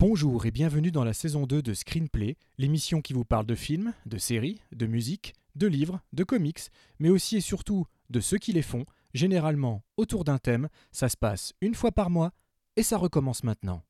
Bonjour et bienvenue dans la saison 2 de Screenplay, l'émission qui vous parle de films, de séries, de musique, de livres, de comics, mais aussi et surtout de ceux qui les font, généralement autour d'un thème. Ça se passe une fois par mois et ça recommence maintenant.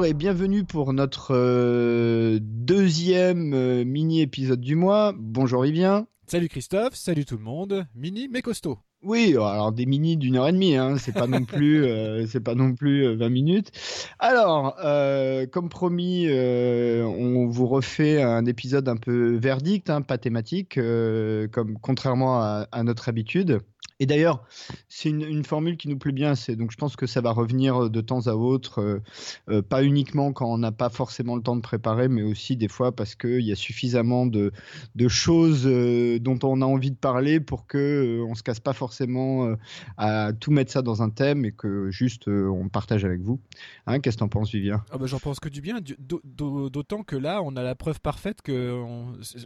Bonjour et bienvenue pour notre euh, deuxième euh, mini-épisode du mois. Bonjour Vivien. Salut Christophe, salut tout le monde, mini mais costaud. Oui, alors des mini d'une heure et demie, hein, c'est pas non plus, euh, c'est pas non plus 20 minutes. Alors, comme promis, on vous refait un épisode un peu verdict, hein, pas thématique, comme contrairement à, à notre habitude. Et d'ailleurs, c'est une, formule qui nous plaît bien. C'est donc je pense que ça va revenir euh, de temps à autre, euh, euh, pas uniquement quand on n'a pas forcément le temps de préparer, mais aussi des fois parce qu'il y a suffisamment de, choses dont on a envie de parler pour que on se casse pas forcément à tout mettre ça dans un thème et que juste on partage avec vous. Hein, Qu'est-ce que tu en penses, Vivien? Ah bah, J'en pense que du bien, d'autant que là, on a la preuve parfaite que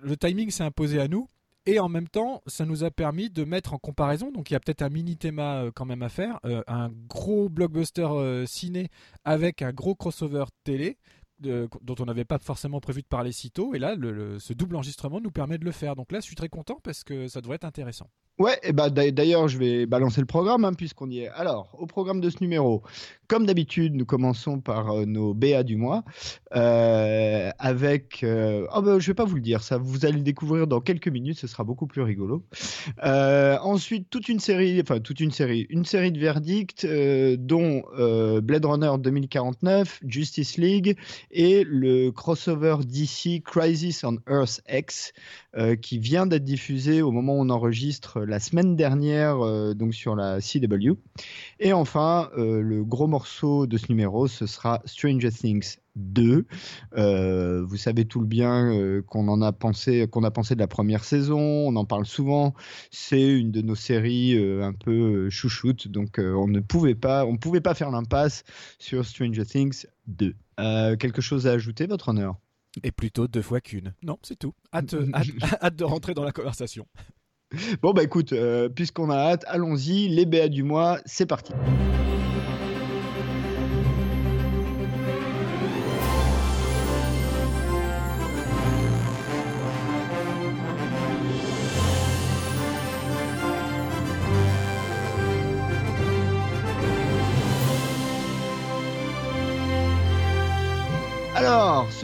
le timing s'est imposé à nous. Et en même temps, ça nous a permis de mettre en comparaison, donc il y a peut-être un mini thème euh, quand même à faire, euh, un gros blockbuster euh, ciné avec un gros crossover télé, dont on n'avait pas forcément prévu de parler si tôt. Et là, ce double enregistrement nous permet de le faire. Donc là, je suis très content parce que ça devrait être intéressant. Ouais, et bah d'ailleurs, je vais balancer le programme hein, puisqu'on y est. Alors, au programme de ce numéro, comme d'habitude, nous commençons par euh, nos BA du mois euh, avec. Euh, oh bah, je vais pas vous le dire, ça vous allez le découvrir dans quelques minutes, ce sera beaucoup plus rigolo. Euh, ensuite, toute une série, enfin toute une série, une série de verdicts, dont Blade Runner 2049, Justice League et le crossover DC Crisis on Earth X, qui vient d'être diffusé au moment où on enregistre la semaine dernière euh, donc sur la CW. Et enfin, euh, le gros morceau de ce numéro, ce sera Stranger Things 2. Euh, vous savez tout le bien qu'on en a pensé, qu'on a pensé de la première saison. On en parle souvent. C'est une de nos séries un peu chouchoute, donc on ne pouvait pas, on pouvait pas faire l'impasse sur Stranger Things 2. quelque chose à ajouter, votre honneur? Et plutôt deux fois qu'une. Non, c'est tout. hâte, hâte de rentrer dans la conversation. Bon, bah écoute, euh, puisqu'on a hâte, allons-y. Les BA du mois, c'est parti.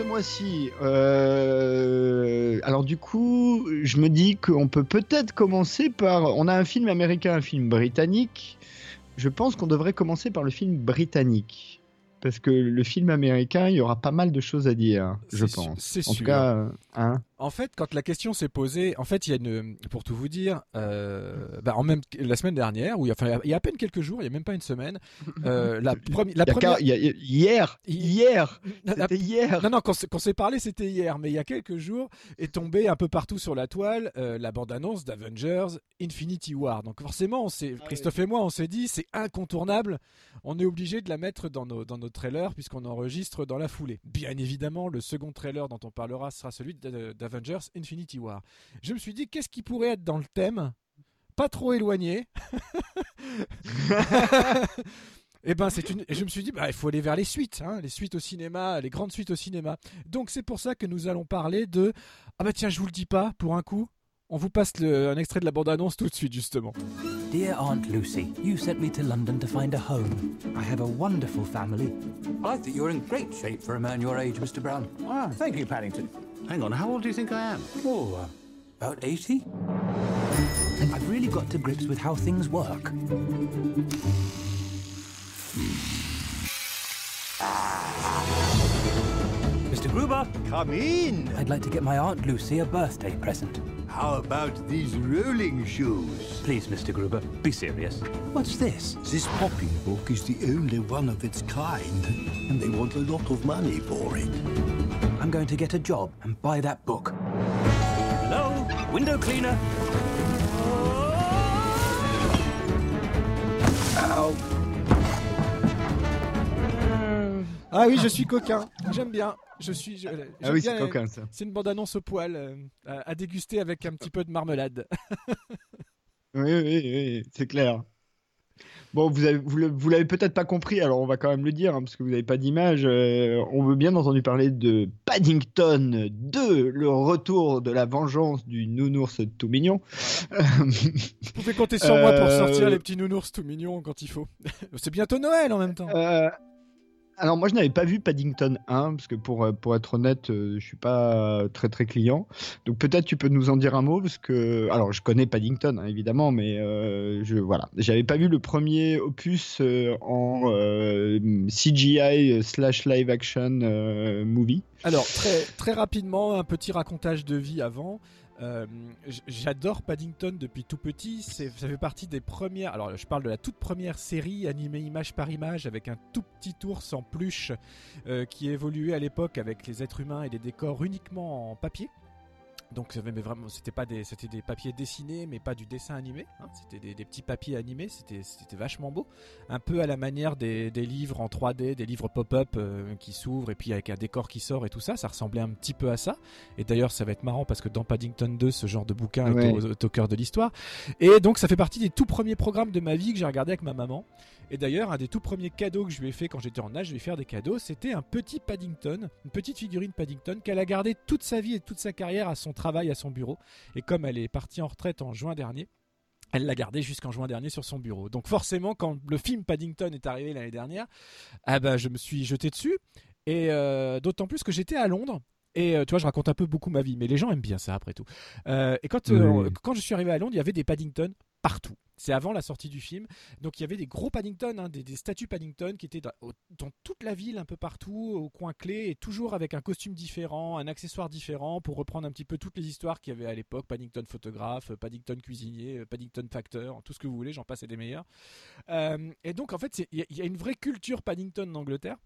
Ce mois-ci, euh, alors du coup, je me dis qu'on peut peut-être commencer par. On a un film américain, un film britannique. Je pense qu'on devrait commencer par le film britannique parce que le film américain, il y aura pas mal de choses à dire, je pense. C'est en tout cas, hein En fait, quand la question s'est posée, en fait, il y a une, pour tout vous dire, euh, bah, en même la semaine dernière, ou enfin, il y a à peine quelques jours, il y a même pas une semaine, euh, la, première, la première, hier, hier, c'était hier. Non, non, quand, on s'est parlé, c'était hier, mais il y a quelques jours est tombé un peu partout sur la toile euh, la bande-annonce d'Avengers Infinity War. Donc forcément, on s'est, ah Christophe et moi, on s'est dit, c'est incontournable, on est obligé de la mettre dans nos, dans nos trailer puisqu'on enregistre dans la foulée. Bien évidemment, le second trailer dont on parlera sera celui d'Avengers Infinity War. Je me suis dit, qu'est-ce qui pourrait être dans le thème? Pas trop éloigné. Et eh ben c'est une. je me suis dit, bah, il faut aller vers les suites, hein, les suites au cinéma, les grandes suites au cinéma. Donc c'est pour ça que nous allons parler de. Ah bah tiens, je vous le dis pas pour un coup. On vous passe le, un extrait de la bande-annonce tout de suite, justement. Dear Aunt Lucy, you sent me to London to find a home. I have a wonderful family. I think you're in great shape for a man your age, Mr. Brown. Ah, thank you, Paddington. Hang on, how old do you think I am? Oh, uh, about 80? I've really got to grips with how things work. Mr. Gruber, come in. I'd like to get my Aunt Lucy a birthday present. How about these rolling shoes? Please, Mr. Gruber, be serious. What's this? This popping book is the only one of its kind, and they want a lot of money for it. I'm going to get a job and buy that book. Hello? Window cleaner? Ah oui, je suis coquin. J'aime bien. Je suis. je- Ah oui, c'est coquin ça. C'est une bande-annonce au poil euh, à, à déguster avec un petit peu de marmelade. Oui, oui, oui, c'est clair. Bon, vous avez, vous l'avez peut-être pas compris, alors on va quand même le dire, hein, parce que vous n'avez pas d'image. euh, on veut bien entendu parler de Paddington 2, le retour de la vengeance du nounours tout mignon. Vous pouvez compter sur moi pour Euh, sortir les petits nounours tout mignons quand il faut. C'est bientôt Noël en même temps. Euh, alors moi je n'avais pas vu Paddington 1 parce que pour euh, pour être honnête euh, je suis pas très très client. Donc peut-être tu peux nous en dire un mot parce que alors je connais Paddington hein, évidemment mais euh, je voilà. J'avais pas vu le premier opus euh, en CGI slash live action movie. Alors, très, très rapidement, un petit racontage de vie avant. Euh, J'adore Paddington depuis tout petit. Ça fait partie des premières. Alors, je parle de la toute première série animée image par image avec un tout petit ours en peluche euh, qui évoluait à l'époque avec les êtres humains et des décors uniquement en papier. Donc vraiment, c'était pas des, c'était des papiers dessinés, mais pas du dessin animé. hein. C'était des, des petits papiers animés. C'était, c'était vachement beau. Un peu à la manière des, des livres en 3D, des livres pop-up euh, qui s'ouvrent et puis avec un décor qui sort et tout ça. Ça ressemblait un petit peu à ça. Et d'ailleurs, ça va être marrant parce que dans Paddington 2, ce genre de bouquin est au, est au cœur de l'histoire. Et donc, ça fait partie des tout premiers programmes de ma vie que j'ai regardé avec ma maman. Et d'ailleurs, un des tout premiers cadeaux que je lui ai fait quand j'étais en âge de lui faire des cadeaux, c'était un petit Paddington, une petite figurine Paddington qu'elle a gardé toute sa vie et toute sa carrière à son travail, à son bureau. Et comme elle est partie en retraite en juin dernier, elle l'a gardé jusqu'en juin dernier sur son bureau. Donc forcément, quand le film Paddington est arrivé l'année dernière, ah bah, je me suis jeté dessus. Et euh, d'autant plus que j'étais à Londres. Et euh, tu vois, je raconte un peu beaucoup ma vie, mais les gens aiment bien ça après tout. Euh, et quand, euh, quand je suis arrivé à Londres, il y avait des Paddington partout. C'est avant la sortie du film. Donc il y avait des gros Paddington, hein, des, statues Paddington qui étaient dans, toute la ville, un peu partout, au coin clé, et toujours avec un costume différent, un accessoire différent, pour reprendre un petit peu toutes les histoires qu'il y avait à l'époque. Paddington photographe, Paddington cuisinier, Paddington facteur, tout ce que vous voulez, j'en passe et des meilleurs. Euh, et donc en fait, il y, y a une vraie culture Paddington en Angleterre.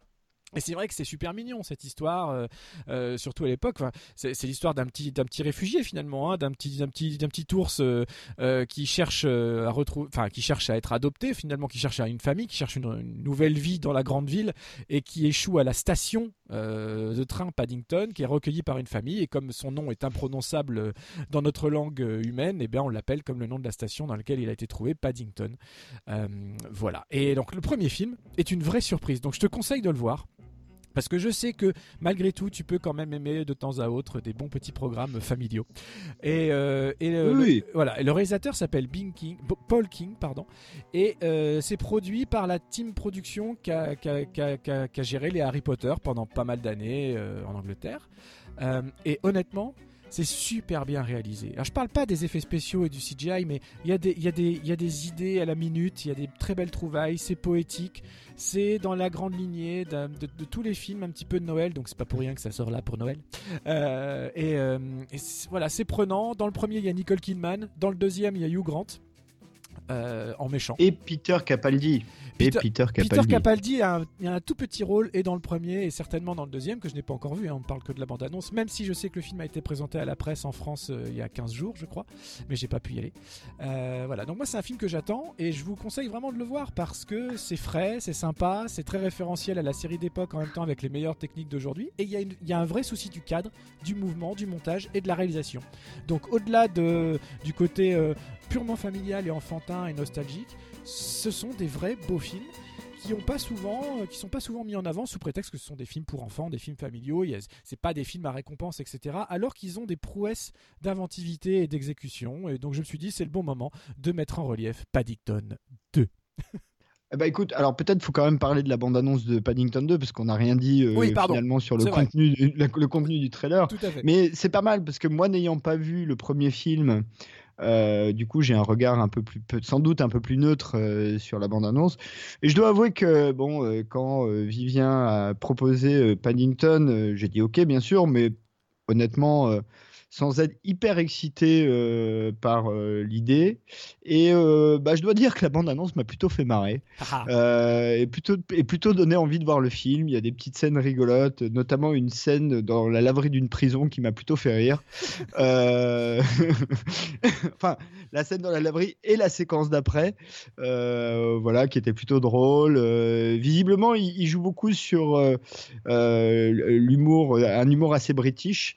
Et c'est vrai que c'est super mignon cette histoire, euh, euh, surtout à l'époque. C'est l'histoire d'un petit, d'un petit réfugié finalement, hein, d'un petit, ours euh, qui cherche à retrouver, enfin qui cherche à être adopté finalement, qui cherche à une famille, qui cherche une nouvelle vie dans la grande ville et qui échoue à la station euh, de train Paddington, qui est recueilli par une famille et comme son nom est imprononçable euh, dans notre langue euh, humaine, et bien on l'appelle comme le nom de la station dans laquelle il a été trouvé, Paddington. Euh, voilà. Et donc le premier film est une vraie surprise. Donc je te conseille de le voir. Parce que je sais que malgré tout, tu peux quand même aimer de temps à autre des bons petits programmes familiaux. Et, euh, et le, Oui. le- voilà. Le réalisateur s'appelle Bing King, Bo- Paul King, pardon. Et euh, c'est produit par la team production qui a, qui a- qui a- qui a- qui a géré les Harry Potter pendant pas mal d'années euh, en Angleterre. Et honnêtement, c'est super bien réalisé. Alors je parle pas des effets spéciaux et du CGI, mais il y, a des- idées à la minute, il y a des très belles trouvailles, c'est poétique, c'est dans la grande lignée de, tous les films un petit peu de Noël, donc c'est pas pour rien que ça sort là pour Noël. Euh, et euh, et voilà, c'est prenant. Dans le premier, il y a Nicole Kidman, dans le deuxième, il y a Hugh Grant. Euh, en méchant. et Peter Capaldi Peter- et Peter Capaldi Peter Capaldi a un, a tout petit rôle et dans le premier et certainement dans le deuxième que je n'ai pas encore vu, hein, on ne parle que de la bande-annonce, même si je sais que le film a été présenté à la presse en France euh, il y a 15 jours je crois, mais j'ai pas pu y aller. Euh, voilà, donc moi c'est un film que j'attends et je vous conseille vraiment de le voir parce que c'est frais, c'est sympa, c'est très référentiel à la série d'époque en même temps avec les meilleures techniques d'aujourd'hui et il y, a y un vrai souci du cadre, du mouvement, du montage et de la réalisation. Donc au-delà de, du côté purement familial et enfantin et nostalgique, ce sont des vrais beaux films qui ont pas souvent, euh, qui sont pas souvent mis en avant sous prétexte que ce sont des films pour enfants, des films familiaux. C'est pas des films à récompense, etc. Alors qu'ils ont des prouesses d'inventivité et d'exécution. Et donc je me suis dit c'est le bon moment de mettre en relief Paddington 2. Eh ben, écoute, alors peut-être faut quand même parler de la bande-annonce de Paddington 2 parce qu'on n'a rien dit euh, Oui, finalement sur le contenu, du, la- le contenu du trailer. Mais c'est pas mal parce que moi n'ayant pas vu le premier film, euh, du coup j'ai un regard un peu plus, sans doute un peu plus neutre euh, sur la bande-annonce. Et je dois avouer que bon, euh, quand Vivien a proposé Paddington, j'ai dit ok bien sûr, mais honnêtement. Sans être hyper excité euh, par euh, l'idée. Et euh, bah, je dois dire que la bande-annonce m'a plutôt fait marrer. Ah. Et, plutôt, et plutôt donné envie de voir le film. Il y a des petites scènes rigolotes, notamment une scène dans la laverie d'une prison qui m'a plutôt fait rire. Enfin, la scène dans la laverie et la séquence d'après, voilà, qui était plutôt drôle. Visiblement, il, il joue beaucoup sur l'humour, un humour assez british.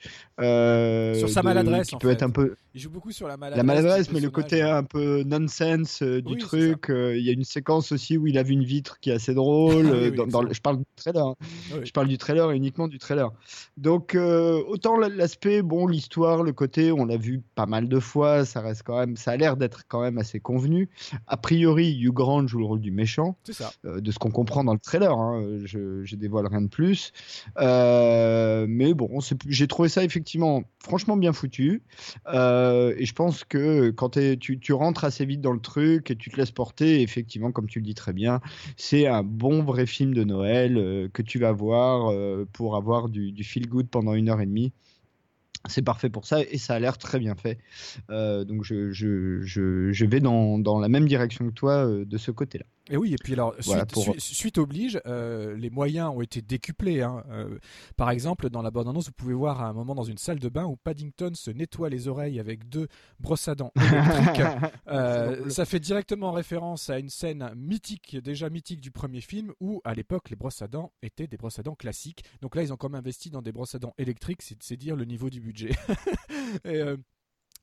Sur sa de- maladresse, qui en peut être fait. un peu Il joue beaucoup sur la maladresse. la maladresse, du mais le côté un peu nonsense euh, du Oui, truc. euh, Il y a une séquence aussi où il a vu une vitre qui est assez drôle. Ah oui, euh, oui, dans- dans le- excellent. je parle du trailer. hein. Je parle du trailer et uniquement du trailer. Donc autant l'aspect, bon, l'histoire, le côté, on l'a vu pas mal de fois. Ça reste quand même, ça a l'air d'être quand même assez convenu. A priori, Hugh Grant joue le rôle du méchant C'est ça. de ce qu'on comprend dans le trailer. hein, je, je dévoile rien de plus. Mais bon, j'ai trouvé ça effectivement franchement bien foutu. Euh, et je pense que quand tu, rentres assez vite dans le truc et tu te laisses porter, effectivement, comme tu le dis très bien, c'est un bon vrai film de Noël euh, que tu vas voir euh, pour avoir du, feel good pendant une heure et demie. C'est parfait pour ça et ça a l'air très bien fait. Donc je, vais dans, dans la même direction que toi de ce côté-là. Et oui, et puis alors, Voilà, suite, pour- suite- suite oblige, euh, les moyens ont été décuplés. hein. Euh, par exemple, dans la bande-annonce, vous pouvez voir à un moment dans une salle de bain où Paddington se nettoie les oreilles avec deux brosses à dents électriques. Euh, ça fait directement référence à une scène mythique, déjà mythique du premier film, où à l'époque les brosses à dents étaient des brosses à dents classiques. Donc là, ils ont quand même investi dans des brosses à dents électriques, c'est dire le niveau du budget. Et,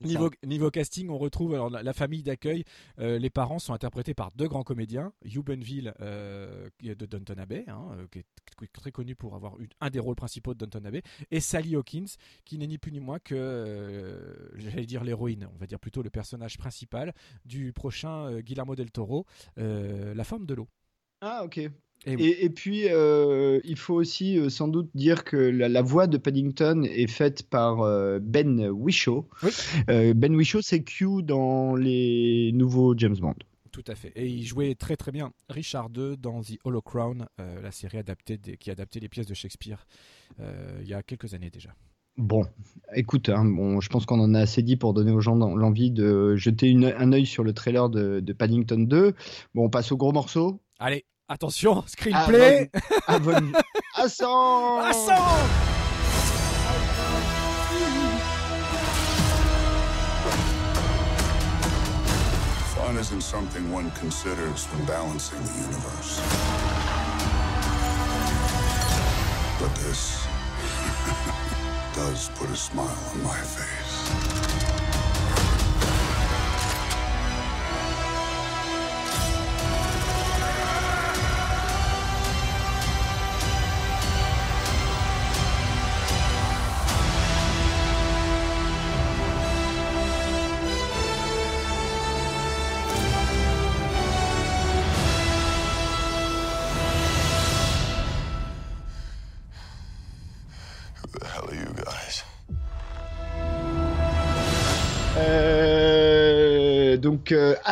Niveau, niveau casting, on retrouve alors, la, la famille d'accueil. euh, les parents sont interprétés par deux grands comédiens. Hugh Benville euh, qui est de Downton Abbey, hein, euh, qui, est, qui est très connu pour avoir eu un des rôles principaux de Downton Abbey, et Sally Hawkins, qui n'est ni plus ni moins que, euh, j'allais dire l'héroïne, on va dire plutôt le personnage principal du prochain euh, Guillermo del Toro, euh, La forme de l'eau. Ah ok. Et puis, euh, il faut aussi euh, sans doute dire que la, la voix de Paddington est faite par euh, Ben Whishaw. Oui. Ben Whishaw, c'est Q dans les nouveaux James Bond. Tout à fait. Et il jouait très très bien Richard II dans The Hollow Crown, la série adaptée des- qui adaptait les pièces de Shakespeare il y a quelques années déjà. Bon, écoute, hein, bon, je pense qu'on en a assez dit pour donner aux gens l'envie de jeter une- un œil sur le trailer de, de Paddington 2. Bon, on passe au gros morceau. Allez, attention, screenplay Ah, Avon... Ascend Ascend Fun isn't something one considers when balancing the universe. But this does put a smile on my face.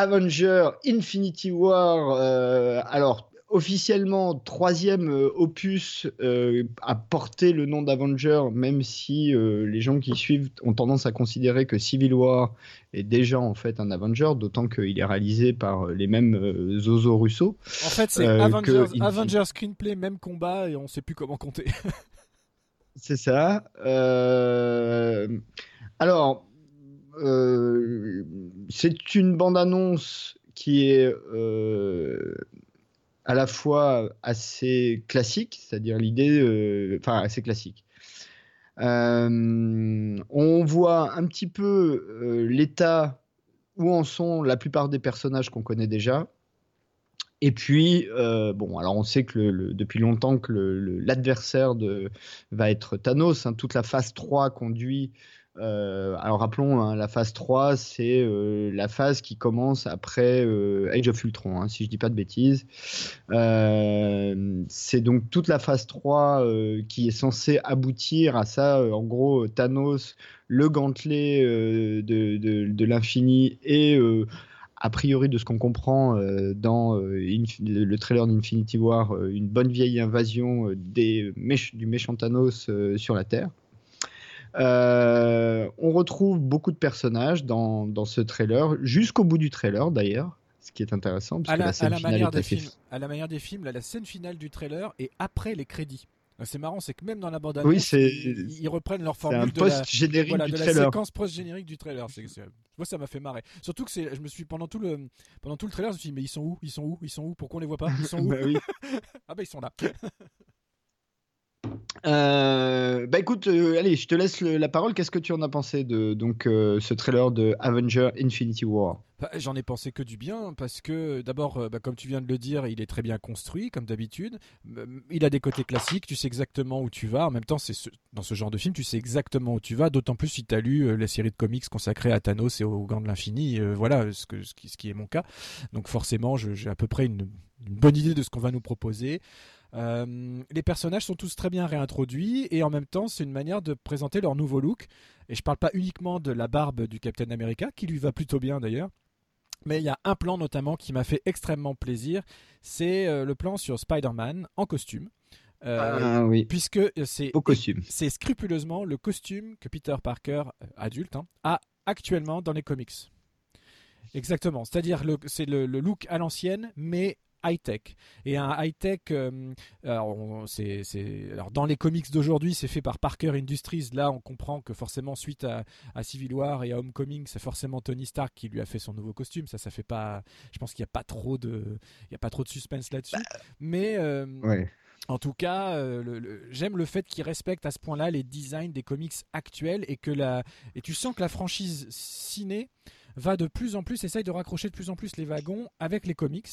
Avenger Infinity War, euh, alors officiellement troisième euh, opus euh, à porter le nom d'Avenger, même si euh, les gens qui suivent ont tendance à considérer que Civil War est déjà en fait un Avenger, d'autant qu'il est réalisé par les mêmes Zozo Russo. En fait, c'est Avengers, que Avengers screenplay, même combat, et on sait plus comment compter. C'est ça. Alors, euh, c'est une bande-annonce qui est euh, à la fois assez classique, c'est-à-dire l'idée, euh, enfin assez classique. On voit un petit peu l'état où en sont la plupart des personnages qu'on connaît déjà. Et puis, bon, alors on sait que depuis longtemps que l'adversaire va être Thanos. hein. toute la phase 3 conduit. Euh, alors rappelons, hein, la phase 3, c'est euh, la phase qui commence après euh, Age of Ultron, hein, si je dis pas de bêtises. C'est donc toute la phase 3 euh, qui est censée aboutir à ça. en gros, Thanos, le gantelet de, l'infini et a priori de ce qu'on comprend dans le, le trailer d'Infinity War, une bonne vieille invasion des du méchant Thanos sur la Terre. Euh, on retrouve beaucoup de personnages dans, dans ce trailer, jusqu'au bout du trailer d'ailleurs, ce qui est intéressant. Parce À que la, la à scène la finale manière est des films, à la manière des films, là, la scène finale du trailer est après les crédits. Euh, C'est marrant, c'est que même dans la bande annonce, ils, ils reprennent leur un formule de la, post-générique voilà, du de la séquence post-générique du trailer. Moi, ça m'a fait marrer. Surtout que je me suis pendant tout le pendant tout le trailer, je me suis dit mais ils sont où? Ils sont où? Ils sont où? Pourquoi on les voit pas? Ils sont où? Bah. Ah bah ils sont là. Euh, bah écoute, euh, allez, je te laisse la parole. Qu'est-ce que tu en as pensé de donc euh, ce trailer de Avenger Infinity War? Bah, J'en ai pensé que du bien parce que d'abord, bah, comme tu viens de le dire, il est très bien construit comme d'habitude. Il a des côtés classiques, tu sais exactement où tu vas. En même temps, c'est ce- dans ce genre de film, tu sais exactement où tu vas. D'autant plus si tu as lu la série de comics consacrée à Thanos et au Gant de l'Infini. Voilà ce, que, ce, qui, est mon cas. Donc forcément, j'ai à peu près une bonne idée de ce qu'on va nous proposer. Euh, les personnages sont tous très bien réintroduits et en même temps, c'est une manière de présenter leur nouveau look. Et je parle pas uniquement de la barbe du Captain America, qui lui va plutôt bien d'ailleurs. Mais il y a un plan notamment qui m'a fait extrêmement plaisir, c'est euh, le plan sur Spider-Man en costume. Euh, Ah oui, Puisque c'est au costume. c'est scrupuleusement le costume que Peter Parker, adulte, hein, a actuellement dans les comics. Exactement. C'est-à-dire le, c'est le, le look à l'ancienne, mais high-tech. Et un high-tech, euh, alors, on- c'est, c'est- alors dans les comics d'aujourd'hui, c'est fait par Parker Industries. Là, on comprend que forcément, suite à, à Civil War et à Homecoming, c'est forcément Tony Stark qui lui a fait son nouveau costume. Ça, ça fait pas. Je pense qu'il n'y a pas trop de, il y a pas trop de suspense là-dessus. mais euh, Ouais. en tout cas, euh, le- le- j'aime le fait qu'ils respectent à ce point-là les designs des comics actuels et que la et tu sens que la franchise ciné va de plus en plus essaye de raccrocher de plus en plus les wagons avec les comics.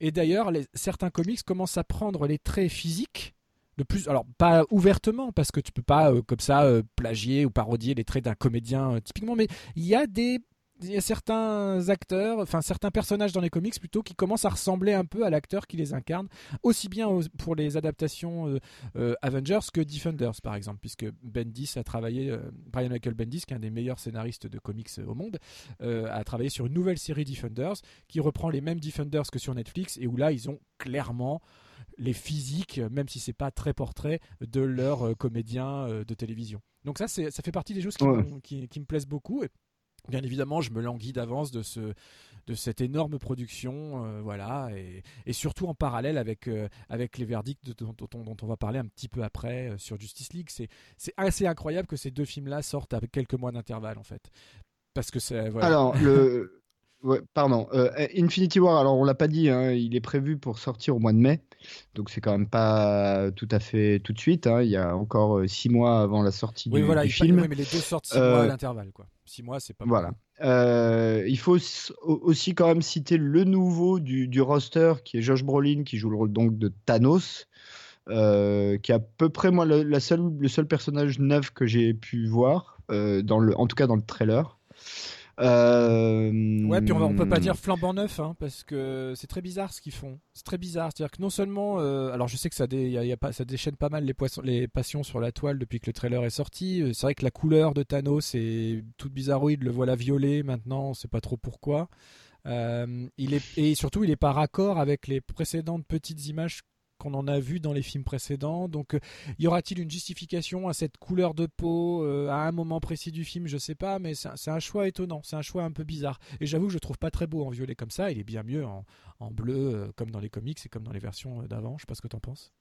Et d'ailleurs, certains comics commencent à prendre les traits physiques de plus, alors pas ouvertement parce que tu peux pas euh, comme ça euh, plagier ou parodier les traits d'un comédien euh, typiquement, mais il y a des il y a certains acteurs, enfin certains personnages dans les comics plutôt qui commencent à ressembler un peu à l'acteur qui les incarne, aussi bien aux- pour les adaptations euh, euh, Avengers que Defenders par exemple, puisque Bendis a travaillé, euh, Brian Michael Bendis, qui est un des meilleurs scénaristes de comics au monde, a travaillé sur une nouvelle série Defenders qui reprend les mêmes Defenders que sur Netflix et où là ils ont clairement les physiques, même si c'est pas très portrait, de leurs comédiens de télévision. Donc ça, ça fait partie des choses qui, Ouais. m'ont- qui, qui me plaisent beaucoup. Et bien évidemment, je me languis d'avance de, ce, de cette énorme production, euh, voilà, et, surtout en parallèle avec, euh, les verdicts dont, on- va parler un petit peu après euh, sur Justice League. C'est, assez incroyable que ces deux films-là sortent avec quelques mois d'intervalle, en fait. Parce que c'est... Alors, le. Ouais, pardon. Euh, Infinity War, alors on l'a pas dit, hein, il est prévu pour sortir au mois de mai. Donc c'est quand même pas tout à fait tout de suite. hein, Il y a encore euh, six mois avant la sortie oui, du, voilà, du il- film. oui, mais les deux sortent six Euh, mois à l'intervalle, quoi. Six mois, c'est pas Voilà. Euh, il faut aussi quand même citer le nouveau du, du roster qui est Josh Brolin qui joue le rôle donc de Thanos, euh, qui est à peu près moi le, la seule, le seul personnage neuf que j'ai pu voir, euh, dans le, en tout cas dans le trailer. Euh, Ouais, puis on, va- on peut pas dire flambant neuf, hein, parce que c'est très bizarre ce qu'ils font. C'est très bizarre, c'est-à-dire que non seulement, euh, alors je sais que ça, dé- y a- y a pas, ça déchaîne pas mal les, poissons, les passions sur la toile depuis que le trailer est sorti. Euh, C'est vrai que la couleur de Thanos est toute bizarroïde, le voilà violet maintenant, on sait pas trop pourquoi. Euh, il est et surtout il est pas raccord avec les précédentes petites images qu'on en a vues dans les films précédents. Donc, euh, y aura-t-il une justification à cette couleur de peau euh, à un moment précis du film? Je sais pas, mais c'est un- choix étonnant, c'est un choix un peu bizarre. Et j'avoue que je le trouve pas très beau en violet comme ça. Il est bien mieux en, bleu, euh, comme dans les comics et comme dans les versions d'avant. Je sais pas ce que t'en penses.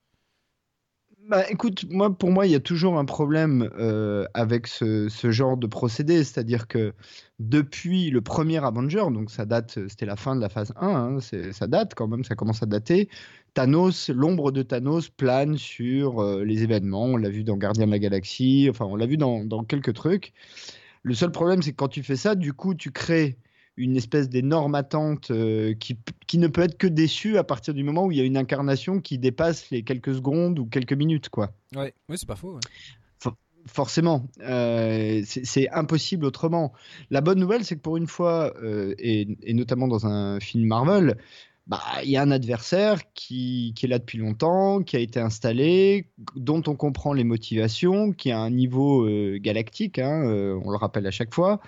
Bah, écoute, moi, pour moi, il y a toujours un problème euh, avec ce, genre de procédé, c'est-à-dire que depuis le premier Avenger, donc ça date, c'était la fin de la phase 1, hein, ça date quand même, ça commence à dater. Thanos, l'ombre de Thanos plane sur euh, les événements. On l'a vu dans Gardien de la Galaxie, enfin, on l'a vu dans quelques trucs. Le seul problème, c'est que quand tu fais ça, du coup, tu crées une espèce d'énorme attente euh, qui, qui ne peut être que déçue à partir du moment où il y a une incarnation qui dépasse les quelques secondes ou quelques minutes, quoi. Ouais, ouais c'est pas faux. ouais. Forcément, euh, c'est c'est impossible autrement. La bonne nouvelle, c'est que pour une fois, euh, et, et notamment dans un film Marvel, bah, il y a un adversaire qui, qui est là depuis longtemps, qui a été installé, dont on comprend les motivations, qui a un niveau euh, galactique, hein, euh, on le rappelle à chaque fois.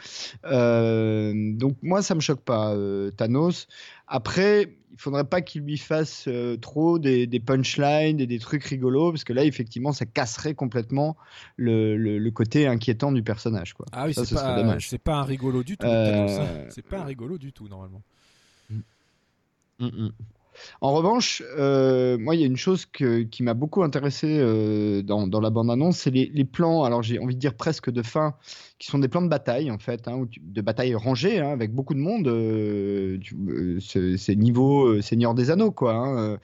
Euh, donc moi, ça me choque pas, Thanos. Après, il faudrait pas qu'il lui fasse trop des, des punchlines et des trucs rigolos, parce que là, effectivement, ça casserait complètement le, le, le côté inquiétant du personnage. Quoi. Ah oui, c'est ce pas, pas un rigolo du tout. Ça. C'est pas un rigolo du tout normalement. Mm, mm. En revanche, euh, moi, il y a une chose que- qui m'a beaucoup intéressé euh, dans, dans la bande-annonce, c'est les, les plans, alors j'ai envie de dire presque de fin, qui sont des plans de bataille, en fait, hein, tu- de bataille rangée, hein, avec beaucoup de monde. euh, euh, c'est niveau Seigneur des Anneaux, quoi. hein,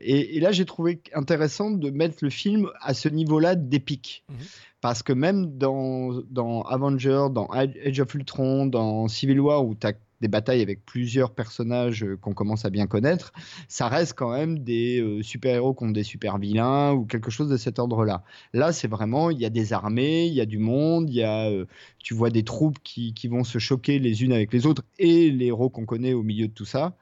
et, et là, j'ai trouvé intéressant de mettre le film à ce niveau-là d'épique. Mhm. Parce que même dans, dans Avengers, dans Age of Ultron, dans Civil War, où tu as des batailles avec plusieurs personnages euh, qu'on commence à bien connaître, ça reste quand même des euh, super-héros contre des super-vilains ou quelque chose de cet ordre-là. Là, c'est vraiment, il y a des armées, il y a du monde, il y a, euh, tu vois des troupes qui, qui vont se choquer les unes avec les autres et les héros qu'on connaît au milieu de tout ça.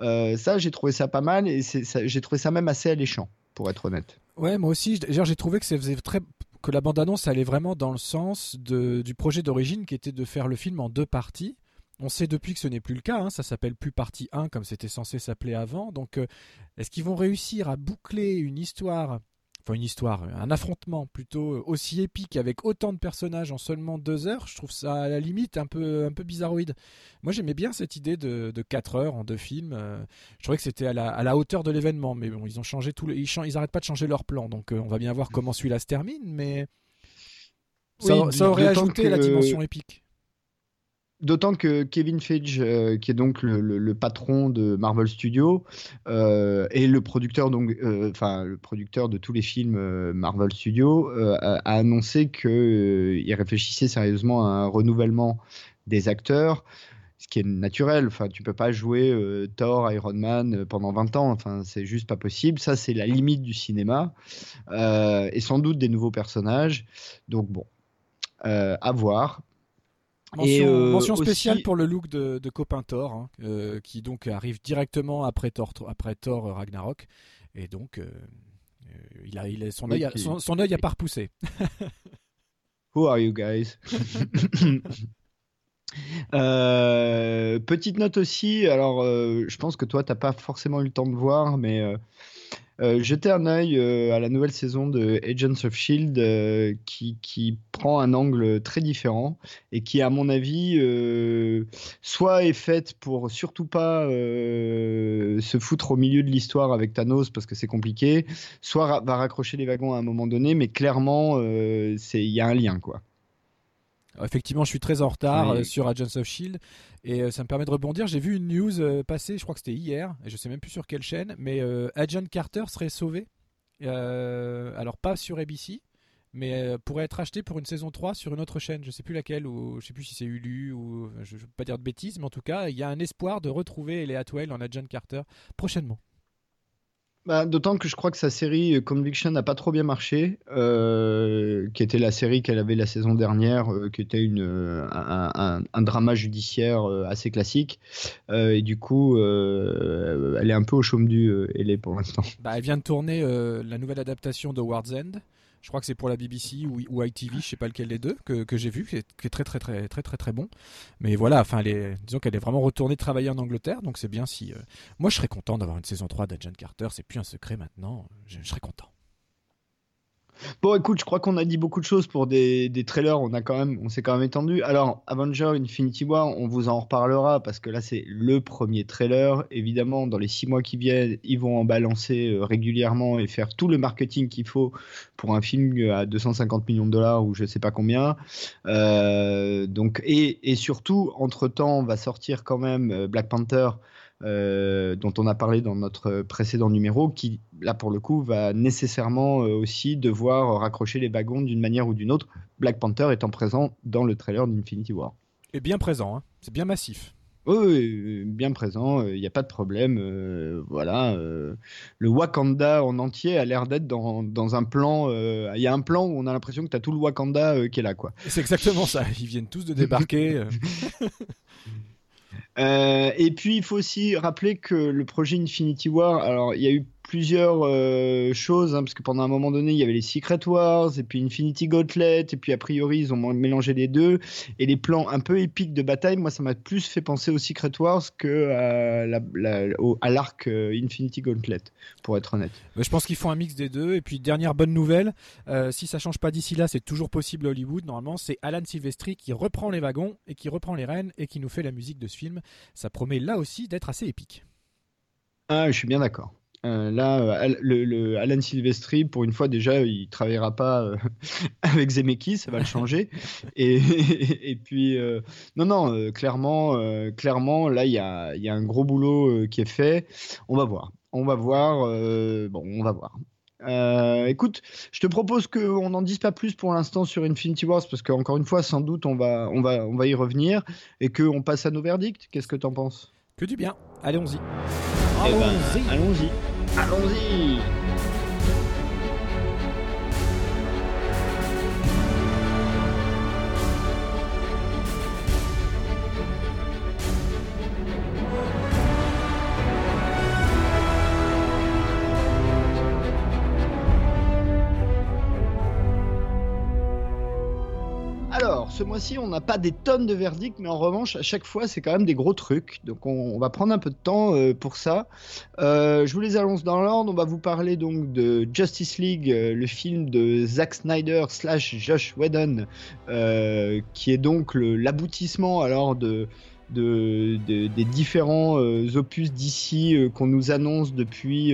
Ça, j'ai trouvé ça pas mal et j'ai trouvé ça même assez alléchant, pour être honnête. Ouais, moi aussi, j'ai trouvé que la bande-annonce allait vraiment dans le sens du projet d'origine qui était de faire le film en deux parties. On sait depuis que ce n'est plus le cas, hein, ça s'appelle plus partie 1 comme c'était censé s'appeler avant. Donc euh, est-ce qu'ils vont réussir à boucler une histoire, enfin une histoire, un affrontement plutôt euh, aussi épique avec autant de personnages en seulement deux heures? Je trouve ça à la limite un peu, un peu bizarroïde. Moi j'aimais bien cette idée de, de 4 heures en deux films. euh, je trouvais que c'était à la, à la hauteur de l'événement, mais bon, ils ont changé tout, le- ils, chan- ils arrêtent pas de changer leur plan, donc euh, on va bien voir comment celui-là se termine, mais ça, Oui, ça aurait ajouté la dimension épique. D'autant que Kevin Feige, euh, qui est donc le, patron de Marvel Studios euh, et le producteur donc, euh, enfin le producteur de tous les films Marvel Studios, a, annoncé qu'il réfléchissait sérieusement à un renouvellement des acteurs. Ce qui est naturel, enfin, tu peux pas jouer Thor, Iron Man pendant 20 ans, enfin, c'est juste pas possible. Ça, c'est la limite du cinéma, et sans doute des nouveaux personnages. Donc bon, à voir. Mention, euh, mention spéciale aussi- pour le look de, de copain Thor, hein, euh, qui donc arrive directement après Thor, après Thor euh, Ragnarok, et donc euh, il a, il a- son, œil son, son œil a pas repoussé. Who are you guys? Petite note aussi, alors je pense que toi t'as pas forcément eu le temps de voir, mais euh, jetez un œil euh, à la nouvelle saison de Agents of Shield euh, qui, qui prend un angle très différent et qui, à mon avis, soit est faite pour surtout pas se foutre au milieu de l'histoire avec Thanos parce que c'est compliqué, soit va raccrocher les wagons à un moment donné, mais clairement il y a un lien quoi. Alors, Effectivement, je suis très en retard Oui. euh, sur Agents of Shield et euh, ça me permet de rebondir. J'ai vu une news euh, passer, je crois que c'était hier, et je sais même plus sur quelle chaîne, mais euh, Agent Carter serait sauvé. Euh, alors pas sur ABC, mais euh, pourrait être acheté pour une saison 3 sur une autre chaîne, je sais plus laquelle, ou je sais plus si c'est Hulu ou je, je veux pas dire de bêtises, mais en tout cas, il y a un espoir de retrouver Ellie Atwell en Agent Carter prochainement. Bah, D'autant que je crois que sa série euh, Conviction n'a pas trop bien marché, euh, qui était la série qu'elle avait la saison dernière, euh, qui était une, un, un- drama judiciaire assez classique. Et du coup, elle est un peu au chaume du elle est pour l'instant. Bah, elle vient de tourner la nouvelle adaptation de Ward's End. Je crois que c'est pour la BBC ou, ITV, je sais pas lequel des deux, que, j'ai vu, qui est, très très très très très très bon. Mais voilà, enfin, elle est- disons qu'elle est vraiment retournée travailler en Angleterre, donc c'est bien si. euh, Moi, je serais content d'avoir une saison 3 d'Agent Carter, c'est plus un secret maintenant, je serais content. Bon, écoute, je crois qu'on a dit beaucoup de choses pour des, des trailers. On a quand même, on s'est quand même étendu. Alors, Avenger Infinity War, on vous en reparlera parce que là, c'est le premier trailer. Évidemment, dans les six mois qui viennent, ils vont en balancer euh, régulièrement et faire tout le marketing qu'il faut pour un film à 250 millions de dollars ou je sais pas combien. Euh, donc, et, et surtout, entre temps, va sortir quand même euh, Black Panther. Euh, dont on a parlé dans notre précédent numéro, qui là pour le coup va nécessairement euh, aussi devoir raccrocher les wagons d'une manière ou d'une autre. Black Panther étant présent dans le trailer d'Infinity War. Et bien présent, hein. c'est bien massif. Oui, oui, bien présent, il n'y a pas de problème. euh, voilà, euh, le Wakanda en entier a l'air d'être dans, dans un plan. euh, Il y a un plan où on a l'impression que tu as tout le Wakanda euh, qui est là, quoi. C'est exactement ça, ils viennent tous de débarquer. euh. Et puis, il faut aussi rappeler que le projet Infinity War, alors il y a eu plusieurs euh, choses, hein, parce que pendant un moment donné, il y avait les Secret Wars, et puis Infinity Gauntlet, et puis a priori, ils ont mélangé les deux. Et les plans un peu épiques de bataille, moi, ça m'a plus fait penser aux Secret Wars que à, la- la- au- à l'arc euh, Infinity Gauntlet, pour être honnête. Mais je pense qu'ils font un mix des deux. Et puis, dernière bonne nouvelle, euh, si ça change pas d'ici là, c'est toujours possible à Hollywood. Normalement, c'est Alan Silvestri qui reprend les wagons et qui reprend les rênes et qui nous fait la musique de ce film. Ça promet là aussi d'être assez épique. Ah, je suis bien d'accord. Euh, là, euh, le, le Alan Silvestri, pour une fois déjà, il travaillera pas euh, avec Zemeckis, ça va le changer. et, et puis, euh, non, non, clairement, clairement, là, il y a, il y a un gros boulot qui est fait. On va voir. On va voir. bon, on va voir. Euh, écoute, je te propose qu'on n'en dise pas plus pour l'instant sur Infinity Wars parce qu'encore une fois, sans doute, on va, on va, on va y revenir et qu'on passe à nos verdicts. Qu'est-ce que t'en penses? Que du bien. Allons-y. Eh ben, Allons-y. Allons-y. Allons-y. Mois-ci, on n'a pas des tonnes de verdicts, mais en revanche, à chaque fois, c'est quand même des gros trucs. Donc, on, va prendre un peu de temps euh, pour ça. Euh, je vous les annonce dans l'ordre. On va vous parler donc de Justice League, euh, le film de Zack Snyder slash Josh Whedon, qui est donc l'aboutissement alors de de, de- des différents opus d'ici qu'on nous annonce depuis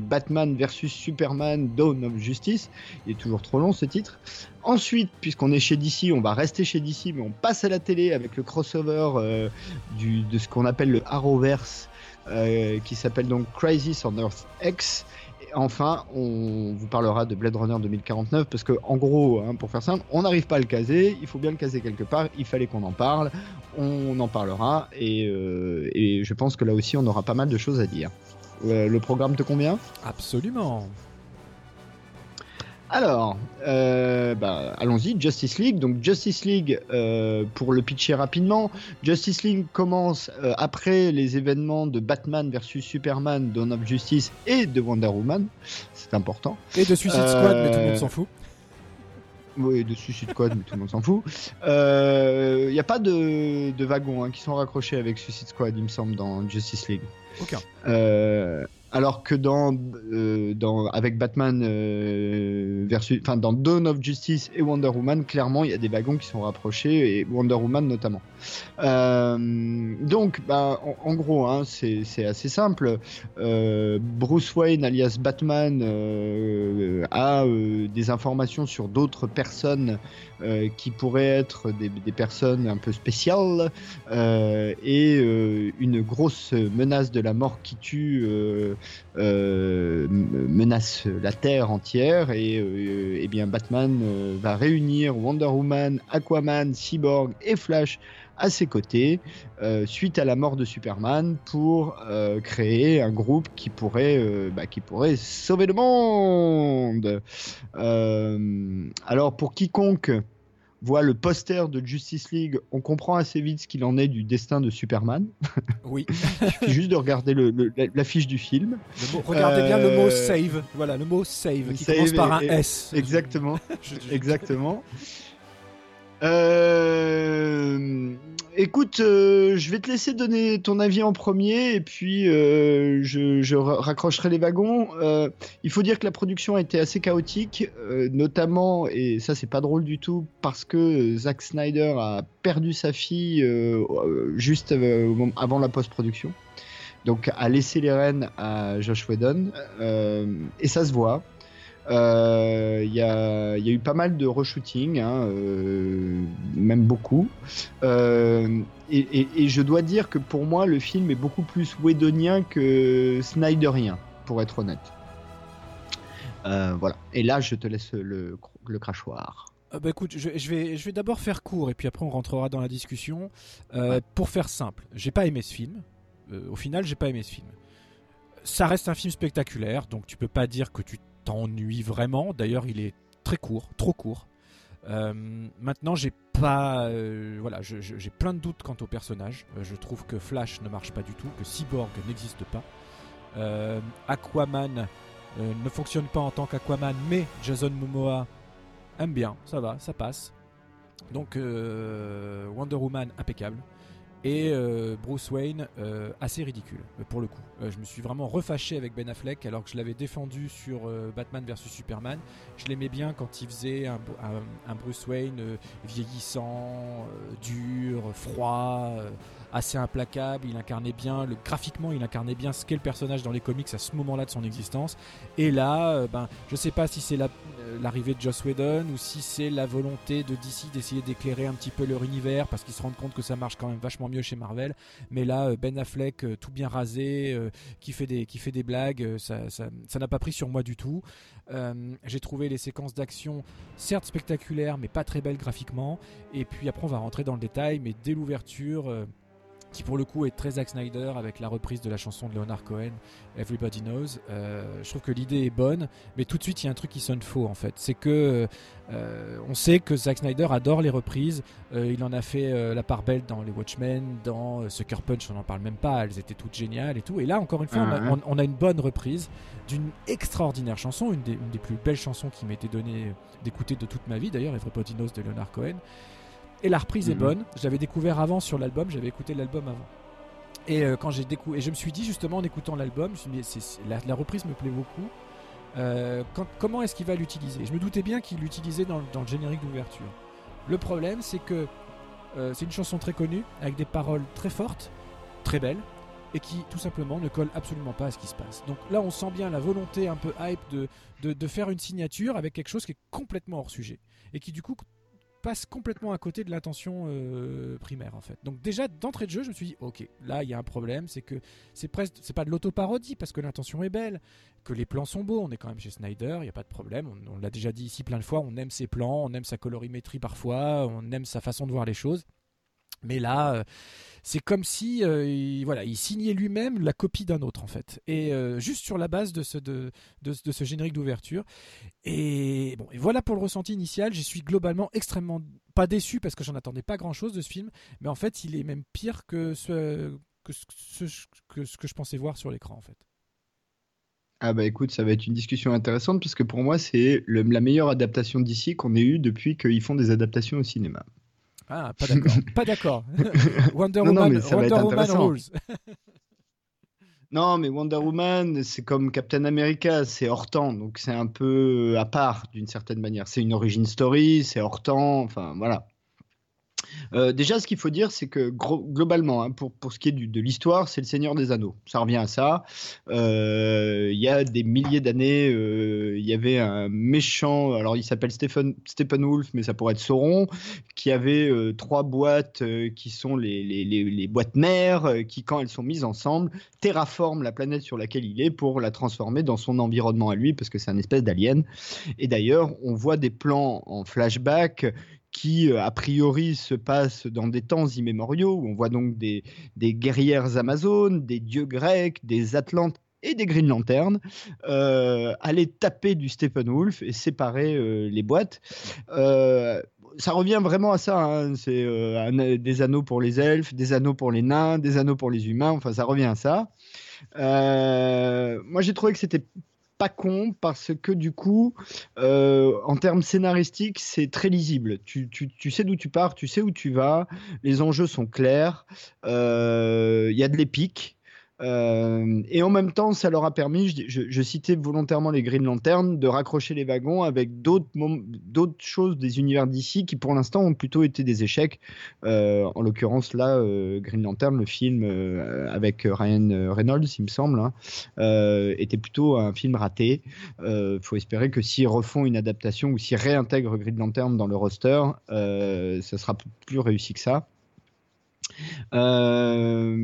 Batman versus Superman Dawn of Justice. Il est toujours trop long ce titre. Ensuite, puisqu'on est chez DC, on va rester chez DC, mais on passe à la télé avec le crossover euh, de ce qu'on appelle le Arrowverse, euh, qui s'appelle donc Crisis on Earth X. Et enfin, on vous parlera de Blade Runner 2049, parce que en gros, hein, pour faire simple, on n'arrive pas à le caser, il faut bien le caser quelque part, il fallait qu'on en parle, on en parlera, et, euh, je pense que là aussi, on aura pas mal de choses à dire. Le programme te convient? Absolument. Alors, euh, bah, allons-y, Justice League. Donc Justice League, euh, pour le pitcher rapidement, Justice League commence euh, après les événements de Batman versus Superman, Dawn of Justice et de Wonder Woman. C'est important. Et de Suicide Squad, mais tout le monde s'en fout. Oui, de Suicide Squad, mais tout le monde s'en fout. Il n'y a pas de, de wagons hein, qui sont raccrochés avec Suicide Squad, il me semble, dans Justice League. Aucun. Euh, alors que dans, euh, avec Batman euh, enfin dans Dawn of Justice et Wonder Woman, clairement il y a des wagons qui sont rapprochés et Wonder Woman notamment. Euh, donc, bah, en, gros, hein, c'est assez simple. Bruce Wayne, alias Batman, a des informations sur d'autres personnes euh, qui pourraient être des, personnes un peu spéciales euh, et euh, une grosse menace de la mort qui tue menace la Terre entière et, euh, eh bien Batman va réunir Wonder Woman, Aquaman, Cyborg et Flash à ses côtés euh, suite à la mort de Superman pour euh, créer un groupe qui pourrait, euh, bah, qui pourrait sauver le monde. Alors pour quiconque voit le poster de Justice League, on comprend assez vite ce qu'il en est du destin de Superman. Oui. Il suffit juste de regarder le- le- la- l'affiche du film. Mot- regardez bien le mot save. Voilà, le mot save qui Save commence par un S. Exactement. Je- je- Exactement. Euh, écoute, euh, je vais te laisser donner ton avis en premier et puis euh, je, je ra- raccrocherai les wagons. Il faut dire que la production a été assez chaotique, notamment, et ça c'est pas drôle du tout, parce que Zack Snyder a perdu sa fille juste avant la post-production. Donc a laissé les rênes à Josh Whedon et ça se voit. Euh, Il y, a, il y a eu pas mal de reshooting, hein, euh, même beaucoup. Euh, et, et- et je dois dire que pour moi, le film est beaucoup plus Whedonien que Snyderien, pour être honnête. Voilà. Et là, je te laisse le, le crachoir. Ah bah écoute, je, je vais, je vais d'abord faire court et puis après on rentrera dans la discussion. Pour faire simple, j'ai pas aimé ce film. Au final, j'ai pas aimé ce film. Ça reste un film spectaculaire, donc tu peux pas dire que tu t'ennuies vraiment. D'ailleurs, il est très court, trop court. Euh, maintenant, j'ai pas, euh, voilà, j'ai plein de doutes quant au personnage. Euh, je trouve que Flash ne marche pas du tout, que Cyborg n'existe pas. Aquaman ne fonctionne pas en tant qu'Aquaman, mais Jason Momoa aime bien, ça va, ça passe. Donc Wonder Woman impeccable et euh, Bruce Wayne euh, assez ridicule euh, pour le coup. Je me suis vraiment refâché avec Ben Affleck alors que je l'avais défendu sur Batman vs Superman. Je l'aimais bien quand il faisait un, Bruce Wayne vieillissant, dur, froid, assez implacable. Il incarnait bien, graphiquement, il incarnait bien ce qu'est le personnage dans les comics à ce moment-là de son existence. Et là, euh, ben, je sais pas si c'est euh, l'arrivée de Joss Whedon ou si c'est la volonté de DC d'essayer d'éclairer un petit peu leur univers parce qu'ils se rendent compte que ça marche quand même vachement mieux chez Marvel. Mais là, euh, Ben Affleck, euh, tout bien rasé, qui fait des qui fait des blagues, ça n'a pas pris sur moi du tout. J'ai trouvé les séquences d'action certes spectaculaires, mais pas très belles graphiquement. Et puis après, on va rentrer dans le détail, mais dès l'ouverture. Qui pour le coup est très Zack Snyder avec la reprise de la chanson de Leonard Cohen, Everybody Knows. Euh, je trouve que l'idée est bonne, mais tout de suite il y a un truc qui sonne faux en fait. C'est que euh, on sait que Zack Snyder adore les reprises. Euh, il en a fait la part belle dans les Watchmen, dans Sucker Punch, on n'en parle même pas. Elles étaient toutes géniales et tout. Et là encore une fois, on a- Mhm. on, on a une bonne reprise d'une extraordinaire chanson, une des, une des plus belles chansons qui m'était donnée d'écouter de toute ma vie d'ailleurs, Everybody Knows de Leonard Cohen. Et la reprise est Mhm. bonne. Je l'avais découvert avant sur l'album, j'avais écouté l'album avant. Et euh, quand j'ai découvert, et je me suis dit justement en écoutant l'album, je me suis dit, c'est- c'est- la, la reprise me plaît beaucoup. Euh, quand- comment est-ce qu'il va l'utiliser? Je me doutais bien qu'il l'utilisait dans, le- dans le générique d'ouverture. Le problème, c'est que euh, c'est une chanson très connue, avec des paroles très fortes, très belles, et qui tout simplement ne colle absolument pas à ce qui se passe. Donc là, on sent bien la volonté un peu hype de, de, de faire une signature avec quelque chose qui est complètement hors sujet, et qui du coup passe complètement à côté de l'intention euh, primaire en fait. Donc déjà d'entrée de jeu, je me suis dit ok, là il y a un problème, c'est que c'est presque c'est pas de l'autoparodie parce que l'intention est belle, que les plans sont beaux, on est quand même chez Snyder, il y a pas de problème, on, on l'a déjà dit ici plein de fois, on aime ses plans, on aime sa colorimétrie parfois, on aime sa façon de voir les choses. Mais là, euh, c'est comme si euh, il, voilà, il signait lui-même la copie d'un autre en fait, et euh, juste sur la base de ce de, de, ce générique d'ouverture. Et bon, et voilà pour le ressenti initial. Je suis globalement extrêmement pas déçu parce que j'en attendais pas grand-chose de ce film, mais en fait, il est même pire que ce que que, ce que je pensais voir sur l'écran en fait. Ah bah écoute, ça va être une discussion intéressante parce que pour moi, c'est la meilleure adaptation d'ici qu'on ait eue depuis qu'ils font des adaptations au cinéma. Ah, pas d'accord, pas d'accord. Wonder Non, Woman, Wonder Woman rules. Non, mais Wonder Woman, c'est comme Captain America, c'est hors temps, donc c'est un peu à part d'une certaine manière. C'est une origin story, c'est hors temps, enfin voilà. Euh, déjà, ce qu'il faut dire, c'est que globalement, hein, pour, pour ce qui est de l'histoire, c'est le Seigneur des Anneaux. Ça revient à ça. Euh, Il y a des milliers d'années, euh, il y avait un méchant, alors il s'appelle Stephen, Steppenwolf, mais ça pourrait être Sauron, qui avait trois boîtes qui sont les, les, les, les boîtes mères, qui, quand elles sont mises ensemble, terraforment la planète sur laquelle il est pour la transformer dans son environnement à lui, parce que c'est un espèce d'alien. Et d'ailleurs, on voit des plans en flashback qui, euh, a priori, se passent dans des temps immémoriaux, où on voit donc des, guerrières amazones, des dieux grecs, des atlantes et des Green Lanterns euh, aller taper du Steppenwolf et séparer euh, les boîtes. Ça revient vraiment à ça. hein. C'est des anneaux pour les elfes, des anneaux pour les nains, des anneaux pour les humains. Enfin, ça revient à ça. Moi, j'ai trouvé que c'était pas con parce que du coup, euh, en termes scénaristiques, c'est très lisible. Tu, sais d'où tu pars, tu sais où tu vas, les enjeux sont clairs, euh, il y a de l'épique. Euh, et en même temps, ça leur a permis, je, citais volontairement les Green Lanterns, de raccrocher les wagons avec d'autres choses des univers d'ici qui, pour l'instant, ont plutôt été des échecs. Euh, en l'occurrence, là, euh, Green Lantern, le film avec Ryan Reynolds, il me semble, hein, était plutôt un film raté. Il faut espérer que s'ils refont une adaptation ou s'ils réintègrent Green Lantern dans le roster, ça sera plus réussi que ça. Euh,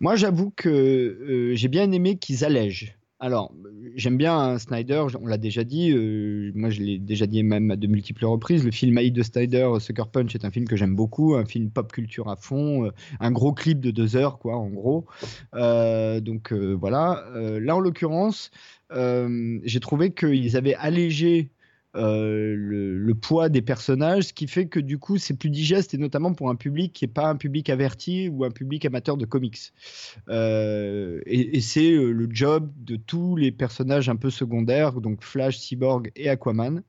moi, j'avoue que euh, j'ai bien aimé qu'ils allègent. Alors, j'aime bien Snyder, on l'a déjà dit, euh, moi je l'ai déjà dit même à de multiples reprises, le film Haït de Snyder, Sucker Punch, est un film que j'aime beaucoup, un film pop culture à fond, un gros clip de deux heures, quoi, en gros. Donc voilà, là en l'occurrence, j'ai trouvé qu'ils avaient allégé euh, le, poids des personnages, ce qui fait que du coup c'est plus digeste et notamment pour un public qui n'est pas un public averti ou un public amateur de comics. Euh, et c'est euh, le job de tous les personnages un peu secondaires, donc Flash, Cyborg et Aquaman.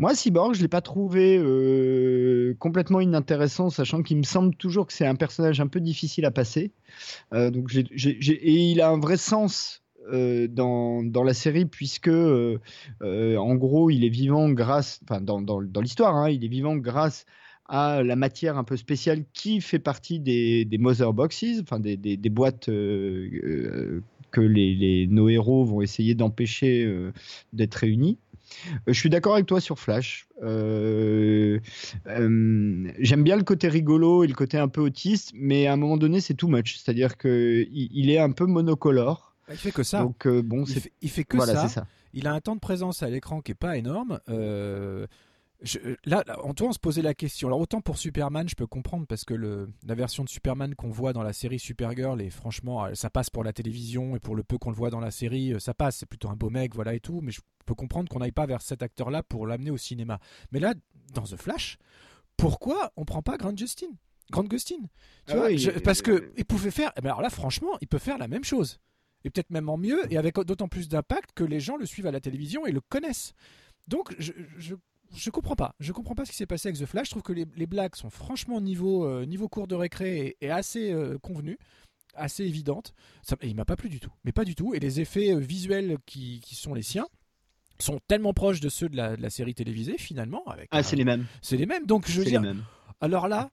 Moi, Cyborg, je l'ai pas trouvé complètement inintéressant, sachant qu'il me semble toujours que c'est un personnage un peu difficile à passer. Donc et il a un vrai sens euh, dans, la série, puisque euh, euh, en gros, il est vivant grâce, enfin dans, l'histoire, hein, il est vivant grâce à la matière un peu spéciale qui fait partie des, des mother boxes, enfin des, boîtes que les, nos héros vont essayer d'empêcher d'être réunis. Je suis d'accord avec toi sur Flash. J'aime bien le côté rigolo et le côté un peu autiste, mais à un moment donné, c'est too much. C'est-à-dire que il, il est un peu monocolore. Bah, Il fait que ça. Donc euh, bon, il, fait, il fait que voilà, ça. Il a un temps de présence à l'écran qui est pas énorme. Euh, je- là, on, toi, on se posait la question. Alors autant pour Superman, je peux comprendre parce que le, la version de Superman qu'on voit dans la série Supergirl, et franchement, euh, ça passe pour la télévision et pour le peu qu'on le voit dans la série, ça passe. C'est plutôt un beau mec, voilà et tout. Mais je peux comprendre qu'on n'aille pas vers cet acteur-là pour l'amener au cinéma. Mais là, dans The Flash, pourquoi on prend pas Grant Justin Grant Gustin? Tu Ah vois, oui, je- parce que il pouvait faire. eh ben alors là, franchement, il peut faire la même chose et peut-être même en mieux et avec d'autant plus d'impact que les gens le suivent à la télévision et le connaissent. Donc je, je, je comprends pas. Je comprends pas ce qui s'est passé avec The Flash. Je trouve que les, les blagues sont franchement niveau euh, niveau cours de récré et, et assez euh, convenues, assez évidentes. Ça, et il m'a pas plu du tout. Mais pas du tout. Et les effets euh, visuels qui, qui sont les siens sont tellement proches de ceux de la, de la série télévisée finalement. Avec Ah, c'est les mêmes. c'est les mêmes. Donc je veux C'est dire, les mêmes. alors là,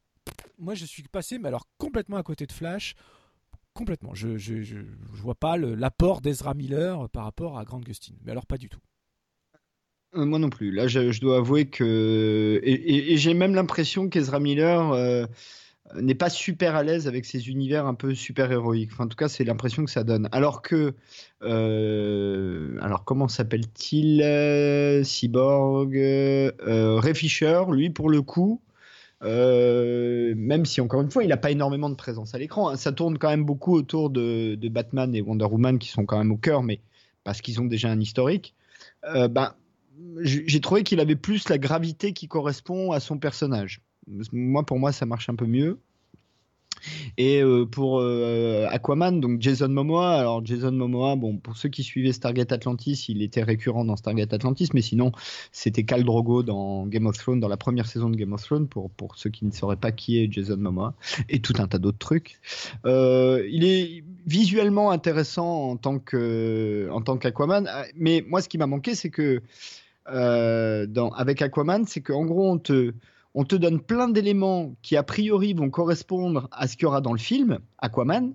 moi je suis passé, mais alors complètement à côté de Flash. Complètement. Je, je, je, je vois pas l'apport d'Ezra Miller par rapport à Grant Gustin. Mais alors pas du tout. Euh, Moi non plus. Là, je, dois avouer que. Et, j'ai même l'impression qu'Ezra Miller euh, n'est pas super à l'aise avec ces univers un peu super héroïques. Enfin, en tout cas, c'est l'impression que ça donne. Alors que. euh, alors, comment s'appelle-t-il? Cyborg euh, Ray Fisher, lui, pour le coup. Euh, même si encore une fois il n'a pas énormément de présence à l'écran, hein. ça tourne quand même beaucoup autour de, Batman et Wonder Woman qui sont quand même au cœur, mais parce qu'ils ont déjà un historique. Euh, ben, j'ai trouvé qu'il avait plus la gravité qui correspond à son personnage. Moi, pour moi, ça marche un peu mieux. Et euh, pour euh, Aquaman, donc Jason Momoa. Alors Jason Momoa, bon, pour ceux qui suivaient Stargate Atlantis, il était récurrent dans Stargate Atlantis, mais sinon, c'était Khal Drogo dans Game of Thrones, dans la première saison de Game of Thrones, pour, pour ceux qui ne sauraient pas qui est Jason Momoa, et tout un tas d'autres trucs. Euh, il est visuellement intéressant en tant que en tant qu'Aquaman, mais moi, ce qui m'a manqué, c'est que dans, avec Aquaman, c'est qu'en gros, on te, on te donne plein d'éléments qui, a priori, vont correspondre à ce qu'il y aura dans le film, Aquaman,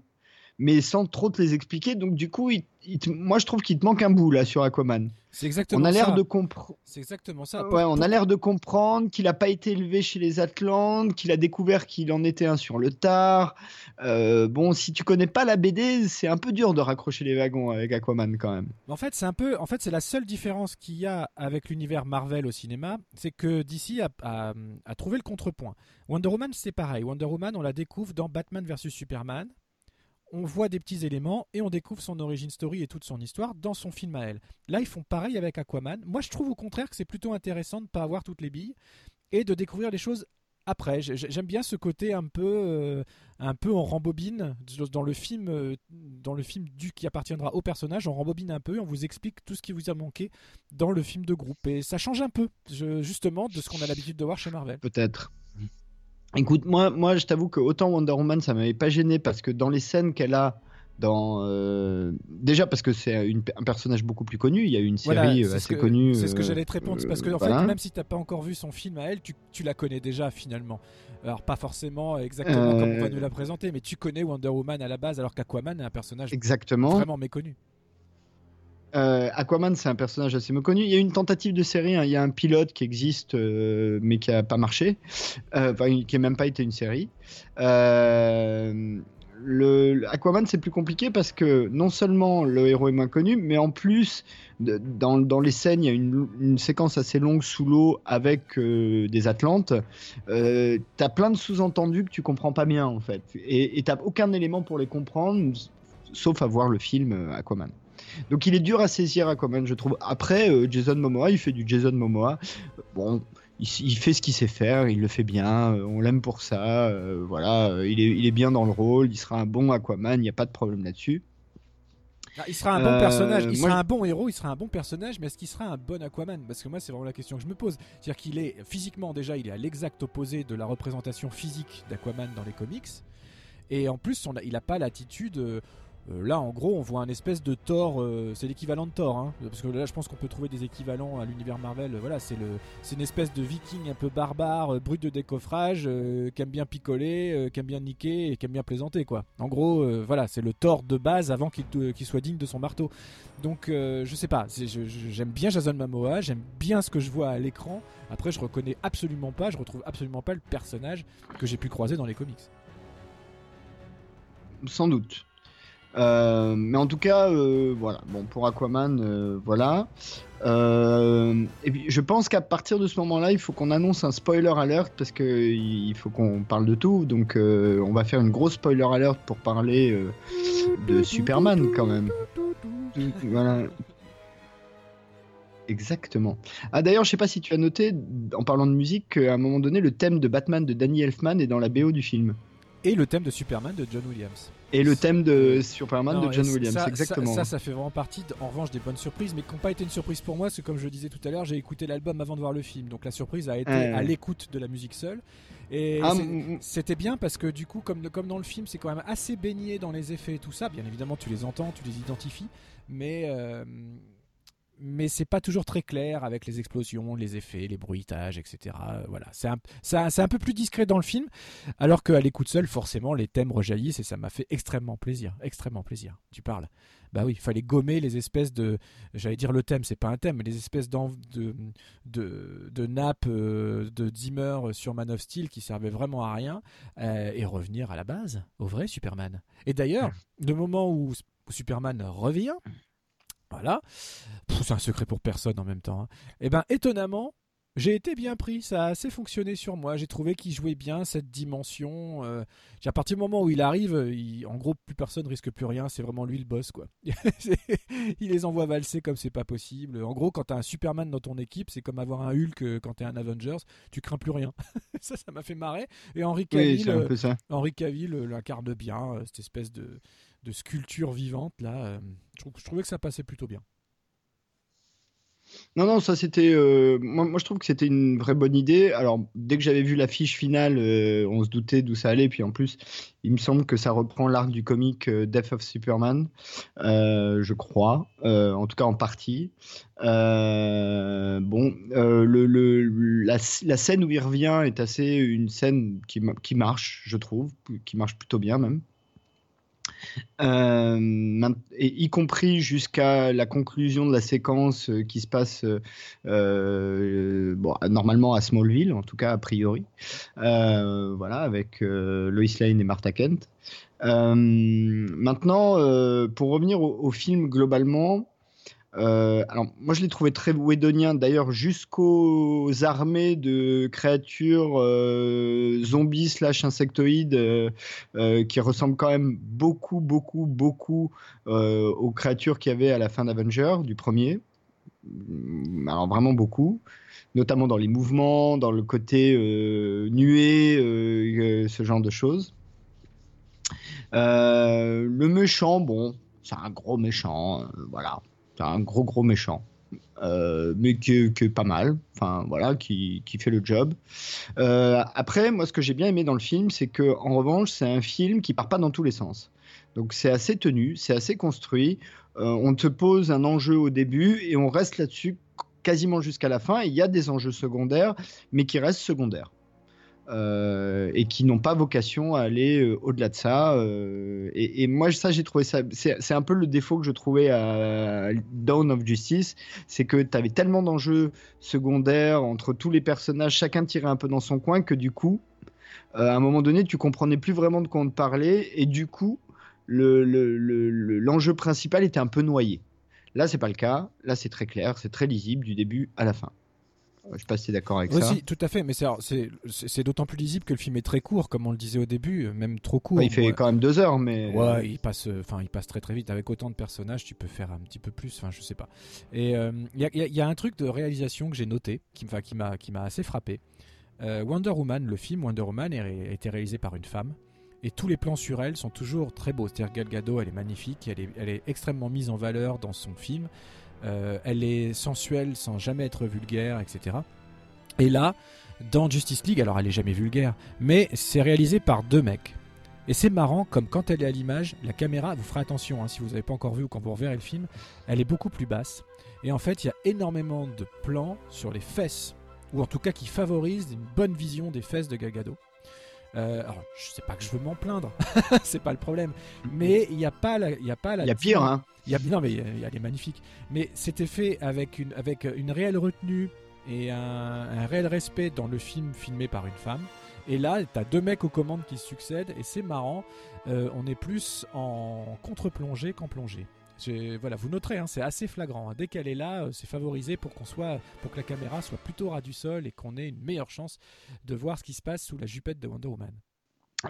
mais sans trop te les expliquer. Donc, du coup, il- il te- moi, je trouve qu'il te manque un bout, là, sur Aquaman. C'est exactement On a l'air ça. de comprendre. C'est exactement ça. Ouais, on a l'air de comprendre qu'il n'a pas été élevé chez les Atlantes, qu'il a découvert qu'il en était un sur le tard. Euh, bon, si tu connais pas la BD, c'est un peu dur de raccrocher les wagons avec Aquaman quand même. En fait, c'est un peu, en fait, c'est la seule différence qu'il y a avec l'univers Marvel au cinéma, c'est que DC a, a- a trouvé le contrepoint. Wonder Woman, c'est pareil. Wonder Woman, on la découvre dans Batman vs Superman. On voit des petits éléments et on découvre son origin story et toute son histoire dans son film à elle. Là, ils font pareil avec Aquaman. Moi, je trouve au contraire que c'est plutôt intéressant de ne pas avoir toutes les billes et de découvrir les choses après. J'ai- J'aime bien ce côté un peu, euh, un peu en rembobine dans le film, euh, dans le film du qui appartiendra au personnage. On rembobine un peu, on vous explique tout ce qui vous a manqué dans le film de groupe et ça change un peu, justement, de ce qu'on a l'habitude de voir chez Marvel. Peut-être. Écoute, moi, moi je t'avoue que autant Wonder Woman, ça m'avait pas gêné parce que dans les scènes qu'elle a dans euh, déjà parce que c'est un personnage beaucoup plus connu, il y a eu une série Voilà, euh, ce assez que- connue. C'est ce que euh, j'allais te répondre. c'est parce que, euh, en voilà. fait, même si t'as pas encore vu son film à elle, tu, tu la connais déjà finalement. Alors, pas forcément exactement comme on va Euh, nous la présenter, mais tu connais Wonder Woman à la base, alors qu'Aquaman est un personnage Exactement. vraiment méconnu. Euh, Aquaman, c'est un personnage assez méconnu. Il y a une tentative de série. hein. Il y a un pilote qui existe, euh, mais qui a pas marché, euh, qui n'a même pas été une série. Le, Aquaman, c'est plus compliqué parce que non seulement le héros est moins connu, mais en plus, dans, les scènes, il y a une, séquence assez longue sous l'eau avec des Atlantes. Euh, t'as plein de sous-entendus que tu comprends pas bien en fait, et t'as aucun élément pour les comprendre, sauf à voir le film Aquaman. Donc il est dur à saisir Aquaman, je trouve. Après, euh, Jason Momoa, il fait du Jason Momoa. Bon, il, il fait ce qu'il sait faire, il le fait bien, euh, on l'aime pour ça. euh, voilà, euh, il est, il est bien dans le rôle, il sera un bon Aquaman, il n'y a pas de problème là-dessus. Ah, il sera un bon Euh, personnage, il sera un bon héros, il sera un bon personnage, mais est-ce qu'il sera un bon Aquaman? Parce que moi, c'est vraiment la question que je me pose. C'est-à-dire qu'il est physiquement déjà, il est à l'exact opposé de la représentation physique d'Aquaman dans les comics, et en plus, on a- il n'a pas l'attitude. Euh, là, en gros, on voit un espèce de Thor, euh, c'est l'équivalent de Thor, hein, parce que là, je pense qu'on peut trouver des équivalents à l'univers Marvel. Voilà, c'est une espèce de Viking un peu barbare, euh, brut de décoffrage, qui aime bien picoler, qui aime bien niquer et qui aime bien plaisanter, quoi. En gros, voilà, c'est le Thor de base avant qu'il soit digne de son marteau. Donc, je sais pas, j'aime bien Jason Momoa, j'aime bien ce que je vois à l'écran. Après, je reconnais absolument pas, je retrouve absolument pas le personnage que j'ai pu croiser dans les comics. Sans doute. Euh, mais en tout cas, euh, voilà. Bon, pour Aquaman, euh, voilà. Et puis, je pense qu'à partir de ce moment-là, il faut qu'on annonce un spoiler alert parce que il faut qu'on parle de tout. Donc, on va faire une grosse spoiler alert pour parler de Superman quand même. Voilà. Exactement. Ah d'ailleurs, je sais pas si tu as noté en parlant de musique qu'à un moment donné, le thème de Batman de Danny Elfman est dans la BO du film. Et le thème de Superman de John Williams. Et le thème de Superman Non, de John Williams, ça, exactement. Ça, ça, ça fait vraiment partie, de- en revanche, des bonnes surprises, mais qui n'ont pas été une surprise pour moi, parce que comme je le disais tout à l'heure, j'ai écouté l'album avant de voir le film. Donc la surprise a été à l'écoute de la musique seule. Et Ah, c'était bien parce que du coup, comme, comme dans le film, c'est quand même assez baigné dans les effets et tout ça. Bien évidemment, tu les entends, tu les identifies, mais. euh, mais c'est pas toujours très clair avec les explosions, les effets, les bruitages, etc. Euh, Voilà, c'est un, c'est un- peu plus discret dans le film, alors qu'à l'écoute seule, forcément, les thèmes rejaillissent et ça m'a fait extrêmement plaisir, extrêmement plaisir. Tu parles. Bah oui, il fallait gommer les espèces de, j'allais dire le thème, c'est pas un thème, mais les espèces de, de, de nappes euh, de Zimmer sur Man of Steel qui servaient vraiment à rien euh, et revenir à la base, au vrai Superman. Et d'ailleurs, le moment où Superman revient, voilà, c'est un secret pour personne en même temps. Et ben étonnamment, j'ai été bien pris, ça a assez fonctionné sur moi. J'ai trouvé qu'il jouait bien cette dimension. euh, à partir du moment où il arrive, il- en gros, plus personne risque plus rien. C'est vraiment lui le boss, quoi. il les envoie valser comme c'est pas possible. En gros, quand t'as un Superman dans ton équipe, c'est comme avoir un Hulk euh, quand t'es un Avengers. Tu crains plus rien. ça, ça m'a fait marrer. Et Henri Cavill, euh. Henri Cavill euh, l'incarne bien, cette espèce de, de sculpture vivante là. euh, je, trouvais que ça passait plutôt bien. Non, non, ça c'était. euh, moi, je trouve que c'était une vraie bonne idée. Alors, dès que j'avais vu l'affiche finale, euh, on se doutait d'où ça allait. Puis en plus, il me semble que ça reprend l'arc du comic Death of Superman, je crois. En tout cas, en partie. Bon, la, scène où il revient est assez une scène qui marche, je trouve, qui marche plutôt bien même. Euh, et y compris jusqu'à la conclusion de la séquence euh, qui se passe euh, normalement à Smallville, en tout cas a priori, voilà, avec Lois Lane et Martha Kent. Maintenant, pour revenir au film globalement, euh, alors moi je l'ai trouvé très whedonien d'ailleurs jusqu'aux armées de créatures euh, zombies slash insectoïdes euh, qui ressemblent quand même beaucoup beaucoup beaucoup aux créatures qu'il y avait à la fin d'Avenger du premier. Mm, alors vraiment beaucoup. Notamment dans les mouvements dans le côté euh, ce genre de choses. Le méchant bon c'est un gros méchant voilà un gros gros méchant, euh, mais qui est, pas mal, enfin voilà, qui, qui fait le job. Euh, après, moi, ce que j'ai bien aimé dans le film, c'est que en revanche, c'est un film qui part pas dans tous les sens. Donc c'est assez tenu, c'est assez construit. Euh, on te pose un enjeu au début et on reste là-dessus quasiment jusqu'à la fin. Il y a des enjeux secondaires, mais qui restent secondaires. Euh, et qui n'ont pas vocation à aller euh, au-delà de ça. euh, et, moi, ça, j'ai trouvé ça. C'est un peu le défaut que je trouvais à Dawn of Justice, c'est que tu avais tellement d'enjeux secondaires entre tous les personnages, chacun tirait un peu dans son coin, que du coup, à un moment donné, tu comprenais plus vraiment de quoi on te parlait, et du coup, le- le- le- le- l'enjeu principal était un peu noyé. Là, c'est pas le cas. Là, c'est très clair, c'est très lisible du début à la fin. Je sais pas si tu es d'accord avec Oui, ça. tout à fait, mais c'est- d'autant plus lisible que le film est très court, comme on le disait au début, euh, même trop court. Ouais, il fait Ouais. quand même deux heures, mais. Ouais, il passe, euh, enfin, il passe très très vite. Avec autant de personnages, tu peux faire un petit peu plus. Enfin, je sais pas. Et euh, il y, a- y a- y a un truc de réalisation que j'ai noté, qui, m'a, qui m'a assez frappé. Euh, Wonder Woman, le film Wonder Woman, ré- a été réalisé par une femme. Et tous les plans sur elle sont toujours très beaux. C'est-à-dire Gal Gadot, elle est magnifique, elle est, elle est extrêmement mise en valeur dans son film. Euh, elle est sensuelle sans jamais être vulgaire, etc. Et là, dans Justice League, alors elle est jamais vulgaire, mais c'est réalisé par deux mecs. Et c'est marrant, comme quand elle est à l'image, la caméra, vous ferez attention, hein, si vous n'avez pas encore vu ou quand vous reverrez le film, elle est beaucoup plus basse. Et en fait, il y a énormément de plans sur les fesses, ou en tout cas qui favorisent une bonne vision des fesses de Gal Gadot. Euh, alors, je sais pas que je veux m'en plaindre, c'est pas le problème, mais il n'y a pas la, il y a pas la. Y a pire, hein. Il y a, non, mais elle est magnifique. Mais c'était fait avec une, avec une réelle retenue et un, réel respect dans le film filmé par une femme. Et là, t'as deux mecs aux commandes qui se succèdent et c'est marrant. Euh, on est plus en contre-plongée qu'en plongée. Voilà, vous noterez, hein, c'est assez flagrant. hein. Dès qu'elle est là, euh, c'est favorisé pour qu'on soit, pour que la caméra soit plutôt ras du sol et qu'on ait une meilleure chance de voir ce qui se passe sous la jupette de Wonder Woman.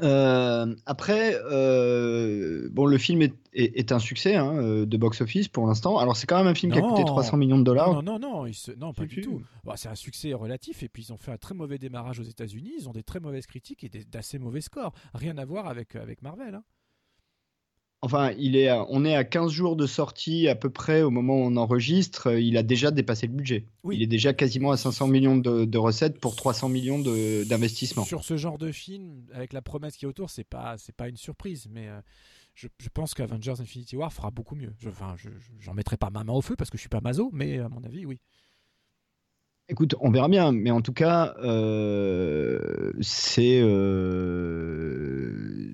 Euh, après, euh, bon, le film est, est- est un succès hein, euh, de box-office pour l'instant. Alors, c'est quand même un film qui a coûté Non. 300 millions de dollars. Non, non, non, non, ils se- non, pas du tout. Bah, c'est un succès relatif et puis ils ont fait un très mauvais démarrage aux États-Unis. Ils ont des très mauvaises critiques et des- d'assez mauvais scores. Rien à voir avec, avec Marvel. hein. Enfin, il est, à- on est à 15 jours de sortie à peu près au moment où on enregistre. Il a déjà dépassé le budget. Oui. Il est déjà quasiment à 500 millions de, de recettes pour 300 millions de- d'investissement. Sur ce genre de film, avec la promesse qui est autour, c'est pas, c'est pas une surprise. Mais euh, je, je pense qu'Avengers Infinity War fera beaucoup mieux. Je, enfin, je- mettrai pas ma main au feu parce que je suis pas maso, mais à mon avis, oui. Écoute, on verra bien, mais en tout cas, euh, c'est euh,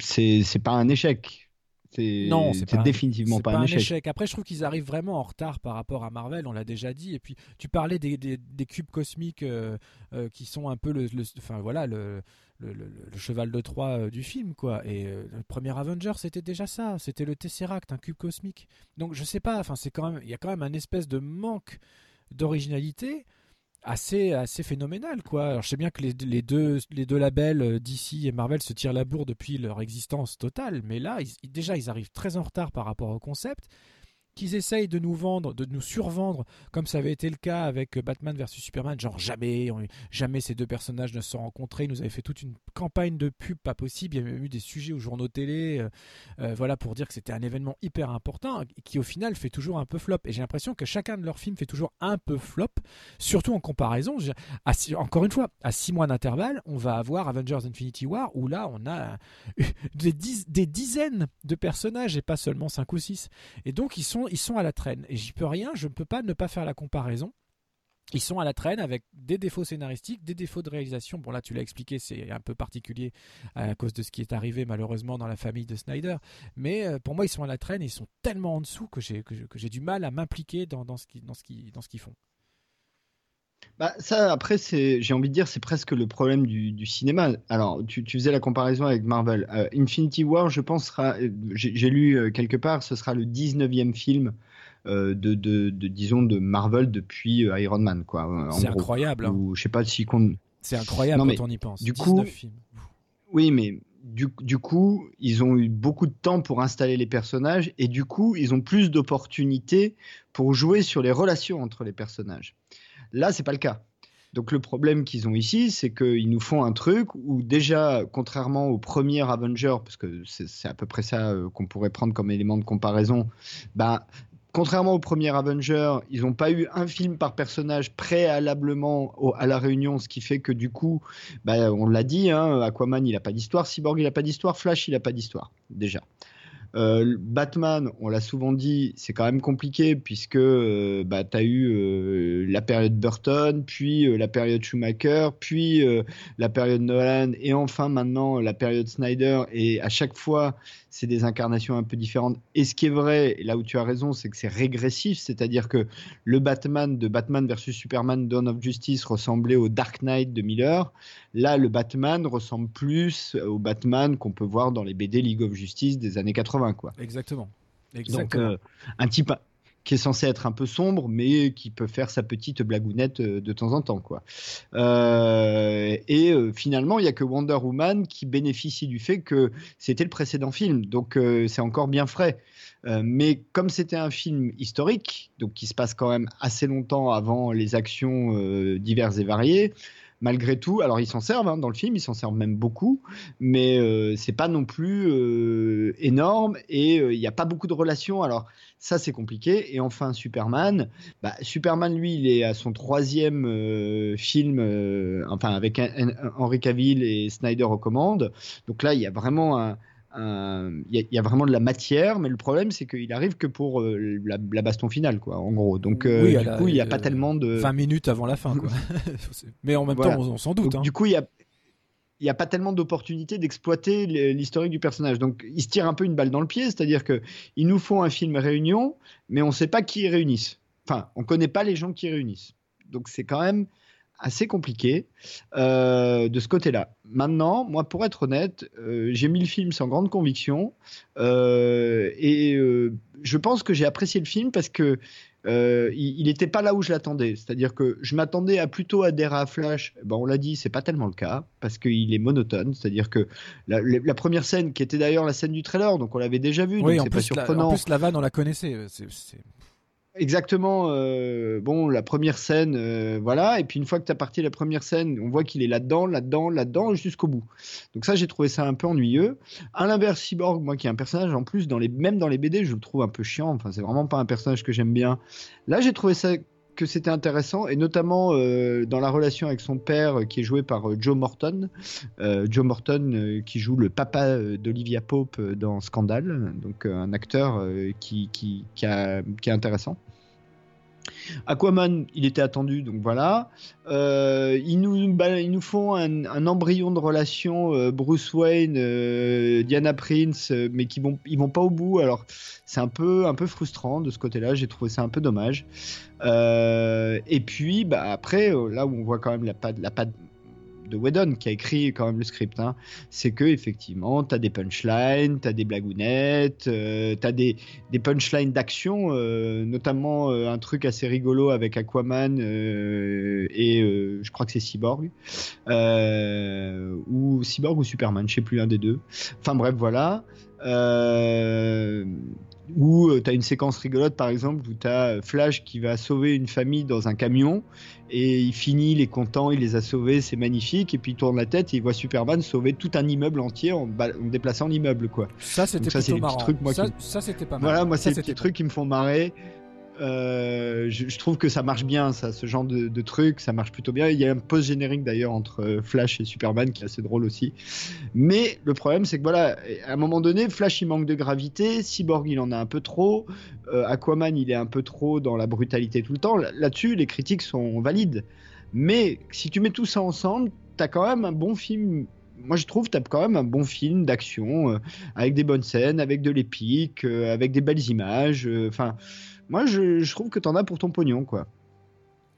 c'est c'est pas un échec. Non, c'est définitivement pas, un échec. Après, je trouve qu'ils arrivent vraiment en retard par rapport à Marvel, on l'a déjà dit. Et puis, tu parlais des, des- des cubes cosmiques euh, euh, qui sont un peu le, le- enfin voilà, le, le, cheval de Troie euh, du film, quoi. Et euh, le premier Avenger, c'était déjà ça. C'était le Tesseract, un cube cosmique. Donc, je sais pas. Enfin, c'est quand même, il y a quand même un espèce de manque d'originalité assez assez phénoménal quoi. Alors je sais bien que les, les deux les deux labels euh, DC et Marvel se tirent la bourre depuis leur existence totale, mais là déjà ils arrivent très en retard par rapport au concept qu'ils essayent de nous vendre, de nous survendre, comme ça avait été le cas avec Batman versus Superman, genre jamais, jamais ces deux personnages ne se sont rencontrés. Ils nous avaient fait toute une campagne de pub pas possible. Il y avait eu des sujets aux journaux télé, euh, euh, voilà pour dire que c'était un événement hyper important qui au final fait toujours un peu flop. Et j'ai l'impression que chacun de leurs films fait toujours un peu flop, surtout en comparaison. à six- encore une fois, à six mois d'intervalle, on va avoir Avengers Infinity War où là on a des, diz- des dizaines de personnages et pas seulement 5 ou 6. Et donc ils sont, ils sont à la traîne. Et j'y peux rien, je ne peux pas ne pas faire la comparaison. Ils sont à la traîne avec des défauts scénaristiques, des défauts de réalisation. Bon là tu l'as expliqué, c'est un peu particulier à cause de ce qui est arrivé malheureusement dans la famille de Snyder. Mais euh, pour moi ils sont à la traîne et ils sont tellement en dessous que j'ai que du mal à m'impliquer dans, dans ce qui- qui- dans ce qu'ils font. Bah, ça, après, c'est, j'ai envie de dire, c'est presque le problème du, du cinéma. Alors, tu, tu faisais la comparaison avec Marvel. Euh, Infinity War, je pense, sera, euh, j'ai, lu euh, quelque part, ce sera le 19e film de, de, de, disons, de Marvel depuis Iron Man, quoi. C'est incroyable. hein. Ou, je sais pas si qu'on. C'est incroyable Non, mais quand on y pense. du 19 coup- films. Oui, mais du, du coup, ils ont eu beaucoup de temps pour installer les personnages et du coup, ils ont plus d'opportunités pour jouer sur les relations entre les personnages. Là, c'est pas le cas. Donc le problème qu'ils ont ici, c'est qu'ils nous font un truc où déjà, contrairement au premier Avenger, parce que c'est à peu près ça euh, qu'on pourrait prendre comme élément de comparaison, bah, contrairement au premier Avenger, ils n'ont pas eu un film par personnage préalablement à la réunion, ce qui fait que du coup, bah, on l'a dit, hein, Aquaman il n'a pas d'histoire, Cyborg il n'a pas d'histoire, Flash il n'a pas d'histoire, déjà. Euh, Batman, on l'a souvent dit, c'est quand même compliqué puisque euh, bah, tu as eu euh, la période Burton, puis la période Schumacher, puis la période Nolan, et enfin maintenant la période Snyder. Et à chaque fois, c'est des incarnations un peu différentes. Et ce qui est vrai, et là où tu as raison, c'est que c'est régressif, c'est-à-dire que le Batman de Batman versus Superman Dawn of Justice ressemblait au Dark Knight de Miller. Là, le Batman ressemble plus au Batman qu'on peut voir dans les BD League of Justice des années 80, quoi. Exactement. Donc, Exactement. euh, un type qui est censé être un peu sombre, mais qui peut faire sa petite blagounette de temps en temps, quoi. et finalement, il y a que Wonder Woman qui bénéficie du fait que c'était le précédent film, donc c'est encore bien frais. mais comme c'était un film historique, donc qui se passe quand même assez longtemps avant les actions diverses et variées, malgré tout, alors ils s'en servent hein, dans le film, ils s'en servent même beaucoup, mais euh, c'est pas non plus euh, énorme et euh, il n'y a pas beaucoup de relations. Alors ça c'est compliqué. Et enfin Superman, bah, Superman lui il est à son troisième film, enfin avec Henry Cavill et Snyder aux commandes. Donc là il y a vraiment un il y, a vraiment de la matière, mais le problème c'est qu'il arrive que pour euh, la, baston finale, quoi, en gros. Donc, euh, du coup, il n'y a pas tellement de. 20 minutes avant la fin, quoi. mais en même temps, on, s'en doute. Hein. Du coup, il y a. Il n'y a pas tellement d'opportunités d'exploiter l'historique du personnage. Donc, ils se tirent un peu une balle dans le pied, c'est-à-dire qu'ils nous font un film réunion, mais on ne sait pas qui ils réunissent. Enfin, on ne connaît pas les gens qui réunissent. Donc, c'est quand même assez compliqué euh, de ce côté-là. Maintenant, moi, pour être honnête, euh, j'ai mis le film sans grande conviction euh, et je pense que j'ai apprécié le film parce que il n'était pas là où je l'attendais. C'est-à-dire que je m'attendais à plutôt à Flash. Ben, on l'a dit, c'est pas tellement le cas parce qu'il est monotone. C'est-à-dire que la, première scène, qui était d'ailleurs la scène du trailer, donc on l'avait déjà vu, oui, donc c'est pas surprenant. La, en plus, la vanne, on la connaissait. Exactement. Euh, bon, la première scène, euh, voilà. Et puis une fois que tu as parti la première scène, on voit qu'il est là-dedans, là-dedans, là-dedans, jusqu'au bout. Donc ça, j'ai trouvé ça un peu ennuyeux. À l'inverse, Cyborg, moi qui est un personnage en plus, dans les, même dans les BD, je le trouve un peu chiant. Enfin, c'est vraiment pas un personnage que j'aime bien. Là, j'ai trouvé ça que c'était intéressant, et notamment euh, dans la relation avec son père, qui est joué par Joe Morton. Joe Morton, qui joue le papa d'Olivia Pope dans Scandal, donc un acteur qui, qui, qui est intéressant. Aquaman, il était attendu, donc voilà. Euh, ils, nous, ils nous font un, embryon de relation euh, Bruce Wayne, euh, Diana Prince, mais qui vont, ils vont pas au bout. Alors c'est un peu, un peu frustrant de ce côté-là. J'ai trouvé ça un peu dommage. et puis, bah, après, là où on voit quand même la patte, la patte de Whedon qui a écrit quand même le script, hein, c'est que effectivement, tu as des punchlines, tu as des blagounettes, euh, tu as des, punchlines d'action, euh, notamment euh, un truc assez rigolo avec Aquaman et je crois que c'est Cyborg, ou Cyborg ou Superman, je sais plus un des deux. Enfin bref, voilà. Où tu as une séquence rigolote par exemple où tu as Flash qui va sauver une famille dans un camion et il finit, il est content, il les a sauvés, c'est magnifique et puis il tourne la tête et il voit Superman sauver tout un immeuble entier en, déplaçant l'immeuble quoi. Ça c'était plutôt marrant. Trucs, moi, ça, ça c'était pas mal. Voilà, moi c'est des trucs qui me font marrer. Euh, je, trouve que ça marche bien, ça, ce genre de, truc, ça marche plutôt bien. Il y a un post-générique d'ailleurs entre euh, Flash et Superman qui est assez drôle aussi. Mais le problème, c'est que voilà, à un moment donné, Flash il manque de gravité, Cyborg il en a un peu trop, euh, Aquaman il est un peu trop dans la brutalité tout le temps. Là-dessus, les critiques sont valides. Mais si tu mets tout ça ensemble, t'as quand même un bon film moi je trouve tu as quand même un bon film d'action avec des bonnes scènes, avec de l'épique, avec des belles images. Enfin, moi, je, trouve que t'en as pour ton pognon, quoi.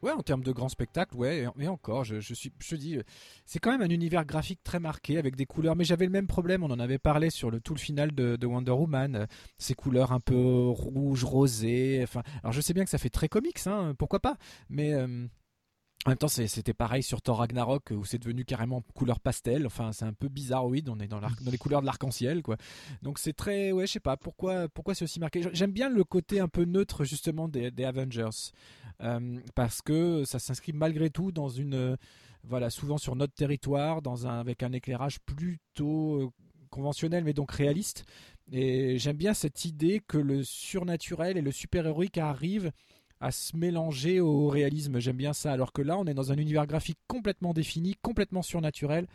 Ouais, en termes de grand spectacle, ouais, et encore, je, je dis, c'est quand même un univers graphique très marqué avec des couleurs. Mais j'avais le même problème, on en avait parlé sur le tout le final de, Wonder Woman, ces couleurs un peu rouge, rosé. Enfin, alors je sais bien que ça fait très comics, hein, pourquoi pas, mais euh, en même temps, c'était pareil sur Thor Ragnarok où c'est devenu carrément couleur pastel. Enfin, c'est un peu bizarroïde. On est dans, les couleurs de l'arc-en-ciel, quoi. Donc c'est très, ouais, je sais pas pourquoi, pourquoi c'est aussi marqué? J'aime bien le côté un peu neutre justement des, Avengers euh, parce que ça s'inscrit malgré tout dans une, voilà, souvent sur notre territoire, avec un éclairage plutôt euh, conventionnel, mais donc réaliste. Et j'aime bien cette idée que le surnaturel et le super héroïque arrivent à se mélanger au réalisme. J'aime bien ça. Alors que là, on est dans un univers graphique complètement défini, complètement surnaturel,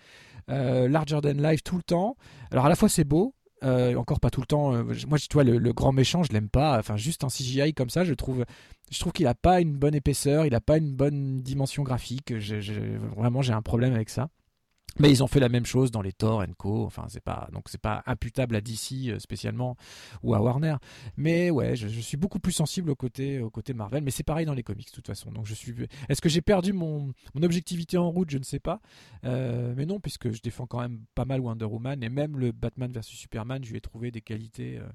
euh, larger than life tout le temps. Alors à la fois c'est beau, euh, encore pas tout le temps. Euh, moi, tu vois, le, grand méchant, je l'aime pas. Enfin, juste en CGI comme ça, je trouve, je trouve qu'il a pas une bonne épaisseur, il a pas une bonne dimension graphique. vraiment, j'ai un problème avec ça. Mais ils ont fait la même chose dans les Thor Co. Enfin, c'est pas pas imputable à DC euh, spécialement ou à Warner. Mais ouais, je, suis beaucoup plus sensible au côté Marvel. Mais c'est pareil dans les comics de toute façon. Donc je suis. Est-ce que j'ai perdu mon, mon objectivité en route? Je ne sais pas. Euh, mais non, puisque je défends quand même pas mal Wonder Woman et même le Batman vs Superman, je lui ai trouvé des qualités. Euh,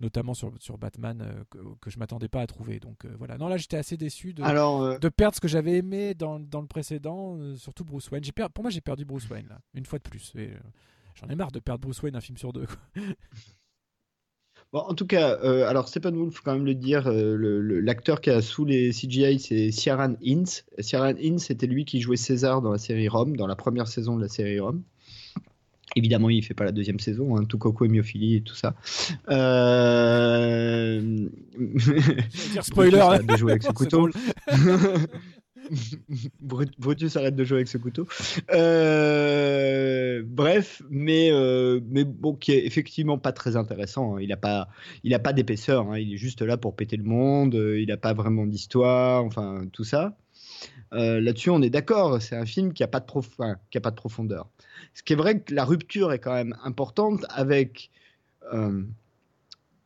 notamment sur, sur Batman, euh, que, que je m'attendais pas à trouver. Donc euh, voilà. Non, là, j'étais assez déçu de, Alors, euh, de perdre ce que j'avais aimé dans, dans le précédent, surtout Bruce Wayne. J'ai per- Pour moi, j'ai perdu Bruce Wayne, là, une fois de plus. Et, J'en ai marre de perdre Bruce Wayne un film sur deux. quoi. Bon, en tout cas, euh, alors Steppenwolf, faut quand même le dire, euh, l'acteur qui a sous les CGI, c'est Ciaran Hinds. Ciaran Hinds, c'était lui qui jouait César dans la série Rome, dans la première saison de la série Rome. Évidemment, il fait pas la deuxième saison, hein, tout coco et myophilie et tout ça. Euh... dire spoiler, Brutus hein. arrête de jouer avec ce couteau. Brutus arrête de jouer avec ce couteau. Euh, bref, mais, euh, mais bon, qui est effectivement pas très intéressant. hein. Il n'a pas, il a pas d'épaisseur. hein. Il est juste là pour péter le monde. euh, Il n'a pas vraiment d'histoire. Enfin, tout ça. Euh, Là-dessus, on est d'accord. C'est un film qui a pas de prof- enfin, qui a pas de profondeur. Ce qui est vrai que la rupture est quand même importante avec. euh,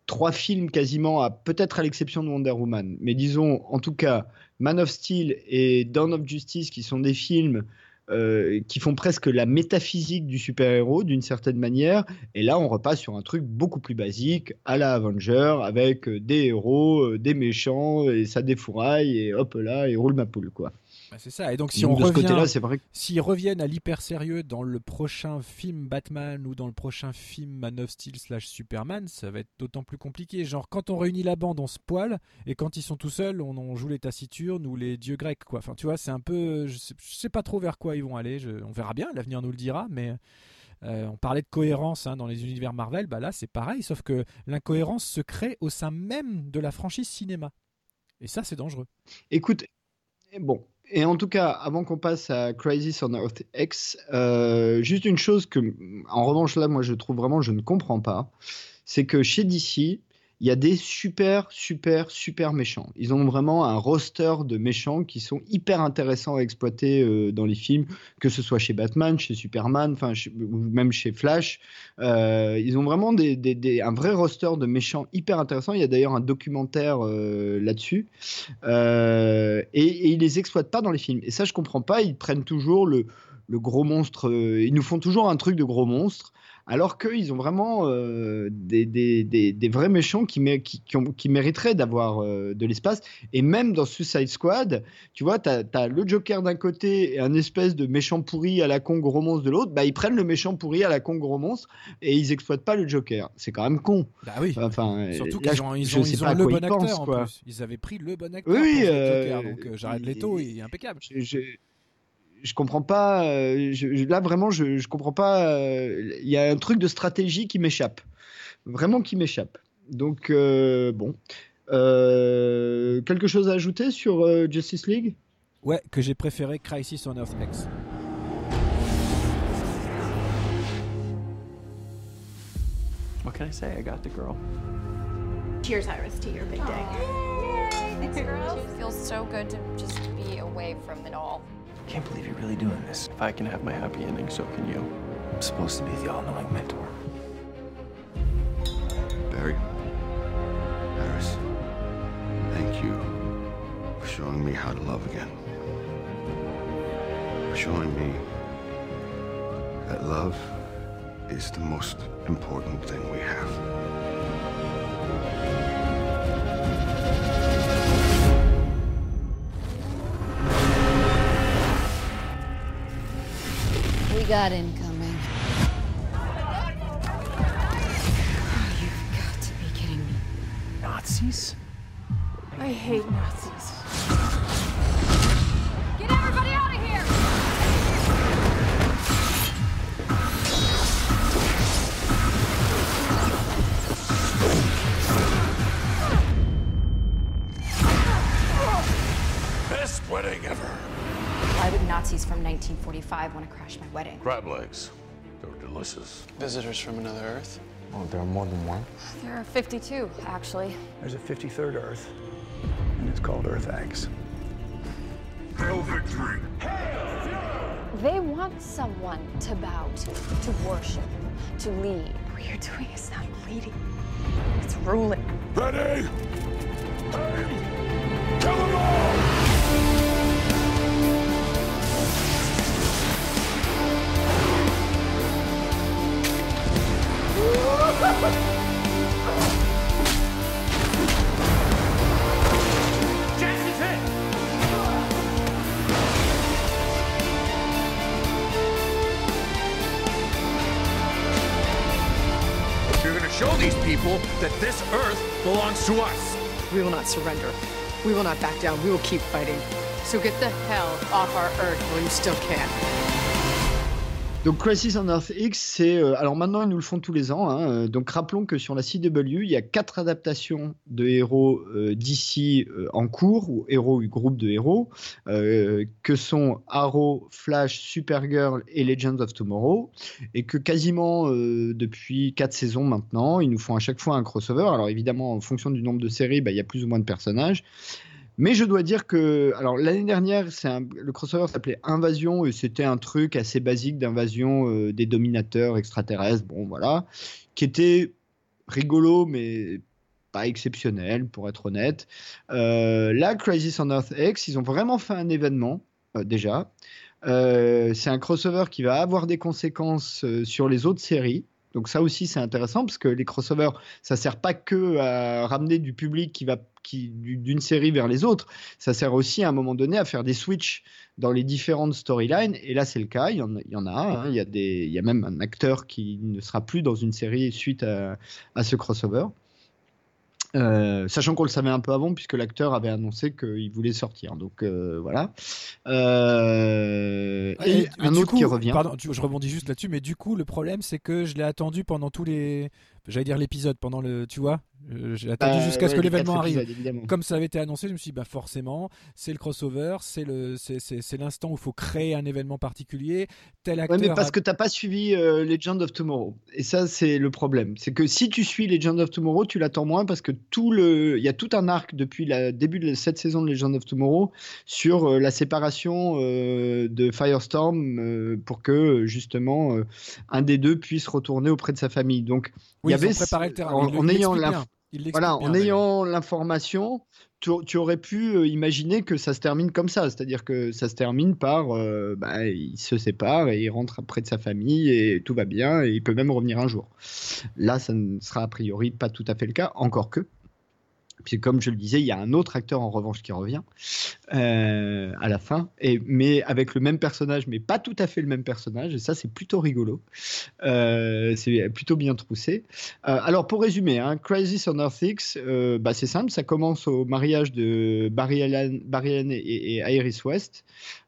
trois films quasiment, à peut-être à l'exception de Wonder Woman, mais disons en tout cas Man of Steel et Dawn of Justice, qui sont des films euh, qui font presque la métaphysique du super-héros d'une certaine manière. Et là, on repasse sur un truc beaucoup plus basique, à la Avenger, avec euh, des héros, des méchants, et ça défouraille, et hop là, et roule ma poule, quoi. Bah, c'est ça. Et donc, si Donc, on de ce revient, côté-là, c'est vrai que s'ils reviennent à l'hyper sérieux dans le prochain film Batman ou dans le prochain film Man of Steel slash Superman, ça va être d'autant plus compliqué. Genre, quand on réunit la bande, on se poile, et quand ils sont tout seuls, on, on joue les taciturnes ou les dieux grecs, quoi. Enfin, tu vois, c'est un peu. Je sais, je sais pas trop vers quoi ils vont aller. Je- on verra bien, l'avenir nous le dira, mais. euh, on parlait de cohérence hein, dans les univers Marvel, bah là c'est pareil, sauf que l'incohérence se crée au sein même de la franchise cinéma. Et ça c'est dangereux. Écoute, bon, et en tout cas, avant qu'on passe à Crisis on Earth X, euh, juste une chose que, en revanche, là, moi, je trouve vraiment, je ne comprends pas, c'est que chez DC, il y a des super, super, super méchants. Ils ont vraiment un roster de méchants qui sont hyper intéressants à exploiter euh, dans les films, que ce soit chez Batman, chez Superman, enfin, même chez Flash. Euh, ils ont vraiment un vrai roster de méchants hyper intéressant. Il y a d'ailleurs un documentaire euh, là-dessus. Et, et ils les exploitent pas dans les films. Et ça, je comprends pas. Ils prennent toujours le, gros monstre. ils nous font toujours un truc de gros monstre. Alors qu'ils ont vraiment euh, des, des, des, des vrais méchants qui, mé- qui, qui, ont- qui mériteraient d'avoir euh, de l'espace. Et même dans Suicide Squad, tu vois, tu as, le Joker d'un côté et un espèce de méchant pourri à la con gros monstre de l'autre. Bah, ils prennent le méchant pourri à la con gros monstre et ils exploitent pas le Joker. C'est quand même con. Bah oui. Enfin, Surtout là, qu'ils ont, ils ont, ils ont le bon acteur pensent, en quoi. plus. Ils avaient pris le bon acteur Oui, pour euh, Joker, donc euh, Jared Leto, il- est impeccable. Je comprends pas. euh, je- là, vraiment, je, je comprends pas. euh, Il y a un truc de stratégie qui m'échappe. Vraiment qui m'échappe. Donc, euh, bon. Euh, quelque chose à ajouter sur euh, Justice League? Ouais, que j'ai préféré Crisis on Earth X. What can I say? I got the girl. Cheers, Iris, to your big day. Thanks, girls. It feels so good to just be away from it all. I can't believe you're really doing this. If I can have my happy ending, so can you. I'm supposed to be the all-knowing mentor. Barry. Harris. Thank you for showing me how to love again. For showing me that love is the most important thing we have. Got incoming. You've got to be kidding me. Nazis? I hate Nazis. Get everybody out of here! Best wedding ever. Why would Nazis from 1945 want to crash my wedding? Crab legs. They're delicious. Visitors from another Earth? Oh, there are more than one? There are 52, actually. There's a 53rd Earth, and it's called Earth X. Hail victory. They want someone to bow to, to worship, to lead. What you're doing is not leading. It's ruling. Ready? Aim! Kill them all! show these people that this earth belongs to us. We will not surrender. We will not back down. We will keep fighting. So get the hell off our earth while you still can. Donc Crisis on Earth X, c'est euh, alors maintenant ils nous le font tous les ans. hein, euh, donc rappelons que sur la CW, il y a quatre adaptations de héros euh, d'ici en cours ou héros ou groupe de héros euh, que sont Arrow, Flash, Supergirl et Legends of Tomorrow et que quasiment euh, depuis quatre saisons maintenant, ils nous font à chaque fois un crossover. Alors évidemment en fonction du nombre de séries, bah, il y a plus ou moins de personnages. Mais je dois dire que, alors l'année dernière, un- le crossover s'appelait Invasion et c'était un truc assez basique d'invasion euh, des dominateurs extraterrestres, bon voilà, qui était rigolo mais pas exceptionnel pour être honnête. Euh, là, Crisis on Earth X, ils ont vraiment fait un événement euh, déjà. Euh, c'est un crossover qui va avoir des conséquences sur les autres séries. Donc ça aussi c'est intéressant parce que les crossovers ça sert pas que à ramener du public qui va qui du- d'une série vers les autres, ça sert aussi à un moment donné à faire des switches dans les différentes storylines et là c'est le cas, il y en, a- il y en a, hein. il y a des il y a même un acteur qui ne sera plus dans une série suite à ce crossover. Euh, sachant qu'on le savait un peu avant puisque l'acteur avait annoncé qu'il voulait sortir donc euh, voilà Euh, et, un autre coup, qui revient Pardon, je rebondis juste là-dessus, mais du coup, le problème, c'est que je l'ai attendu pendant tous les. J'allais dire l'épisode, pendant le. Tu vois J'ai attendu Bah, jusqu'à ce ouais, que l'événement arrive. épisodes. Comme ça avait été annoncé, je me suis dit, bah forcément, c'est le crossover, c'est le, c'est, l'instant où il faut créer un événement particulier. Tel Ouais, acteur. mais parce a- que t'as pas suivi euh, Legend of Tomorrow. Et ça, c'est le problème. C'est que si tu suis Legend of Tomorrow, tu l'attends moins parce que tout le, il y a tout un arc depuis le début de cette saison de Legend of Tomorrow sur euh, la séparation euh, de Firestorm euh, pour que justement un des deux puisse retourner auprès de sa famille. Donc, Oui, il avait préparé le terrain. en, ayant voilà, en ayant l'information, tu, tu aurais pu euh, imaginer que ça se termine comme ça, c'est-à-dire que ça se termine par, euh, bah, il se sépare et il rentre près de sa famille et tout va bien et il peut même revenir un jour. Là, ça ne sera a priori pas tout à fait le cas, encore que. Puis comme je le disais, il y a un autre acteur en revanche qui revient euh, à la fin, et, mais avec le même personnage, mais pas tout à fait le même personnage, et ça c'est plutôt rigolo. Euh, c'est plutôt bien troussé. Euh, alors pour résumer, hein, Crisis on Earth X, bah, c'est simple, ça commence au mariage de Barry Allen, Barry Allen et, et Iris West.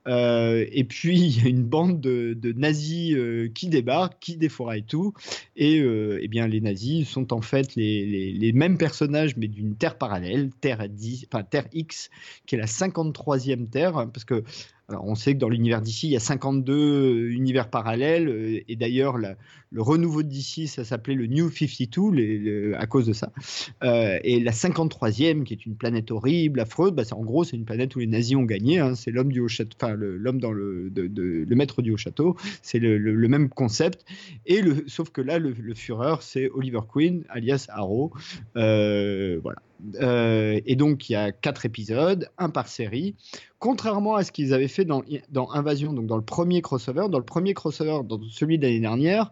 Et puis il y a une bande de, de nazis qui débarquent, qui défouraillent tout. Et euh, eh bien les nazis sont en fait les, les- les mêmes personnages mais d'une terre parallèle, Terre 10, enfin Terre X, qui est la 53e Terre, hein, parce que alors on sait que dans l'univers d'ici, il y a 52 univers parallèles, euh, et d'ailleurs le renouveau d'ici, ça s'appelait le New 52 les- le- à cause de ça. Euh, et la 53e, qui est une planète horrible, affreuse, bah, en gros c'est une planète où les nazis ont gagné, hein, c'est l'homme du haut château, enfin l'homme dans le, le maître du haut château, c'est le, même concept, et sauf que là le, Führer c'est Oliver Queen, alias Arrow, Euh, voilà. Euh, et donc il y a quatre épisodes, un par série. Contrairement à ce qu'ils avaient fait dans, Invasion, donc dans le premier crossover, dans le premier crossover, dans celui de l'année dernière,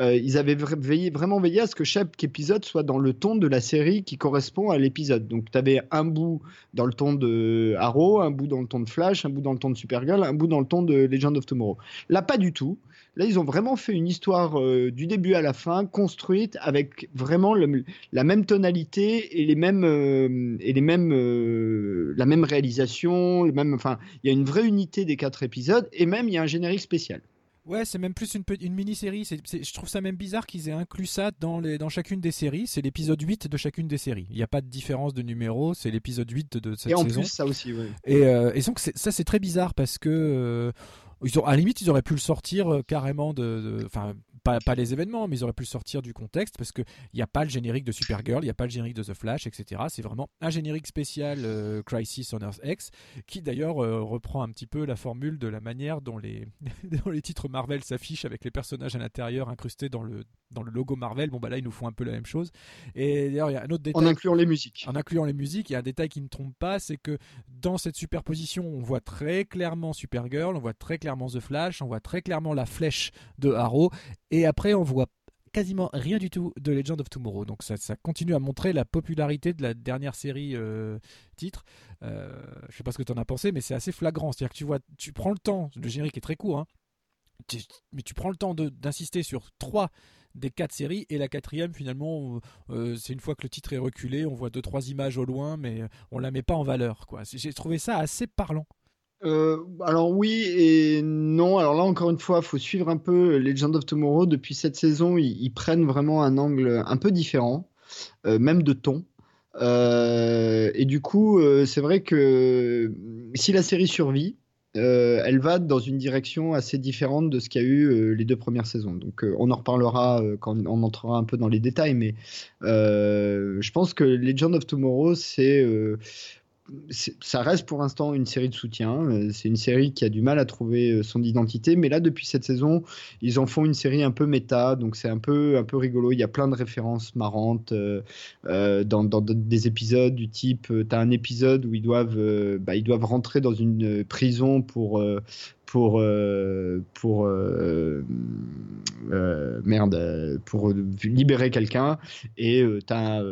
euh, ils avaient vraiment veillé à ce que chaque épisode soit dans le ton de la série qui correspond à l'épisode. Donc tu avais un bout dans le ton de Arrow, un bout dans le ton de Flash, un bout dans le ton de Supergirl, un bout dans le ton de Legend of Tomorrow. Là, pas du tout. Là, ils ont vraiment fait une histoire euh, du début à la fin, construite avec vraiment le- la même tonalité et les mêmes euh, et les mêmes euh, la même réalisation, le même. Enfin, il y a une vraie unité des quatre épisodes et même il y a un générique spécial. Ouais, c'est même plus une, mini-série. Je trouve ça même bizarre qu'ils aient inclus ça dans, les, dans chacune des séries. C'est l'épisode 8 de chacune des séries. Il n'y a pas de différence de numéro. C'est l'épisode 8 de, cette et en saison. plus, ça aussi, ouais. Et, euh, et donc ça c'est très bizarre parce que euh, ils ont, à la limite ils auraient pu le sortir euh, carrément de, enfin pas, pas les événements mais ils auraient pu le sortir du contexte parce que il n'y a pas le générique de Supergirl, il n'y a pas le générique de The Flash, etc. C'est vraiment un générique spécial euh, Crisis on Earth X qui d'ailleurs euh, reprend un petit peu la formule de la manière dont les dont les titres Marvel s'affichent avec les personnages à l'intérieur incrustés dans le dans le logo Marvel. Bon bah là ils nous font un peu la même chose. Et d'ailleurs il y a un autre détail En incluant les musiques. en incluant les musiques, il y a un détail qui ne trompe pas, c'est que dans cette superposition, on voit très clairement Supergirl, on voit très clairement The Flash, on voit très clairement la flèche de Arrow, et après on voit quasiment rien du tout de Legend of Tomorrow. Donc ça, continue à montrer la popularité de la dernière série euh, titre. Euh, je sais pas ce que tu en as pensé, mais c'est assez flagrant. C'est-à-dire que tu vois, tu prends le temps, le générique est très court, hein, mais tu prends le temps d'insister sur trois des quatre séries. Et la quatrième, finalement, euh, c'est une fois que le titre est reculé, on voit deux trois images au loin, mais on la met pas en valeur. Quoi. J'ai trouvé ça assez parlant. Euh, alors oui et non. Alors là encore une fois, faut suivre un peu Legend of Tomorrow. Depuis cette saison, ils, prennent vraiment un angle un peu différent, euh, même de ton. Euh, et du coup, c'est vrai que si la série survit, elle va dans une direction assez différente de ce qu'il y a eu les deux premières saisons. Donc on en reparlera quand on entrera un peu dans les détails, mais je pense que Legend of Tomorrow, c'est ça reste pour l'instant une série de soutien. Euh, c'est une série qui a du mal à trouver euh, son identité, mais là depuis cette saison, ils en font une série un peu méta, donc c'est un peu un peu rigolo. Il y a plein de références marrantes euh, dans, des épisodes du type, tu as un épisode où ils doivent bah, ils doivent rentrer dans une prison pour pour euh, pour euh, euh, merde pour libérer quelqu'un. Et tu as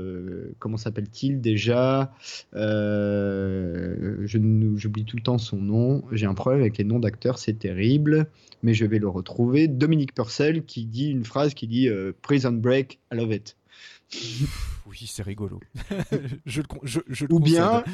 comment s'appelle-t-il déjà je j'oublie tout le temps son nom. J'ai un problème avec les noms d'acteurs c'est terrible. Mais je vais le retrouver. Dominique Purcell qui dit une phrase qui dit Prison Break I love it. Oui c'est rigolo. Je, je, je, ou bien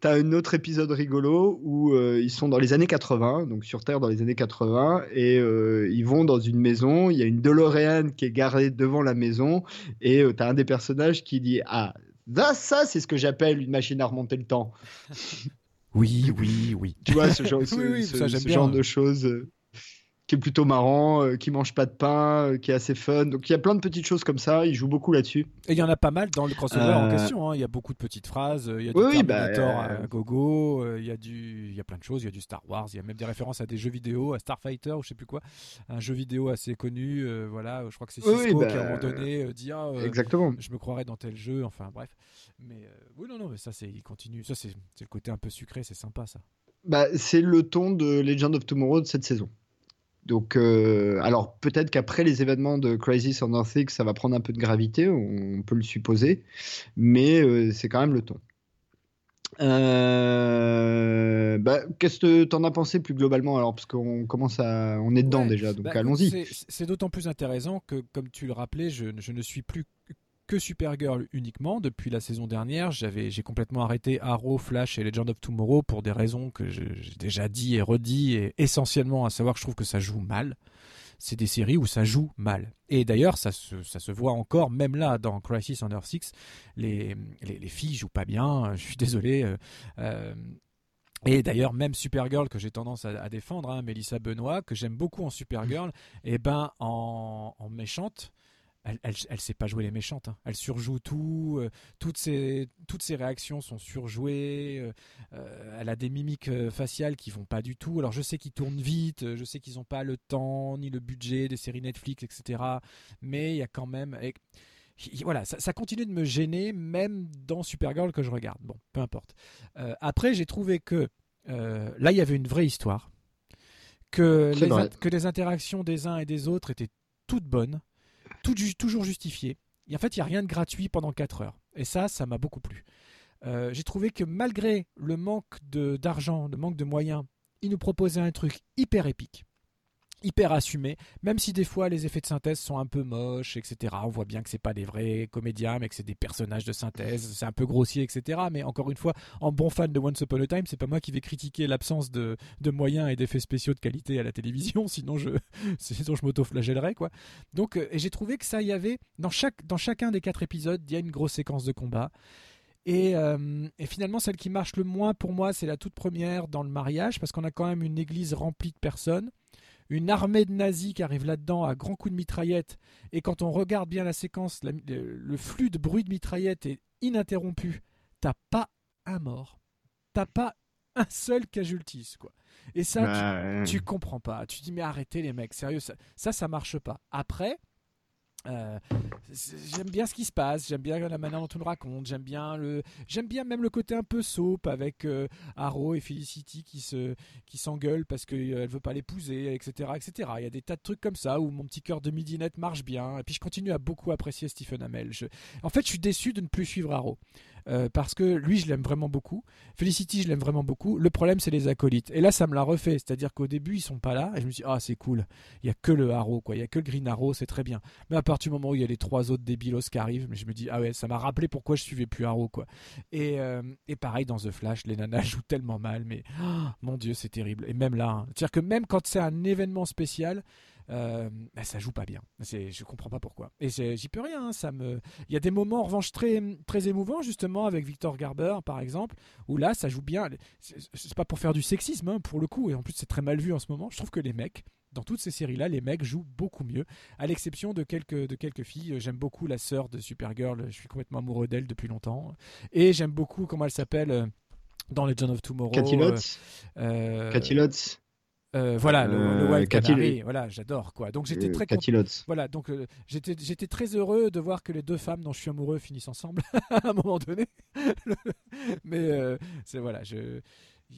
T'as un autre épisode rigolo où euh, ils sont dans les années 80, donc sur Terre dans les années 80, et euh, ils vont dans une maison. Il y a une DeLorean qui est garée devant la maison, et euh, t'as un des personnages qui dit Ah, ça, ça c'est ce que j'appelle une machine à remonter le temps. Oui, oui, oui. Tu vois, ce genre, ce genre de choses qui est plutôt marrant, euh, qui mange pas de pain, euh, qui est assez fun. Donc il y a plein de petites choses comme ça. Il joue beaucoup là-dessus. Et il y en a pas mal dans le crossover en euh, question. Hein. Il y a beaucoup de petites phrases. Il y a du oui, bah, Terminator à gogo. Il y a du, il y a plein de choses. Il y a du Star Wars. Il y a même des références à des jeux vidéo, à Starfighter ou je sais plus quoi, un jeu vidéo assez connu. voilà, je crois que c'est Cisco bah, qui à un moment donné dit ah, exactement. Je me croirais dans tel jeu. Enfin bref. Mais oui non non, mais ça c'est, il continue. Ça c'est, le côté un peu sucré. C'est sympa ça. Bah, c'est le ton de Legend of Tomorrow de cette saison. Donc, euh, alors peut-être qu'après les événements de Crisis on Earth ça va prendre un peu de gravité, on peut le supposer, mais euh, c'est quand même le ton. Euh, bah, qu'est-ce que tu en as pensé plus globalement alors? Parce qu'on commence à on est dedans déjà donc bah, allons-y. C'est d'autant plus intéressant que comme tu le rappelais, je, je ne suis plus que Supergirl uniquement. Depuis la saison dernière, j'avais, j'ai complètement arrêté Arrow, Flash et Legend of Tomorrow pour des raisons que j'ai déjà dit et redit, et essentiellement à savoir que je trouve que ça joue mal. C'est des séries où ça joue mal. Et d'ailleurs, ça se, ça se voit encore, même là, dans Crisis on Earth 6, les, les, les filles jouent pas bien, je suis désolé. Euh, euh, et d'ailleurs, même Supergirl que j'ai tendance à, défendre, hein, Melissa Benoît, que j'aime beaucoup en Supergirl, et eh ben en, en méchante, elle, elle, sait pas jouer les méchantes. Hein. Elle surjoue tout. Euh, toutes, ses, toutes ses réactions sont surjouées. Euh, euh, elle a des mimiques faciales qui vont pas du tout. Alors je sais qu'ils tournent vite. Je sais qu'ils n'ont pas le temps ni le budget des séries Netflix, etc. Mais il y a quand même. voilà, ça, ça, continue de me gêner, même dans Supergirl que je regarde. Bon, peu importe. après, j'ai trouvé que là, il y avait une vraie histoire. Que les, que les interactions des uns et des autres étaient toutes bonnes toujours justifié. Et en fait, il n'y a rien de gratuit pendant 4 heures. Et ça, ça m'a beaucoup plu. Euh, j'ai trouvé que malgré le manque d'argent, le manque de moyens, il nous proposait un truc hyper épique hyper assumé, même si des fois les effets de synthèse sont un peu moches, etc. On voit bien que c'est pas des vrais comédiens, mais que c'est des personnages de synthèse, c'est un peu grossier, etc. Mais encore une fois, en bon fan de Once Upon a Time, c'est pas moi qui vais critiquer l'absence de, moyens et d'effets spéciaux de qualité à la télévision, sinon je, sinon je m'auto-flagellerais, quoi. Donc, euh, et j'ai trouvé que ça y avait, dans, chaque, dans chacun des quatre épisodes, il y a une grosse séquence de combat. Euh, et, finalement, celle qui marche le moins pour moi, c'est la toute première dans le mariage, parce qu'on a quand même une église remplie de personnes une armée de nazis qui arrive là-dedans à grands coups de mitraillette. Et quand on regarde bien la séquence, le, flux de bruit de mitraillette est ininterrompu. T'as pas un mort. T'as pas un seul casualties, quoi. Et ça, tu, comprends pas. Tu dis, mais arrêtez les mecs, sérieux, ça, ça, ça marche pas. Après, euh, j'aime bien ce qui se passe, j'aime bien la manière dont on le raconte, j'aime bien le, j'aime bien même le côté un peu soap avec euh, et Felicity qui se, qui s'engueulent parce qu'elle euh, veut pas l'épouser, etc., etc. Il y a des tas de trucs comme ça où mon petit cœur de midinette marche bien. Et puis je continue à beaucoup apprécier Stephen Amell. En fait, je suis déçu de ne plus suivre Arrow. Euh, parce que lui, je l'aime vraiment beaucoup. Felicity, je l'aime vraiment beaucoup. Le problème, c'est les acolytes. Et là, ça me l'a refait. C'est-à-dire qu'au début, ils sont pas là. Et je me dit, ah, c'est cool. Il y a que le Arrow, quoi. Il y a que le Green Arrow, c'est très bien. Mais à partir du moment où il y a les trois autres débilos qui arrivent, je me dis, ah ouais, ça m'a rappelé pourquoi je suivais plus Arrow, quoi. Et, euh, et pareil, dans The Flash, les nanas jouent tellement mal, mais oh, mon Dieu, c'est terrible. Et même là, hein. c'est-à-dire que même quand c'est un événement spécial, euh, bah, ça joue pas bien. Je comprends pas pourquoi. Et j'y peux rien. Hein, ça me, il y a des moments en revanche très très émouvants justement avec Victor Garber par exemple, où là ça joue bien. C'est, pas pour faire du sexisme hein, pour le coup, et en plus c'est très mal vu en ce moment. Je trouve que les mecs dans toutes ces séries-là, les mecs jouent beaucoup mieux, à l'exception de quelques, de quelques filles. J'aime beaucoup la sœur de Supergirl, je suis complètement amoureux d'elle depuis longtemps. Et j'aime beaucoup, comment elle s'appelle, euh, dans Legend of Tomorrow. Cathy Lotz? Euh, Cathy Lotz? Euh, voilà, le, le Wild Canary, voilà, j'adore quoi. Donc j'étais très content. Voilà, donc euh, j'étais j'étais très heureux de voir que les deux femmes dont je suis amoureux finissent ensemble à un moment donné. mais euh, c'est voilà, je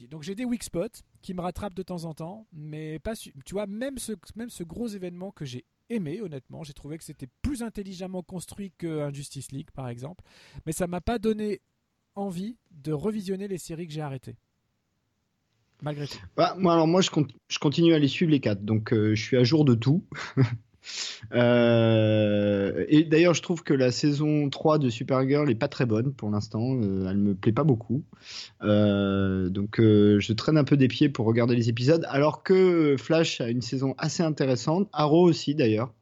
donc j'ai des weak spots qui me rattrapent de temps en temps, mais pas tu vois même ce même ce gros événement que j'ai aimé honnêtement, j'ai trouvé que c'était plus intelligemment construit que Justice League par exemple, mais ça m'a pas donné envie de revisionner les séries que j'ai arrêtées malgré tout bah, moi, alors moi, je, je, continue à les suivre les quatre, donc euh, je suis à jour de tout. euh, et d'ailleurs, je trouve que la saison 3 de Supergirl est pas très bonne pour l'instant. Euh, elle me plaît pas beaucoup. Euh, donc, je traîne un peu des pieds pour regarder les épisodes. Alors que Flash a une saison assez intéressante. Arrow aussi, d'ailleurs.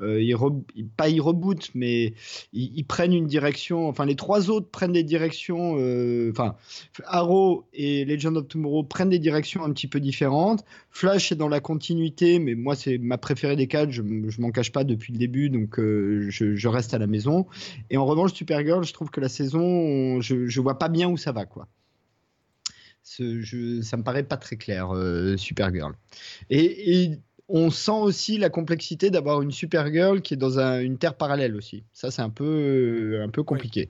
Euh, ils, pas ils rebootent, mais ils, prennent une direction. Enfin, les trois autres prennent des directions. Euh, enfin, Arrow et Legend of Tomorrow prennent des directions un petit peu différentes. Flash est dans la continuité, mais moi c'est ma préférée des quatre. Je, je m'en cache pas depuis le début, donc euh, je, reste à la maison. Et en revanche, Supergirl, je trouve que la saison, je, je vois pas bien où ça va, quoi. Ça me paraît pas très clair, Supergirl. Et on sent aussi la complexité d'avoir une Supergirl qui est dans une terre parallèle aussi. Ça, c'est un peu, un peu compliqué.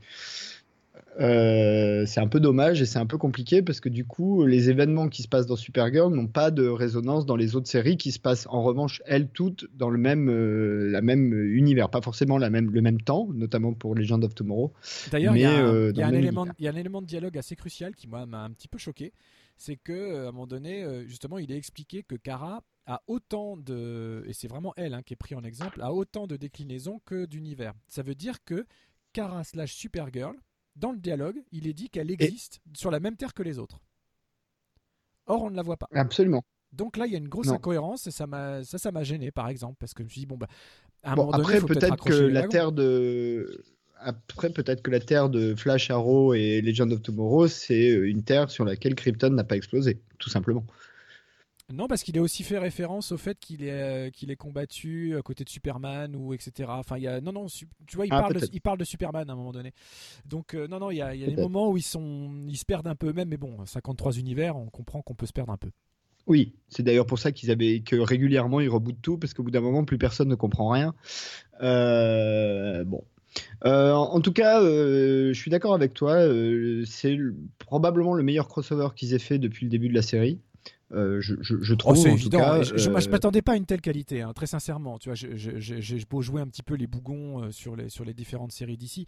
Euh, c'est un peu dommage et c'est un peu compliqué parce que du coup, les événements qui se passent dans Supergirl n'ont pas de résonance dans les autres séries qui se passent en revanche, elles toutes, dans le même, euh, la même univers. Pas forcément la même, le même temps, notamment pour Legend of Tomorrow. D'ailleurs, il y, a un élément de dialogue assez crucial qui m'a un petit peu choqué. C'est que à un moment donné, euh, justement, il est expliqué que Kara a autant de, et c'est vraiment elle hein, qui est pris en exemple, a autant de déclinaisons que d'univers. Ça veut dire que Kara slash Supergirl, dans le dialogue, il est dit qu'elle existe sur la même terre que les autres. Or, on ne la voit pas. Absolument. Donc là, il y a une grosse incohérence et ça m'a ça, ça m'a gêné, par exemple, parce que je me suis dit bon bah, à un moment après peut-être que la terre de après peut-être que la terre de Flash Arrow et Legend of Tomorrow, c'est une terre sur laquelle Krypton n'a pas explosé, tout simplement. Non, parce qu'il a aussi fait référence au fait qu'il est, euh, qu'il est combattu à côté de Superman ou etc. Enfin, il y a non non, tu vois, il, ah, parle de, il parle de Superman à un moment donné. Donc euh, non non, il y a, il y a des moments où ils sont, ils se perdent un peu eux-mêmes, mais bon, 53 univers, on comprend qu'on peut se perdre un peu. Oui, c'est d'ailleurs pour ça qu'ils avaient que régulièrement ils rebootent tout parce qu'au bout d'un moment plus personne ne comprend rien. Euh, bon, en tout cas, je suis d'accord avec toi. c'est probablement le meilleur crossover qu'ils aient fait depuis le début de la série. Euh, je, je, oh, trouve. c'est évident. je, ne euh, m'attendais pas à une telle qualité, hein, très sincèrement. Tu vois, j'ai beau jouer un petit peu les bougons euh, sur les sur les différentes séries d'ici,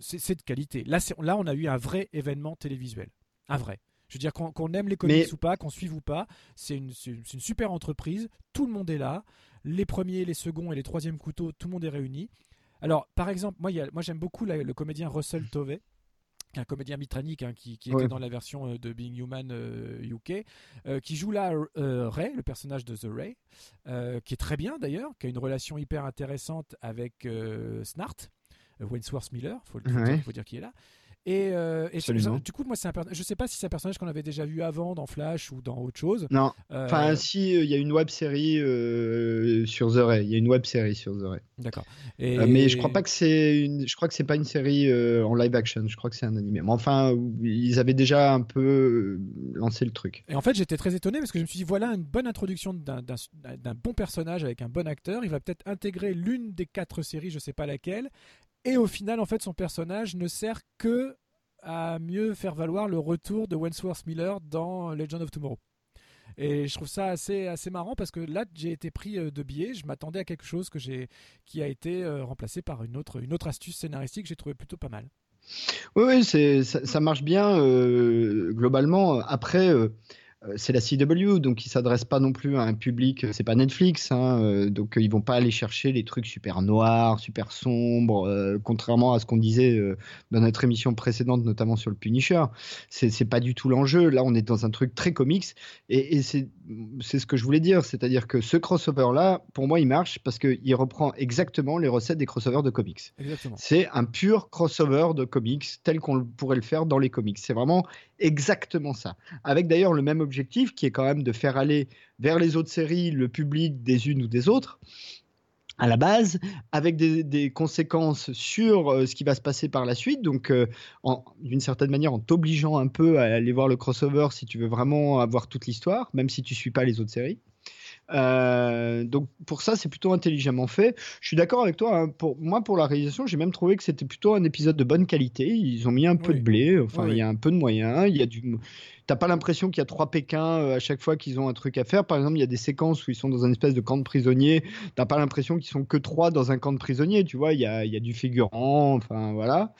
c'est de qualité. Là, là, on a eu un vrai événement télévisuel, un vrai. Je veux dire qu'on aime les comics ou pas, qu'on suive ou pas, c'est une, une, super entreprise. Tout le monde est là. Les premiers, les seconds et les troisièmes couteaux, tout le monde est réuni. Alors, par exemple, moi, moi j'aime beaucoup le comédien Russell Tovey un comédien britannique hein, qui, était dans la version euh, de Being Human UK, euh, euh, qui joue là Ray, le personnage de The Ray, qui est très bien d'ailleurs, qui a une relation hyper intéressante avec Snart, Wentworth Miller, faut, faut, faut dire qui est là. Et, euh, du coup, moi, c'est un je sais pas si c'est un personnage qu'on avait déjà vu avant dans Flash ou dans autre chose. Non. Enfin, si, il y a une web série sur The Ray. Il y a une web série sur The Ray. D'accord. mais je crois pas que c'est une. Je crois que c'est pas une série en live action. Je crois que c'est un animé. Mais enfin, ils avaient déjà un peu lancé le truc. Et en fait, j'étais très étonné parce que je me suis dit voilà une bonne introduction d'un bon personnage avec un bon acteur. Il va peut-être intégrer l'une des quatre séries, je sais pas laquelle. Et au final, en fait, son personnage ne sert que à mieux faire valoir le retour de Wentworth Miller dans Legend of Tomorrow. Et je trouve ça assez, assez marrant parce que là, j'ai été pris euh, de biais. Je m'attendais à quelque chose que qui a été euh, remplacé par une autre, une autre astuce scénaristique que j'ai trouvé plutôt pas mal. Oui, oui ça, marche bien euh, globalement. Après, c'est la CW, donc ils s'adressent pas non plus à un public. C'est pas Netflix, hein, euh, donc ils vont pas aller chercher les trucs super noirs, super sombres, euh, contrairement à ce qu'on disait euh, dans notre émission précédente, notamment sur le Punisher. C'est, pas du tout l'enjeu. Là, on est dans un truc très comics, et c'est, c'est ce que je voulais dire, c'est-à-dire que ce crossover-là, pour moi, il marche parce qu'il reprend exactement les recettes des crossovers de comics. C'est un pur crossover de comics tel qu'on pourrait le faire dans les comics. C'est vraiment exactement ça. Avec d'ailleurs le même objectif qui est quand même de faire aller vers les autres séries le public des unes ou des autres à la base, avec des, des conséquences sur euh, ce qui va se passer par la suite. Donc, euh, d'une certaine manière, en t'obligeant un peu à aller voir le crossover si tu veux vraiment avoir toute l'histoire, même si tu suis pas les autres séries. Euh, donc pour ça, c'est plutôt intelligemment fait. Je suis d'accord avec toi. Hein. Pour moi, pour la réalisation, j'ai même trouvé que c'était plutôt un épisode de bonne qualité. Ils ont mis un peu de blé. Enfin, Oui. il y a un peu de moyens. Il y a du. T'as pas l'impression qu'il y a trois Pékins euh, à chaque fois qu'ils ont un truc à faire? Par exemple, il y a des séquences où ils sont dans un espèce de camp de prisonniers. T'as pas l'impression qu'ils sont que trois dans un camp de prisonniers. Tu vois, il y a, du figurant. Enfin voilà.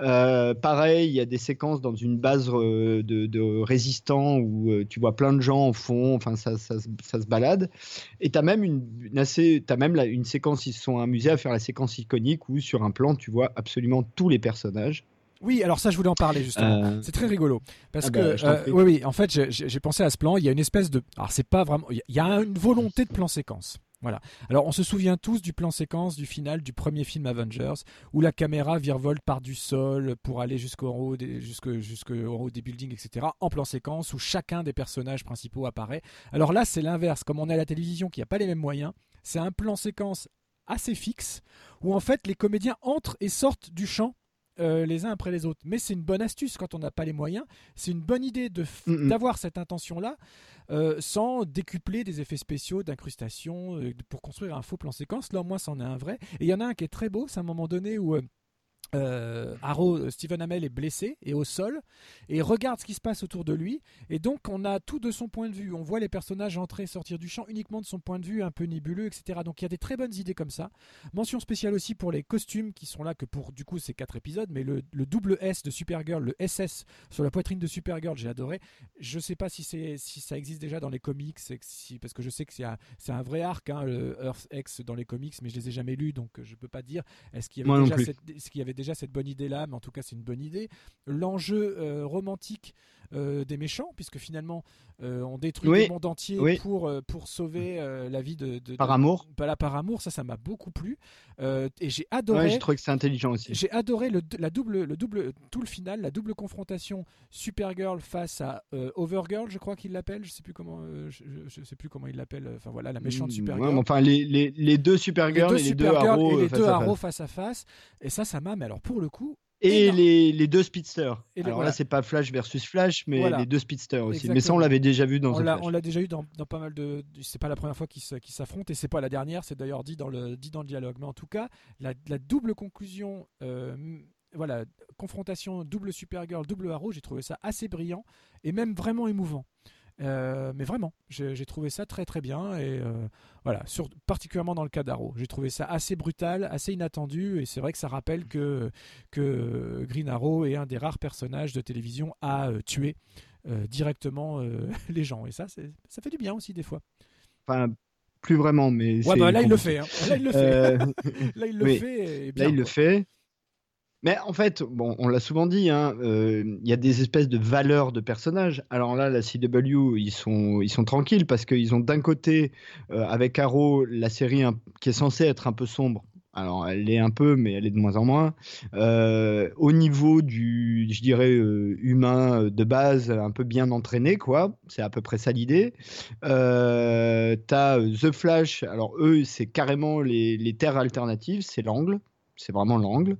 Euh, pareil, il y a des séquences dans une base euh, de, résistants où tu vois plein de gens en fond. Enfin, ça, se- balade. Et t'as même une, assez, t'as même une séquence. Ils se sont amusés à faire la séquence iconique où sur un plan tu vois absolument tous les personnages. Oui, alors ça, je voulais en parler justement. Euh, C'est très rigolo parce ah que bah, euh, oui, oui. En fait, j'ai- pensé à ce plan. Il y a une espèce de, alors c'est pas vraiment, il y a- une volonté de plan séquence. Voilà. Alors, on se souvient tous du plan séquence du final du premier film Avengers, où la caméra virevolte par du sol pour aller jusqu'au haut des, jusqu'au, jusqu'au haut des buildings, etc. En plan séquence, où chacun des personnages principaux apparaît. Alors là, c'est l'inverse. Comme on est à la télévision, qui n'a pas les mêmes moyens, c'est un plan séquence assez fixe, où en fait les comédiens entrent et sortent du champ euh, les uns après les autres. Mais c'est une bonne astuce quand on n'a pas les moyens. C'est une bonne idée Mm, mm. d'avoir cette intention-là euh, sans décupler des effets spéciaux, d'incrustation euh, pour construire un faux plan séquence. Là, au moins, c'en est un vrai. Et il y en a un qui est très beau. C'est un moment donné où. Euh, Arrow, euh, Stephen Amell est blessé et au sol et regarde ce qui se passe autour de lui. Et donc on a tout de son point de vue. On voit les personnages entrer et sortir du champ uniquement de son point de vue un peu nébuleux etc donc il y a des très bonnes idées comme ça. Mention spéciale aussi pour les costumes qui sont là que pour du coup ces quatre épisodes. Mais le, le double S de Supergirl le SS sur la poitrine de Supergirl j'ai adoré. Je sais pas si c'est si ça existe déjà dans les comics si- parce que je sais que c'est un, vrai arc hein, le Earth X dans les comics mais je les ai jamais lus donc euh, je peux pas dire. Est-ce qu'il y avait Moi déjà plus. cette est-ce qu'il y avait déjà cette bonne idée là mais en tout cas c'est une bonne idée. L'enjeu euh, romantique euh, des méchants puisque finalement euh, on détruit Oui. le monde entier Oui. pour euh, pour sauver la vie de, de- Par de- amour. Pas là, par amour ça ça m'a beaucoup plu et j'ai adoré Ouais, j'ai trouvé que c'est intelligent aussi. j'ai adoré le, la double, le double, tout le final, la double confrontation Supergirl face à Overgirl, je crois qu'il l'appelle. Je sais plus comment, je, sais plus comment il l'appelle. Enfin voilà, la méchante Mm, Supergirl. ouais, enfin, les, les, les deux les Supergirl deux et les deux Arrow et les face deux à Arrow face. face à face. Et ça, ça m'a. Mais alors pour le coup, Et les, les deux speedsters. Et les- Alors voilà. là, c'est pas Flash versus Flash, mais Voilà. les deux speedsters aussi. Mais ça, on l'avait déjà vu dans on l'a, on l'a déjà eu dans, dans pas mal de. C'est pas la première fois qu'ils, s'affrontent et c'est pas la dernière. C'est d'ailleurs dit dans le dit dans le dialogue. Mais en tout cas, la, la double conclusion. euh, voilà, confrontation double Supergirl, double Arrow, j'ai trouvé ça assez brillant et même vraiment émouvant. Euh, mais vraiment, j'ai, trouvé ça très très bien et euh, voilà, sur, particulièrement dans le cas d'Arrow, j'ai trouvé ça assez brutal, assez inattendu et c'est vrai que ça rappelle que que Green Arrow est un des rares personnages de télévision à euh, tuer directement les gens et ça ça fait du bien aussi des fois. Enfin, plus vraiment, mais. Ouais bah là il le fait, hein. là il le fait, là il le oui. fait bien, Là, il le fait. Mais en fait, bon, on l'a souvent dit, hein, euh, il y a des espèces de valeurs de personnages. Alors là, la CW, ils sont, ils sont tranquilles parce qu'ils ont d'un côté, euh, avec Arrow, la série qui est censée être un peu sombre. Alors, elle l'est un peu, mais elle est de moins en moins. Euh, au niveau du, je dirais, humain de base, un peu bien entraîné, quoi. C'est à peu près ça l'idée. T'as The Flash. Alors, eux, c'est carrément les terres alternatives, c'est l'angle. C'est vraiment l'angle.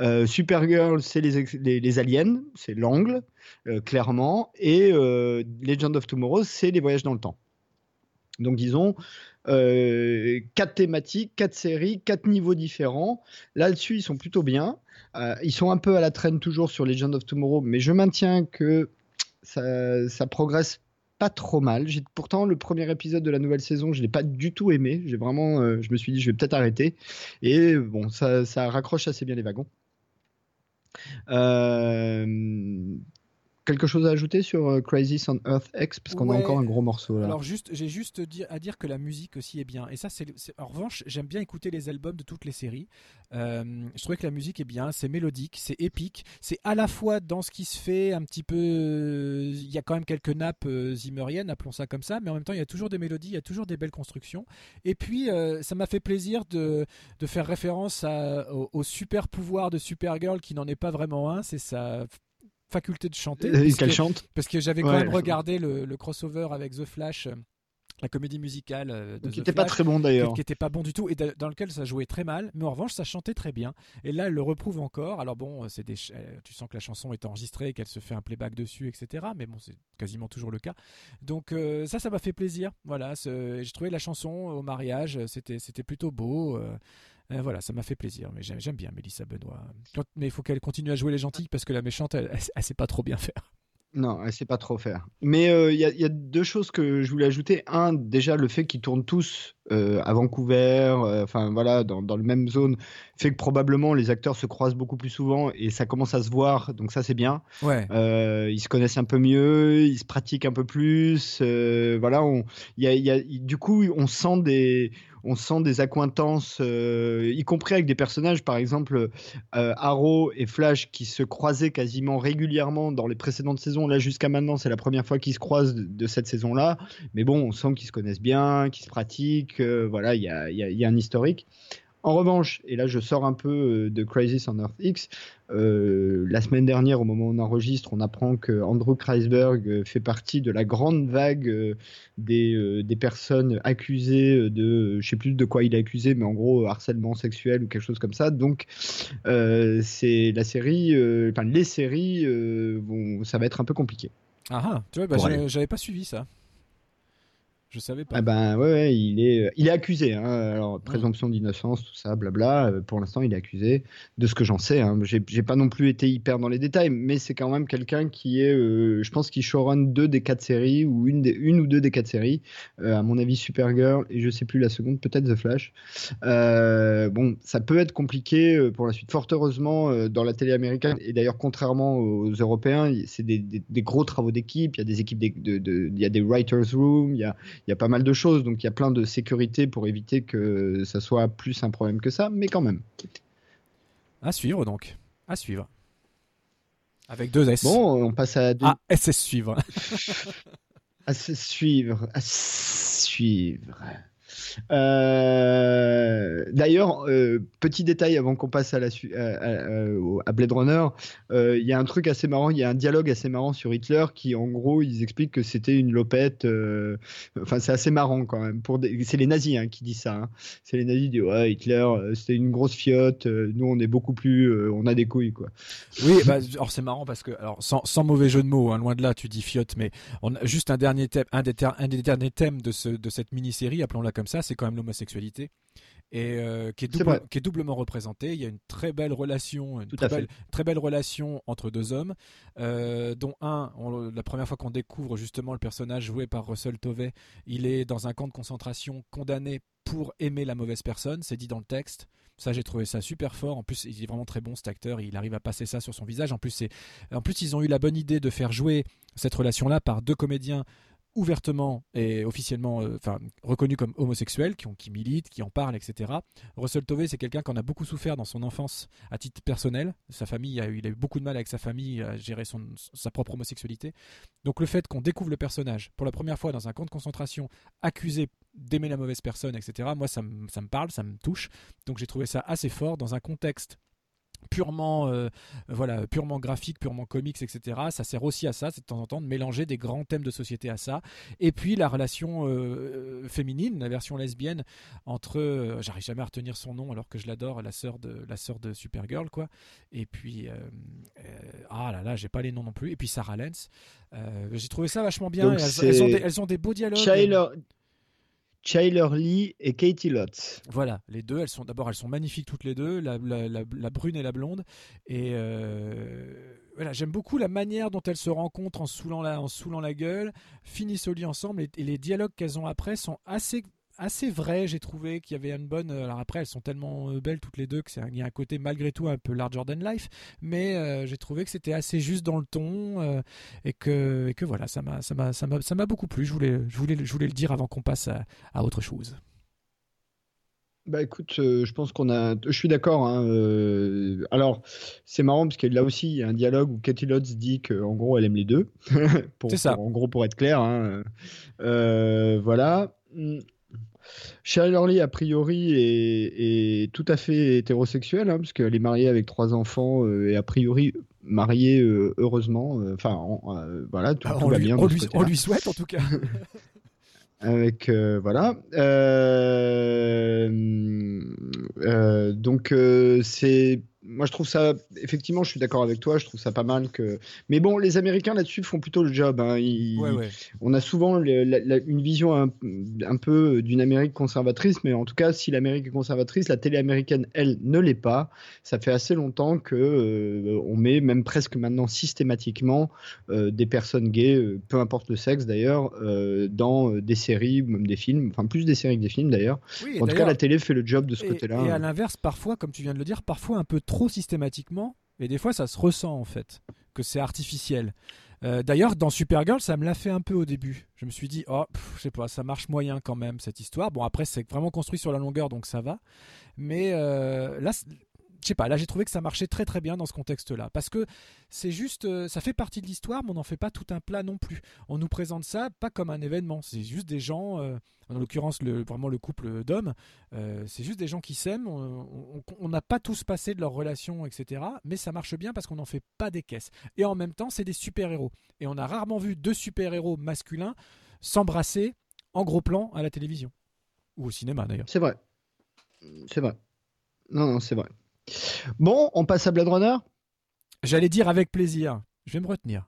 Euh, Supergirl, c'est les, les, aliens, c'est l'angle, euh, clairement. Et euh, Legend of Tomorrow, c'est les voyages dans le temps. Donc, disons, euh, quatre thématiques, quatre séries, quatre niveaux différents. Là-dessus, ils sont plutôt bien. Euh, ils sont un peu à la traîne toujours sur Legend of Tomorrow, mais je maintiens que ça progresse pas trop mal. J'ai pourtant le premier épisode de la nouvelle saison, je l'ai pas du tout aimé. J'ai vraiment, euh, je me suis dit, je vais peut-être arrêter. Et bon, ça, ça raccroche assez bien les wagons. Euh, quelque chose à ajouter sur euh, Crisis on Earth X? Parce qu'on a encore un gros morceau là. Alors juste, j'ai juste à dire que la musique aussi est bien. Et ça, c'est en revanche, j'aime bien écouter les albums de toutes les séries. Euh, je trouvais que la musique est bien, c'est mélodique, c'est épique, c'est à la fois dans ce qui se fait un petit peu. euh, Il y a quand même quelques nappes zimmeriennes, appelons ça comme ça, mais en même temps, il y a toujours des mélodies, il y a toujours des belles constructions. Et puis, euh, ça m'a fait plaisir de, de faire référence à- au, au super pouvoir de Supergirl qui n'en est pas vraiment un, c'est sa faculté de chanter. Euh, parce qu'elle que- chante. Parce que j'avais quand même regardé le, le crossover avec The Flash. euh, la comédie musicale euh, de Qui The était pas très bon, d'ailleurs. qui- Qui était pas bon du tout et da- dans lequel ça jouait très mal, mais en revanche ça chantait très bien. Et là elle le reprouve encore. Alors bon, c'est des, euh, tu sens que la chanson est enregistrée, qu'elle se fait un playback dessus, etc. Mais bon, c'est quasiment toujours le cas. Donc euh, ça, ça m'a fait plaisir. Voilà, j'ai trouvé la chanson au mariage, euh, c'était c'était plutôt beau. euh, euh, voilà, ça m'a fait plaisir. Mais j'aime bien Mélissa Benoît. Mais il faut qu'elle continue à jouer les gentils parce que la méchante, elle, elle, elle sait pas trop bien faire. Non, elle sait pas trop faire. Mais euh, il y, a- il y a deux choses que je voulais ajouter. Un, déjà le fait qu'ils tournent tous euh, à Vancouver, euh, enfin voilà, dans, dans le même zone, fait que probablement les acteurs se croisent beaucoup plus souvent et ça commence à se voir. Donc ça c'est bien. Ouais. Ils se connaissent un peu mieux, ils se pratiquent un peu plus. voilà, on, a, y a- du coup, on sent des, on sent des accointances, euh, y compris avec des personnages, par exemple euh, Arrow et Flash, qui se croisaient quasiment régulièrement dans les précédentes saisons. Là, jusqu'à maintenant, c'est la première fois qu'ils se croisent de, cette saison-là. Mais bon, on sent qu'ils se connaissent bien, qu'ils se pratiquent. euh, voilà, il y y y a un historique. En revanche, et là je sors un peu euh, de Crisis on Earth X, euh, la semaine dernière, au moment où on enregistre, on apprend que Andrew Kreisberg euh, fait partie de la grande vague des, des personnes accusées de, je sais plus de quoi il est accusé, mais en gros harcèlement sexuel ou quelque chose comme ça. Donc euh, c'est la série, euh, enfin les séries euh, vont, ça va être un peu compliqué. Ah, ah, tu vois, bah, j'avais pas suivi ça. Je savais pas. Ah ben ouais, ouais, il est, il est accusé. Hein, alors présomption d'innocence, tout ça, blabla. euh, Pour l'instant, il est accusé de ce que j'en sais. Hein. J'ai pas non plus été hyper dans les détails, mais c'est quand même quelqu'un qui est, euh, je pense, qu'il showrun deux des quatre séries ou une, des, une ou deux des quatre séries. Euh, à mon avis, Supergirl et je sais plus la seconde, peut-être The Flash. Euh, bon, ça peut être compliqué euh, pour la suite. Fort heureusement, euh, dans la télé américaine et d'ailleurs contrairement aux Européens, c'est des, des- des gros travaux d'équipe. Il y a des équipes, des- de, de- il y a des writers room, il y a il y a pas mal de choses, donc il y a plein de sécurité pour éviter que ça soit plus un problème que ça, mais quand même. À suivre donc. À suivre. Avec deux S. Bon, on passe à deux- Ah, SS suivre. à se suivre, à suivre. Euh, D'ailleurs, euh, petit détail avant qu'on passe à, Blade Runner, euh, il y a un truc assez marrant, il y a un dialogue assez marrant sur Hitler qui, en gros, ils expliquent que c'était une lopette. Enfin, c'est assez marrant quand même. C'est les nazis hein, qui disent ça. hein. C'est les nazis qui disent ouais, Hitler, c'était une grosse fiotte. nous, on est beaucoup plus, on a des couilles quoi. Oui, bah, alors c'est marrant parce que, alors sans, mauvais jeu de mots, hein, loin de là, tu dis fiotte, mais juste un dernier thème, un des, derniers thèmes de, de cette mini-série, appelons-la comme ça, c'est quand même l'homosexualité. Et euh, qui, est C'est double- vrai. qui est doublement représentée. Il y a une très belle relation, une très belle, très belle relation entre deux hommes, euh, dont un, on- la première fois qu'on découvre justement le personnage joué par Russell Tovey, il est dans un camp de concentration condamné pour aimer la mauvaise personne, c'est dit dans le texte. Ça, j'ai trouvé ça super fort. En plus, il est vraiment très bon cet acteur. Il arrive à passer ça sur son visage. En plus, en plus, ils ont eu la bonne idée de faire jouer cette relation-là par deux comédiens ouvertement et officiellement euh, enfin reconnus comme homosexuels qui ont qui militent qui en parlent etc Russell Tovey c'est quelqu'un qui a beaucoup souffert dans son enfance à titre personnel. Sa famille a eu, il a eu beaucoup de mal avec sa famille à gérer son, sa propre homosexualité. Donc le fait qu'on découvre le personnage pour la première fois dans un camp de concentration accusé d'aimer la mauvaise personne etc moi ça ça me parle ça me touche. Donc j'ai trouvé ça assez fort dans un contexte purement euh, voilà purement graphique purement comics etc ça sert aussi à ça c'est de temps en temps de mélanger des grands thèmes de société à ça. Et puis la relation euh, féminine la version lesbienne entre euh, j'arrive jamais à retenir son nom alors que je l'adore la sœur de la sœur de Supergirl quoi. Et puis ah là là j'ai pas les noms non plus. Et puis Sarah Euh, j'ai trouvé ça vachement bien. Elles, ont des, elles ont des beaux dialogues Tyler Lee et Katie Lotz. Voilà, les deux, elles sont d'abord elles sont magnifiques toutes les deux, la, brune et la blonde. Et euh, voilà, j'aime beaucoup la manière dont elles se rencontrent en saoulant la, en la gueule, finissent au lit ensemble et les dialogues qu'elles ont après sont assez assez vraies. J'ai trouvé qu'il y avait une bonne. Alors après, elles sont tellement belles toutes les deux que c'est il y a un côté malgré tout un peu larger than life, mais j'ai trouvé que c'était assez juste dans le ton et que et que voilà, ça m'a ça m'a ça m'a ça m'a beaucoup plu. Je voulais je voulais je voulais le dire avant qu'on passe à, à autre chose. Bah écoute, euh, je pense qu'on a. Je suis d'accord. Hein, euh, Alors, c'est marrant parce que là aussi, il y a un dialogue où Katie Lotz dit qu'en gros, elle aime les deux. c'est ça. en gros, pour être clair. Hein, euh, voilà. Cheryl Orly, a priori, est, tout à fait hétérosexuelle, hein, parce qu'elle est mariée avec trois enfants et a priori mariée heureusement. Enfin, voilà, tout, va bien. On lui, on lui souhaite en tout cas. avec euh, voilà euh, euh, donc c'est moi, je trouve ça, effectivement, je suis d'accord avec toi, je trouve ça pas mal que. Mais bon, les Américains là-dessus font plutôt le job. Hein. On a souvent une vision un, peu d'une Amérique conservatrice, mais en tout cas, si l'Amérique est conservatrice, la télé américaine, elle, ne l'est pas. Ça fait assez longtemps que euh, on met, même presque maintenant systématiquement, euh, des personnes gays, euh, peu importe le sexe d'ailleurs, dans des séries ou même des films, enfin plus des séries que des films d'ailleurs. en tout cas, la télé fait le job de ce côté-là. Et à l'inverse, parfois, comme tu viens de le dire, parfois un peu trop systématiquement, et des fois ça se ressent en fait, que c'est artificiel. Euh, d'ailleurs, dans Supergirl, ça me l'a fait un peu au début. Je me suis dit, oh, je sais pas, ça marche moyen quand même cette histoire. Bon, après, c'est vraiment construit sur la longueur, donc ça va. Mais euh, là, je sais pas, là j'ai trouvé que ça marchait très très bien dans ce contexte-là. Parce que c'est juste, euh, ça fait partie de l'histoire, mais on n'en fait pas tout un plat non plus. On nous présente ça pas comme un événement, c'est juste des gens, euh, en l'occurrence vraiment le couple d'hommes, euh, c'est juste des gens qui s'aiment, on n'a pas tous passé de leur relation, etc. Mais ça marche bien parce qu'on n'en fait pas des caisses. Et en même temps, c'est des super-héros. Et on a rarement vu deux super-héros masculins s'embrasser en gros plan à la télévision. Ou au cinéma d'ailleurs. C'est vrai. C'est vrai. Non, non, c'est vrai. Bon, on passe à Blade Runner? J'allais dire avec plaisir. Je vais me retenir.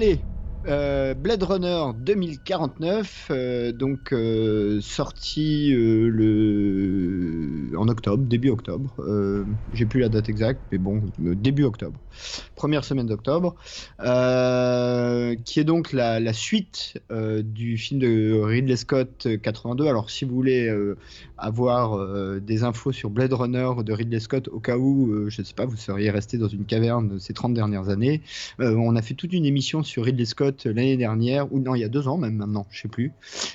Allez, euh, Blade Runner 2049, euh, donc euh, sorti le... en octobre, début octobre. J'ai plus la date exacte, mais bon, début octobre. Première semaine d'octobre. qui est donc la, suite du film de Ridley Scott 82. Alors, si vous voulez avoir des infos sur Blade Runner de Ridley Scott, au cas où, je ne sais pas, vous seriez resté dans une caverne ces 30 dernières années, on a fait toute une émission sur Ridley Scott l'année dernière, ou non, il y a deux ans même maintenant, je sais plus.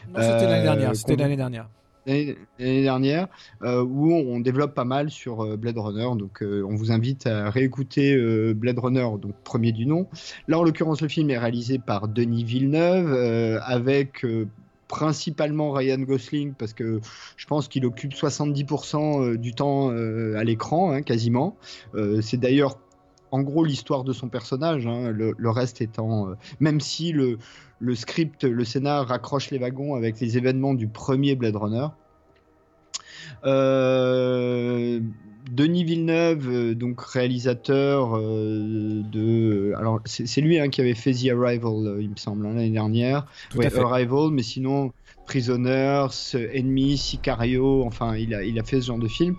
c'était l'année dernière. Euh, c'était l'année dernière. L'année dernière, euh, où on développe pas mal sur euh, Blade Runner. Donc, on vous invite à réécouter Blade Runner, donc premier du nom. Là, en l'occurrence, le film est réalisé par Denis Villeneuve, avec principalement Ryan Gosling parce que je pense qu'il occupe 70% du temps à l'écran, hein, quasiment. c'est d'ailleurs en gros l'histoire de son personnage, hein, le, reste étant, euh, même si le, le, script, le scénar raccroche les wagons avec les événements du premier Blade Runner. Euh, Denis Villeneuve, euh, donc réalisateur de, alors c'est lui hein, qui avait fait The Arrival, il me semble, hein, l'année dernière. Arrival, mais sinon Prisoners, Enemy, Sicario, enfin il a, il a fait ce genre de film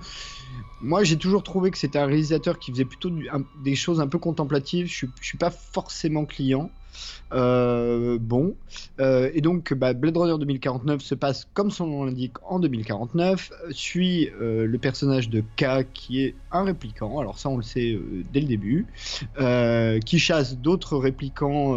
moi, j'ai toujours trouvé que c'était un réalisateur qui faisait plutôt des choses un peu contemplatives. Je, je suis pas forcément client. Euh, bon, euh, et donc bah, Blade Runner 2049 se passe comme son nom l'indique en 2049, suit euh, le personnage de K qui est un répliquant, alors ça on le sait dès le début, qui chasse d'autres réplicants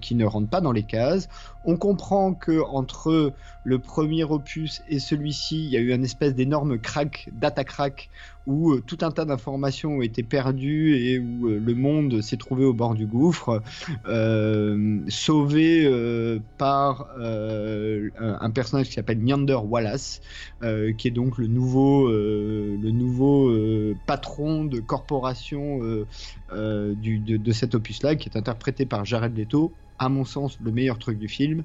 qui ne rentrent pas dans les cases. On comprend que entre le premier opus et celui-ci, il y a eu un espèce d'énorme crack, data crack, où euh, tout un tas d'informations ont été perdues et où euh, le monde s'est trouvé au bord du gouffre, euh, sauvé par un, personnage qui s'appelle Neander Wallace, qui est donc le nouveau, patron de corporation de, cet opus-là, qui est interprété par Jared Leto à mon sens, le meilleur truc du film.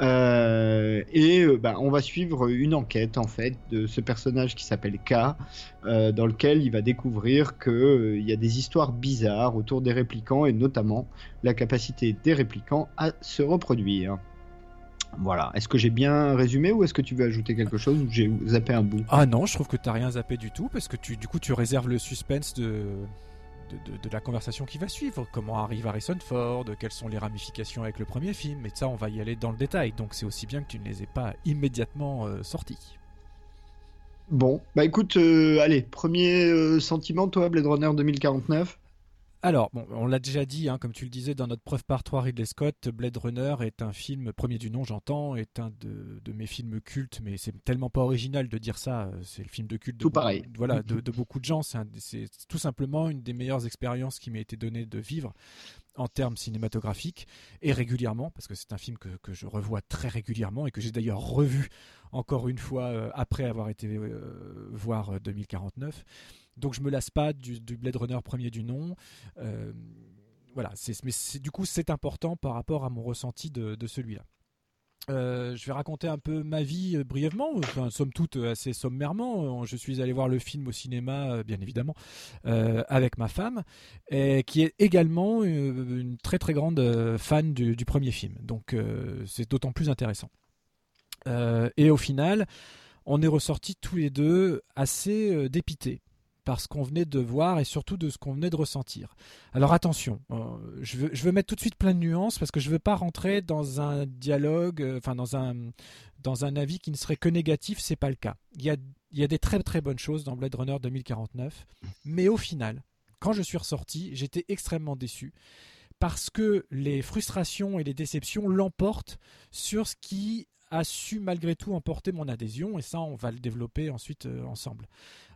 Euh, et euh, bah, on va suivre une enquête en fait de ce personnage qui s'appelle K, euh, dans lequel il va découvrir qu'il y a des histoires bizarres autour des réplicants et notamment la capacité des réplicants à se reproduire. Voilà. Est-ce que j'ai bien résumé ou est-ce que tu veux ajouter quelque chose ou j'ai zappé un bout? Ah non, je trouve que t'as rien zappé du tout parce que tu, du coup, tu réserves le suspense de, de, la conversation qui va suivre. Comment arrive Harrison Ford? Quelles sont les ramifications avec le premier film? Et ça, on va y aller dans le détail. Donc c'est aussi bien que tu ne les aies pas immédiatement euh, sortis. Bon, bah écoute, euh, allez, premier euh, sentiment, toi, Blade Runner 2049 alors, bon, on l'a déjà dit, hein, comme tu le disais dans notre preuve par 3 Ridley Scott, Blade Runner est un film, premier du nom j'entends, est un de, de, mes films cultes, mais c'est tellement pas original de dire ça, c'est le film de culte de, tout pareil. voilà, de, de, beaucoup de gens, c'est tout simplement une des meilleures expériences qui m'a été donnée de vivre en termes cinématographiques et régulièrement, parce que c'est un film que, que, je revois très régulièrement et que j'ai d'ailleurs revu encore une fois euh, après avoir été euh, voir 2049. Donc je me lasse pas du, Blade Runner premier du nom. Euh, voilà, mais du coup c'est important par rapport à mon ressenti de, celui-là. Euh, je vais raconter un peu ma vie euh, brièvement, enfin, somme toute assez sommairement. Je suis allé voir le film au cinéma, bien évidemment, avec ma femme, qui est également une, une très très grande fan du, du premier film. Donc c'est d'autant plus intéressant. et au final, on est ressortis tous les deux assez dépités par ce qu'on venait de voir et surtout de ce qu'on venait de ressentir. Alors attention, euh, je, veux, mettre tout de suite plein de nuances parce que je ne veux pas rentrer dans un dialogue, euh, enfin dans un, dans un avis qui ne serait que négatif, c'est pas le cas. Il y a, il y a des très très bonnes choses dans Blade Runner 2049, mais au final, quand je suis ressorti, j'étais extrêmement déçu parce que les frustrations et les déceptions l'emportent sur ce qui a su malgré tout emporter mon adhésion et ça on va le développer ensuite euh, ensemble.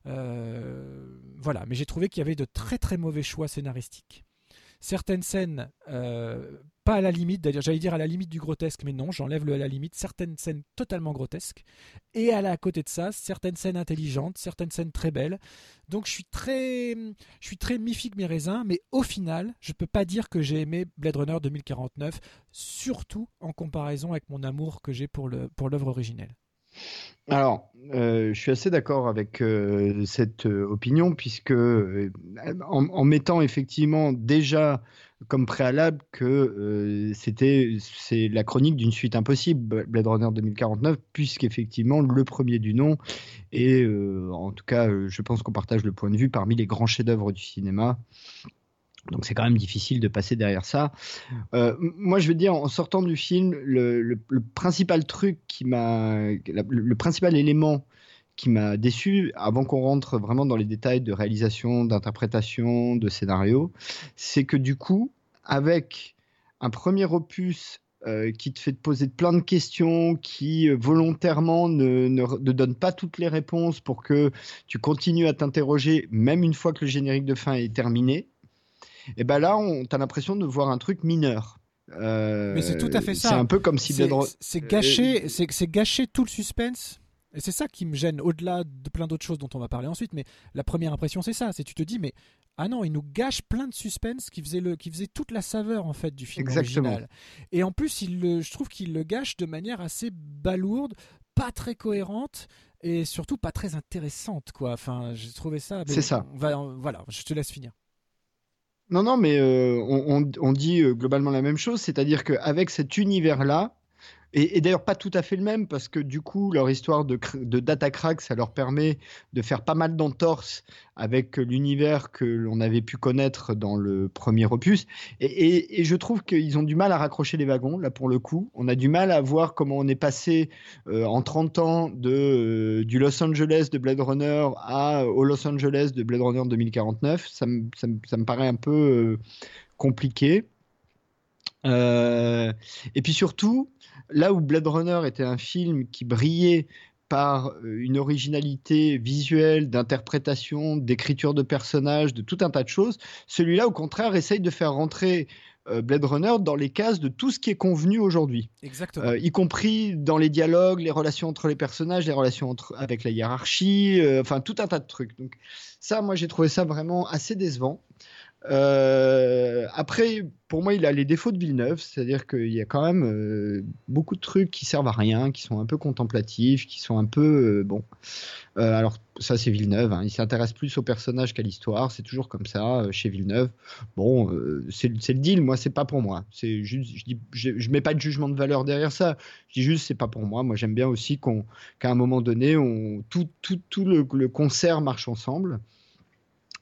Euh, voilà, mais j'ai trouvé qu'il y avait de très très mauvais choix scénaristiques. Certaines scènes, euh, pas à la limite, d'ailleurs j'allais dire à la limite du grotesque, mais non, j'enlève le à la limite, certaines scènes totalement grotesques, et à, la, côté de ça, certaines scènes intelligentes, certaines scènes très belles. Donc je suis très, je suis très mes raisins, mais au final, je peux pas dire que j'ai aimé Blade Runner 2049, surtout en comparaison avec mon amour que j'ai pour le pour l'œuvre originelle. Alors, euh, je suis assez d'accord avec euh, cette euh, opinion, puisque en, mettant effectivement déjà comme préalable que c'était c'est la chronique d'une suite impossible, Blade Runner 2049, puisqu'effectivement le premier du nom, et en tout cas, je pense qu'on partage le point de vue parmi les grands chefs-d'œuvre du cinéma. Donc c'est quand même difficile de passer derrière ça. Euh, moi, je veux dire, en sortant du film, le, principal truc qui m'a, le, principal élément qui m'a déçu, avant qu'on rentre vraiment dans les détails de réalisation, d'interprétation, de scénario, c'est que du coup, avec un premier opus euh, qui te fait te poser plein de questions, qui euh, volontairement ne, ne, donne pas toutes les réponses pour que tu continues à t'interroger, même une fois que le générique de fin est terminé, et ben là, on as l'impression de voir un truc mineur. Euh, Mais c'est tout à fait ça. C'est un peu comme si c'est gâcher, euh, c'est gâcher tout le suspense. Et c'est ça qui me gêne, au-delà de plein d'autres choses dont on va parler ensuite. Mais la première impression, c'est ça. C'est tu te dis, mais ah non, il nous gâche plein de suspense qui faisait le, qui faisait toute la saveur en fait du film Exactement. original. Et en plus, il le, je trouve qu'il le gâche de manière assez balourde, pas très cohérente et surtout pas très intéressante, quoi. Enfin, j'ai trouvé ça. C'est ça. On va, on, voilà, je te laisse finir. Non, non, mais euh, on, on, on, dit euh, globalement la même chose, c'est-à-dire qu'avec cet univers-là, et, d'ailleurs pas tout à fait le même, parce que du coup, leur histoire de, de data crack, ça leur permet de faire pas mal d'entorses avec l'univers que l'on avait pu connaître dans le premier opus. Et, je trouve qu'ils ont du mal à raccrocher les wagons, là pour le coup. On a du mal à voir comment on est passé euh, en 30 ans de, euh, du Los Angeles de Blade Runner à, au Los Angeles de Blade Runner 2049. Ça me, ça ça paraît un peu euh, compliqué. Et puis surtout, là où Blade Runner était un film qui brillait par euh, une originalité visuelle, d'interprétation, d'écriture de personnages, de tout un tas de choses, celui-là, au contraire, essaye de faire rentrer euh, Blade Runner dans les cases de tout ce qui est convenu aujourd'hui. Exactement. Euh, y compris dans les dialogues, les relations entre les personnages, les relations entre, avec la hiérarchie, euh, enfin tout un tas de trucs. Donc ça, moi, j'ai trouvé ça vraiment assez décevant. Euh, après, pour moi, il a les défauts de Villeneuve, c'est-à-dire qu'il y a quand même euh, beaucoup de trucs qui servent à rien, qui sont un peu contemplatifs, qui sont un peu euh, bon. Alors ça, c'est Villeneuve. Hein, il s'intéresse plus au personnage qu'à l'histoire. C'est toujours comme ça chez Villeneuve. Bon, c'est le deal. Moi, c'est pas pour moi. C'est juste, je, dis, je, mets pas de jugement de valeur derrière ça. Je dis juste, c'est pas pour moi. Moi, j'aime bien aussi qu'on, qu'à un moment donné, on, tout, tout, tout le concert marche ensemble.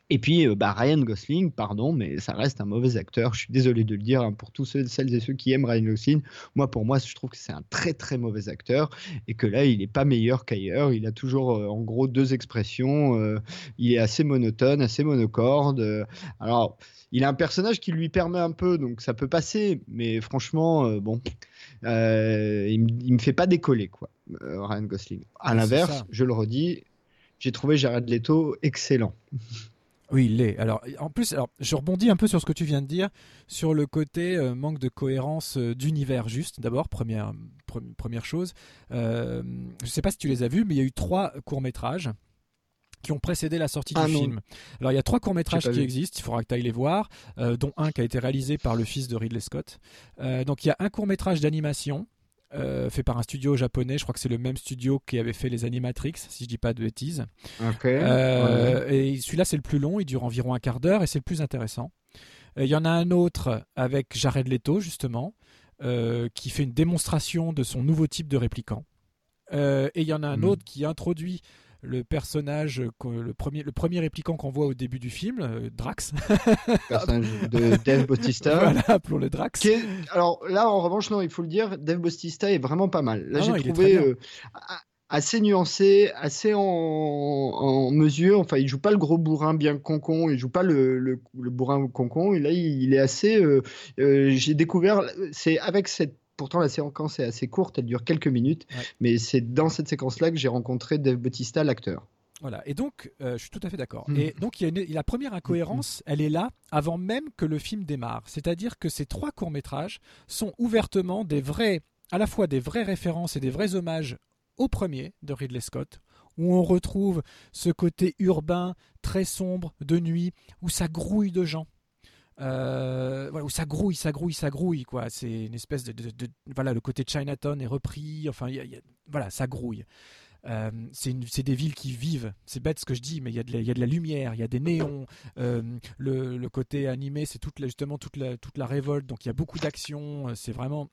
Et puis, euh, bah, Ryan Gosling, pardon, mais ça reste un mauvais acteur. Je suis désolé de le dire hein, pour tous ceux, celles et ceux qui aiment Ryan Gosling. Moi, pour moi, je trouve que c'est un très très mauvais acteur et que là, il n'est pas meilleur qu'ailleurs. Il a toujours, euh, en gros, deux expressions. euh, il est assez monotone, assez monocorde. euh, alors, il a un personnage qui lui permet un peu, donc ça peut passer. Mais franchement, bon, il, il me fait pas décoller, quoi, Ryan Gosling. À c'est l'inverse, je le redis, j'ai trouvé Jared Leto excellent. Oui, il l'est. Alors, en plus, alors, je rebondis un peu sur ce que tu viens de dire, sur le côté euh, manque de cohérence euh, d'univers juste. D'abord, première, pre- première chose. Euh, je ne sais pas si tu les as vus, mais il y a eu trois courts-métrages qui ont précédé la sortie Ah du non. film. Alors, il y a trois courts-métrages qui vu. existent, il faudra que tu ailles les voir, dont un qui a été réalisé par le fils de Ridley Scott. Donc, il y a un court-métrage d'animation. Euh, fait par un studio japonais, je crois que c'est le même studio qui avait fait les Animatrix, si je dis pas de bêtises. Euh, Et celui-là, c'est le plus long, il dure environ un quart d'heure et c'est le plus intéressant. Euh, Il y en a un autre avec Jared Leto, justement, euh, qui fait une démonstration de son nouveau type de répliquant. Et il y en a un Mhm. autre qui introduit le personnage, le premier, le premier répliquant qu'on voit au début du film, euh, Drax. personnage de Dave Bautista. voilà, appelons-le Drax. Est- Alors là, en revanche, non, il faut le dire, Dave Bautista est vraiment pas mal. Là, Ah j'ai trouvé euh, assez nuancé, assez en, en mesure. Enfin, il joue pas le gros bourrin bien concon, il joue pas le, le, le bourrin concon. Et là, il, il est assez. euh, euh, j'ai découvert, c'est avec cette. Pourtant, la séquence est assez courte, elle dure quelques minutes, Ouais. mais c'est dans cette séquence-là que j'ai rencontré Dave Bautista, l'acteur. Voilà, et donc, euh, je suis tout à fait d'accord. Mm. Et donc, il y a une- la première incohérence, elle est là avant même que le film démarre. C'est-à-dire que ces trois courts-métrages sont ouvertement des vrais, à la fois des vraies références et des vrais hommages au premier de Ridley Scott, où on retrouve ce côté urbain, très sombre, de nuit, où ça grouille de gens. Euh, où ça grouille, ça grouille, ça grouille, quoi. C'est une espèce de, voilà, le côté Chinatown est repris. Enfin, voilà, ça grouille. Euh, c'est des villes qui vivent. C'est bête ce que je dis, mais il y, a de la- lumière, il y a des néons. Euh, le, côté animé, c'est toute justement toute la, toute la révolte. Donc il y a beaucoup d'action. euh, C'est vraiment,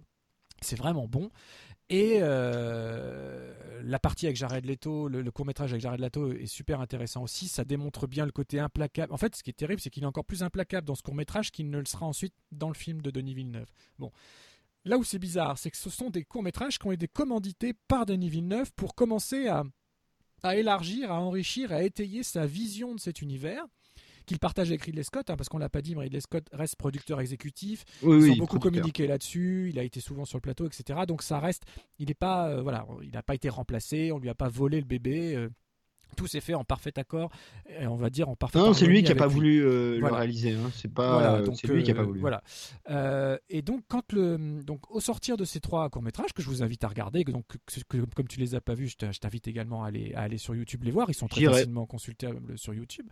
c'est vraiment bon. Et euh, la partie avec Jared Leto, le, le court métrage avec Jared Leto est super intéressant aussi. Ça démontre bien le côté implacable. En fait, ce qui est terrible, c'est qu'il est encore plus implacable dans ce court métrage qu'il ne le sera ensuite dans le film de Denis Villeneuve. Bon. Là où c'est bizarre, c'est que ce sont des courts-métrages qui ont été commandités par Denis Villeneuve pour commencer à, à élargir, à enrichir, à étayer sa vision de cet univers qu'il partage avec Ridley Scott, hein, parce qu'on l'a pas dit, mais Ridley Scott reste producteur exécutif. Oui, Ils oui, ont beaucoup communiqué là-dessus. Il a été souvent sur le plateau, etc. Donc ça reste. Il n'est pas, euh, voilà, il n'a pas été remplacé. On lui a pas volé le bébé. euh, tout s'est fait en parfait accord, et on va dire en parfait. Non, c'est lui qui a pas voulu euh, Voilà. le réaliser. hein. C'est pas. Voilà, euh, donc, c'est lui qui a pas euh, voulu. Voilà. Euh, et donc, quand le, donc, au sortir de ces trois courts-métrages que je vous invite à regarder, que donc, que- que- comme tu les as pas vus, je t'invite également à aller, à aller sur YouTube les voir. Ils sont très facilement consultables sur YouTube.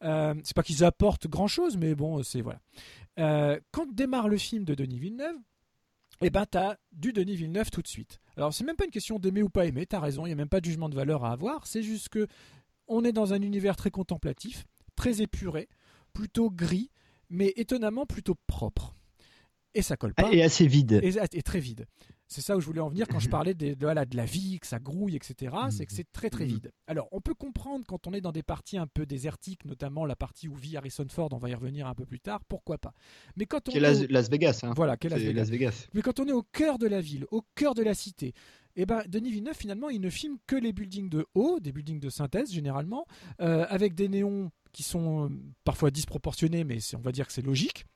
C'est pas qu'ils apportent grand-chose, mais bon, c'est voilà. Quand démarre le film de Denis Villeneuve, eh ben, t'as du Denis Villeneuve tout de suite. Alors, c'est même pas une question d'aimer ou pas aimer, t'as raison, il n'y a même pas de jugement de valeur à avoir, c'est juste que on est dans un univers très contemplatif, très épuré, plutôt gris, mais étonnamment plutôt propre. Et ça colle pas. Et assez vide. Et, et très vide. C'est ça où je voulais en venir quand je parlais de, voilà, de la vie, que ça grouille, etc. C'est que c'est très très Mhm. vide. Alors, on peut comprendre quand on est dans des parties un peu désertiques, notamment la partie où vit Harrison Ford, on va y revenir un peu plus tard, pourquoi pas. Mais quand on est Las, au- Las Vegas. Hein. voilà, Las Vegas. Las Vegas. Mais quand on est au cœur de la ville, au cœur de la cité, eh ben, Denis Villeneuve, finalement, il ne filme que les buildings de haut, des buildings de synthèse généralement, euh, avec des néons qui sont euh, parfois disproportionnés, mais on va dire que c'est logique.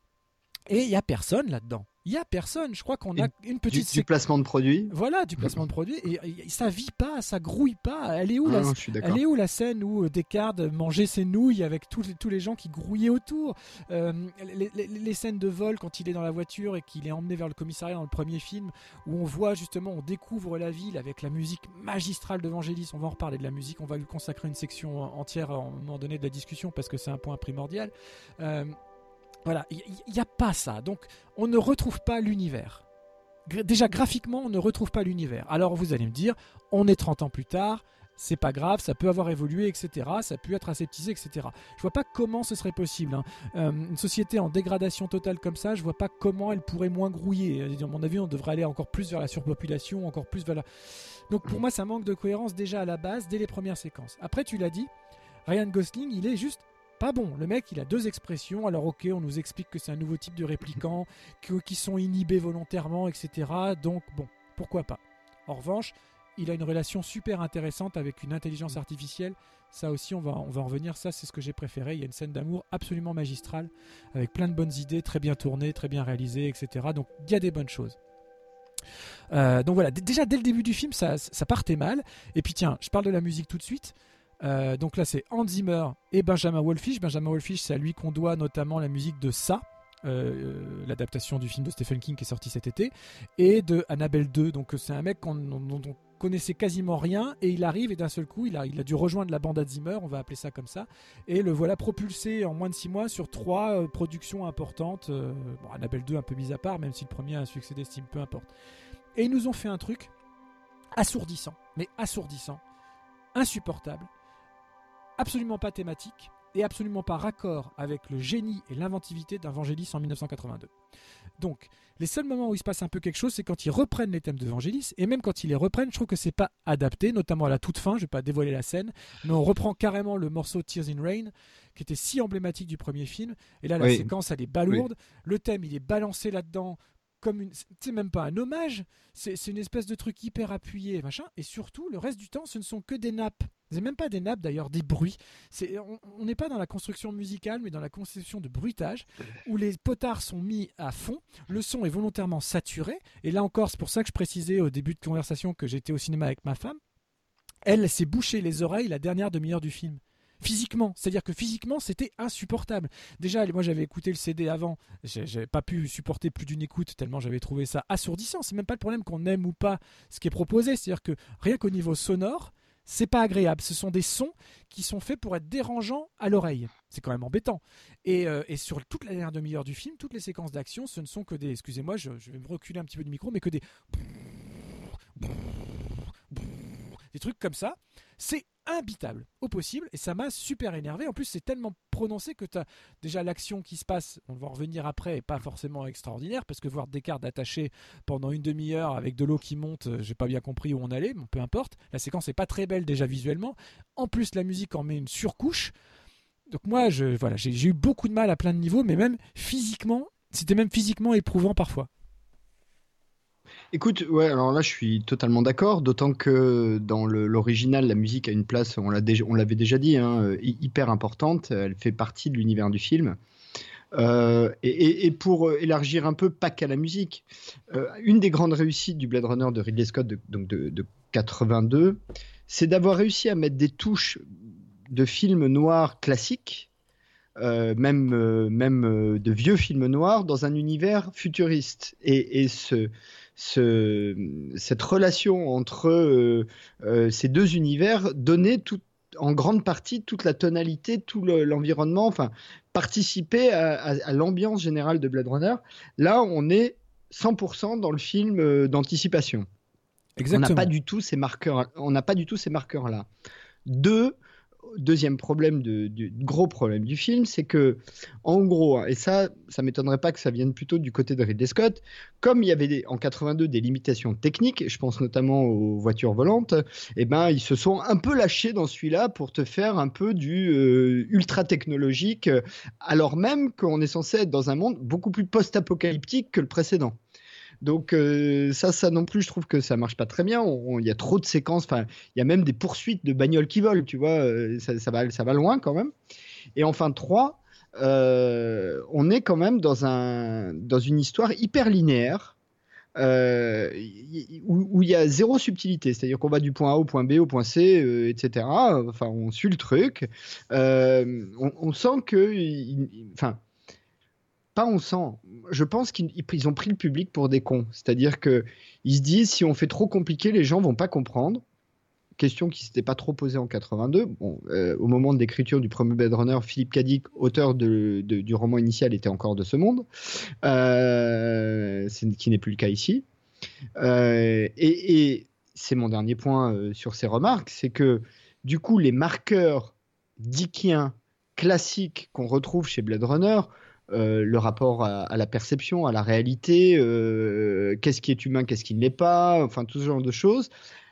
Et il n'y a personne là-dedans. Il n'y a personne. Je crois qu'on a une Du, petite du placement de produits. voilà, du placement de produits. Et, et ça vit pas, ça grouille pas. Elle est où, Ah la, non, je suis d'accord. elle est où la scène où euh, Descartes mangeait ses nouilles avec tous les, tous les gens qui grouillaient autour? Euh, les, les- les scènes de vol quand il est dans la voiture et qu'il est emmené vers le commissariat dans le premier film, où on voit justement, on découvre la ville avec la musique magistrale de Vangelis. On va en reparler de la musique, on va lui consacrer une section entière à un moment donné de la discussion parce que c'est un point primordial. Euh, Voilà, il n'y a pas ça. Donc, on ne retrouve pas l'univers. Déjà, graphiquement, on ne retrouve pas l'univers. Alors, vous allez me dire, on est 30 ans plus tard, c'est pas grave, ça peut avoir évolué, etc. Ça peut être aseptisé, etc. Je vois pas comment ce serait possible. Hein. Euh, une société en dégradation totale comme ça, je vois pas comment elle pourrait moins grouiller. À mon avis, on devrait aller encore plus vers la surpopulation, encore plus vers la. Donc pour moi, ça manque de cohérence déjà à la base, dès les premières séquences. Après, tu l'as dit, Ryan Gosling, il est juste pas bon. Le mec, il a deux expressions. Alors, ok, on nous explique que c'est un nouveau type de répliquant, qui sont inhibés volontairement, etc. Donc, bon, pourquoi pas. En revanche, il a une relation super intéressante avec une intelligence artificielle. Ça aussi, on va, on va en revenir. Ça, c'est ce que j'ai préféré. Il y a une scène d'amour absolument magistrale, avec plein de bonnes idées, très bien tournées, très bien réalisées, etc. Donc, il y a des bonnes choses. Euh, donc voilà, déjà dès le début du film, ça, ça partait mal. Et puis tiens, je parle de la musique tout de suite. Euh, donc là, c'est Hans Zimmer et Benjamin Wolfish. Benjamin Wolfish, c'est à lui qu'on doit notamment la musique de Ça, euh, l'adaptation du film de Stephen King qui est sorti cet été, et de Annabelle 2. Donc c'est un mec dont on connaissait quasiment rien, et il arrive et d'un seul coup, il a, il a dû rejoindre la bande Zimmer, on va appeler ça comme ça, et le voilà propulsé en moins de 6 mois sur trois euh, productions importantes. bon, Annabelle 2 un peu mise à part, même si le premier a un succès d'estime, peu importe. Et ils nous ont fait un truc assourdissant, mais assourdissant, insupportable absolument pas thématique et absolument pas raccord avec le génie et l'inventivité d'Evangelis en 1982. Donc, les seuls moments où il se passe un peu quelque chose, c'est quand ils reprennent les thèmes d'Evangelis, et même quand ils les reprennent, je trouve que c'est pas adapté, notamment à la toute fin, je vais pas dévoiler la scène, mais on reprend carrément le morceau Tears in Rain, qui était si emblématique du premier film, et là la séquence elle est balourde, le thème il est balancé là-dedans comme une. C'est même pas un hommage, c'est une espèce de truc hyper appuyé, machin. Et surtout, le reste du temps, ce ne sont que des nappes. C'est même pas des nappes d'ailleurs, des bruits. on n'est pas dans la construction musicale, mais dans la construction de bruitage, où les potards sont mis à fond, le son est volontairement saturé. Et là encore, c'est pour ça que je précisais au début de conversation que j'étais au cinéma avec ma femme. Elle s'est bouché les oreilles la dernière demi-heure du film physiquement. C'est-à-dire que physiquement, c'était insupportable. Déjà, moi j'avais écouté le CD avant, j'avais pas pu supporter plus d'une écoute tellement j'avais trouvé ça assourdissant. C'est même pas le problème qu'on aime ou pas ce qui est proposé, c'est-à-dire que rien qu'au niveau sonore, c'est pas agréable. Ce sont des sons qui sont faits pour être dérangeants à l'oreille. C'est quand même embêtant. Et, euh, sur toute la dernière demi-heure du film, toutes les séquences d'action, ce ne sont que des. Excusez-moi, je, je, vais me reculer un petit peu du micro, mais que des. Des trucs comme ça. C'est imbitable au possible et ça m'a super énervé. En plus, c'est tellement prononcé que tu déjà l'action qui se passe, on va en revenir après, et pas forcément extraordinaire parce que voir Descartes attaché pendant une demi-heure avec de l'eau qui monte, euh, j'ai pas bien compris où on allait, mais peu importe. La séquence est pas très belle déjà visuellement. En plus, la musique en met une surcouche. Donc moi, je, voilà, j'ai eu beaucoup de mal à plein de niveaux, mais même physiquement, c'était même physiquement éprouvant parfois. Écoute, ouais, alors là, je suis totalement d'accord, d'autant que dans l'original, la musique a une place, on l'avait déjà dit, hein, hyper importante. Elle fait partie de l'univers du film. Euh, et, pour élargir un peu, pas qu'à la musique, euh, une des grandes réussites du Blade Runner de Ridley Scott, de, donc de, 82, c'est d'avoir réussi à mettre des touches de films noirs classiques, euh, même, même de vieux films noirs, dans un univers futuriste. Et ce, cette relation entre euh, euh, ces deux univers donnait tout, en grande partie toute la tonalité, tout l'environnement, enfin, participer à, l'ambiance générale de Blade Runner. Là, on est 100% dans le film euh, d'anticipation. On n'a pas du tout ces marqueurs. On n'a pas du tout ces marqueurs là. Deux, deuxième problème, du gros problème du film, c'est que, en gros, hein, et ça, ça m'étonnerait pas que ça vienne plutôt du côté de Ridley Scott, comme il y avait en 82 des limitations techniques, je pense notamment aux voitures volantes, et eh ben ils se sont un peu lâchés dans celui-là pour te faire un peu du euh, ultra technologique, alors même qu'on est censé être dans un monde beaucoup plus post-apocalyptique que le précédent. Donc euh, ça, ça non plus, je trouve que ça marche pas très bien. Il y a trop de séquences. Enfin, il y a même des poursuites de bagnoles qui volent. Tu vois, euh, ça, va, ça va loin quand même. Et enfin trois, euh, on est quand même dans un dans une histoire hyper linéaire. où, il y a zéro subtilité, c'est-à-dire qu'on va du point A au point B au point C, etc. Enfin, on suit le truc. On, on, sent que, enfin, pas on sent. Je pense qu'ils ont pris le public pour des cons. C'est-à-dire que ils se disent si on fait trop compliqué, les gens vont pas comprendre. question qui s'était pas trop posée en 82. Bon, euh, au moment de l'écriture du premier Blade Runner, Philippe Cadic, auteur du roman initial, était encore de ce monde, euh, qui n'est plus le cas ici. Euh, et, et c'est mon dernier point euh, sur ces remarques, c'est que du coup, les marqueurs dickiens classiques qu'on retrouve chez Blade Runner, euh, le rapport à, à, la perception, à la réalité, euh, qu'est-ce qui est humain, qu'est-ce qui ne l'est pas, enfin tout ce genre de choses.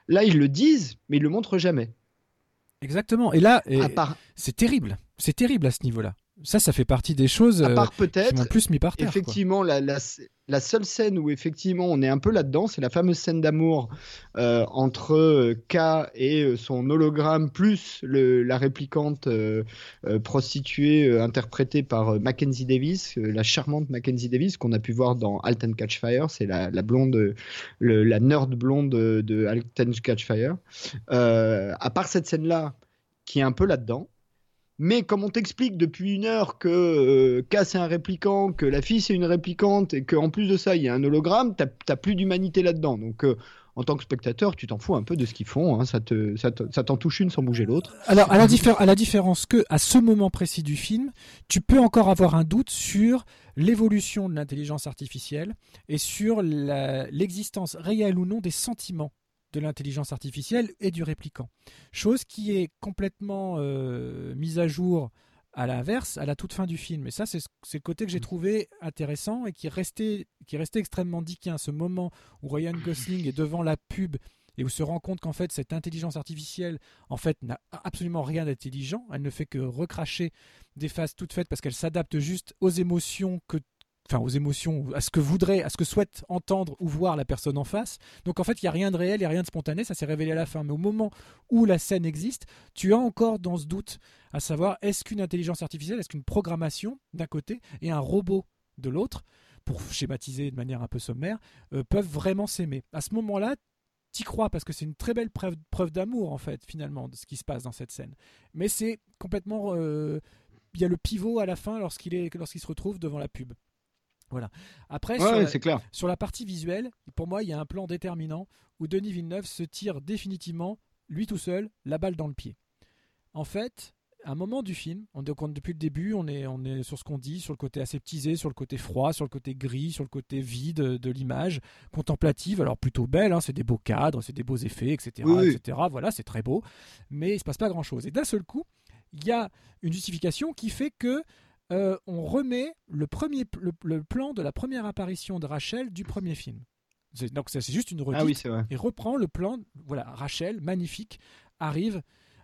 Là, ils le disent, mais ils le montrent jamais. Exactement. Et là, part... c'est terrible. C'est terrible à ce niveau-là. Ça, ça fait partie des choses à part peut-être, qui m'ont plus mis par terre. Effectivement, la, la, la, seule scène où effectivement on est un peu là-dedans, c'est la fameuse scène d'amour euh, entre euh, K et euh, son hologramme, plus le, la réplicante euh, euh prostituée interprétée par Mackenzie Davis, la charmante Mackenzie Davis qu'on a pu voir dans Halt and Catch Fire, c'est la, la, blonde, le, la nerd blonde de, Halt and Catch Fire. à part cette scène-là, qui est un peu là-dedans. Mais comme on t'explique depuis une heure que euh, K c'est un répliquant, que la fille c'est une réplicante et qu'en plus de ça il y a un hologramme, t'as plus d'humanité là-dedans. Donc euh, en tant que spectateur, tu t'en fous un peu de ce qu'ils font. Hein, ça te, ça t'en touche une sans bouger l'autre. Alors à la, à la différence que à ce moment précis du film, tu peux encore avoir un doute sur l'évolution de l'intelligence artificielle et sur l'existence réelle ou non des sentiments de l'intelligence artificielle et du répliquant. Chose qui est complètement euh, mise à jour à l'inverse à la toute fin du film. Et ça, c'est le côté que j'ai trouvé intéressant et qui est resté, qui est resté extrêmement diquin. Ce moment où Ryan Gosling est devant la pub et où se rend compte qu'en fait cette intelligence artificielle en fait n'a absolument rien d'intelligent, elle ne fait que recracher des phases toutes faites parce qu'elle s'adapte juste aux émotions que enfin aux émotions, à ce que voudrait, à ce que souhaite entendre ou voir la personne en face. Donc en fait, il n'y a rien de réel, il n'y a rien de spontané, ça s'est révélé à la fin. Mais au moment où la scène existe, tu as encore dans ce doute, à savoir est-ce qu'une intelligence artificielle, est-ce qu'une programmation d'un côté et un robot de l'autre, pour schématiser de manière un peu sommaire, euh, peuvent vraiment s'aimer? À ce moment-là, t'y crois parce que c'est une très belle preuve, d'amour en fait finalement de ce qui se passe dans cette scène. Mais c'est complètement, euh, il y a le pivot à la fin lorsqu'il se retrouve devant la pub. Voilà. Après, ouais, sur, ouais, la, clair. sur, la, partie visuelle, pour moi, il y a un plan déterminant où Denis Villeneuve se tire définitivement, lui tout seul, la balle dans le pied. En fait, à un moment du film, on, donc, depuis le début, on est, on est sur ce qu'on dit, sur le côté aseptisé, sur le côté froid, sur le côté gris, sur le côté vide de l'image, contemplative, alors plutôt belle, hein, c'est des beaux cadres, c'est des beaux effets, etc. Oui, etc. Voilà, c'est très beau, mais il se passe pas grand-chose. Et d'un seul coup, il y a une justification qui fait que euh, on remet le, premier, le, le, plan de la première apparition de Rachel du premier film. Donc c'est juste une redite. Ah oui, c'est vrai. Et reprend le plan. Voilà, Rachel, magnifique, arrive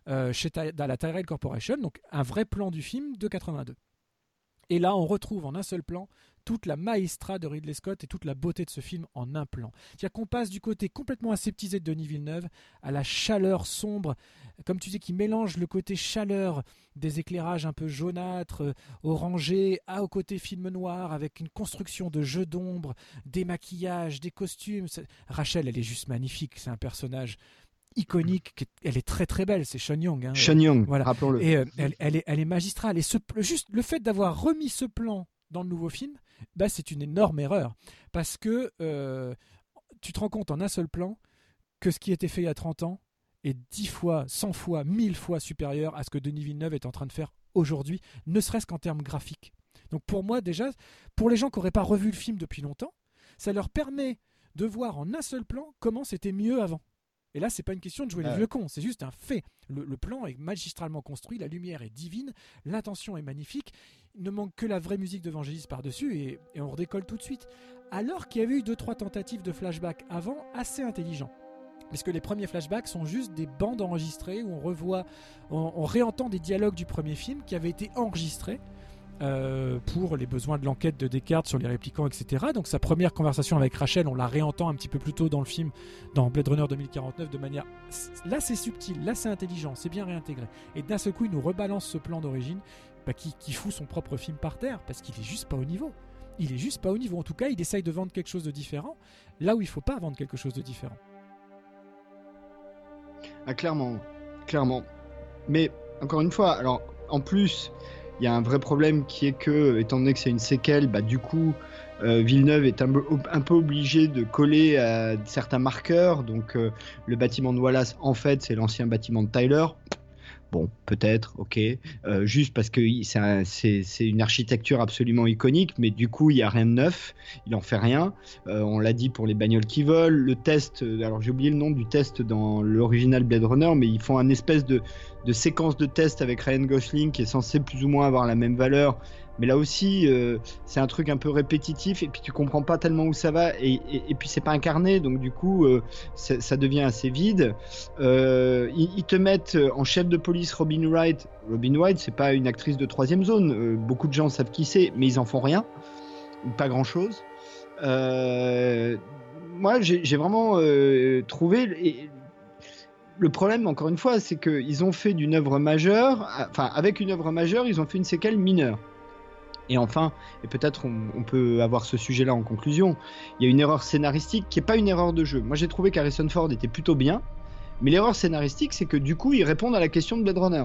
euh, chez dans la Tyrell Corporation, donc un vrai plan du film de 82. Et là, on retrouve en un seul plan toute la maestra de Ridley Scott et toute la beauté de ce film en un plan. C'est-à-dire qu'on passe du côté complètement aseptisé de Denis Villeneuve à la chaleur sombre, comme tu dis, qui mélange le côté chaleur des éclairages un peu jaunâtres, euh, orangés, à au côté film noir, avec une construction de jeux d'ombre, des maquillages, des costumes. Rachel, elle est juste magnifique, c'est un personnage iconique, elle est très très belle, c'est Sean Young. Hein, Sean Young, voilà. rappelons-le. Et euh, elle, elle, est, elle est magistrale. Et ce, juste le fait d'avoir remis ce plan dans le nouveau film, bah, c'est une énorme erreur. Parce que euh, tu te rends compte en un seul plan que ce qui était fait il y a 30 ans est 10 fois, 100 fois, 1000 fois supérieur à ce que Denis Villeneuve est en train de faire aujourd'hui, ne serait-ce qu'en termes graphiques. Donc pour moi déjà, pour les gens qui n'auraient pas revu le film depuis longtemps, ça leur permet de voir en un seul plan comment c'était mieux avant. Et là, c'est pas une question de jouer les vieux cons, c'est juste un fait. Le, le, plan est magistralement construit, la lumière est divine, l'intention est magnifique. Il ne manque que la vraie musique de Vangelis par-dessus et, et, on redécolle tout de suite. Alors qu'il y avait eu deux trois tentatives de flashback avant assez intelligents. Puisque les premiers flashbacks sont juste des bandes enregistrées où on revoit, on, on réentend des dialogues du premier film qui avaient été enregistrés. Euh, pour les besoins de l'enquête de Descartes sur les réplicants, etc. Donc sa première conversation avec Rachel, on la réentend un petit peu plus tôt dans le film, dans Blade Runner 2049, de manière... Là c'est subtil, là c'est intelligent, c'est bien réintégré. Et d'un seul coup, il nous rebalance ce plan d'origine bah, qui, qui, fout son propre film par terre, parce qu'il est juste pas au niveau. Il est juste pas au niveau. En tout cas, il essaye de vendre quelque chose de différent, là où il faut pas vendre quelque chose de différent. Ah, clairement, clairement. Mais, encore une fois, alors, en plus il y a un vrai problème qui est que, étant donné que c'est une séquelle, bah, du coup, euh, Villeneuve est un, peu obligé de coller à certains marqueurs. Donc, euh, le bâtiment de Wallace, en fait, c'est l'ancien bâtiment de Tyler. Bon, peut-être, ok. Euh, juste parce que c'est une architecture absolument iconique, mais du coup, il n'y a rien de neuf. Il en fait rien. Euh, on l'a dit pour les bagnoles qui volent. Le test, euh, alors j'ai oublié le nom du test dans l'original Blade Runner, mais ils font un espèce de, de séquence de test avec Ryan Gosling qui est censé plus ou moins avoir la même valeur mais là aussi, euh, c'est un truc un peu répétitif et puis tu comprends pas tellement où ça va et, et, puis c'est pas incarné, donc du coup, euh, ça devient assez vide. Euh, ils, te mettent en chef de police Robin Wright. Robin Wright, c'est pas une actrice de troisième zone. beaucoup de gens savent qui c'est, mais ils en font rien, pas grand chose. moi, j'ai vraiment trouvé le problème, encore une fois, c'est qu'ils ont fait d'une œuvre majeure, enfin, avec une œuvre majeure, ils ont fait une séquelle mineure. Et enfin, et peut-être on, peut avoir ce sujet-là en conclusion, il y a une erreur scénaristique qui n'est pas une erreur de jeu. Moi j'ai trouvé qu'Harrison Ford était plutôt bien, mais l'erreur scénaristique c'est que du coup ils répondent à la question de Blade Runner.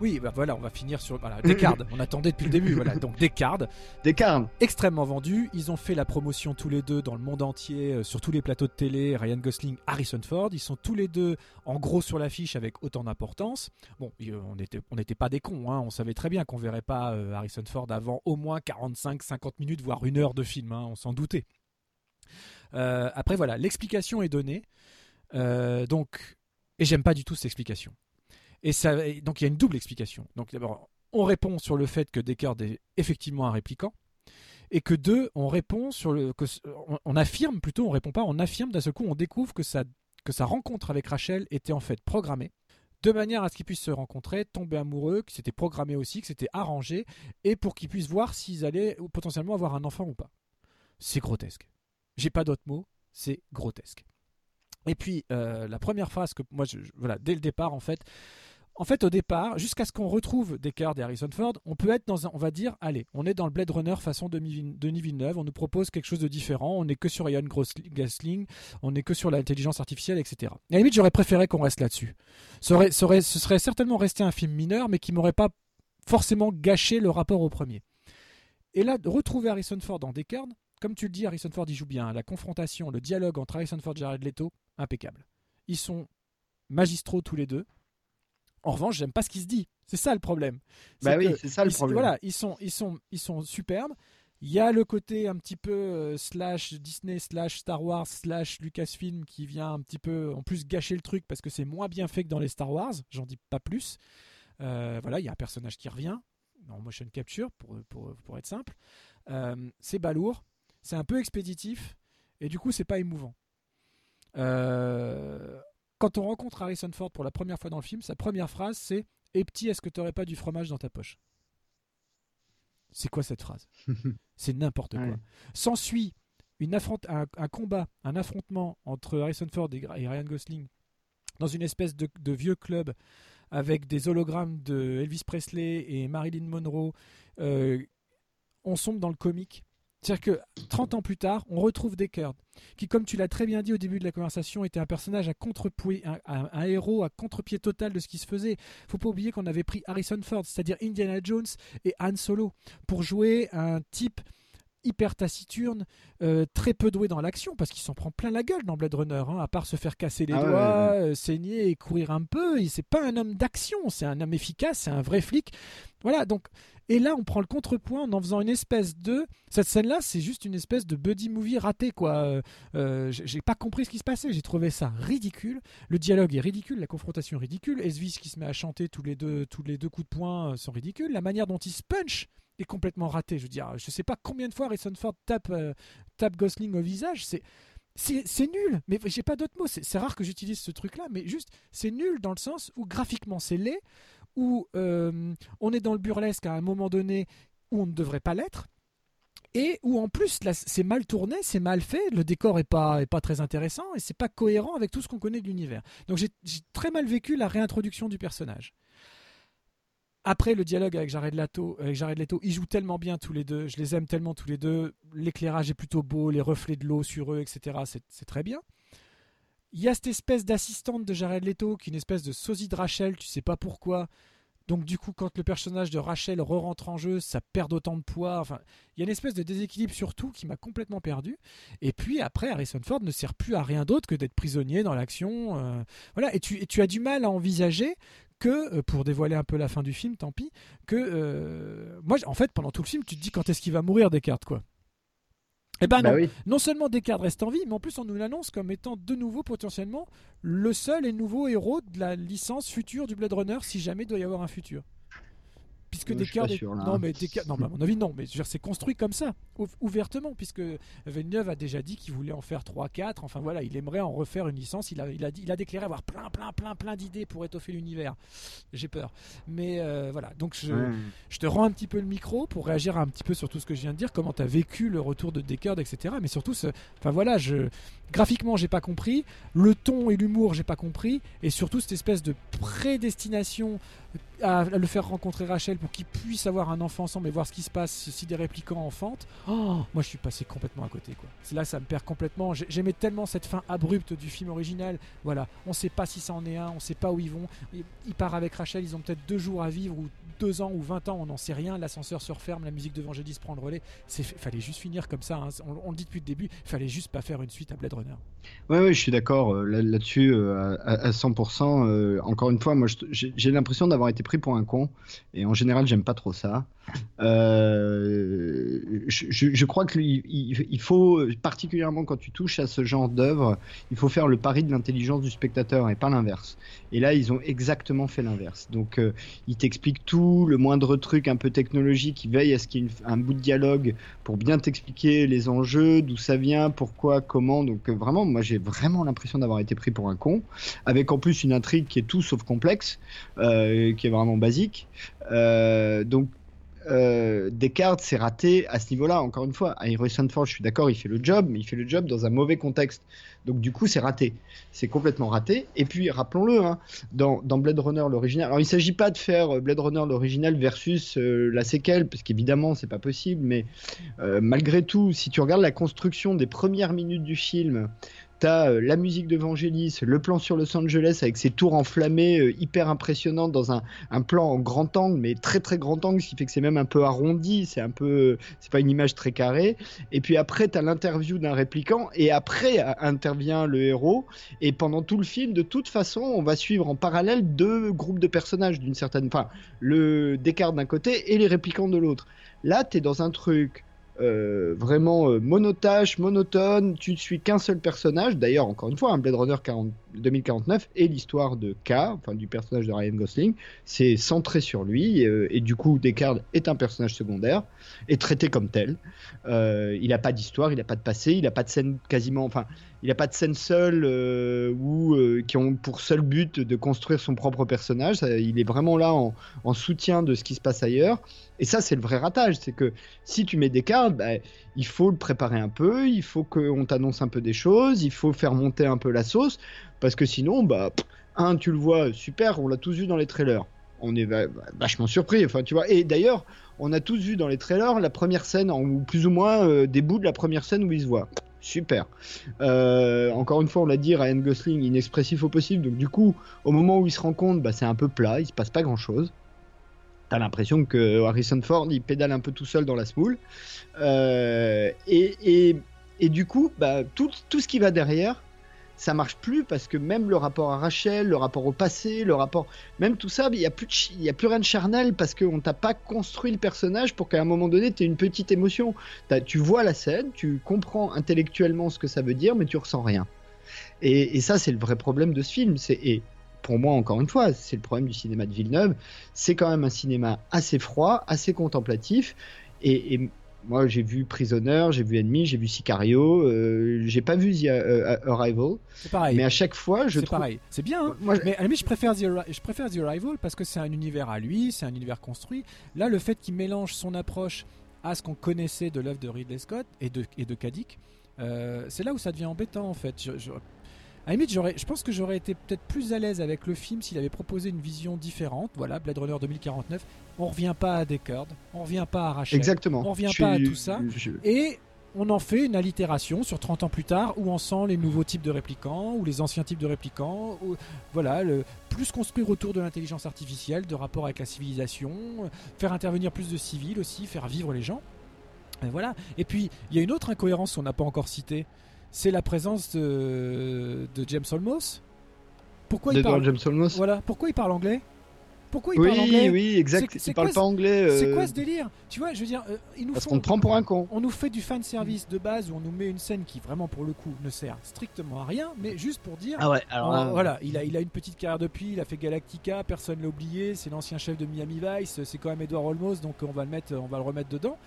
Oui, bah voilà, on va finir sur voilà, Descartes. on attendait depuis le début, voilà. Donc Descartes. Descartes. Extrêmement vendu. Ils ont fait la promotion tous les deux dans le monde entier, euh, sur tous les plateaux de télé. Ryan Gosling, Harrison Ford. Ils sont tous les deux en gros sur l'affiche avec autant d'importance. Bon, on n'était on était pas des cons. Hein. On savait très bien qu'on verrait pas euh, Harrison Ford avant au moins 45-50 minutes, voire une heure de film. Hein. On s'en doutait. Euh, après voilà, l'explication est donnée. donc, et j'aime pas du tout cette explication. Et donc il y a une double explication. Donc d'abord, on répond sur le fait que Descartes est effectivement un répliquant, et que deux, on répond sur le, que, on, affirme plutôt, on répond pas, on affirme d'un seul coup, on découvre que sa, que sa rencontre avec Rachel était en fait programmée, de manière à ce qu'ils puissent se rencontrer, tomber amoureux, que c'était programmé aussi, que c'était arrangé, et pour qu'ils puissent voir s'ils allaient potentiellement avoir un enfant ou pas. C'est grotesque. J'ai pas d'autres mots, c'est grotesque. Et puis euh, la première phrase que moi, voilà, dès le départ en fait, en fait, au départ, jusqu'à ce qu'on retrouve Descartes et Harrison Ford, on peut être dans un, on va dire, allez, on est dans le Blade Runner façon Denis Villeneuve, on nous propose quelque chose de différent, on n'est que sur Ryan Gosling, on n'est que sur l'intelligence artificielle, etc. à la limite, j'aurais préféré qu'on reste là-dessus. Ce, serait certainement resté un film mineur, mais qui m'aurait pas forcément gâché le rapport au premier. Et là, retrouver Harrison Ford dans Descartes, comme tu le dis, Harrison Ford y joue bien. La confrontation, le dialogue entre Harrison Ford et Jared Leto, impeccable. Ils sont magistraux tous les deux. En revanche, j'aime pas ce qui se dit. C'est ça le problème. Bah oui, c'est ça le problème. Voilà, ils sont, ils sont, ils sont superbes. Il y a le côté un petit peu euh, slash Disney, slash Star Wars, slash Lucasfilm qui vient un petit peu en plus gâcher le truc parce que c'est moins bien fait que dans les Star Wars. J'en dis pas plus. Euh, voilà, il y a un personnage qui revient en motion capture pour, pour, pour être simple. Euh, c'est balourd, c'est un peu expéditif et du coup c'est pas émouvant. Quand on rencontre Harrison Ford pour la première fois dans le film, sa première phrase c'est Et petit, est-ce que tu n'aurais pas du fromage dans ta poche? C'est quoi cette phrase C'est n'importe quoi. S'ensuit une un, un, combat, un affrontement entre Harrison Ford et, Ryan Gosling dans une espèce de, vieux club avec des hologrammes de Elvis Presley et Marilyn Monroe. Euh, on sombre dans le comique. C'est-à-dire que 30 ans plus tard, on retrouve Deckard, qui, comme tu l'as très bien dit au début de la conversation, était un personnage à contre-pied, un, héros à contre-pied total de ce qui se faisait. Faut pas oublier qu'on avait pris Harrison Ford, c'est-à-dire Indiana Jones et Han Solo, pour jouer un type hyper taciturne, euh, très peu doué dans l'action, parce qu'il s'en prend plein la gueule dans Blade Runner, hein, à part se faire casser les ah doigts, euh, saigner et courir un peu. C'est pas un homme d'action, c'est un homme efficace, c'est un vrai flic. Voilà, donc et là, on prend le contrepoint en en faisant une espèce de. Cette scène-là, c'est juste une espèce de buddy movie raté, quoi. Euh, euh, j'ai pas compris ce qui se passait. J'ai trouvé ça ridicule. Le dialogue est ridicule, la confrontation est ridicule. Esvis qui se met à chanter tous les deux, tous les deux coups de poing euh, sont ridicules. La manière dont il se punch est complètement ratée. Je veux dire, je sais pas combien de fois Harrison Ford tape, tape Gosling au visage. C'est. C'est nul, mais j'ai pas d'autres mots. C'est rare que j'utilise ce truc-là, mais juste, c'est nul dans le sens où graphiquement c'est laid, où euh, on est dans le burlesque à un moment donné où on ne devrait pas l'être et où en plus c'est mal tourné, c'est mal fait, le décor est pas est pas très intéressant et c'est pas cohérent avec tout ce qu'on connaît de l'univers. Donc j'ai très mal vécu la réintroduction du personnage. Après le dialogue avec Jared avec Jared Leto, ils jouent tellement bien tous les deux, je les aime tellement tous les deux, l'éclairage est plutôt beau, les reflets de l'eau sur eux, etc. C'est très bien. Il y a cette espèce d'assistante de Jared Leto qui est une espèce de sosie de Rachel, tu sais pas pourquoi. Donc du coup, quand le personnage de Rachel re-rentre en jeu, ça perd autant de poids. Enfin, il y a une espèce de déséquilibre surtout qui m'a complètement perdu. Et puis après, Harrison Ford ne sert plus à rien d'autre que d'être prisonnier dans l'action. euh, voilà. Et tu, tu as du mal à envisager que, euh, pour dévoiler un peu la fin du film, tant pis, que euh, moi, en fait, pendant tout le film, tu te dis quand est-ce qu'il va mourir Descartes, quoi. Eh ben Bah non. oui. Non seulement Descartes reste en vie, mais en plus on nous l'annonce comme étant de nouveau potentiellement le seul et nouveau héros de la licence future du Blade Runner, si jamais il doit y avoir un futur. Puisque suis Descartes, sûr, là, non hein. mais Descartes, non, mais à mon avis non, mais c'est construit comme ça, ou- ouvertement, puisque Villeneuve a déjà dit qu'il voulait en faire 3 4 enfin voilà, il aimerait en refaire une licence, il a, il a, dit- il a déclaré avoir plein plein plein plein d'idées pour étoffer l'univers. J'ai peur. Mais euh, voilà, donc je, Ouais. je te rends un petit peu le micro pour réagir un petit peu sur tout ce que je viens de dire, comment tu as vécu le retour de Descartes, etc. Mais surtout, ce- enfin voilà, je, graphiquement, j'ai pas compris, le ton et l'humour, j'ai pas compris, et surtout cette espèce de prédestination à le faire rencontrer Rachel pour qu'ils puissent avoir un enfant ensemble et voir ce qui se passe si des répliquants enfantent. Oh, moi, je suis passé complètement à côté, quoi. Là, ça me perd complètement. J'ai- J'aimais tellement cette fin abrupte du film original. Voilà, on sait pas si ça en est un, on sait pas où ils vont. Il il part avec Rachel, ils ont peut-être deux jours à vivre ou deux ans ou 20 ans, on n'en sait rien. L'ascenseur se referme, la musique de Vangelis prend le relais. Fallait juste finir comme ça. hein. On, le dit depuis le début. Fallait juste pas faire une suite à Blade Runner. Ouais, ouais, je suis d'accord euh, là- là-dessus euh, à, à 100%. euh, encore une fois, moi, j'ai l'impression d'avoir été pris pour un con, et en général, j'aime pas trop ça. Je, crois qu'il il, faut, particulièrement quand tu touches à ce genre d'œuvre, il faut faire le pari de l'intelligence du spectateur et pas l'inverse. Et là, ils ont exactement fait l'inverse. Donc, ils t'expliquent tout, le moindre truc un peu technologique, ils veillent à ce qu'il y ait un bout de dialogue pour bien t'expliquer les enjeux, d'où ça vient, pourquoi, comment. Donc, vraiment, moi, j'ai vraiment l'impression d'avoir été pris pour un con, avec en plus une intrigue qui est tout sauf complexe, euh, qui est vraiment basique. Euh, donc, euh, Descartes, c'est raté à ce niveau-là. Encore une fois, Harrison Ford, je suis d'accord, il fait le job, mais il fait le job dans un mauvais contexte. Donc du coup, c'est raté. C'est complètement raté. Et puis, rappelons-le, hein, dans, Blade Runner l'original, alors il ne s'agit pas de faire Blade Runner l'original versus la séquelle, parce qu'évidemment, c'est pas possible, mais malgré tout, si tu regardes la construction des premières minutes du film, T'as euh, la musique de Vangelis, le plan sur Los Angeles avec ses tours enflammées euh, hyper impressionnantes dans un, plan en grand angle, mais très très grand angle, ce qui fait que c'est même un peu arrondi, c'est un peu, c'est pas une image très carrée. Et puis après, t'as l'interview d'un répliquant, et après euh, intervient le héros. Et pendant tout le film, de toute façon, on va suivre en parallèle deux groupes de personnages d'une certaine, enfin, le Descartes d'un côté et les répliquants de l'autre. Là, t'es dans un truc euh, vraiment euh, monotache, monotone, tu ne suis qu'un seul personnage. D'ailleurs, encore une fois, un Blade Runner 40 2049 et l'histoire de K, enfin du personnage de Ryan Gosling, c'est centré sur lui euh, et du coup Descartes est un personnage secondaire et traité comme tel. Il n'a pas d'histoire, il n'a pas de passé, il n'a pas de scène quasiment, enfin, il n'a pas de scène seule euh, euh, qui ont pour seul but de construire son propre personnage. Il est vraiment là en, en, soutien de ce qui se passe ailleurs. Et ça, c'est le vrai ratage, c'est que si tu mets Descartes, bah, il faut le préparer un peu, il faut qu'on t'annonce un peu des choses, il faut faire monter un peu la sauce, parce que sinon, bah, un, tu le vois, super, on l'a tous vu dans les trailers. On est vachement surpris, enfin, tu vois. Et d'ailleurs, on a tous vu dans les trailers la première scène, ou plus ou moins euh, des bouts de la première scène où ils se voient. Super. Euh, encore une fois, on l'a dit, Ryan Gosling inexpressif au possible. Donc du coup, au moment où il se rend compte, bah, c'est un peu plat, il se passe pas grand chose. T'as l'impression que Harrison Ford il pédale un peu tout seul dans la smoule. Euh, et, et, et, du coup, bah, tout, tout ce qui va derrière, ça marche plus parce que même le rapport à Rachel, le rapport au passé, le rapport, même tout ça, il n'y a, plus de, y a plus rien de charnel parce qu'on t'a pas construit le personnage pour qu'à un moment donné, tu aies une petite émotion. Tu vois la scène, tu comprends intellectuellement ce que ça veut dire, mais tu ressens rien. Et, et ça, c'est le vrai problème de ce film. Et pour moi, encore une fois, c'est le problème du cinéma de Villeneuve. C'est quand même un cinéma assez froid, assez contemplatif. Et moi, j'ai vu Prisoner, j'ai vu Ennemi, j'ai vu Sicario, euh, j'ai pas vu The uh, Arrival. C'est pareil. Mais à chaque fois, je c'est trouve. pareil. C'est bien. Hein moi, mais à la limite, je préfère, The, je préfère The Arrival parce que c'est un univers à lui, c'est un univers construit. Là, le fait qu'il mélange son approche à ce qu'on connaissait de l'œuvre de Ridley Scott et de, et de Kadik, euh, c'est là où ça devient embêtant en fait. Je, je, à la limite, je pense que j'aurais été peut-être plus à l'aise avec le film s'il avait proposé une vision différente. Voilà, Blade Runner 2049. On revient pas à Descartes, on revient pas à Rachel, Exactement. on revient je pas suis, à tout ça. Je... Et on en fait une allitération sur 30 ans plus tard où on sent les nouveaux types de réplicants ou les anciens types de réplicants. Voilà, le, plus construire autour de l'intelligence artificielle, de rapport avec la civilisation, faire intervenir plus de civils aussi, faire vivre les gens. Et voilà. Et puis, il y a une autre incohérence qu'on n'a pas encore citée, c'est la présence de, de James Olmos. Pourquoi il parle James Olmos Voilà, pourquoi il parle anglais? Pourquoi il oui, parle anglais? Oui, exact. C'est- il parle pas ce- anglais. euh, C'est quoi ce délire? Tu vois, je veux dire, euh, ils nous Parce font- qu'on te prend pour un con. on nous fait du fan service de base où on nous met une scène qui vraiment pour le coup ne sert strictement à rien, mais juste pour dire. Ah ouais, alors voilà, il a, il a une petite carrière depuis, il a fait Galactica, personne l'a oublié, c'est l'ancien chef de Miami Vice, c'est quand même Edward Olmos, donc on va le mettre, on va le remettre dedans.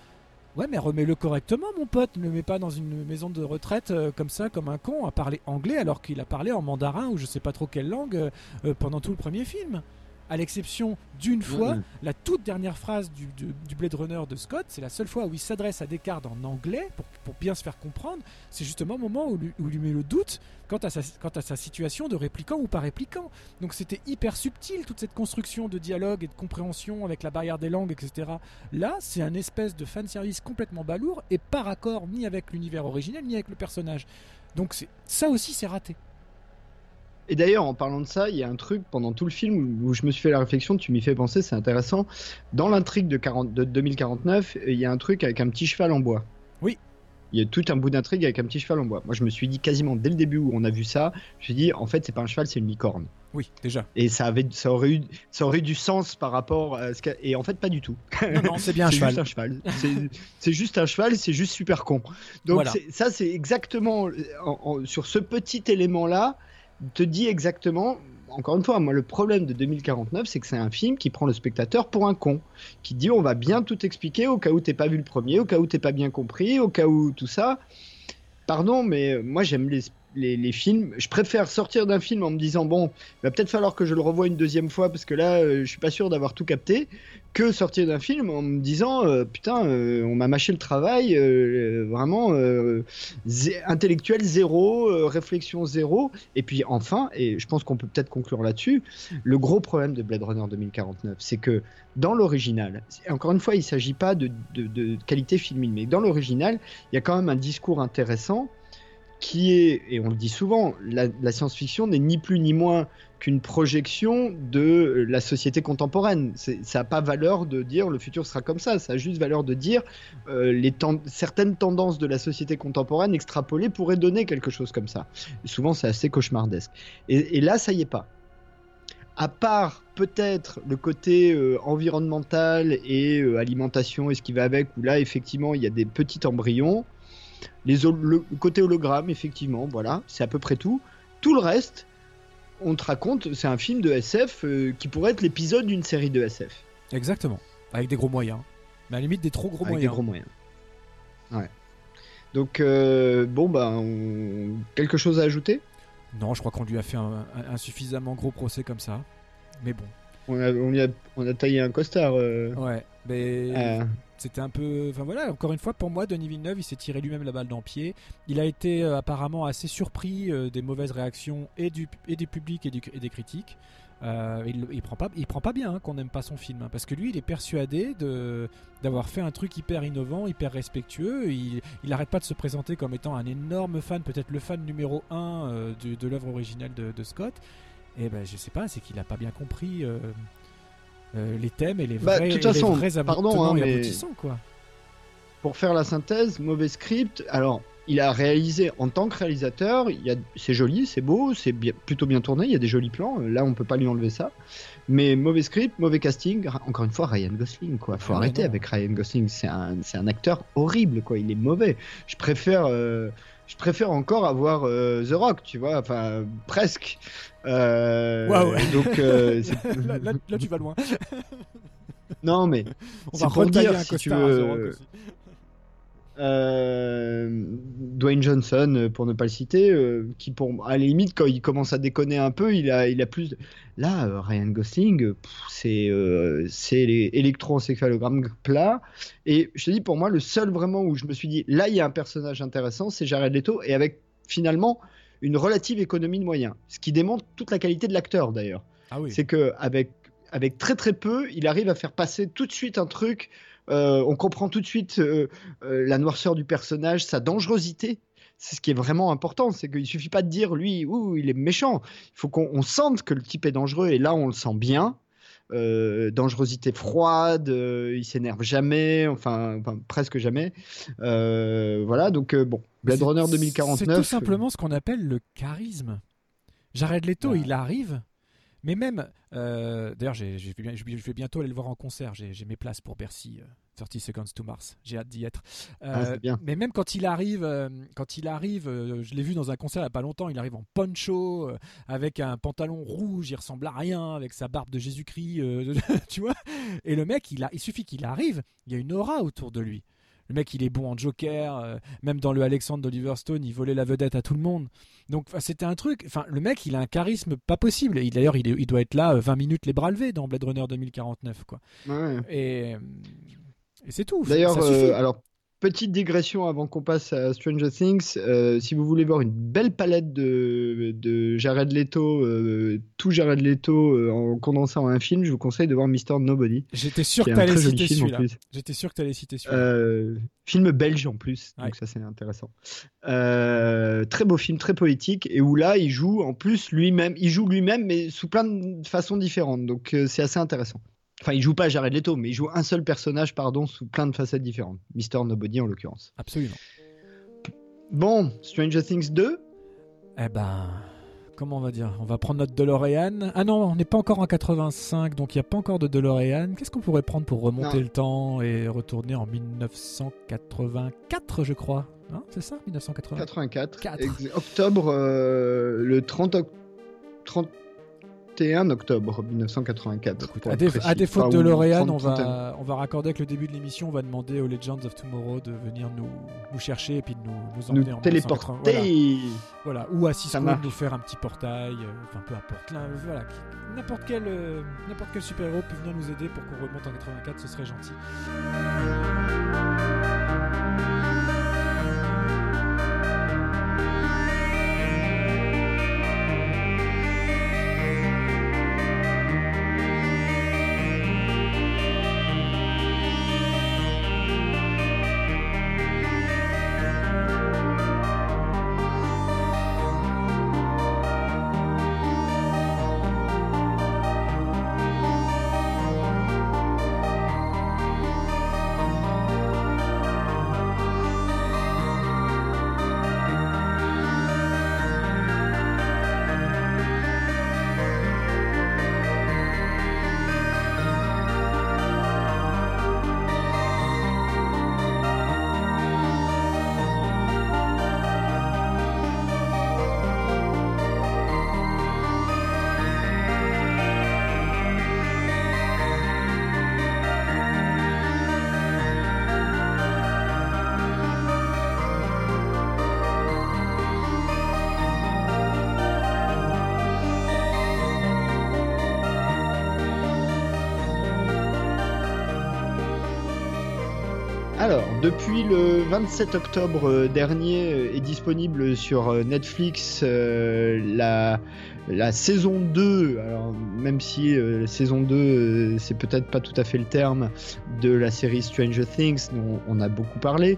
Ouais, mais remets-le correctement, mon pote. Ne le mets pas dans une maison de retraite euh, comme ça, comme un con, à parler anglais alors qu'il a parlé en mandarin ou je sais pas trop quelle langue euh, euh, pendant tout le premier film. À l'exception d'une fois, Mhm. la toute dernière phrase du, du- du Blade Runner de Scott, c'est la seule fois où il s'adresse à Descartes en anglais pour, pour bien se faire comprendre. C'est justement au moment où, lui- où il lui met le doute quant à, sa, quant à sa situation de répliquant ou pas répliquant. Donc c'était hyper subtil toute cette construction de dialogue et de compréhension avec la barrière des langues, etc. Là, c'est un espèce de fanservice complètement balourd et pas raccord ni avec l'univers originel ni avec le personnage. Donc ça aussi c'est raté. Et d'ailleurs, en parlant de ça, il y a un truc pendant tout le film où je me suis fait la réflexion, tu m'y fais penser, c'est intéressant. Dans l'intrigue de, 40 de 2049, il y a un truc avec un petit cheval en bois. Oui. Il y a tout un bout d'intrigue avec un petit cheval en bois. Moi, je me suis dit quasiment dès le début où on a vu ça, je me suis dit, en fait, c'est pas un cheval, c'est une licorne. Oui, déjà. Et ça, avait, ça, aurait eu, ça aurait eu du sens par rapport à ce Et en fait, pas du tout. Non, non, c'est bien un cheval. juste un cheval. C'est- juste un cheval, c'est juste super con. Donc Voilà. ça, c'est exactement en- en- sur ce petit élément-là, te dit exactement. Encore une fois, moi, le problème de 2049, c'est que c'est un film qui prend le spectateur pour un con, qui dit on va bien tout expliquer au cas où t'es pas vu le premier, au cas où t'es pas bien compris, au cas où tout ça. Pardon, mais euh, moi j'aime les, les, films. Je préfère sortir d'un film en me disant bon, il va peut-être falloir que je le revoie une deuxième fois parce que là, euh, je suis pas sûr d'avoir tout capté, que sortir d'un film en me disant euh, putain, euh, on m'a mâché le travail, euh, vraiment intellectuel zéro, réflexion zéro. Et puis enfin, et je pense qu'on peut peut-être conclure là-dessus, le gros problème de Blade Runner 2049, c'est que dans l'original, encore une fois, il s'agit pas de qualité filmique, mais dans l'original, il y a quand même un discours intéressant qui est, et on le dit souvent, la, science-fiction n'est ni plus ni moins qu'une projection de la société contemporaine. Ça n'a pas valeur de dire le futur sera comme ça, ça a juste valeur de dire euh, les certaines tendances de la société contemporaine extrapolées pourraient donner quelque chose comme ça. Souvent, c'est assez cauchemardesque. Et, et là, ça y est pas. À part peut-être le côté euh, environnemental et euh, alimentation et ce qui va avec, où là, effectivement, il y a des petits embryons. Les le côté hologramme, effectivement, voilà, c'est à peu près tout. Tout le reste, on te raconte, c'est un film de SF euh, qui pourrait être l'épisode d'une série de SF. Exactement. Avec des gros moyens. Mais à la limite des trop gros Avec moyens. des gros moyens. Ouais. Donc, euh, bon, bah, on- quelque chose à ajouter? Non, je crois qu'on lui a fait un, un- un suffisamment gros procès comme ça. Mais bon. On a, on, y a, on a taillé un costard. euh. Ouais, mais Euh. c'était un peu. Enfin voilà, encore une fois, pour moi, Denis Villeneuve, il s'est tiré lui-même la balle dans le pied. Il a été euh, apparemment assez surpris euh, des mauvaises réactions et du, et du public et, du- et des critiques. Il, il prend pas, il prend pas bien hein, qu'on n'aime pas son film, hein, parce que lui, il est persuadé de d'avoir fait un truc hyper innovant, hyper respectueux. Il, il arrête pas de se présenter comme étant un énorme fan, peut-être le fan numéro un euh, de, de l'œuvre originale de, de Scott. Et ben, je sais pas, c'est qu'il a pas bien compris euh, euh, les thèmes et les Bah, vrais, de toute et les façon, vrais pardon, hein, mais- quoi. pour faire la synthèse, mauvais script. Alors, il a réalisé en tant que réalisateur, il y a- c'est joli, c'est beau, c'est bien- plutôt bien tourné, il y a des jolis plans. Là, on peut pas lui enlever ça. Mais mauvais script, mauvais casting. Encore une fois, Ryan Gosling, quoi. Faut Ah arrêter non. avec Ryan Gosling. C'est un, c'est un acteur horrible, quoi. Il est mauvais. Je préfère, euh, je préfère encore avoir euh, The Rock, tu vois. Enfin, presque. Euh, Waouh. Donc, euh, là, là- là, tu vas loin. non, mais On c'est va pour dire si tu The veux. Euh, Dwayne Johnson, euh, pour ne pas le citer, euh, qui pour à la limite quand il commence à déconner un peu, il a, il a plus. Là, euh, Ryan Gosling, c'est c'est les électroencéphalogrammes plats. Et je te dis, pour moi, le seul vraiment où je me suis dit, là, il y a un personnage intéressant, c'est Jared Leto, et avec finalement une relative économie de moyens, ce qui démontre toute la qualité de l'acteur d'ailleurs. Ah oui. C'est que avec avec très très peu, il arrive à faire passer tout de suite un truc Euh, on comprend tout de suite euh, euh, la noirceur du personnage, sa dangerosité. C'est ce qui est vraiment important, c'est qu'il suffit pas de dire lui, ouh, il est méchant. Il faut qu'on on sente que le type est dangereux et là on le sent bien. Euh, dangerosité froide, euh, il s'énerve jamais, enfin, enfin, presque jamais. Euh, voilà, donc bon, Blade Runner 2049. C'est tout simplement ce qu'on appelle le charisme. Jared Leto, il arrive, mais même. euh, D'ailleurs, je vais- bientôt aller le voir en concert. J'ai mes places pour Bercy, euh, 30 Seconds to Mars. J'ai hâte d'y être. Euh, Ah, bien. Mais même quand il arrive, euh, quand il arrive, euh, je l'ai vu dans un concert il n'y a pas longtemps. Il arrive en poncho, euh, avec un pantalon rouge, il ressemble à rien, avec sa barbe de Jésus-Christ, euh, tu vois. Et le mec, il, a, il suffit qu'il arrive, il y a une aura autour de lui. Le mec, il est bon en Joker, euh, même dans le Alexandre d'Oliver Stone, il volait la vedette à tout le monde. Donc c'était un truc. Enfin, le mec, il a un charisme pas possible. Et D'ailleurs, il, doit être là euh, 20 minutes les bras levés dans Blade Runner 2049, quoi. Ouais. Et, euh, et c'est tout. D'ailleurs, euh, alors petite digression avant qu'on passe à Stranger Things. euh, si vous voulez voir une belle palette de, de Jared Leto, euh, tout Jared Leto euh, en condensé en un film, je vous conseille de voir Mr Nobody. J'étais sûr que t'allais citer celui-là. J'étais sûr que t'allais citer celui-là. Film belge en plus, donc ça c'est intéressant. Très beau film, très poétique, et où là il joue en plus lui-même, il joue lui-même mais sous plein de façons différentes, donc c'est assez intéressant. Enfin, il joue pas Jared Leto, mais il joue un seul personnage, pardon, sous plein de facettes différentes. Mister Nobody en l'occurrence. Absolument. Bon, Stranger Things 2 Eh ben, comment on va dire? On va prendre notre DeLorean. Ah non, on n'est pas encore en 85, donc il n'y a pas encore de DeLorean. Qu'est-ce qu'on pourrait prendre pour remonter le temps et retourner en 1984, je crois? Hein C'est ça? 1984 84. Octobre, euh, le 30 octobre. 30, 21 octobre 1984. Écoute, défaut de L'Oréal, on va, on va raccorder avec le début de l'émission, on va demander aux Legends of Tomorrow de venir nous, nous chercher et puis de nous, nous emmener nous en téléporter. Voilà. ou à nous faire un petit portail, euh, enfin peu importe. Là, euh, voilà, n'importe quel, euh, quel super-héros peut venir nous aider pour qu'on remonte en 84, ce serait gentil. 27 octobre euh, dernier euh, est disponible sur euh, Netflix la, la saison 2. Alors, même si euh, saison 2, euh, c'est peut-être pas tout à fait le terme de la série Stranger Things, dont on a beaucoup parlé.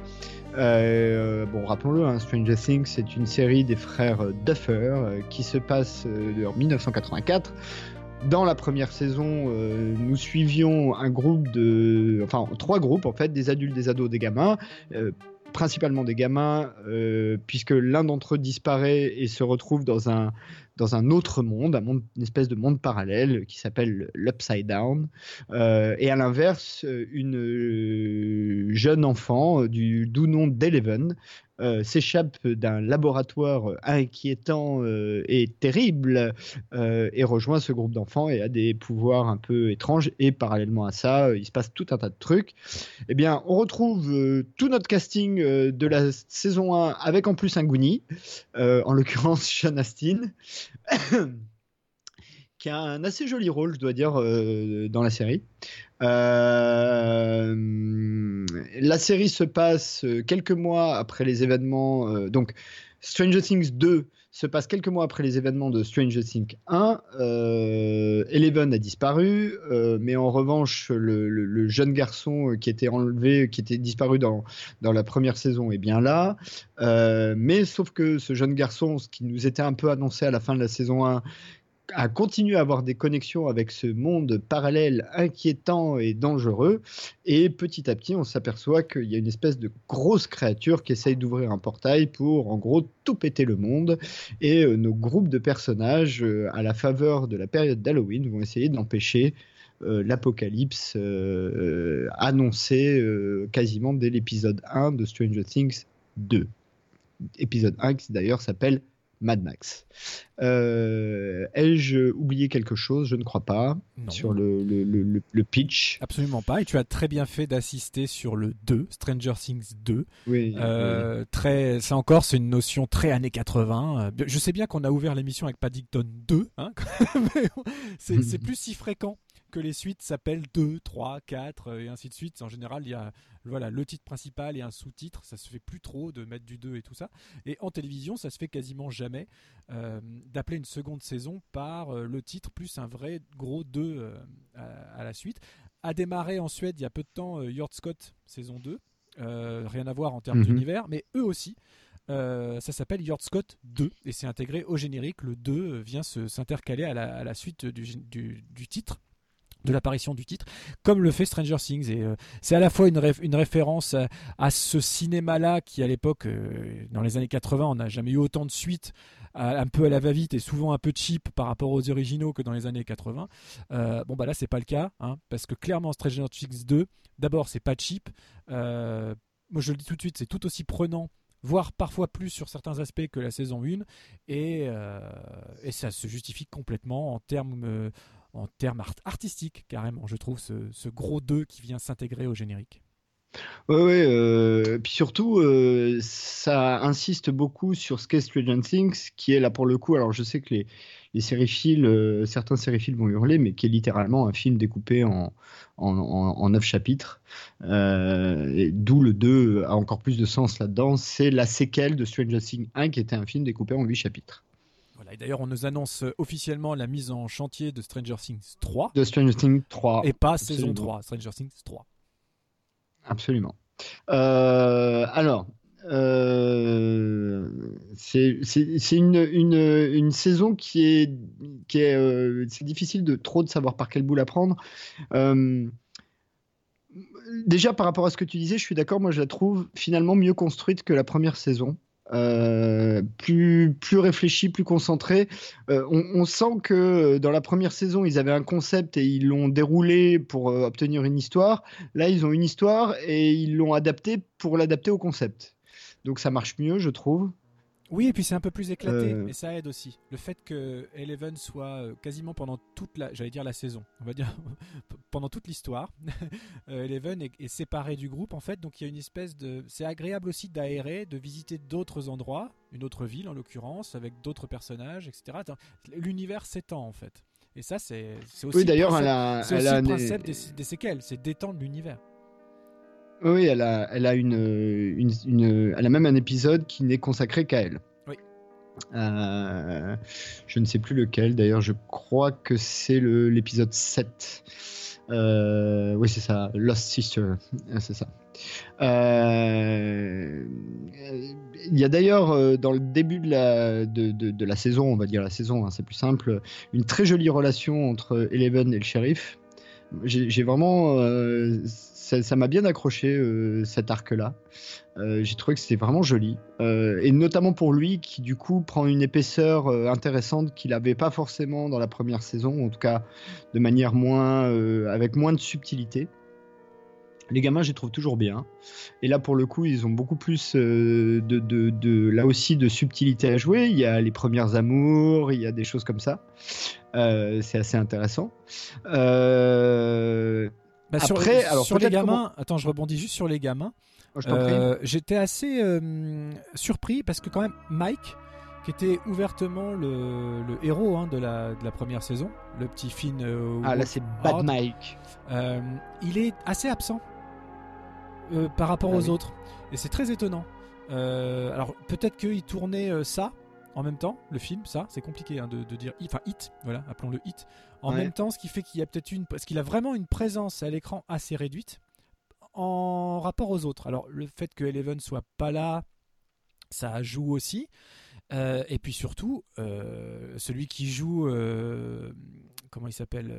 Bon, rappelons-le, hein, Stranger Things, c'est une série des frères Duffer qui se passe en 1984. Dans la première saison, euh, nous suivions un groupe de, enfin trois groupes en fait, des adultes, des ados, des gamins, euh, principalement des gamins, euh, puisque l'un d'entre eux disparaît et se retrouve dans un dans un autre monde, un monde, une espèce de monde parallèle qui s'appelle l'Upside Down. Euh, et à l'inverse, une euh, jeune enfant euh, du doux nom d'Eleven s'échappe d'un laboratoire inquiétant et terrible et rejoint ce groupe d'enfants et a des pouvoirs un peu étranges. Et parallèlement à ça, il se passe tout un tas de trucs. Eh bien, on retrouve tout notre casting de la saison 1 avec en plus un euh, en l'occurrence Sean Astin. qui a un assez joli rôle, je dois dire, euh, dans la série. Euh, la série se passe euh, quelques mois après les événements. donc, Stranger Things 2 se passe quelques mois après les événements de Stranger Things 1. Euh, Eleven a disparu, euh, mais en revanche, le, le- jeune garçon qui était enlevé, qui était disparu dans, dans la première saison, est bien là. Euh, mais sauf que ce jeune garçon, ce qui nous était un peu annoncé à la fin de la saison 1, a continué à avoir des connexions avec ce monde parallèle inquiétant et dangereux. Et petit à petit, on s'aperçoit qu'il y a une espèce de grosse créature qui essaye d'ouvrir un portail pour, en gros, tout péter le monde. Et euh, nos groupes de personnages, euh, à la faveur de la période d'Halloween, vont essayer d'empêcher euh, l'apocalypse annoncé euh, quasiment dès l'épisode 1 de Stranger Things 2. Épisode 1 qui d'ailleurs s'appelle Mad Max. Euh, Ai-je oublié quelque chose? Je ne crois pas. Non. Sur le, le- le- le- pitch. Absolument pas. Et tu as très bien fait d'assister sur le 2, Stranger Things 2. Oui, Euh, Très, ça encore, c'est une notion très années 80. Euh, Je sais bien qu'on a ouvert l'émission avec Paddington 2, hein, c'est plus si fréquent que les suites s'appellent 2, 3, 4 euh, et ainsi de suite. En général, il y a voilà, le titre principal et un sous-titre. Ça se fait plus trop de mettre du 2 et tout ça. Et en télévision, ça se fait quasiment jamais euh, d'appeler une seconde saison par euh, le titre plus un vrai gros 2 euh, à, à la suite. A démarré en Suède il y a peu de temps Yord Scott saison 2. Euh, rien à voir en termes Mhm. d'univers, mais eux aussi. euh, ça s'appelle Yord Scott 2 et c'est intégré au générique. Le 2 vient s'intercaler à la, à la suite du, gé- du- du titre de l'apparition du titre, comme le fait Stranger Things. Et euh, c'est à la fois une, réf- une référence à, ce cinéma-là qui, à l'époque, euh, dans les années 80, on n'a jamais eu autant de suites, un peu à la va-vite et souvent un peu cheap par rapport aux originaux que dans les années 80. Euh, bon, bah là, c'est pas le cas, hein, parce que clairement, Stranger Things 2, d'abord, c'est pas cheap. Moi, je le dis tout de suite, c'est tout aussi prenant voire parfois plus sur certains aspects que la saison 1 et, et ça se justifie complètement en termes en termes art- artistiques carrément je trouve ce, gros 2 qui vient s'intégrer au générique Ouais, ouais, euh, puis surtout, euh, ça insiste beaucoup sur ce qu'est Stranger Things, qui est là pour le coup, alors je sais que les, les sériphiles, euh, certains sériphiles vont hurler, mais qui est littéralement un film découpé en, en, en, en 9 chapitres, euh, d'où le 2 a encore plus de sens là-dedans, c'est la séquelle de Stranger Things 1, qui était un film découpé en 8 chapitres. Voilà, et d'ailleurs on nous annonce euh, officiellement la mise en chantier de Stranger Things 3 De Stranger Things 3. et pas saison Absolument. 3 Stranger Things 3 Absolument. Euh, alors, euh, c'est une, une, une saison qui est, qui est, euh, c'est difficile de trop de savoir par quel bout la prendre. Euh, déjà par rapport à ce que tu disais, je suis d'accord. Moi, je la trouve finalement mieux construite que la première saison. Euh, plus, plus réfléchie, plus concentrée. Euh, on, sent que euh, dans la première saison, ils avaient un concept et ils l'ont déroulé pour obtenir une histoire. Là, ils ont une histoire et ils l'ont adapté pour l'adapter au concept. Donc ça marche mieux, je trouve. Oui, et puis c'est un peu plus éclaté, Euh. et ça aide aussi. Le fait que Eleven soit euh, quasiment pendant toute la, j'allais dire la saison, on va dire pendant toute l'histoire, euh, Eleven est, est séparé du groupe en fait, donc il y a une espèce de, c'est agréable aussi d'aérer, de visiter d'autres endroits, une autre ville en l'occurrence, avec d'autres personnages, etc. L'univers s'étend en fait, et ça c'est, aussi Oui, le d'ailleurs, principe- elle a- elle principe des, des séquelles, c'est d'étendre l'univers. Oui, elle a, elle a une, une, une- elle a même un épisode qui n'est consacré qu'à elle. Oui. Euh, je ne sais plus lequel, d'ailleurs, je crois que c'est le- l'épisode 7. Euh, oui, c'est ça, Lost Sister, euh, c'est ça. Euh, Il y a d'ailleurs dans le début de la, de, de- de la saison, on va dire la saison, hein, c'est plus simple, une très jolie relation entre Eleven et le shérif. J'ai vraiment, ça m'a bien accroché euh, cet arc-là. Euh, J'ai trouvé que c'était vraiment joli, Euh, et notamment pour lui qui du coup prend une épaisseur euh, intéressante qu'il n'avait pas forcément dans la première saison, en tout cas de manière moins, avec moins de subtilité. Les gamins, je les trouve toujours bien. Et là, pour le coup, ils ont beaucoup plus de, de, de- là aussi, de subtilité à jouer. Il y a les premières amours, il y a des choses comme ça. C'est assez intéressant. Bah, sur, Après, alors sur les gamins, comment- attends, je rebondis juste sur les gamins. Oh. Euh, J'étais assez euh, surpris parce que quand même Mike, qui était ouvertement le, le héros hein, de, la, de la première saison, le petit Finn. euh, Ah, là, c'est Bad Mike. euh, il est assez absent euh, par rapport Ah aux oui. autres, et c'est très étonnant. Alors peut-être qu'il tournait ça. En même temps, le film, ça, c'est compliqué hein, de, de, dire, enfin hit, voilà, appelons-le hit. En Ouais. même temps, ce qui fait qu'il y a peut-être une, parce qu'il a vraiment une présence à l'écran assez réduite en rapport aux autres. Alors le fait que Eleven soit pas là, ça joue aussi. Euh, et puis surtout, euh, celui qui joue, euh, comment il s'appelle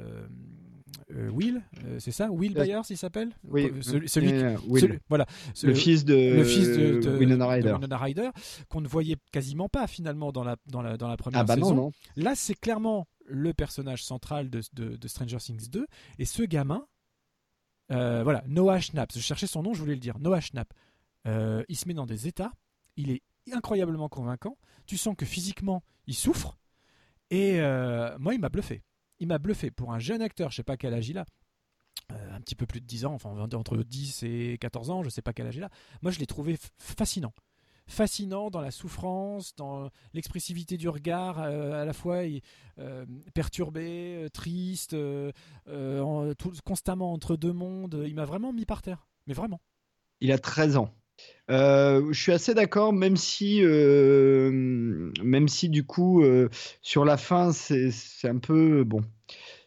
Will, euh, c'est ça Will Euh, Byers, il s'appelle oui, Euh, celui, celui qui- euh, Will. celui- voilà, Le fils de- le fils de, de- Winona de Ryder. Qu'on ne voyait quasiment pas finalement dans la dans la dans la première Ah bah non, saison. non. Là, c'est clairement le personnage central de, de- de Stranger Things 2 et ce gamin, euh, voilà, Noah Schnapp. Je cherchais son nom, je voulais le dire. Noah Schnapp. Euh, il se met dans des états. Il est incroyablement convaincant. Tu sens que physiquement, il souffre. Et euh, moi, il m'a bluffé. Il m'a bluffé. Pour un jeune acteur, je sais pas quel âge il a, euh, un petit peu plus de 10 ans, enfin entre 10 et 14 ans, je sais pas quel âge il a. Moi, je l'ai trouvé fascinant. Fascinant dans la souffrance, dans l'expressivité du regard, euh, à la fois euh, perturbé, triste, en- tout- constamment entre deux mondes. Il m'a vraiment mis par terre. Mais vraiment. Il a 13 ans. Euh, je suis assez d'accord, même si, euh, même si du coup, euh, sur la fin, c'est un peu bon.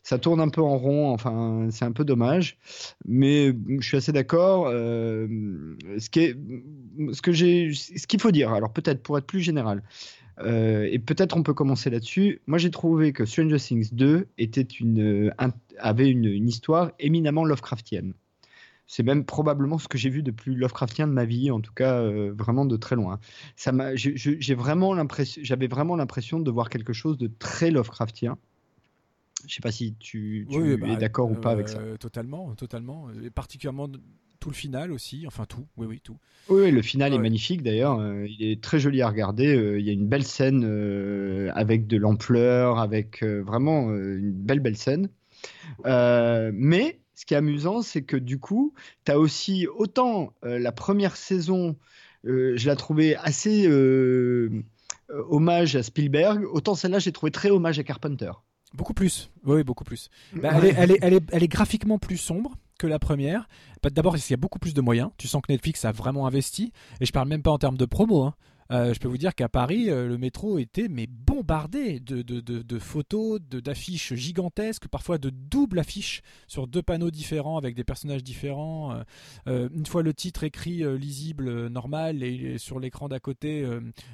Ça tourne un peu en rond, enfin, c'est un peu dommage. Mais je suis assez d'accord. ce qui ce que j'ai, ce qu'il faut dire, alors peut-être pour être plus général, et peut-être on peut commencer là-dessus. Moi, j'ai trouvé que Stranger Things 2 était une, euh, un- avait une histoire éminemment Lovecraftienne. C'est même probablement ce que j'ai vu de plus Lovecraftien de ma vie, en tout cas euh, vraiment de très loin. Ça m'a, j'ai- vraiment l'impression, j'avais vraiment l'impression de voir quelque chose de très Lovecraftien. Je sais pas si tu, tu Oui, es bah, d'accord ou pas avec ça. euh, Totalement, totalement. Et particulièrement tout le final aussi. Enfin tout. Oui, oui, tout. Oui, le final est Ouais. magnifique d'ailleurs. Euh, il est très joli à regarder. Il y a une belle scène avec de l'ampleur, avec vraiment une belle, belle scène. Euh, mais ce qui est amusant, c'est que du coup, tu as aussi autant euh, la première saison, euh, je la trouvais assez euh, hommage à Spielberg, autant celle-là, j'ai trouvé très hommage à Carpenter. Beaucoup plus. Oui, beaucoup plus. Bah, Ouais. elle, est, elle, est, elle, est, elle est graphiquement plus sombre que la première. Bah, D'abord, qu'il y a beaucoup plus de moyens. Tu sens que Netflix a vraiment investi. Et je parle même pas en termes de promo. hein. Euh, je peux vous dire qu'à Paris, euh, le métro était mais bombardé de, de, photos, d'affiches gigantesques, parfois de doubles affiches sur deux panneaux différents avec des personnages différents. Euh, une fois le titre écrit lisible normal et, sur l'écran d'à côté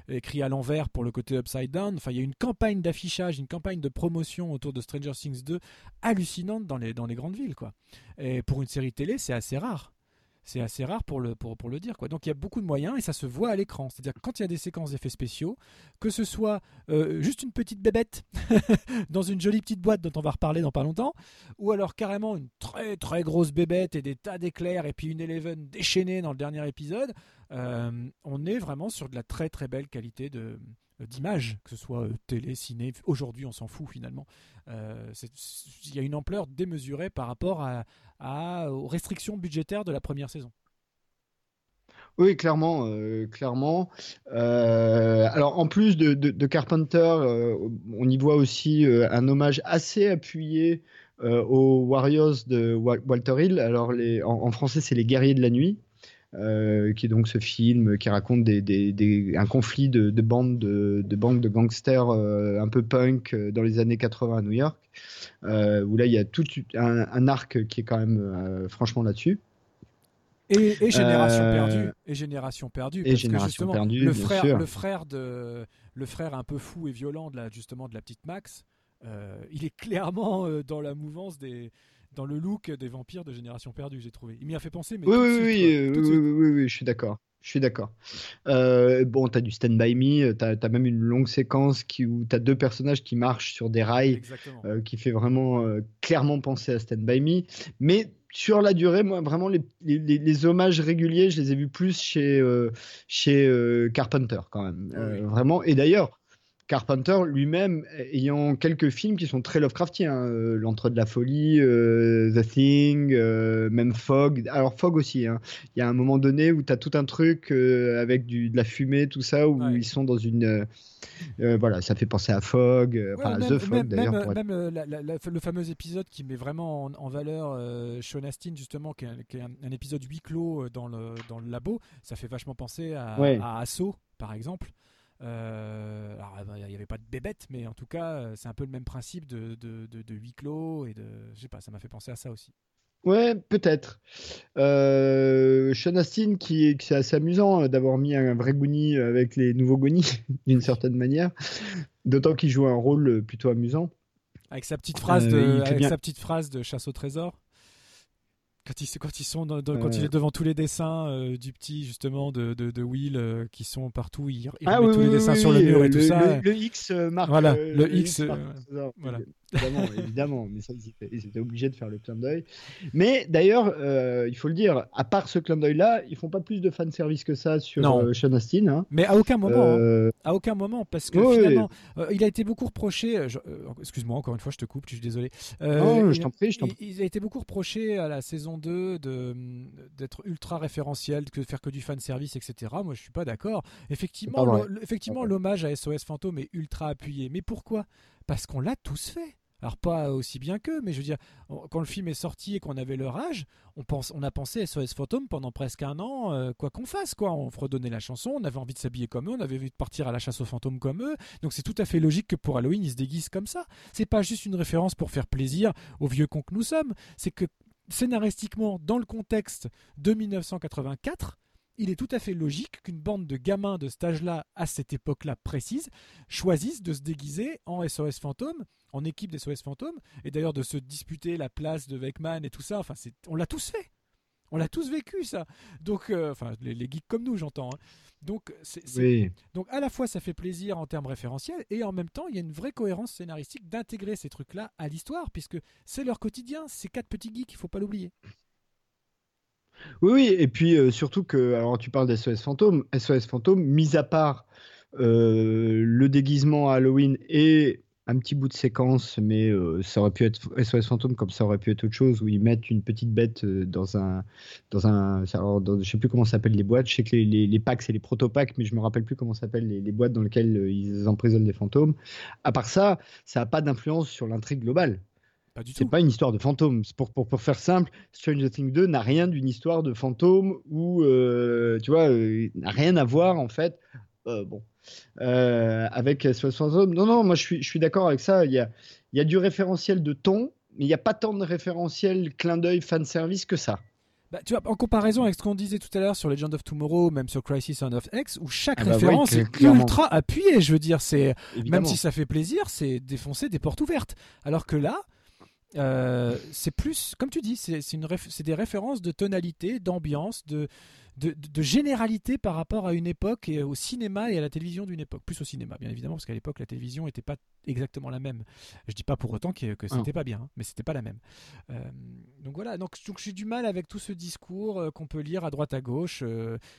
écrit à l'envers pour le côté upside down. Enfin, il y a une campagne d'affichage, une campagne de promotion autour de Stranger Things 2 hallucinante dans les, dans les grandes villes, quoi. Et pour une série télé, c'est assez rare. C'est assez rare pour le, pour, pour le dire. Quoi. Donc il y a beaucoup de moyens et ça se voit à l'écran. C'est-à-dire quand il y a des séquences d'effets spéciaux, que ce soit euh, juste une petite bébête dans une jolie petite boîte dont on va reparler dans pas longtemps, ou alors carrément une très très grosse bébête et des tas d'éclairs et puis une Eleven déchaînée dans le dernier épisode, euh, on est vraiment sur de la très très belle qualité de d'image, que ce soit euh, télé, ciné. Aujourd'hui, on s'en fout finalement. Euh, Il y a une ampleur démesurée par rapport à, aux restrictions budgétaires de la première saison. Oui, clairement, euh, clairement. Euh, alors, en plus de, Carpenter, euh, on y voit aussi euh, un hommage assez appuyé euh, aux Warriors de Wa- Walter Hill. Alors, les, en français, c'est Les Guerriers de la Nuit, euh, qui est donc ce film qui raconte des, des- des- un conflit de, de bandes de, de bandes de gangsters euh, un peu punk euh, dans les années 80 à New York, euh, où là, il y a tout un, un arc qui est quand même franchement là-dessus. Et, et Génération Perdue. Et Génération Perdue. et parce Génération que justement, Perdue, le bien frère, sûr. le frère de, le frère un peu fou et violent de la, justement de la petite Max, il est clairement dans la mouvance des, dans le look des vampires de Génération Perdue. J'ai trouvé. Il m'y a fait penser, mais Oui, oui, suite, oui, quoi, euh, oui, oui, oui, je suis d'accord. Je suis d'accord. Euh, bon, t'as du Stand By Me, t'as as même une longue séquence qui, où t'as deux personnages qui marchent sur des rails, euh, qui fait vraiment euh, clairement penser à Stand By Me. Mais sur la durée, moi, vraiment, les, les- les- les hommages réguliers, je les ai vus plus chez, euh, chez euh, Carpenter, quand même. Euh, Vraiment. Et d'ailleurs, Carpenter lui-même ayant quelques films qui sont très Lovecraftiens, euh, L'Entre de la Folie, euh, The Thing, euh, même Fog. Alors Fog aussi, hein. il y a un moment donné où tu as tout un truc euh, avec du, de la fumée, tout ça, où ils sont dans une... voilà, ça fait penser à Fog, enfin à The Fog même- d'ailleurs. même- pour être- même, la- la- la- le fameux épisode qui met vraiment en, en valeur Sean Astin, justement, qui est, un, qui est un- un épisode huis clos dans le, dans le labo, ça fait vachement penser à, Ouais. à Assaut, par exemple. Euh, alors, il n'y avait pas de bébête, mais en tout cas, c'est un peu le même principe de, de, de, de huis clos et de. Je sais pas, ça m'a fait penser à ça aussi. Ouais, peut-être. Euh, Sean Astin, qui, qui c'est assez amusant euh, d'avoir mis un vrai Goonie avec les nouveaux Goonies, d'une certaine manière. D'autant qu'il joue un rôle plutôt amusant. Avec sa petite phrase, de, avec sa petite phrase de chasse au trésor quand ils, quand ils sont dans, quand il est devant tous les dessins euh, du petit justement de, de, de Will euh, qui sont partout il, il ah, oui, tous oui, les dessins oui, sur le mur et tout ça. le, X marque voilà euh, le, X, X voilà évidemment, évidemment, mais ça, ils étaient, obligés de faire le clin d'œil. Mais d'ailleurs, euh, il faut le dire, à part ce clin d'œil-là, ils font pas plus de fan service que ça sur euh, Sean Astin. Hein. Mais à aucun moment, euh... hein. à aucun moment, parce que oui, finalement, euh, il a été beaucoup reproché. Excuse-moi, encore une fois, je te coupe, je suis désolé. oh, je t'en prie, je t'en prie. Il, il, a été beaucoup reproché à la saison 2 de d'être ultra référentiel, de faire que du fan service, etc. Moi, je suis pas d'accord. Effectivement, effectivement, l'hommage à SOS Fantôme est ultra appuyé. Mais pourquoi? Parce qu'on l'a tous fait. Alors pas aussi bien qu'eux, mais je veux dire, quand le film est sorti et qu'on avait leur âge, on, pense, on a pensé SOS Fantôme pendant presque un an, euh, quoi qu'on fasse, quoi. On fredonnait la chanson, on avait envie de s'habiller comme eux, on avait envie de partir à la chasse aux fantômes comme eux. Donc c'est tout à fait logique que pour Halloween, ils se déguisent comme ça. C'est pas juste une référence pour faire plaisir aux vieux cons que nous sommes, c'est que scénaristiquement, dans le contexte de 1984, il est tout à fait logique qu'une bande de gamins de cet âge-là, à cette époque-là précise, choisissent de se déguiser en SOS fantôme, en équipe des SOS fantômes, et d'ailleurs de se disputer la place de Weckman et tout ça. Enfin, on l'a tous fait. On l'a tous vécu ça. Donc, euh, enfin, les, les, geeks comme nous, j'entends. Hein. Donc, c'est, oui. donc, à la fois, ça fait plaisir en termes référentiels, et en même temps, il y a une vraie cohérence scénaristique d'intégrer ces trucs-là à l'histoire, puisque c'est leur quotidien. Ces quatre petits geeks, il faut pas l'oublier. Oui, oui, et puis euh, surtout que, alors tu parles d'SOS Fantôme, SOS Fantôme, mis à part euh, le déguisement à Halloween et un petit bout de séquence, mais euh, ça aurait pu être SOS Fantôme comme ça aurait pu être autre chose, où ils mettent une petite bête dans un. Dans un je sais plus comment s'appellent les boîtes, je sais que les, packs c'est les protopacks, mais je me rappelle plus comment s'appellent les, les, boîtes dans lesquelles ils emprisonnent des fantômes. À part ça, ça n'a pas d'influence sur l'intrigue globale. C'est pas une histoire de fantôme. Pour, pour, pour, faire simple, Stranger Things 2 n'a rien d'une histoire de fantôme ou, euh, tu vois, euh, n'a rien à voir en fait. Euh, bon, avec SOS Fantôme. Non, non, moi je suis, je suis d'accord avec ça. Il y a, il y a du référentiel de ton, mais il n'y a pas tant de référentiel clin d'œil fan service que ça. Bah, tu vois, en comparaison avec ce qu'on disait tout à l'heure sur Legend of Tomorrow, même sur Crisis on of X, où chaque ah bah référence ouais, est ultra appuyée, je veux dire, c'est même si ça fait plaisir, c'est défoncer des portes ouvertes. Alors que là, euh, c'est plus, comme tu dis, c'est des références de tonalité, d'ambiance, de, de, de, généralité par rapport à une époque et au cinéma et à la télévision d'une époque. Plus au cinéma, bien évidemment, parce qu'à l'époque, la télévision n'était pas exactement la même. Je dis pas pour autant que, que c'était pas bien, hein, mais c'était pas la même. Euh, donc voilà, donc, donc j'ai du mal avec tout ce discours euh, qu'on peut lire à droite à gauche.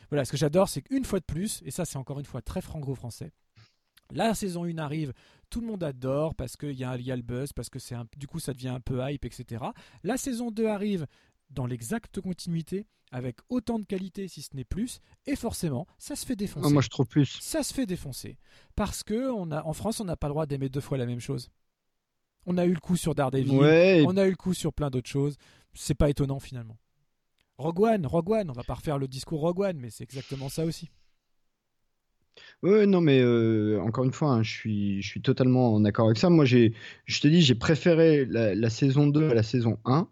Voilà, ce que j'adore, c'est qu'une fois de plus, et ça c'est encore une fois très franco-français, la saison 1 arrive, tout le monde adore parce qu'il y, a, y a le buzz, parce que c'est du coup ça devient un peu hype, etc. La saison 2 arrive dans l'exacte continuité, avec autant de qualité si ce n'est plus, et forcément, ça se fait défoncer. Oh, moi je trouve plus. Ça se fait défoncer. Parce que on a, en France, on n'a pas le droit d'aimer deux fois la même chose. On a eu le coup sur Daredevil, ouais. on a eu le coup sur plein d'autres choses. C'est pas étonnant finalement. Rogue One, Rogue One, on va pas refaire le discours Rogue One, mais c'est exactement ça aussi. Oui, non, mais euh, encore une fois, hein, je, suis, totalement en accord avec ça. Moi, je te dis, j'ai préféré la, saison 2 à la saison 1,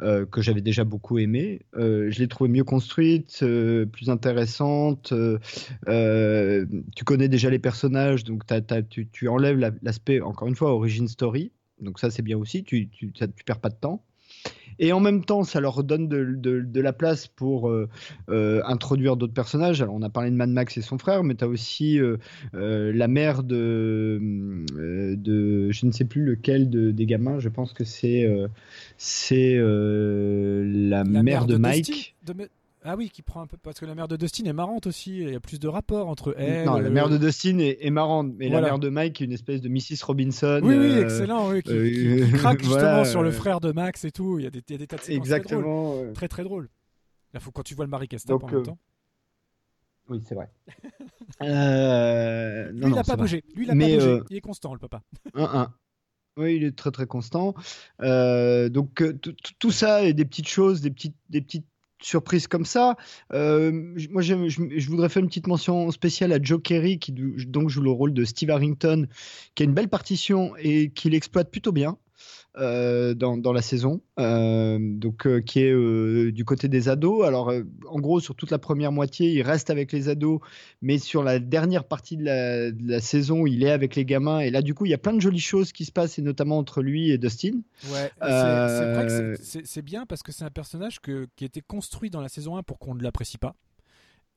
euh, que j'avais déjà beaucoup aimé. Euh, je l'ai trouvée mieux construite, plus intéressante. Tu connais déjà les personnages, donc tu, enlèves la, l'aspect, encore une fois, origin story. Donc ça, c'est bien aussi, tu, tu, ça, tu perds pas de temps et en même temps ça leur donne de, de, de la place pour euh, euh, introduire d'autres personnages. Alors on a parlé de Mad Max et son frère, mais tu as aussi euh, la mère de, de je ne sais plus lequel de, des gamins, je pense que c'est c'est la, la, mère, mère de, Mike? Ah oui, qui prend un peu parce que la mère de Dustin est marrante aussi. Il y a plus de rapport entre elle. Non, la mère de Dustin est, est marrante, mais voilà. la mère de Mike est une espèce de Mrs Robinson. Oui, oui, excellent, oui, qui, euh, qui, qui craque justement voilà, sur le frère de Max et tout. Il y a des, il y a des tas de séquences exactement, très drôles. Très très drôle. Là, faut quand tu vois le Marie Castap en même temps. Oui, c'est vrai. euh, lui, non, il n'a pas bougé. Lui, il n'a pas bougé. Euh... Il est constant, le papa. Un, un. Oui, il est très très constant. Euh, donc tout ça et des petites choses, des petites, des petites surprises comme ça. Euh, moi, je, voudrais faire une petite mention spéciale à Joe Kerry, qui donc joue le rôle de Steve Harrington, qui a une belle partition et qui l'exploite plutôt bien. Euh, dans, dans la saison, euh, donc euh, qui est du côté des ados. Alors, en gros, sur toute la première moitié, il reste avec les ados, mais sur la dernière partie de la, de la saison, il est avec les gamins. Et là, du coup, il y a plein de jolies choses qui se passent, et notamment entre lui et Dustin. Ouais, c'est- bien parce que c'est un personnage que, qui a été construit dans la saison 1 pour qu'on ne l'apprécie pas.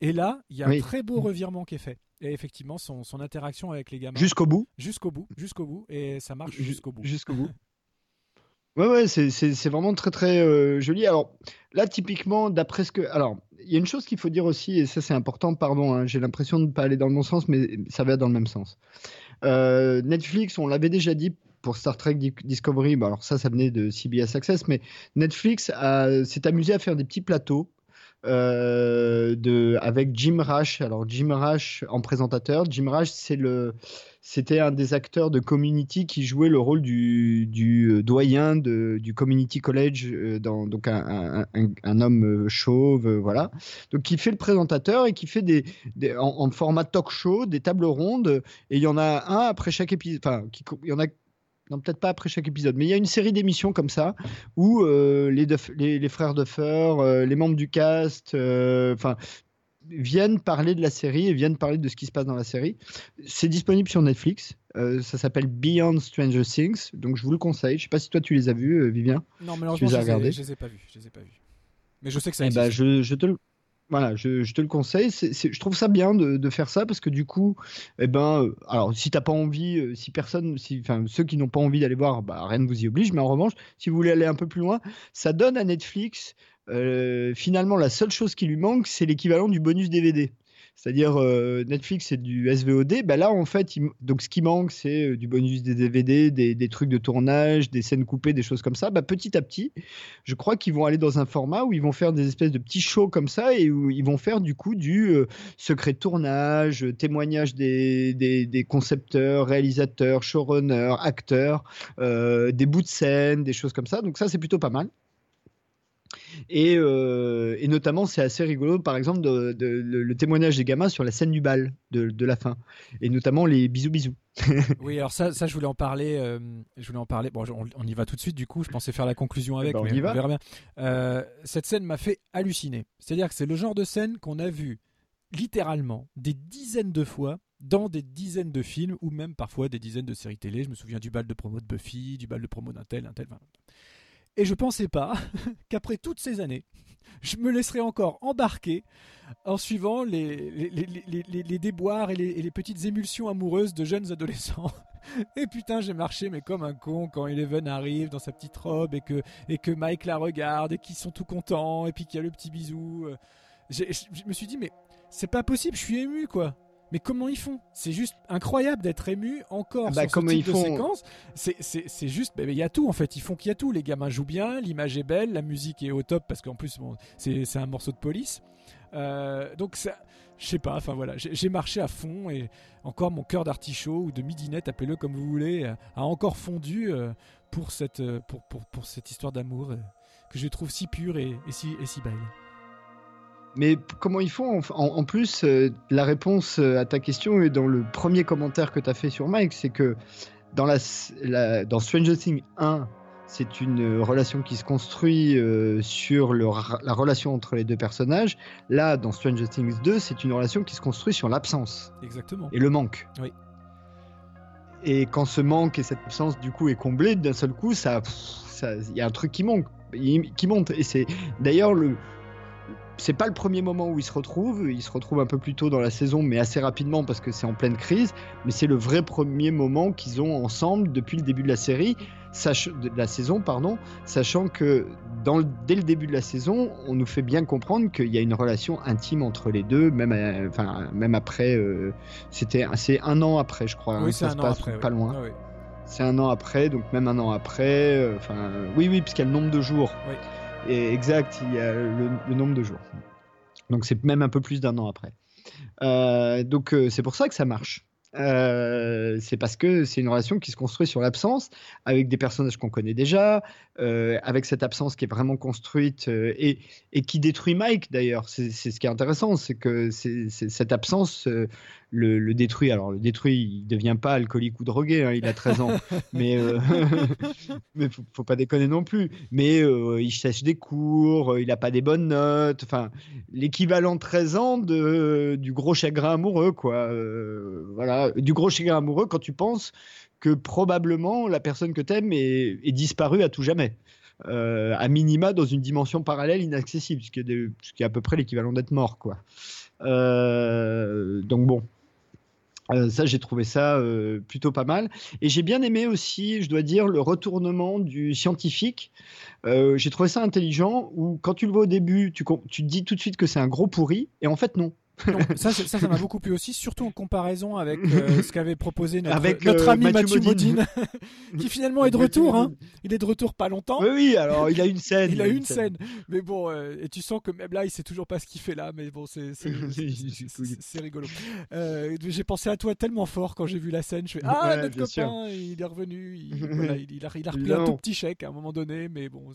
Et là, il y a Oui. un très beau revirement qui est fait. Et effectivement, son, son interaction avec les gamins. Jusqu'au bout. Jusqu'au bout, jusqu'au bout. Et ça marche Ju- jusqu'au bout. Jusqu'au bout. Ouais, ouais, c'est- c'est vraiment très, très euh, joli. Alors, là, typiquement, d'après ce que. Alors, il y a une chose qu'il faut dire aussi, et ça, c'est important, pardon, hein, j'ai l'impression de ne pas aller dans le bon sens, mais ça va dans le même sens. Euh, Netflix, on l'avait déjà dit pour Star Trek Di- Discovery, bah, alors ça, ça venait de CBS Access, mais Netflix s'est amusé à faire des petits plateaux. Euh, de, avec Jim Rash. Alors Jim Rash en présentateur. Jim Rash, c'était un des acteurs de Community qui jouait le rôle du, du euh, doyen de, du Community College, euh, donc un, un- homme chauve, voilà. Donc qui fait le présentateur et qui fait des, des- en, en format talk show, des tables rondes. Et il y en a un après chaque épisode. Enfin, il y en a non, peut-être pas après chaque épisode, mais il y a une série d'émissions comme ça où euh, les, Duff- les, les frères Duffer, euh, les membres du cast, euh, enfin, viennent parler de la série et viennent parler de ce qui se passe dans la série. C'est disponible sur Netflix. euh, ça s'appelle Beyond Stranger Things, donc je vous le conseille. Je sais pas si toi tu les as vus, euh, Vivien. Non, Tu malheureusement, les je as les, ai, regardés je les ai pas vus. Je les ai pas vus. Mais je sais que ça Eh existe. ben, je, je te le, voilà, je, te le conseille. Je trouve ça bien de, de faire ça parce que du coup, eh ben, euh, alors si t'as pas envie, euh, si personne, si, enfin ceux qui n'ont pas envie d'aller voir, bah, rien ne vous y oblige. Mais en revanche, si vous voulez aller un peu plus loin, ça donne à Netflix euh, finalement la seule chose qui lui manque, c'est l'équivalent du bonus DVD. C'est-à-dire euh, Netflix c'est du SVOD, bah là en fait, donc ce qui manque c'est euh, du bonus des DVD, des, trucs de tournage, des scènes coupées, des choses comme ça. Bah, petit à petit, je crois qu'ils vont aller dans un format où ils vont faire des espèces de petits shows comme ça et où ils vont faire du coup du euh, secret tournage, témoignage des, des, concepteurs, réalisateurs, showrunners, acteurs, des bouts de scène, des choses comme ça. Donc ça c'est plutôt pas mal. Et, euh, et notamment, c'est assez rigolo, par exemple, de, de- le, le témoignage des gamins sur la scène du bal de, la fin. Et notamment les bisous bisous. Oui, alors ça, ça, je voulais en parler. euh, je voulais en parler. Bon, on, on y va tout de suite. Du coup, je pensais faire la conclusion avec. ben, on mais y va. verra bien. Euh, cette scène m'a fait halluciner. C'est-à-dire que c'est le genre de scène qu'on a vu littéralement des dizaines de fois dans des dizaines de films ou même parfois des dizaines de séries télé. Je me souviens du bal de promo de Buffy, du bal de promo d'un tel, un tel. enfin. Et je pensais pas qu'après toutes ces années, je me laisserais encore embarquer en suivant les, déboires et les, et les petites émulsions amoureuses de jeunes adolescents. Et putain, j'ai marché mais comme un con quand Eleven arrive dans sa petite robe et que, et que Mike la regarde et qu'ils sont tout contents et puis qu'il y a le petit bisou. Euh, Je me suis dit, mais c'est pas possible, je suis ému quoi. Mais comment ils font? C'est juste incroyable d'être ému encore Bah, sur ce type ils de font séquence. C'est- juste, bah, il y a tout en fait. Ils font qu'il y a tout. Les gamins jouent bien, l'image est belle, la musique est au top parce qu'en plus bon, c'est un morceau de police. Euh, donc ça, je sais pas. Enfin voilà, j'ai marché à fond et encore mon cœur d'artichaut ou de midinette, appelez-le comme vous voulez, euh, a encore fondu euh, pour cette pour, pour, pour cette histoire d'amour que je trouve si pure et, et si et si belle. Mais comment ils font en, plus, euh, la réponse euh, à ta question est dans le premier commentaire que tu as fait sur Mike, c'est que dans, la, s- la- dans Stranger Things 1, c'est une euh, relation qui se construit euh, sur le la relation entre les deux personnages. Là, dans Stranger Things 2, c'est une relation qui se construit sur l'absence Exactement. et le manque. Oui. Et quand ce manque et cette absence du coup est comblé, d'un seul coup, ça, il y a un truc qui manque, qui monte. Et c'est d'ailleurs le, c'est pas le premier moment où ils se retrouvent. Ils se retrouvent un peu plus tôt dans la saison, mais assez rapidement parce que c'est en pleine crise. Mais c'est le vrai premier moment qu'ils ont ensemble depuis le début de la série, de la saison, pardon, sachant que dans le- dès le début de la saison, on nous fait bien comprendre qu'il y a une relation intime entre les deux, même, euh, enfin, même après. euh, c'était, c'est un an après, je crois. hein, oui, ça c'est se un an passe après. pas oui. loin. Ah oui. C'est un an après, donc même un an après. Enfin, euh, oui, oui, puisqu'il y a le nombre de jours. Oui. Et exact, il y a le, nombre de jours. Donc c'est même un peu plus d'un an après. Euh, donc euh, c'est pour ça que ça marche. Euh, c'est parce que c'est une relation qui se construit sur l'absence, avec des personnages qu'on connaît déjà, euh, avec cette absence qui est vraiment construite euh, et, et, qui détruit Mike d'ailleurs. C'est ce qui est intéressant, c'est que cette absence euh, le, le, détruit. Alors le détruit, il devient pas alcoolique ou drogué, hein, il a 13 ans, mais mais faut, faut, pas déconner non plus. Mais il sèche des cours, il a pas des bonnes notes, enfin l'équivalent 13 ans de, du gros chagrin amoureux quoi. voilà du gros chagrin amoureux quand tu penses que probablement la personne que tu aimes est, est, disparue à tout jamais. Euh, à minima dans une dimension parallèle inaccessible, ce qui est, à peu près l'équivalent d'être mort. Euh, donc bon, euh, ça, j'ai trouvé ça plutôt pas mal. Et j'ai bien aimé aussi, je dois dire, le retournement du scientifique. J'ai trouvé ça intelligent, où quand tu le vois au début, tu, tu te dis tout de suite que c'est un gros pourri, et en fait non. Ça, ça, ça m'a beaucoup plu aussi, surtout en comparaison avec euh, ce qu'avait proposé notre, avec, notre euh, ami Mathieu Modine, qui finalement est de retour. Hein. Il est de retour pas longtemps. Oui, oui, alors il a une scène. il a une scène. scène. Mais bon, euh, et tu sens que même là, il sait toujours pas ce qu'il fait là, mais bon, c'est rigolo. Euh, j'ai pensé à toi tellement fort quand j'ai vu la scène. Je fais Ah, ouais, notre copain, sûr. il est revenu. Il, voilà, il, il, a, il a repris non. un tout petit chèque à un moment donné, mais bon,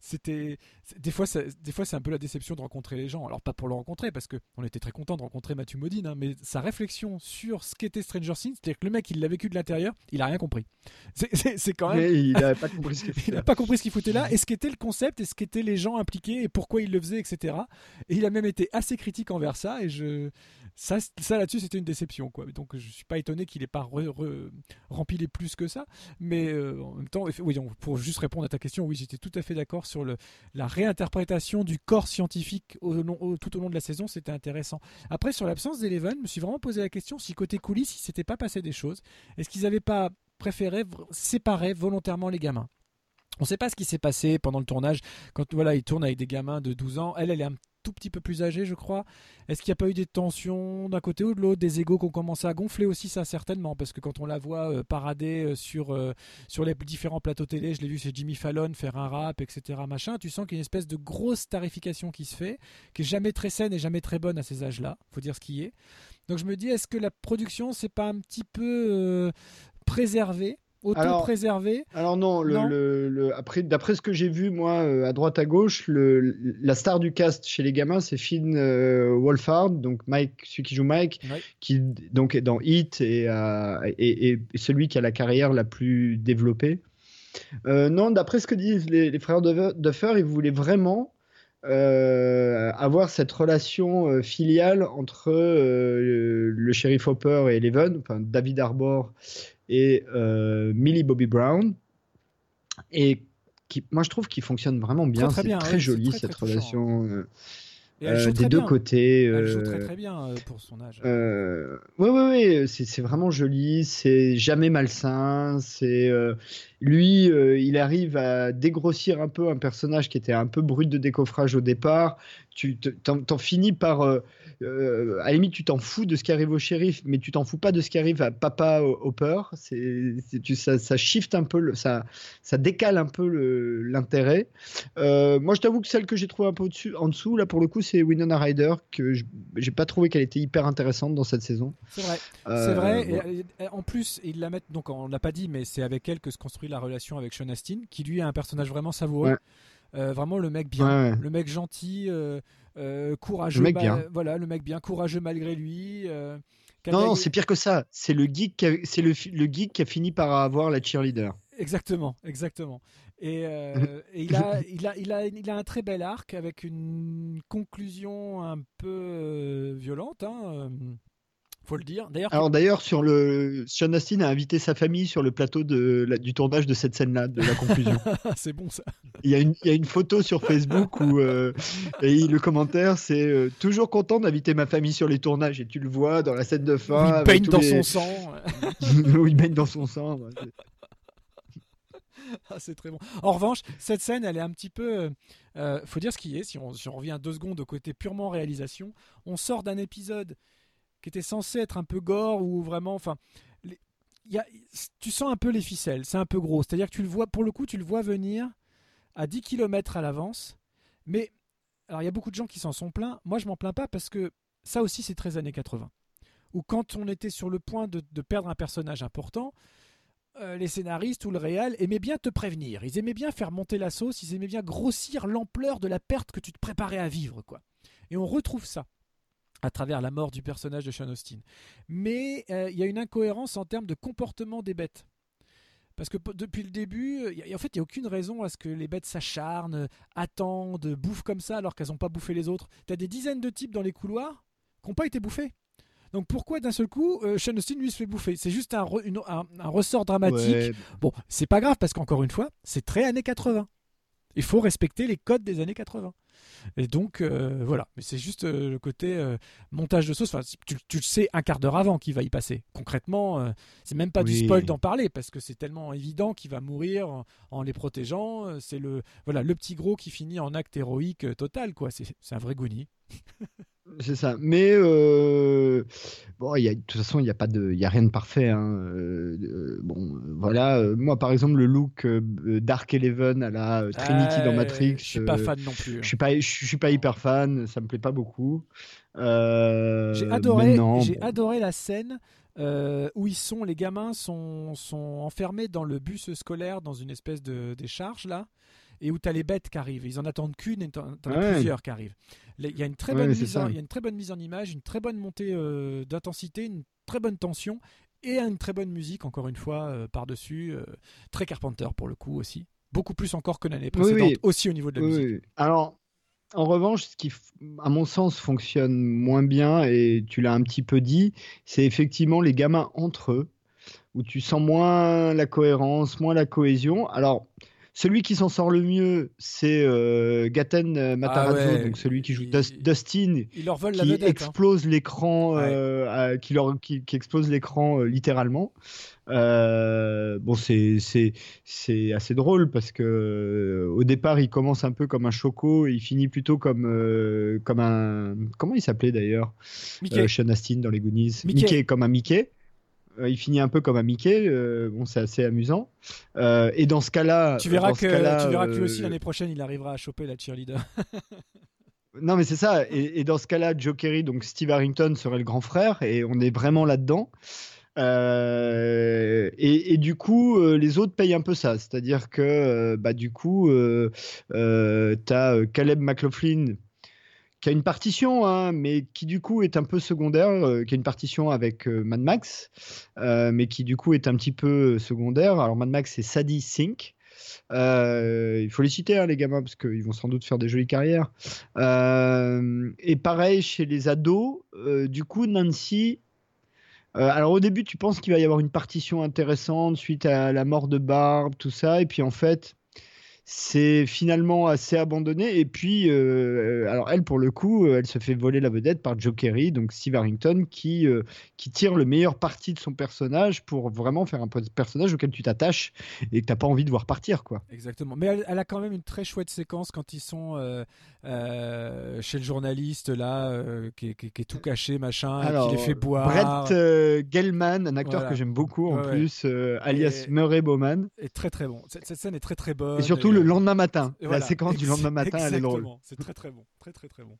c'était. Des fois, des fois, c'est un peu la déception de rencontrer les gens. Alors, pas pour le rencontrer, parce qu'on était très content de rencontrer Mathieu Modine, hein, mais sa réflexion sur ce qu'était Stranger Things, c'est-à-dire que le mec, il l'a vécu de l'intérieur, il a rien compris. C'est quand même. Mais il n'a pas compris ce qu'il foutait. il a pas compris ce qu'il foutait là, et ce qu'était le concept, et ce qu'étaient les gens impliqués, et pourquoi il le faisait, etc. Et il a même été assez critique envers ça, et je. Ça, ça là-dessus, c'était une déception, quoi. Donc, je suis pas étonné qu'il ait pas re, re, rempli les plus que ça, mais euh, en même temps, oui, donc, pour juste répondre à ta question, oui, j'étais tout à fait d'accord sur le, la réinterprétation du corps scientifique au long, tout au long de la saison, c'était intéressant. Après, sur l'absence d'Eleven, je me suis vraiment posé la question si côté coulisses, il s'était pas passé des choses. Est-ce qu'ils n'avaient pas préféré séparer volontairement les gamins? On ne sait pas ce qui s'est passé pendant le tournage. Quand voilà, il tourne avec des gamins de 12 ans, elle, elle est un tout petit peu plus âgée, je crois. Est-ce qu'il n'y a pas eu des tensions d'un côté ou de l'autre, des égaux qui ont commencé à gonfler aussi, ça certainement, parce que quand on la voit euh, parader euh, sur, euh, sur les différents plateaux télé, je l'ai vu chez Jimmy Fallon faire un rap, etc. Machin, tu sens qu'il y a une espèce de grosse tarification qui se fait, qui est jamais très saine et jamais très bonne à ces âges-là. Faut dire ce qui est. Donc je me dis, est-ce que la production, c'est pas un petit peu euh, préservé auto-préservé alors, non, le, non le, le, après, d'après ce que j'ai vu, moi, euh, à droite, à gauche, la star du cast chez les gamins, c'est Finn euh, Wolfhard, donc Mike, celui qui joue Mike, ouais. qui donc est dans Hit et, euh, et, et, celui qui a la carrière la plus développée. Euh, non, d'après ce que disent les, les frères Duffer, ils voulaient vraiment euh, avoir cette relation euh, filiale entre euh, le shérif Hopper et Eleven, enfin David Arbor et euh, Millie Bobby Brown, et qui, moi je trouve qu'il fonctionne vraiment bien. C'est très, très, joli très, cette relation. Euh, euh, des deux bien. côtés. Elle joue très très bien pour son âge. Euh, oui, oui, oui, c'est vraiment joli, c'est jamais malsain. C'est euh, lui, euh, il arrive à dégrossir un peu un personnage qui était un peu brut de décoffrage au départ. Tu t'en finis par, euh, à la limite, tu t'en fous de ce qui arrive au shérif, mais tu t'en fous pas de ce qui arrive à Papa Hopper. C'est, ça, ça shift un peu, le, ça, ça décale un peu l'intérêt. moi, je t'avoue que celle que j'ai trouvée un peu au-dessus, en dessous, là pour le coup, c'est Winona Ryder que j'ai pas trouvé qu'elle était hyper intéressante dans cette saison. C'est vrai. Euh, c'est vrai. Et, et, en plus, ils la mettent donc on l'a pas dit, mais c'est avec elle que se construit la relation avec Sean Astin, qui lui est un personnage vraiment savoureux. Ouais. Euh, vraiment le mec bien, ouais, ouais. le mec gentil, euh, courageux. Le mec bien. Voilà, le mec bien, courageux malgré lui. non, non c'est pire que ça. C'est le geek, qui a, c'est le, le geek qui a fini par avoir la cheerleader. Exactement, exactement. Et, euh, et il, a, il, a, il, a, il a un très bel arc avec une conclusion un peu euh, violente. Hein, faut le dire. D'ailleurs, alors d'ailleurs sur le Sean Astin a invité sa famille sur le plateau de la, du tournage de cette scène-là, de la conclusion. c'est bon ça. Il y a une, il y a une photo sur Facebook où euh, et le commentaire c'est euh, toujours content d'inviter ma famille sur les tournages et tu le vois dans la scène de fin. Où il baigne dans les... son sang. où il baigne dans son sang. Ouais, ah, c'est très bon. En revanche, cette scène, elle est un petit peu. Euh, faut dire ce qui est, si on, si on, revient deux secondes au côté purement réalisation, on sort d'un épisode qui était censé être un peu gore ou vraiment. Enfin. Les, tu sens un peu les ficelles, c'est un peu gros. C'est-à-dire que tu le vois, pour le coup, tu le vois venir à 10 km à l'avance. Mais. Alors, il y a beaucoup de gens qui s'en sont plaints. Moi, je m'en plains pas parce que ça aussi, c'est très années 80 où quand on était sur le point de, de perdre un personnage important, euh, les scénaristes ou le réal aimaient bien te prévenir. Ils aimaient bien faire monter la sauce, ils aimaient bien grossir l'ampleur de la perte que tu te préparais à vivre, quoi. Et on retrouve ça à travers la mort du personnage de Sean Austin. Mais euh, il y a une incohérence en termes de comportement des bêtes. Parce que depuis le début, euh, y a- en fait, il n'y a aucune raison à ce que les bêtes s'acharnent, attendent, bouffent comme ça alors qu'elles n'ont pas bouffé les autres. Tu as des dizaines de types dans les couloirs qui n'ont pas été bouffés. Donc pourquoi d'un seul coup, euh, Sean Austin lui se fait bouffer? C'est juste un, re- une- un- un ressort dramatique. Ouais. Bon, c'est pas grave parce qu'encore une fois, c'est très années 80. Il faut respecter les codes des années 80. Et donc, euh, voilà. Mais c'est juste euh, le côté euh, montage de sauce. Enfin, tu, tu le sais un quart d'heure avant qu'il va y passer. Concrètement, c'est même pas du spoil d'en parler parce que c'est tellement évident qu'il va mourir en, en les protégeant. C'est le, voilà, le petit gros qui finit en acte héroïque total. quoi. C'est c'est un vrai Goonie. C'est ça. Mais euh, bon, y a, de toute façon, il n'y a pas de, il y a rien de parfait. hein. Euh, bon, voilà. euh, moi, par exemple, le look euh, Dark Eleven à la Trinity dans Matrix. Je suis pas fan non plus. hein. Je suis pas, je suis pas hyper fan. Ça me plaît pas beaucoup. J'ai adoré, j'ai adoré la scène euh, où ils sont, les gamins sont, sont enfermés dans le bus scolaire, dans une espèce de décharge là, et où tu as les bêtes qui arrivent. Ils en attendent qu'une et t'en t'en as Ouais. plusieurs qui arrivent. Il y a une très bonne mise en, il y a une très bonne mise en image, une très bonne montée euh, d'intensité, une très bonne tension et une très bonne musique encore une fois euh, par dessus, très Carpenter pour le coup aussi. Beaucoup plus encore que l'année précédente, oui. aussi au niveau de la Oui, musique. Alors, en revanche, ce qui, à mon sens, fonctionne moins bien, et tu l'as un petit peu dit, c'est effectivement les gamins entre eux, où tu sens moins la cohérence, moins la cohésion. Alors, celui qui s'en sort le mieux, c'est euh, Gaten euh, Matarazzo, Ah ouais, donc celui qui joue il- Dustin, leur la qui hein. explose l'écran, euh, qui, leur, qui, qui explose l'écran littéralement. Euh, bon, c'est assez drôle parce que au départ, il commence un peu comme un choco et il finit plutôt comme comme un comment il s'appelait d'ailleurs Sean Astin dans les Goonies. Mickey. comme un Mickey. Euh, il finit un peu comme un Mickey. euh, bon, c'est assez amusant. Euh, et dans ce cas-là, Tu verras que tu verras que lui aussi l'année prochaine il arrivera à choper la cheerleader. Non, mais c'est ça. Et, et dans ce cas-là, Joe Kerry, donc Steve Harrington, serait le grand frère, et on est vraiment là-dedans. Euh, et, et du coup, euh, les autres payent un peu ça. C'est-à-dire que, euh, bah, du coup, euh, euh, tu as Caleb McLaughlin qui a une partition, hein, mais qui du coup est un peu secondaire, euh, qui a une partition avec euh, Mad Max, euh, mais qui du coup est un petit peu secondaire. Alors Mad Max, c'est Sadie Sink. Euh, il faut les citer, hein, les gamins, parce qu'ils vont sans doute faire des jolies carrières. Euh, et pareil chez les ados, euh, du coup, Nancy. euh, alors au début, tu penses qu'il va y avoir une partition intéressante suite à la mort de Barb, tout ça, et puis en fait, c'est finalement assez abandonné. Et puis, euh, alors elle, pour le coup, euh, elle se fait voler la vedette par Joe Kerry, donc Steve Harrington, qui, euh, qui tire le meilleur parti de son personnage pour vraiment faire un personnage auquel tu t'attaches et que tu n'as pas envie de voir partir, quoi. Exactement. Mais elle, elle a quand même une très chouette séquence quand ils sont euh, euh, chez le journaliste là, euh, qui, est- qui est- qui est tout caché, machin, Alors, qui les fait boire. Brett euh, Gelman, un acteur Voilà. que j'aime beaucoup en Ouais, plus, euh, alias Et- Murray Bowman. est très très bon. Cette, cette scène est très très bonne. Et surtout le lendemain matin. Et La voilà. séquence du lendemain matin, elle est drôle. C'est très très bon. Très très très bon.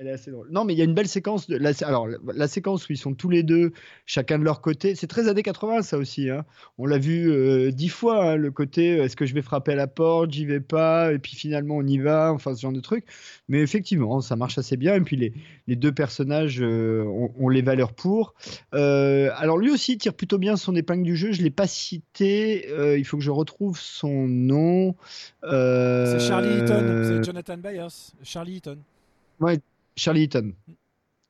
Elle est assez drôle. Non, mais il y a une belle séquence. De, la, alors, la, la séquence où ils sont tous les deux, chacun de leur côté. C'est très années 80, ça aussi. hein. On l'a vu euh, dix fois, hein, le côté euh, est-ce que je vais frapper à la porte, j'y vais pas, et puis finalement on y va, enfin ce genre de truc. Mais effectivement, ça marche assez bien. Et puis les, les deux personnages euh, ont, ont les valeurs pour. Euh, alors lui aussi tire plutôt bien son épingle du jeu. Je l'ai pas cité. il faut que je retrouve son nom. C'est Charlie Eaton. C'est Jonathan Byers. Charlie Eaton. Ouais, Charlie Eaton.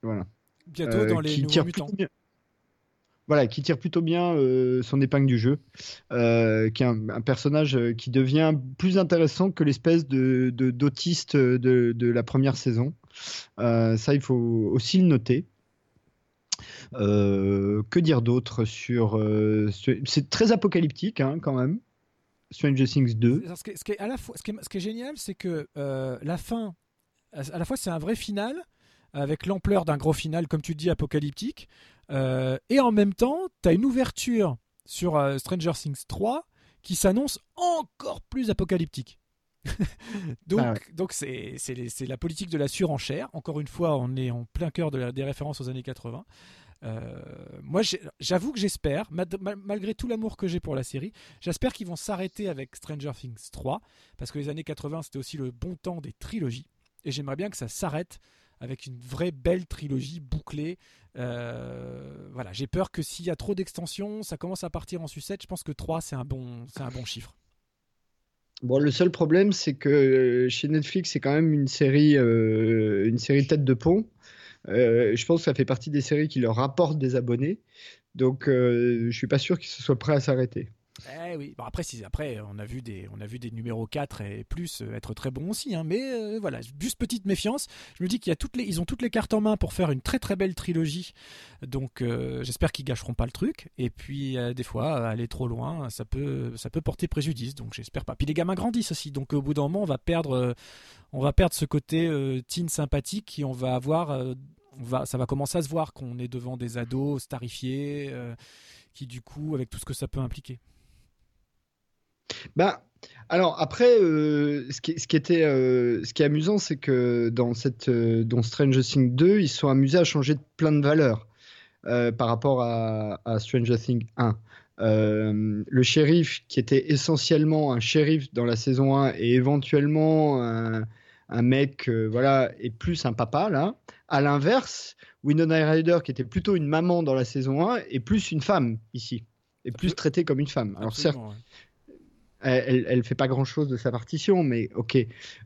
Voilà. Bientôt Euh, dans les qui nouveaux tire mutants. plutôt bien- Voilà, qui tire plutôt bien euh, son épingle du jeu, euh, qui est un, un personnage qui devient plus intéressant que l'espèce de d'autiste de, de la première saison. Ça, il faut aussi le noter. Euh, que dire d'autre sur euh, ce- C'est très apocalyptique hein, quand même. Stranger Things 2. Ce qui est, ce qui est à la fois, ce qui est, ce qui est génial, c'est que euh, la fin, à la fois, c'est un vrai final avec l'ampleur d'un gros final, comme tu dis, apocalyptique, euh, et en même temps, tu as une ouverture sur euh, Stranger Things 3 qui s'annonce encore plus apocalyptique. donc, ouais. donc c'est c'est la politique de la surenchère. Encore une fois, on est en plein cœur de la- des références aux années 80. Euh, moi, j'avoue que j'espère, ma- ma- malgré tout l'amour que j'ai pour la série, j'espère qu'ils vont s'arrêter avec Stranger Things 3, parce que les années 80, c'était aussi le bon temps des trilogies. Et j'aimerais bien que ça s'arrête avec une vraie belle trilogie bouclée. Euh, voilà, j'ai peur que s'il y a trop d'extensions, ça commence à partir en sucette. Je pense que 3, c'est un bon, c'est un bon chiffre. Bon, le seul problème, c'est que euh, chez Netflix, c'est quand même une série, euh, une série tête de pont. Je pense que ça fait partie des séries qui leur rapportent des abonnés. Donc, je suis pas sûr qu'ils soient prêts à s'arrêter. Eh oui, bon, après, si, après on, a vu des, on a vu des numéros 4 et plus euh, être très bons aussi, hein, mais euh, voilà, juste petite méfiance. Je me dis qu'il y a toutes les, ils ont toutes les cartes en main pour faire une très très belle trilogie, donc euh, j'espère qu'ils gâcheront pas le truc. Et puis des fois, aller trop loin, ça peut, ça peut porter préjudice, donc j'espère pas. Puis les gamins grandissent aussi, donc au bout d'un moment, on va perdre, on va perdre ce côté teen sympathique on va avoir, on va, ça va commencer à se voir qu'on est devant des ados starifiés, qui du coup, avec tout ce que ça peut impliquer. Bah, alors après, euh, ce, qui, ce qui était, euh, ce qui est amusant, c'est que dans cette, euh, dans Stranger Things 2, ils sont amusés à changer de plein de valeurs euh, par rapport à, à Stranger Things 1. Euh, le shérif, qui était essentiellement un shérif dans la saison 1 et éventuellement un, un mec, voilà, et plus un papa là. À l'inverse, Winona Ryder, qui était plutôt une maman dans la saison 1, est plus une femme ici, et plus traitée comme une femme. Alors certes, ouais. Elle, elle fait pas grand chose de sa partition, mais ok.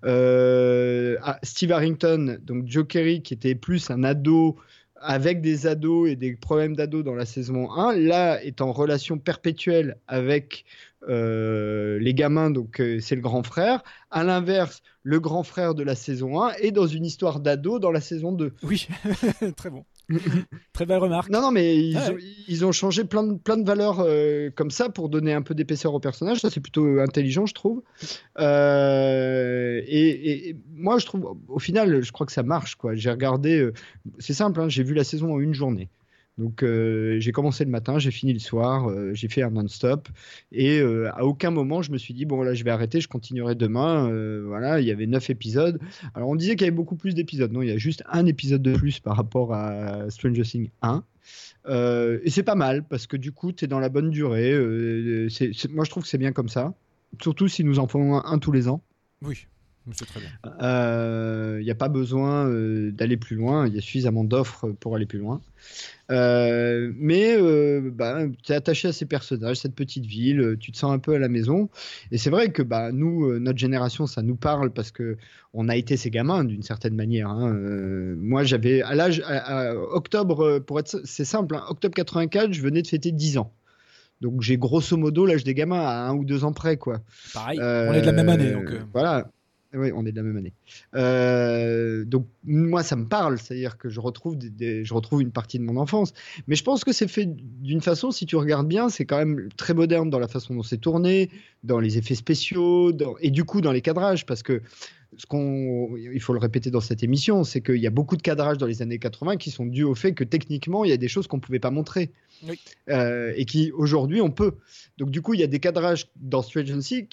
Euh, ah, Steve Harrington, donc Joe Kerry, qui était plus un ado avec des ados et des problèmes d'ados dans la saison 1, là est en relation perpétuelle avec euh, les gamins, donc euh, c'est le grand frère. À l'inverse, le grand frère de la saison 1 est dans une histoire d'ado dans la saison 2. Oui, très bon. Très belle remarque. Non, non, mais ils, Ouais. ont, ils ont changé plein de, plein de valeurs euh, comme ça pour donner un peu d'épaisseur au personnage. Ça, c'est plutôt intelligent, je trouve. Euh, et, et- et moi, je trouve, au final, je crois que ça marche. quoi. J'ai regardé, euh, c'est simple, hein, j'ai vu la saison en une journée. Donc, euh, j'ai commencé le matin, j'ai fini le soir, euh, j'ai fait un non-stop. Et euh, à aucun moment, je me suis dit, bon, là, je vais arrêter, je continuerai demain. Voilà, il y avait neuf épisodes. Alors, on disait qu'il y avait beaucoup plus d'épisodes. Non, il y a juste un épisode de plus par rapport à Stranger Things 1. Euh, et c'est pas mal parce que du coup, tu es dans la bonne durée. Moi, je trouve que c'est bien comme ça. Surtout si nous en faisons un tous les ans. Oui, c'est très bien. Il n'y a pas besoin euh, d'aller plus loin. Il y a suffisamment d'offres pour aller plus loin. Euh, mais euh, bah, tu es attaché à ces personnages, cette petite ville, euh, tu te sens un peu à la maison. Et c'est vrai que bah, nous, euh, notre génération, ça nous parle parce que on a été ces gamins d'une certaine manière. hein. Euh, moi, j'avais à l'âge, octobre, euh, pour être, c'est simple, hein, octobre 84, je venais de fêter 10 ans. Donc j'ai grosso modo l'âge des gamins à un ou deux ans près, quoi. Pareil, on est de la même année, Euh, donc, euh. Voilà. Oui, on est de la même année. Euh, donc moi, ça me parle, c'est-à-dire que je retrouve, je retrouve une partie de mon enfance. Mais je pense que c'est fait d'une façon, si tu regardes bien, c'est quand même très moderne dans la façon dont c'est tourné, dans les effets spéciaux, dans- et du coup dans les cadrages, parce que ce qu'on, il faut le répéter dans cette émission, c'est qu'il y a beaucoup de cadrages dans les années 80 qui sont dus au fait que techniquement, il y a des choses qu'on pouvait pas montrer. Oui. Euh, et qui aujourd'hui on peut. Donc du coup il y a des cadrages dans Stranger Things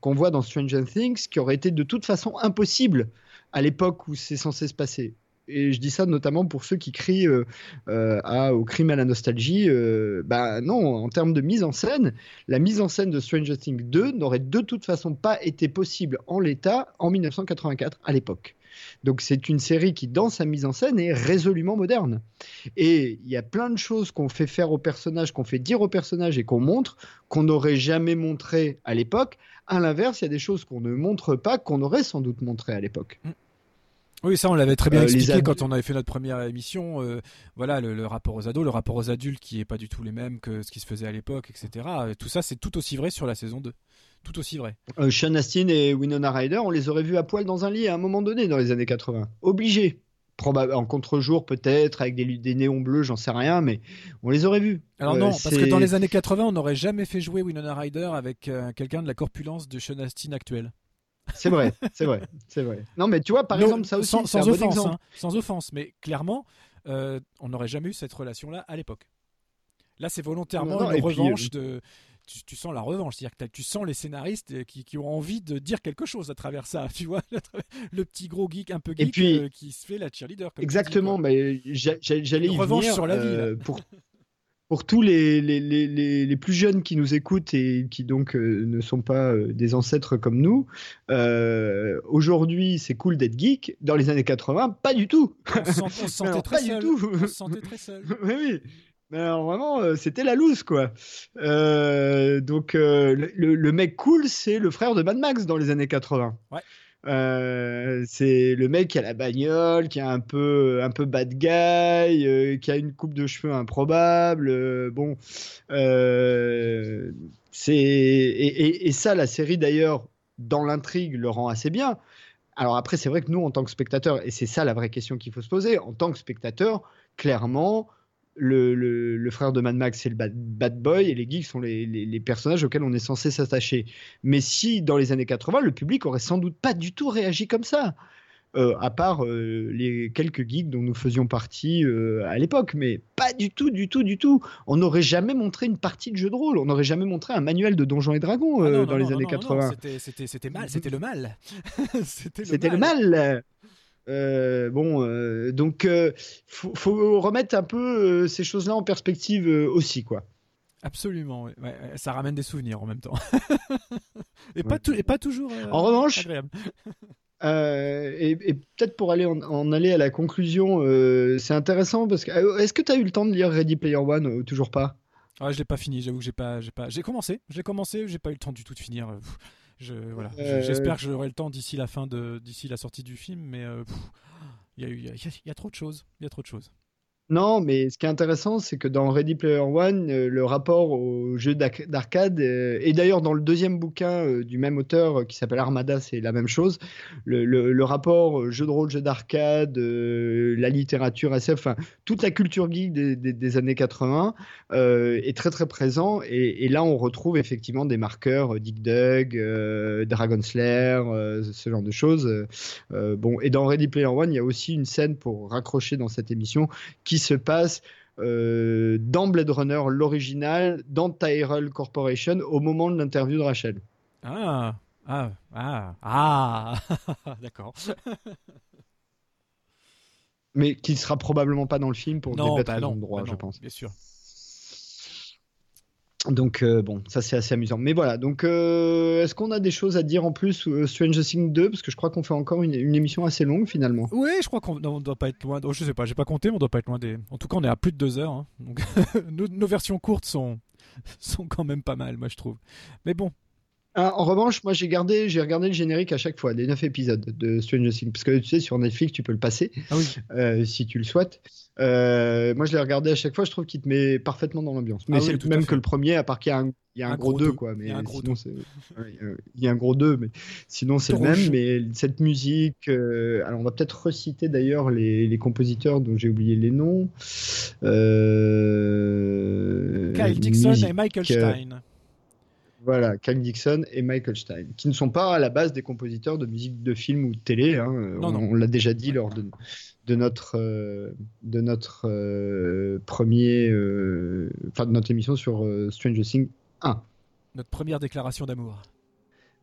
qu'on voit dans Stranger Things qui auraient été de toute façon impossibles à l'époque où c'est censé se passer. Et je dis ça notamment pour ceux qui crient euh, euh, au crime à la nostalgie. euh, bah non, en termes de mise en scène, la mise en scène de Stranger Things 2 n'aurait de toute façon pas été possible en l'état en 1984 à l'époque. Donc c'est une série qui, dans sa mise en scène, est résolument moderne. Et il y a plein de choses qu'on fait faire aux personnages, qu'on fait dire aux personnages et qu'on montre, qu'on n'aurait jamais montré à l'époque. À l'inverse, il y a des choses qu'on ne montre pas, qu'on aurait sans doute montré à l'époque. Oui, ça on l'avait très bien Euh, expliqué quand on avait fait notre première émission. euh, voilà, le, le rapport aux ados, le rapport aux adultes qui est pas du tout les mêmes que ce qui se faisait à l'époque, etc. Euh, Tout ça, c'est tout aussi vrai sur la saison 2. Tout aussi vrai. Euh, Sean Astin et Winona Ryder, on les aurait vus à poil dans un lit à un moment donné dans les années 80. Obligés. Probable en contre-jour peut-être, avec des, néons bleus, j'en sais rien, mais on les aurait vus. Alors Euh, non, parce que dans les années 80, on n'aurait jamais fait jouer Winona Ryder avec euh, quelqu'un de la corpulence de Sean Astin actuel. C'est vrai, c'est vrai, c'est vrai. Non, mais tu vois, par Non, exemple, ça aussi, sans, c'est un sans bon offense, exemple. hein, sans offense, mais clairement, euh, on n'aurait jamais eu cette relation-là à l'époque. Là, c'est volontairement Non, non, une puis, revanche euh, de. tu, tu sens la revanche. C'est-à-dire que tu sens les scénaristes euh, qui, qui ont envie de dire quelque chose à travers ça. Tu vois, le petit gros geek un peu geek puis- euh, qui se fait la cheerleader. comme tu dis, Exactement, mais j'a- j'a- j'allais Une y revanche venir, sur la vie, euh, pour pour tous les, les, les, les, plus jeunes qui nous écoutent et qui donc euh, ne sont pas euh, des ancêtres comme nous, euh, aujourd'hui c'est cool d'être geek. Dans les années 80, pas du tout. On se, sent- on se sentait Alors, très pas du seul. tout. On se sentait très seul. oui, oui. Mais alors vraiment, euh, c'était la loose, quoi. Euh, donc, euh, le- le mec cool, c'est le frère de Mad Max dans les années 80. Ouais. Euh, c'est le mec qui a la bagnole, qui a un peu, un peu bad guy, euh, qui a une coupe de cheveux improbable. euh, bon, c'est et ça, la série d'ailleurs, dans l'intrigue, le rend assez bien. Alors après, c'est vrai que nous, en tant que spectateurs, et c'est ça la vraie question qu'il faut se poser, en tant que spectateur, clairement, le, le- le frère de Mad Max, c'est le bad, bad boy, et les geeks sont les, les- les personnages auxquels on est censé s'attacher. Mais si, dans les années 80, le public aurait sans doute pas du tout réagi comme ça, euh, à part euh, les quelques geeks dont nous faisions partie euh, à l'époque, mais pas du tout, du tout, du tout. On n'aurait jamais montré une partie de jeu de rôle, on n'aurait jamais montré un manuel de Donjons et Dragons Ah non, non, dans les années non, non, 80. c'était- mal, c'était le mal. c'était C'était le mal. Euh, bon, euh, donc euh, faut, faut remettre un peu ces choses-là en perspective aussi, quoi. Absolument. Ouais, ça ramène des souvenirs en même temps. et, pas Ouais. tou- et pas toujours En revanche, agréable. Et, et peut-être pour aller en, en aller à la conclusion, c'est intéressant parce que est-ce que tu as eu le temps de lire Ready Player One ou toujours pas? Ah, je l'ai pas fini, j'avoue que j'ai pas, j'ai pas, j'ai commencé, j'ai commencé, j'ai pas eu le temps du tout de finir. pff, Je, voilà, je- Euh, j'espère que j'aurai le temps d'ici la fin de, d'ici la sortie du film, mais euh, il y y a trop de choses, il y a trop de choses. Non, mais ce qui est intéressant, c'est que dans Ready Player One, euh, le rapport au jeu d'arcade, euh, et d'ailleurs dans le deuxième bouquin euh, du même auteur qui s'appelle Armada, c'est la même chose. Le, le- le rapport jeu de rôle, jeu d'arcade, la littérature SF, enfin toute la culture geek des, années 80 euh, est très très présent. Et, et là, on retrouve effectivement des marqueurs, Dig Dug, Dragon Slayer, ce genre de choses. Bon, et dans Ready Player One, il y a aussi une scène pour raccrocher dans cette émission qui se passe euh, dans Blade Runner, l'original, dans Tyrell Corporation, au moment de l'interview de Rachel. Ah, ah, ah, ah, d'accord. Mais qui ne sera probablement pas dans le film pour non, des bêtes bah non, droit, bah je pense. Bien sûr. Donc euh, bon, ça c'est assez amusant. Mais voilà, donc euh, est-ce qu'on a des choses à dire en plus euh, Stranger Things 2 Parce que je crois qu'on fait encore une, une émission assez longue finalement. Oui, je crois qu'on on doit pas être loin. oh, je sais pas, j'ai pas compté, mais on doit pas être loin des. En tout cas, on est à plus de deux heures. hein. Donc, nos, nos versions courtes sont sont quand même pas mal, moi je trouve. Mais bon, Ah, en revanche, moi j'ai gardé, j'ai regardé le générique à chaque fois des 9 épisodes de Stranger Things parce que tu sais sur Netflix tu peux le passer Ah euh, si tu le souhaites. Euh, moi je l'ai regardé à chaque fois, je trouve qu'il te met parfaitement dans l'ambiance. Mais Ah oui, c'est tout le même que le premier, à part qu'il y a un, il y a un, Un gros gros 2 deux. quoi. Mais Il y a un gros sinon ouais, il y a un gros 2 mais sinon c'est le même. Mais cette musique, euh, alors on va peut-être reciter d'ailleurs les, les compositeurs dont j'ai oublié les noms. Euh, Kyle Dixon musique, et Michael Stein. Voilà, Kyle Dixon et Michael Stein, qui ne sont pas à la base des compositeurs de musique de film ou de télé. hein. Non, on non. on l'a déjà dit lors de, de notre, euh, de notre euh, premier, euh, enfin de notre émission sur euh, Stranger Things 1. Notre première déclaration d'amour.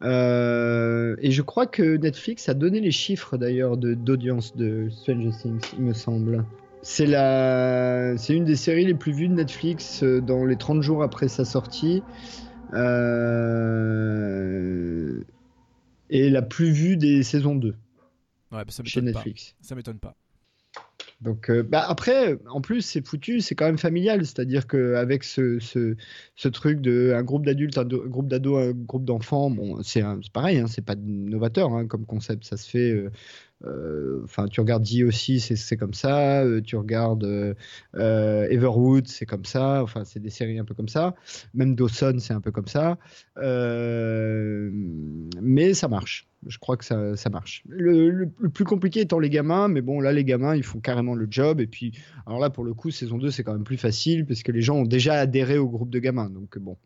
Euh, et je crois que Netflix a donné les chiffres d'ailleurs de- d'audience de, Stranger Things, il me semble. C'est la, c'est une des séries les plus vues de Netflix dans les 30 jours après sa sortie. Euh, et la plus vue des saisons 2 Ouais, bah, ça chez m'étonne pas. Netflix. Ça m'étonne pas. Donc, euh, bah après, en plus, c'est foutu, c'est quand même familial. C'est-à-dire qu'avec ce, ce, ce truc de un groupe d'adultes, un, do- groupe d'ados, un groupe d'enfants, bon, c'est pareil, hein, c'est pas novateur hein, comme concept. Ça se fait. euh, Enfin, tu regardes D aussi, c'est comme ça. euh, tu regardes euh, euh, Everwood, c'est comme ça. Enfin, c'est des séries un peu comme ça. Même Dawson, c'est un peu comme ça. Euh, mais ça marche. Je crois que ça, marche. Le, le- le plus compliqué étant les gamins, mais bon, là, les gamins, ils font carrément le job. Et puis, alors là, pour le coup, saison 2, c'est quand même plus facile parce que les gens ont déjà adhéré au groupe de gamins. Donc, bon,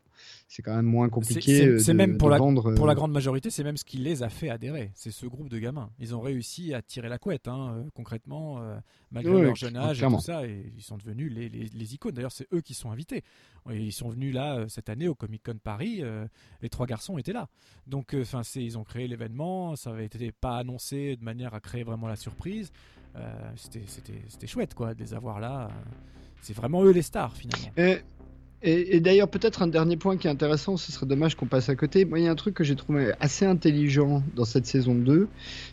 c'est quand même moins compliqué. C'est même pour, de la, vendre, pour la grande majorité, c'est même ce qui les a fait adhérer. C'est ce groupe de gamins. Ils ont réussi à tirer la couette, hein, concrètement, malgré Oui, leur jeune âge et tout ça. Et ils sont devenus les, les- les icônes. D'ailleurs, c'est eux qui sont invités. Et ils sont venus là euh, cette année au Comic Con Paris. euh, les trois garçons étaient là. Donc, euh, enfin, ils ont créé l'événement. Ça avait été pas annoncé de manière à créer vraiment la surprise. Euh, c'était chouette, quoi, de les avoir là. C'est vraiment eux les stars, finalement. Et, et- d'ailleurs, peut-être un dernier point qui est intéressant, ce serait dommage qu'on passe à côté. Moi, il y a un truc que j'ai trouvé assez intelligent dans cette saison 2,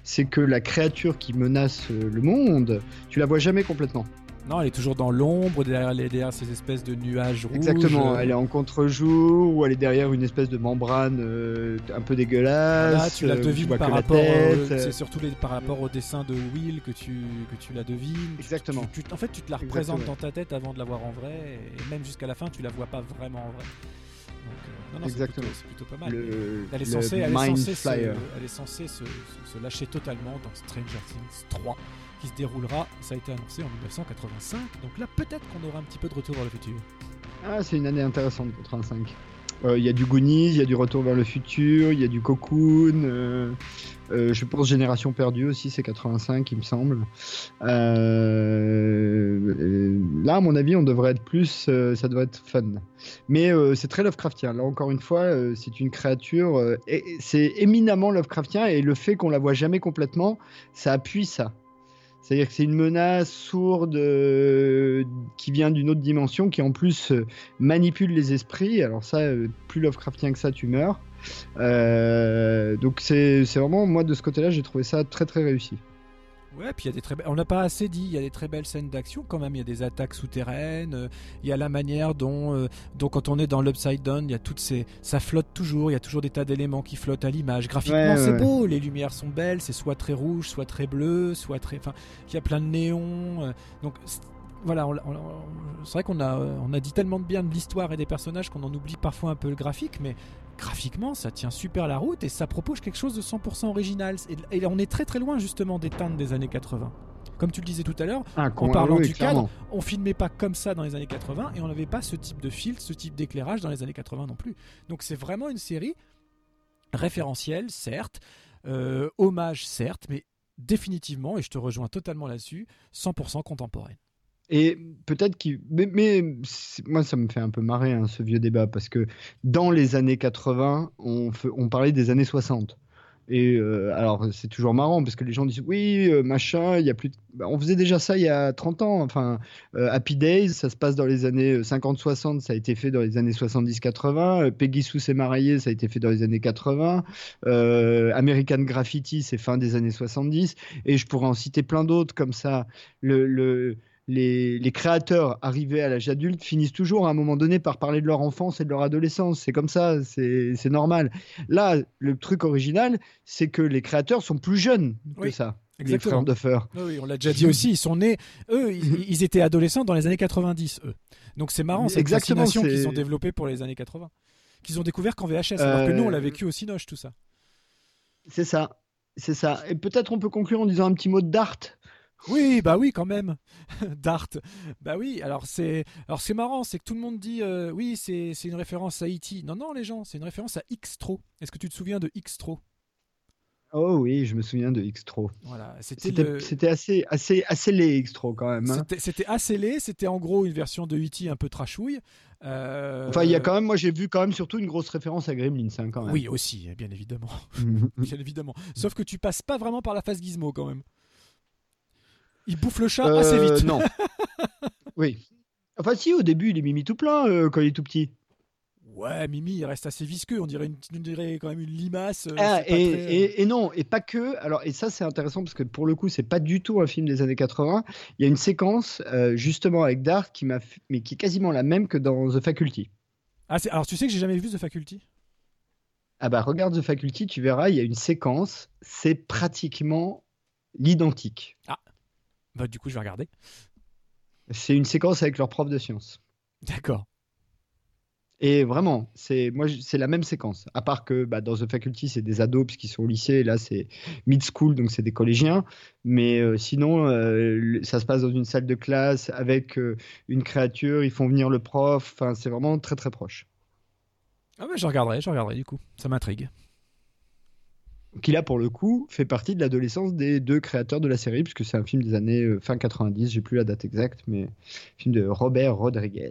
c'est que la créature qui menace euh, le monde, tu la vois jamais complètement. Non, elle est toujours dans l'ombre, derrière, derrière ces espèces de nuages rouges. Exactement, elle est en contre-jour ou elle est derrière une espèce de membrane euh, un peu dégueulasse. Là, tu la euh, devines par la rapport, euh, c'est surtout les- par rapport au dessin de Will que tu que tu la devines. Exactement. tu- tu- en fait, tu te la représentes Exactement. dans ta tête avant de la voir en vrai, et même jusqu'à la fin, tu la vois pas vraiment en vrai. Donc, euh, non, non, Exactement. c'est plutôt pas mal. Le- elle est censée, elle est censée, se, Flyer. elle est censée se, se- se lâcher totalement dans Stranger Things 3, qui se déroulera. Ça a été annoncé en 1985. Donc là, peut-être qu'on aura un petit peu de retour vers le futur. Ah, c'est une année intéressante, 85. Euh, Il y a du Goonies, il y a du Retour vers le futur, il y a du Cocoon. euh, euh, je pense Génération perdue aussi, c'est 85, il me semble. Là, à mon avis, on devrait être plus. ça devrait être fun. Mais c'est très Lovecraftien. Là, encore une fois, c'est une créature. c'est éminemment Lovecraftien et le fait qu'on la voit jamais complètement, ça appuie ça. C'est-à-dire que c'est une menace sourde euh, qui vient d'une autre dimension, qui en plus euh, manipule les esprits. Alors ça, euh, plus Lovecraftien que ça, tu meurs. Donc c'est vraiment, moi de ce côté-là, j'ai trouvé ça très très réussi. Ouais, puis il y a des très on n'a pas assez dit, il y a des très belles scènes d'action quand même, il y a des attaques souterraines, euh, il y a la manière dont, euh, dont quand on est dans l'Upside Down, il y a toutes ces... ça flotte toujours, il y a toujours des tas d'éléments qui flottent à l'image. Graphiquement Ouais, c'est ouais. beau, les lumières sont belles, c'est soit très rouge, soit très bleu, soit très... Enfin, il y a plein de néons, euh, donc... c'est- Voilà, c'est vrai qu'on a, euh, on a dit tellement de bien de l'histoire et des personnages qu'on en oublie parfois un peu le graphique, mais graphiquement ça tient super la route et ça propose quelque chose de 100% original. Et, et on est très très loin justement des teintes des années 80. Comme tu le disais tout à l'heure, Ah, en parlant oui, du clairement. cadre, on filmait pas comme ça dans les années 80 et on n'avait pas ce type de filtre, ce type d'éclairage dans les années 80 non plus. Donc c'est vraiment une série référentielle, certes, euh, hommage, certes, mais définitivement, et je te rejoins totalement là-dessus, 100% contemporaine. Et peut-être qu'il. Mais, moi, ça me fait un peu marrer hein, ce vieux débat parce que dans les années 80, on, parlait des années 60. Et euh, alors, c'est toujours marrant parce que les gens disent oui, euh, machin, il y a plus. Bah, on faisait déjà ça il y a 30 ans. Enfin, euh, Happy Days, ça se passe dans les années 50-60, ça a été fait dans les années 70-80. Euh, Peggy Sue s'est mariée, ça a été fait dans les années 80. Euh, American Graffiti, c'est fin des années 70. Et je pourrais en citer plein d'autres comme ça. Le les, les créateurs arrivés à l'âge adulte finissent toujours à un moment donné par parler de leur enfance et de leur adolescence. C'est comme ça, c'est normal. Là, le truc original, c'est que les créateurs sont plus jeunes que ça. Les exactement. frères Duffer. Oui, on l'a déjà dit aussi, ils sont nés, eux, ils, ils étaient adolescents dans les années 90, eux. Donc c'est marrant, cette Exactement, fascination qu'ils ont développée pour les années 80. Qu'ils ont découvert qu'en VHS, alors que nous, on l'a Euh, vécu au Cinoche, tout ça. C'est ça. C'est ça. Et peut-être on peut conclure en disant un petit mot de Dart. Oui, bah oui, quand même. Dart. Bah oui, alors c'est alors c'est marrant, c'est que tout le monde dit euh, oui, c'est c'est une référence à E.T. Non, non, les gens, c'est une référence à X-Tro. Est-ce que tu te souviens de X-Tro? Oh oui, je me souviens de X-Tro. Voilà, c'était le- assez, assez, assez laid X-Tro quand même. hein. C'était- C'était assez laid, c'était en gros une version de E.T. un peu trashouille. Euh, Enfin, il y a quand même, moi j'ai vu quand même surtout une grosse référence à Gremlins hein, quand même. Oui, aussi, bien évidemment. bien évidemment. Sauf que tu passes pas vraiment par la phase Gizmo quand même. Il bouffe le chat assez Euh, vite. Non. oui. Enfin, si, au début, il est mimi tout plein euh, quand il est tout petit. Ouais, Mimi, il reste assez visqueux. On dirait, une, on dirait quand même une limace. euh, Ah, et, très, et- et non, et pas que. Alors, et ça, c'est intéressant parce que pour le coup, c'est pas du tout un film des années 80. Il y a une séquence, euh, justement, avec Dart qui m'a, mais qui est quasiment la même que dans The Faculty. Ah, c'est- alors tu sais que j'ai jamais vu The Faculty? Ah bah, regarde The Faculty, tu verras, il y a une séquence, c'est pratiquement l'identique. Ah, bah du coup, je vais regarder. C'est une séquence avec leur prof de sciences. D'accord. Et vraiment, c'est moi, c'est la même séquence. À part que bah, dans The Faculty, c'est des ados puisqu'ils sont au lycée, et là c'est mid school, donc c'est des collégiens. Mais euh, sinon, euh, ça se passe dans une salle de classe avec euh, une créature. Ils font venir le prof. Enfin, c'est vraiment très très proche. Ah ouais, je regarderai, je regarderai du coup. Ça m'intrigue. Qui là pour le coup fait partie de l'adolescence des deux créateurs de la série puisque c'est un film des années euh, fin 90 j'ai plus la date exacte mais film de Robert Rodriguez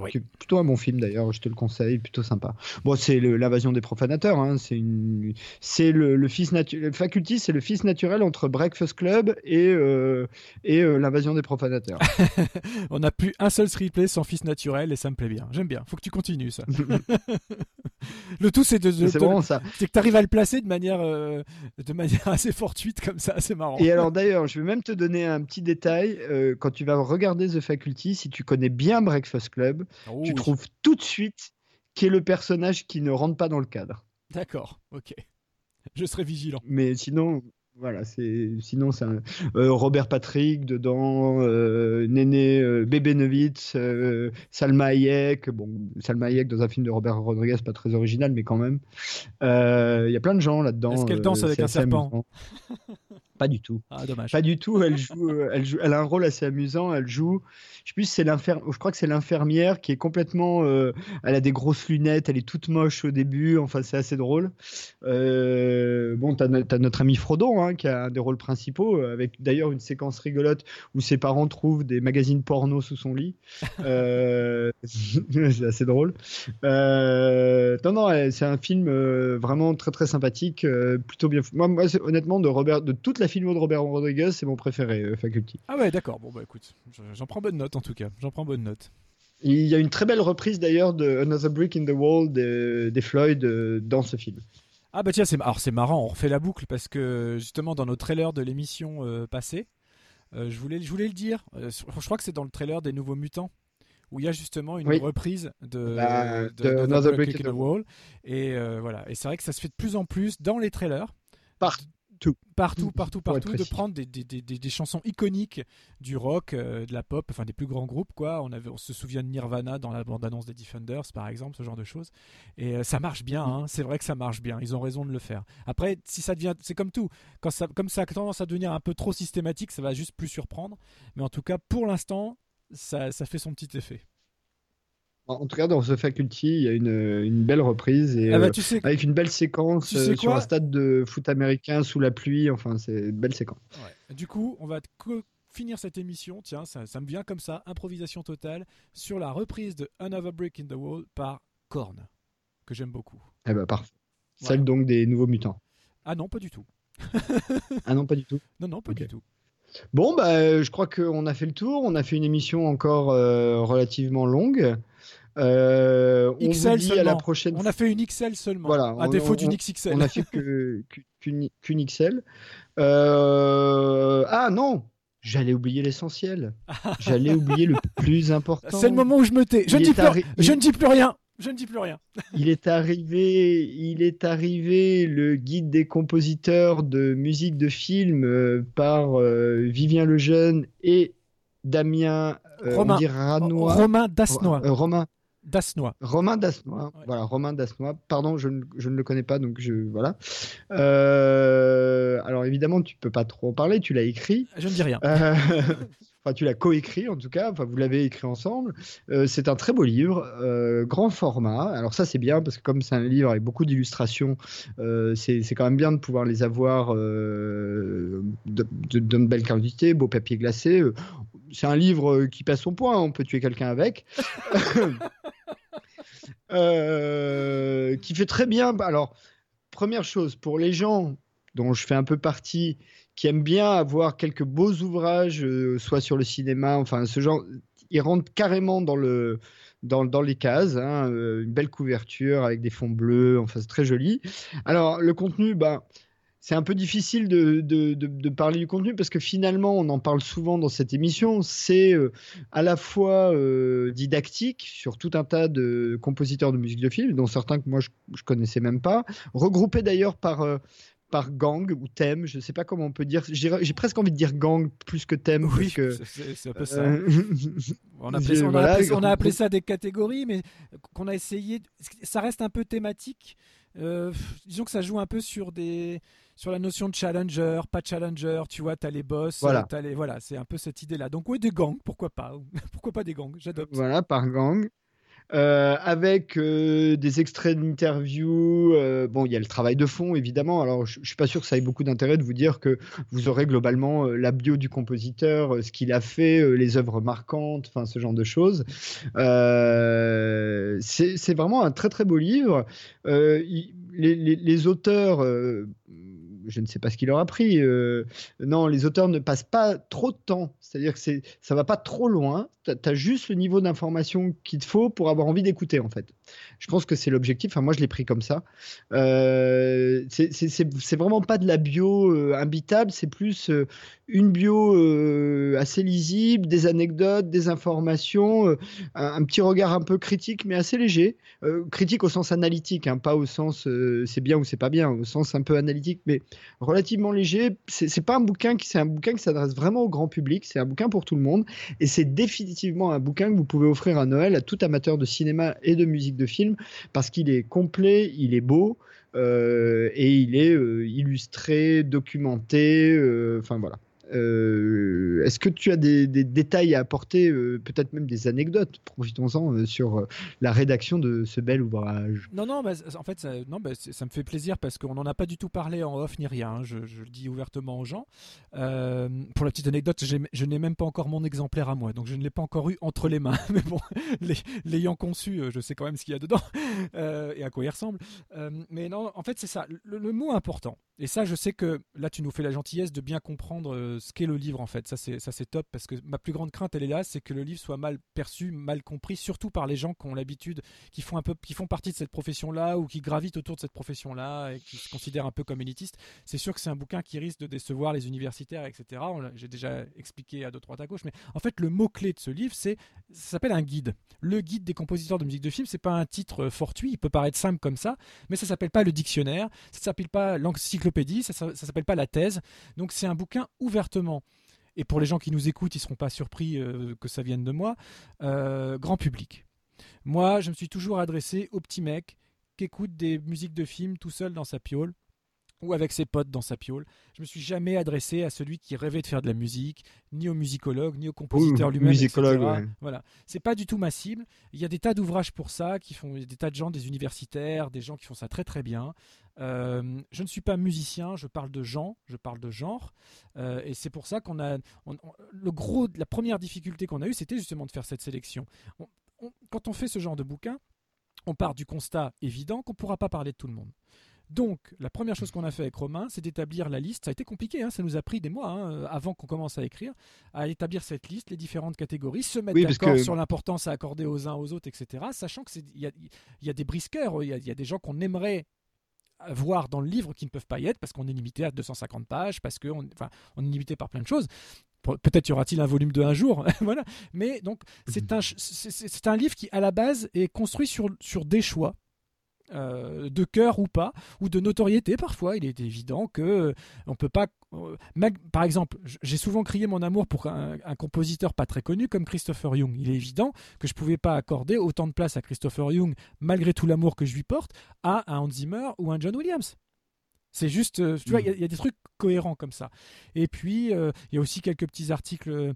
Oui. qui est plutôt un bon film d'ailleurs je te le conseille plutôt sympa bon c'est l'invasion des profanateurs hein, c'est une c'est le, le fils naturel Faculty c'est le fils naturel entre Breakfast Club et euh, et euh, l'invasion des profanateurs On n'a plus un seul replay sans fils naturel et ça me plaît bien. J'aime bien. Faut que tu continues ça. le tout c'est de, de- c'est de- ça c'est que tu arrives à le placer de manière euh, de manière assez fortuite comme ça, c'est marrant. Et alors d'ailleurs, je vais même te donner un petit détail. euh, quand tu vas regarder The Faculty, si tu connais bien Breakfast Club, Oh tu oui. trouves tout de suite qui est le personnage qui ne rentre pas dans le cadre. D'accord, ok. Je serai vigilant. Mais sinon, voilà, c'est sinon c'est un- euh, Robert Patrick dedans, euh, Néné euh, Bébé Nevitz, euh, Salma Hayek. Bon, Salma Hayek dans un film de Robert Rodriguez, pas très original, mais quand même. Il y a plein de gens là-dedans. Est-ce qu'elle danse avec un serpent. Pas du tout. Ah dommage. Pas du tout. Elle joue, euh, elle joue, elle a un rôle assez amusant. Elle joue, je sais plus, si c'est. Je crois que c'est l'infirmière qui est complètement. euh, elle a des grosses lunettes. Elle est toute moche au début. Enfin, c'est assez drôle. Euh, bon, t'as, t'as notre ami Frodon hein, qui a un des rôles principaux, euh, avec d'ailleurs une séquence rigolote où ses parents trouvent des magazines porno sous son lit. Euh, c'est assez drôle. Non, non, c'est un film vraiment très très sympathique, plutôt bien. Moi, moi honnêtement, de Robert, de toute la filmo de Robert Rodriguez, c'est mon préféré, euh, Faculty. Ah ouais, d'accord. Bon bah écoute, je- j'en prends bonne note en tout cas. J'en prends bonne note. Il y a une très belle reprise d'ailleurs de Another Brick in the Wall des, Floyd euh, dans ce film. Ah bah tiens, c'est alors c'est marrant, on refait la boucle parce que justement dans nos trailers de l'émission euh, passée, euh, je voulais je voulais le dire. je crois que c'est dans le trailer des Nouveaux Mutants où il y a justement une Oui. reprise de, Bah, de, de Another Another Brick in the Wall et euh, voilà. Et c'est vrai que ça se fait de plus en plus dans les trailers. Partout. Partout, partout, partout, de prendre des, des, des, des- des chansons iconiques du rock, euh, de la pop, enfin des plus grands groupes, quoi. On, avait, on se souvient de Nirvana dans la bande-annonce des Defenders, par exemple, ce genre de choses. Et euh, ça marche bien, hein. c'est vrai que ça marche bien, ils ont raison de le faire. Après, si ça devient, c'est comme tout, quand ça, comme ça a tendance à devenir un peu trop systématique, ça va juste plus surprendre. Mais en tout cas, pour l'instant, ça, ça fait son petit effet. En tout cas, dans The Faculty, il y a une, une belle reprise et Ah bah, euh, tu sais- avec une belle séquence tu sais euh, sur un stade de foot américain sous la pluie. Enfin, c'est une belle séquence. Ouais. Du coup, on va finir cette émission, tiens, ça, ça me vient comme ça, improvisation totale, sur la reprise de Another Brick in the Wall par Korn, que j'aime beaucoup. Eh ben, parfait. Voilà. Celle donc des nouveaux mutants. Ah non, pas du tout. Ah non, pas du tout. Non, non, pas du tout. Bon, bah, je crois qu'on a fait le tour. On a fait une émission encore euh, relativement longue. Euh, on XL vous dit seulement. à la prochaine On a fait une XL seulement, Voilà, à on- défaut d'une XXL. On a fait qu'une qu'une XL. Euh, Ah non, j'allais oublier l'essentiel. J'allais oublier le plus important. C'est le moment où je me tais. Je ne, dis plus, arri- je il- ne dis plus rien. Je ne dis plus rien. Il est arrivé, il est arrivé le guide des compositeurs de musique de film euh, par euh, Vivien Lejeune et Damien euh, on Romain. dit Ranois. Romain Dasnois. Romain. Dasnois. Romain Dasnois, voilà, Romain Dasnois. Pardon, je ne, je ne le connais pas, donc je voilà. Euh, alors évidemment, tu peux pas trop en parler, tu l'as écrit. Je ne dis rien. Euh, enfin, tu l'as coécrit en tout cas. Enfin, vous l'avez écrit ensemble. Euh, c'est un très beau livre, grand format. Alors ça, c'est bien parce que comme c'est un livre avec beaucoup d'illustrations, c'est quand même bien de pouvoir les avoir de, de, de belle qualité, beau papier glacé. C'est un livre qui passe son point. On peut tuer quelqu'un avec. Euh, qui fait très bien. Alors, première chose, pour les gens dont je fais un peu partie, qui aiment bien avoir quelques beaux ouvrages, euh, soit sur le cinéma, enfin, ce genre, ils rentrent carrément dans le. Dans, dans les cases, hein, euh, une belle couverture avec des fonds bleus, enfin c'est très joli. Alors le contenu, bah, c'est un peu difficile de, de, de, de parler du contenu parce que finalement, on en parle souvent dans cette émission. C'est euh, à la fois euh, didactique sur tout un tas de compositeurs de musique de film, dont certains que moi je, je connaissais même pas, regroupés d'ailleurs par euh, par gang ou thème, je sais pas comment on peut dire. J'ai presque envie de dire gang plus que thème. Oui, que, c'est- un peu ça. On a, appelé, j'ai- on a voilà, appelé- on a appelé groupe- ça des catégories, mais qu'on a essayé. Ça reste un peu thématique. Euh, disons que ça joue un peu sur des sur la notion de challenger, pas challenger. Tu vois, t'as les boss, Voilà. t'as les voilà, c'est un peu cette idée-là. Donc oui, des gangs, pourquoi pas Pourquoi pas des gangs J'adopte. Voilà, par gang. euh, avec euh, des extraits d'interviews. Euh, bon, il y a le travail de fond, évidemment. Alors, je, je suis pas sûr que ça ait beaucoup d'intérêt de vous dire que vous aurez globalement la bio du compositeur, ce qu'il a fait, les œuvres marquantes, enfin ce genre de choses. C'est vraiment un très très beau livre. Les, les- les auteurs, je ne sais pas ce qu'il leur a pris. euh, non, les auteurs ne passent pas trop de temps. C'est-à-dire que c'est, ça va pas trop loin. Tu as juste le niveau d'information qu'il te faut pour avoir envie d'écouter, en fait. Je pense que c'est l'objectif. Enfin, moi, je l'ai pris comme ça. Euh, c'est, vraiment pas de la bio euh, imbitable. C'est plus euh, une bio euh, assez lisible, des anecdotes, des informations, euh, un, un petit regard un peu critique, mais assez léger. Critique au sens analytique, hein, pas au sens c'est bien ou c'est pas bien, au sens un peu analytique, mais relativement léger. C'est pas un bouquin qui c'est un bouquin qui s'adresse vraiment au grand public. C'est un bouquin pour tout le monde et c'est définitivement un bouquin que vous pouvez offrir à Noël à tout amateur de cinéma et de musique de film parce qu'il est complet, il est beau. euh, et il est euh, illustré, documenté, euh, enfin voilà. Euh, Est-ce que tu as des, détails à apporter, euh, peut-être même des anecdotes, profitons-en, euh, sur la rédaction de ce bel ouvrage Non, non, bah, en fait, ça, non, bah, ça me fait plaisir parce qu'on n'en a pas du tout parlé en off ni rien. hein, je, le dis ouvertement aux gens. Pour la petite anecdote, je n'ai même pas encore mon exemplaire à moi, donc je ne l'ai pas encore eu entre les mains. Mais bon, l'ayant conçu, je sais quand même ce qu'il y a dedans et à quoi il ressemble. Mais non, en fait, c'est ça. Le mot important. Et ça, je sais que là, tu nous fais la gentillesse de bien comprendre ce qu'est le livre en fait. Ça, c'est ça, c'est top parce que ma plus grande crainte, elle est là, c'est que le livre soit mal perçu, mal compris, surtout par les gens qui ont l'habitude, qui font un peu, qui font partie de cette profession-là ou qui gravitent autour de cette profession-là et qui se considèrent un peu comme élitistes. C'est sûr que c'est un bouquin qui risque de décevoir les universitaires, etc. J'ai déjà expliqué à trois à gauche, mais en fait, le mot clé de ce livre, c'est, ça s'appelle un guide. Le guide des compositeurs de musique de film, c'est pas un titre euh, fortuit. Il peut paraître simple comme ça, mais ça s'appelle pas le dictionnaire, ça s'appelle pas l'encyclopédie, ça, ça, ça s'appelle pas la thèse. Donc c'est un bouquin ouvertement. Et pour les gens qui nous écoutent, ils seront pas surpris euh, que ça vienne de moi. euh, grand public. Moi, je me suis toujours adressé au petit mec qui écoute des musiques de films tout seul dans sa piole ou avec ses potes dans sa piole. Je me suis jamais adressé à celui qui rêvait de faire de la musique, ni au musicologue, ni au compositeur lui-même, musicologue, ouais. Voilà, c'est pas du tout ma cible. Il y a des tas d'ouvrages pour ça, qui font il y a des tas de gens, des universitaires, des gens qui font ça très très bien. Euh, je ne suis pas musicien, je parle de gens, je parle de genre, Euh, et c'est pour ça qu'on a on- on- le gros, la première difficulté qu'on a eue, c'était justement de faire cette sélection. On- on- quand on fait ce genre de bouquin, on part du constat évident qu'on ne pourra pas parler de tout le monde. Donc, la première chose qu'on a fait avec Romain, c'est d'établir la liste. Ça a été compliqué, hein, ça nous a pris des mois hein, avant qu'on commence à écrire, à établir cette liste, les différentes catégories, se mettre Oui, d'accord que- sur l'importance à accorder aux uns aux autres, etc. Sachant que il y a, il y a des brisqueurs, il y a, il y a des gens qu'on aimerait voir dans le livre qui ne peuvent pas y être parce qu'on est limité à 250 pages, parce qu'on enfin, est limité par plein de choses. Pe- Peut-être y aura-t-il un volume de un jour, voilà. Mais donc c'est un, c'est un livre qui à la base est construit sur, sur des choix. Euh, de cœur ou pas, ou de notoriété parfois. Il est évident que euh, on peut pas. euh, par exemple, j'ai souvent crié mon amour pour un, un compositeur pas très connu comme Christopher Young. Il est évident que je pouvais pas accorder autant de place à Christopher Young, malgré tout l'amour que je lui porte, à un Hans Zimmer ou un John Williams. C'est juste, tu vois, il y a- il y, a des trucs cohérents comme ça. Et puis, euh, il y a aussi quelques petits articles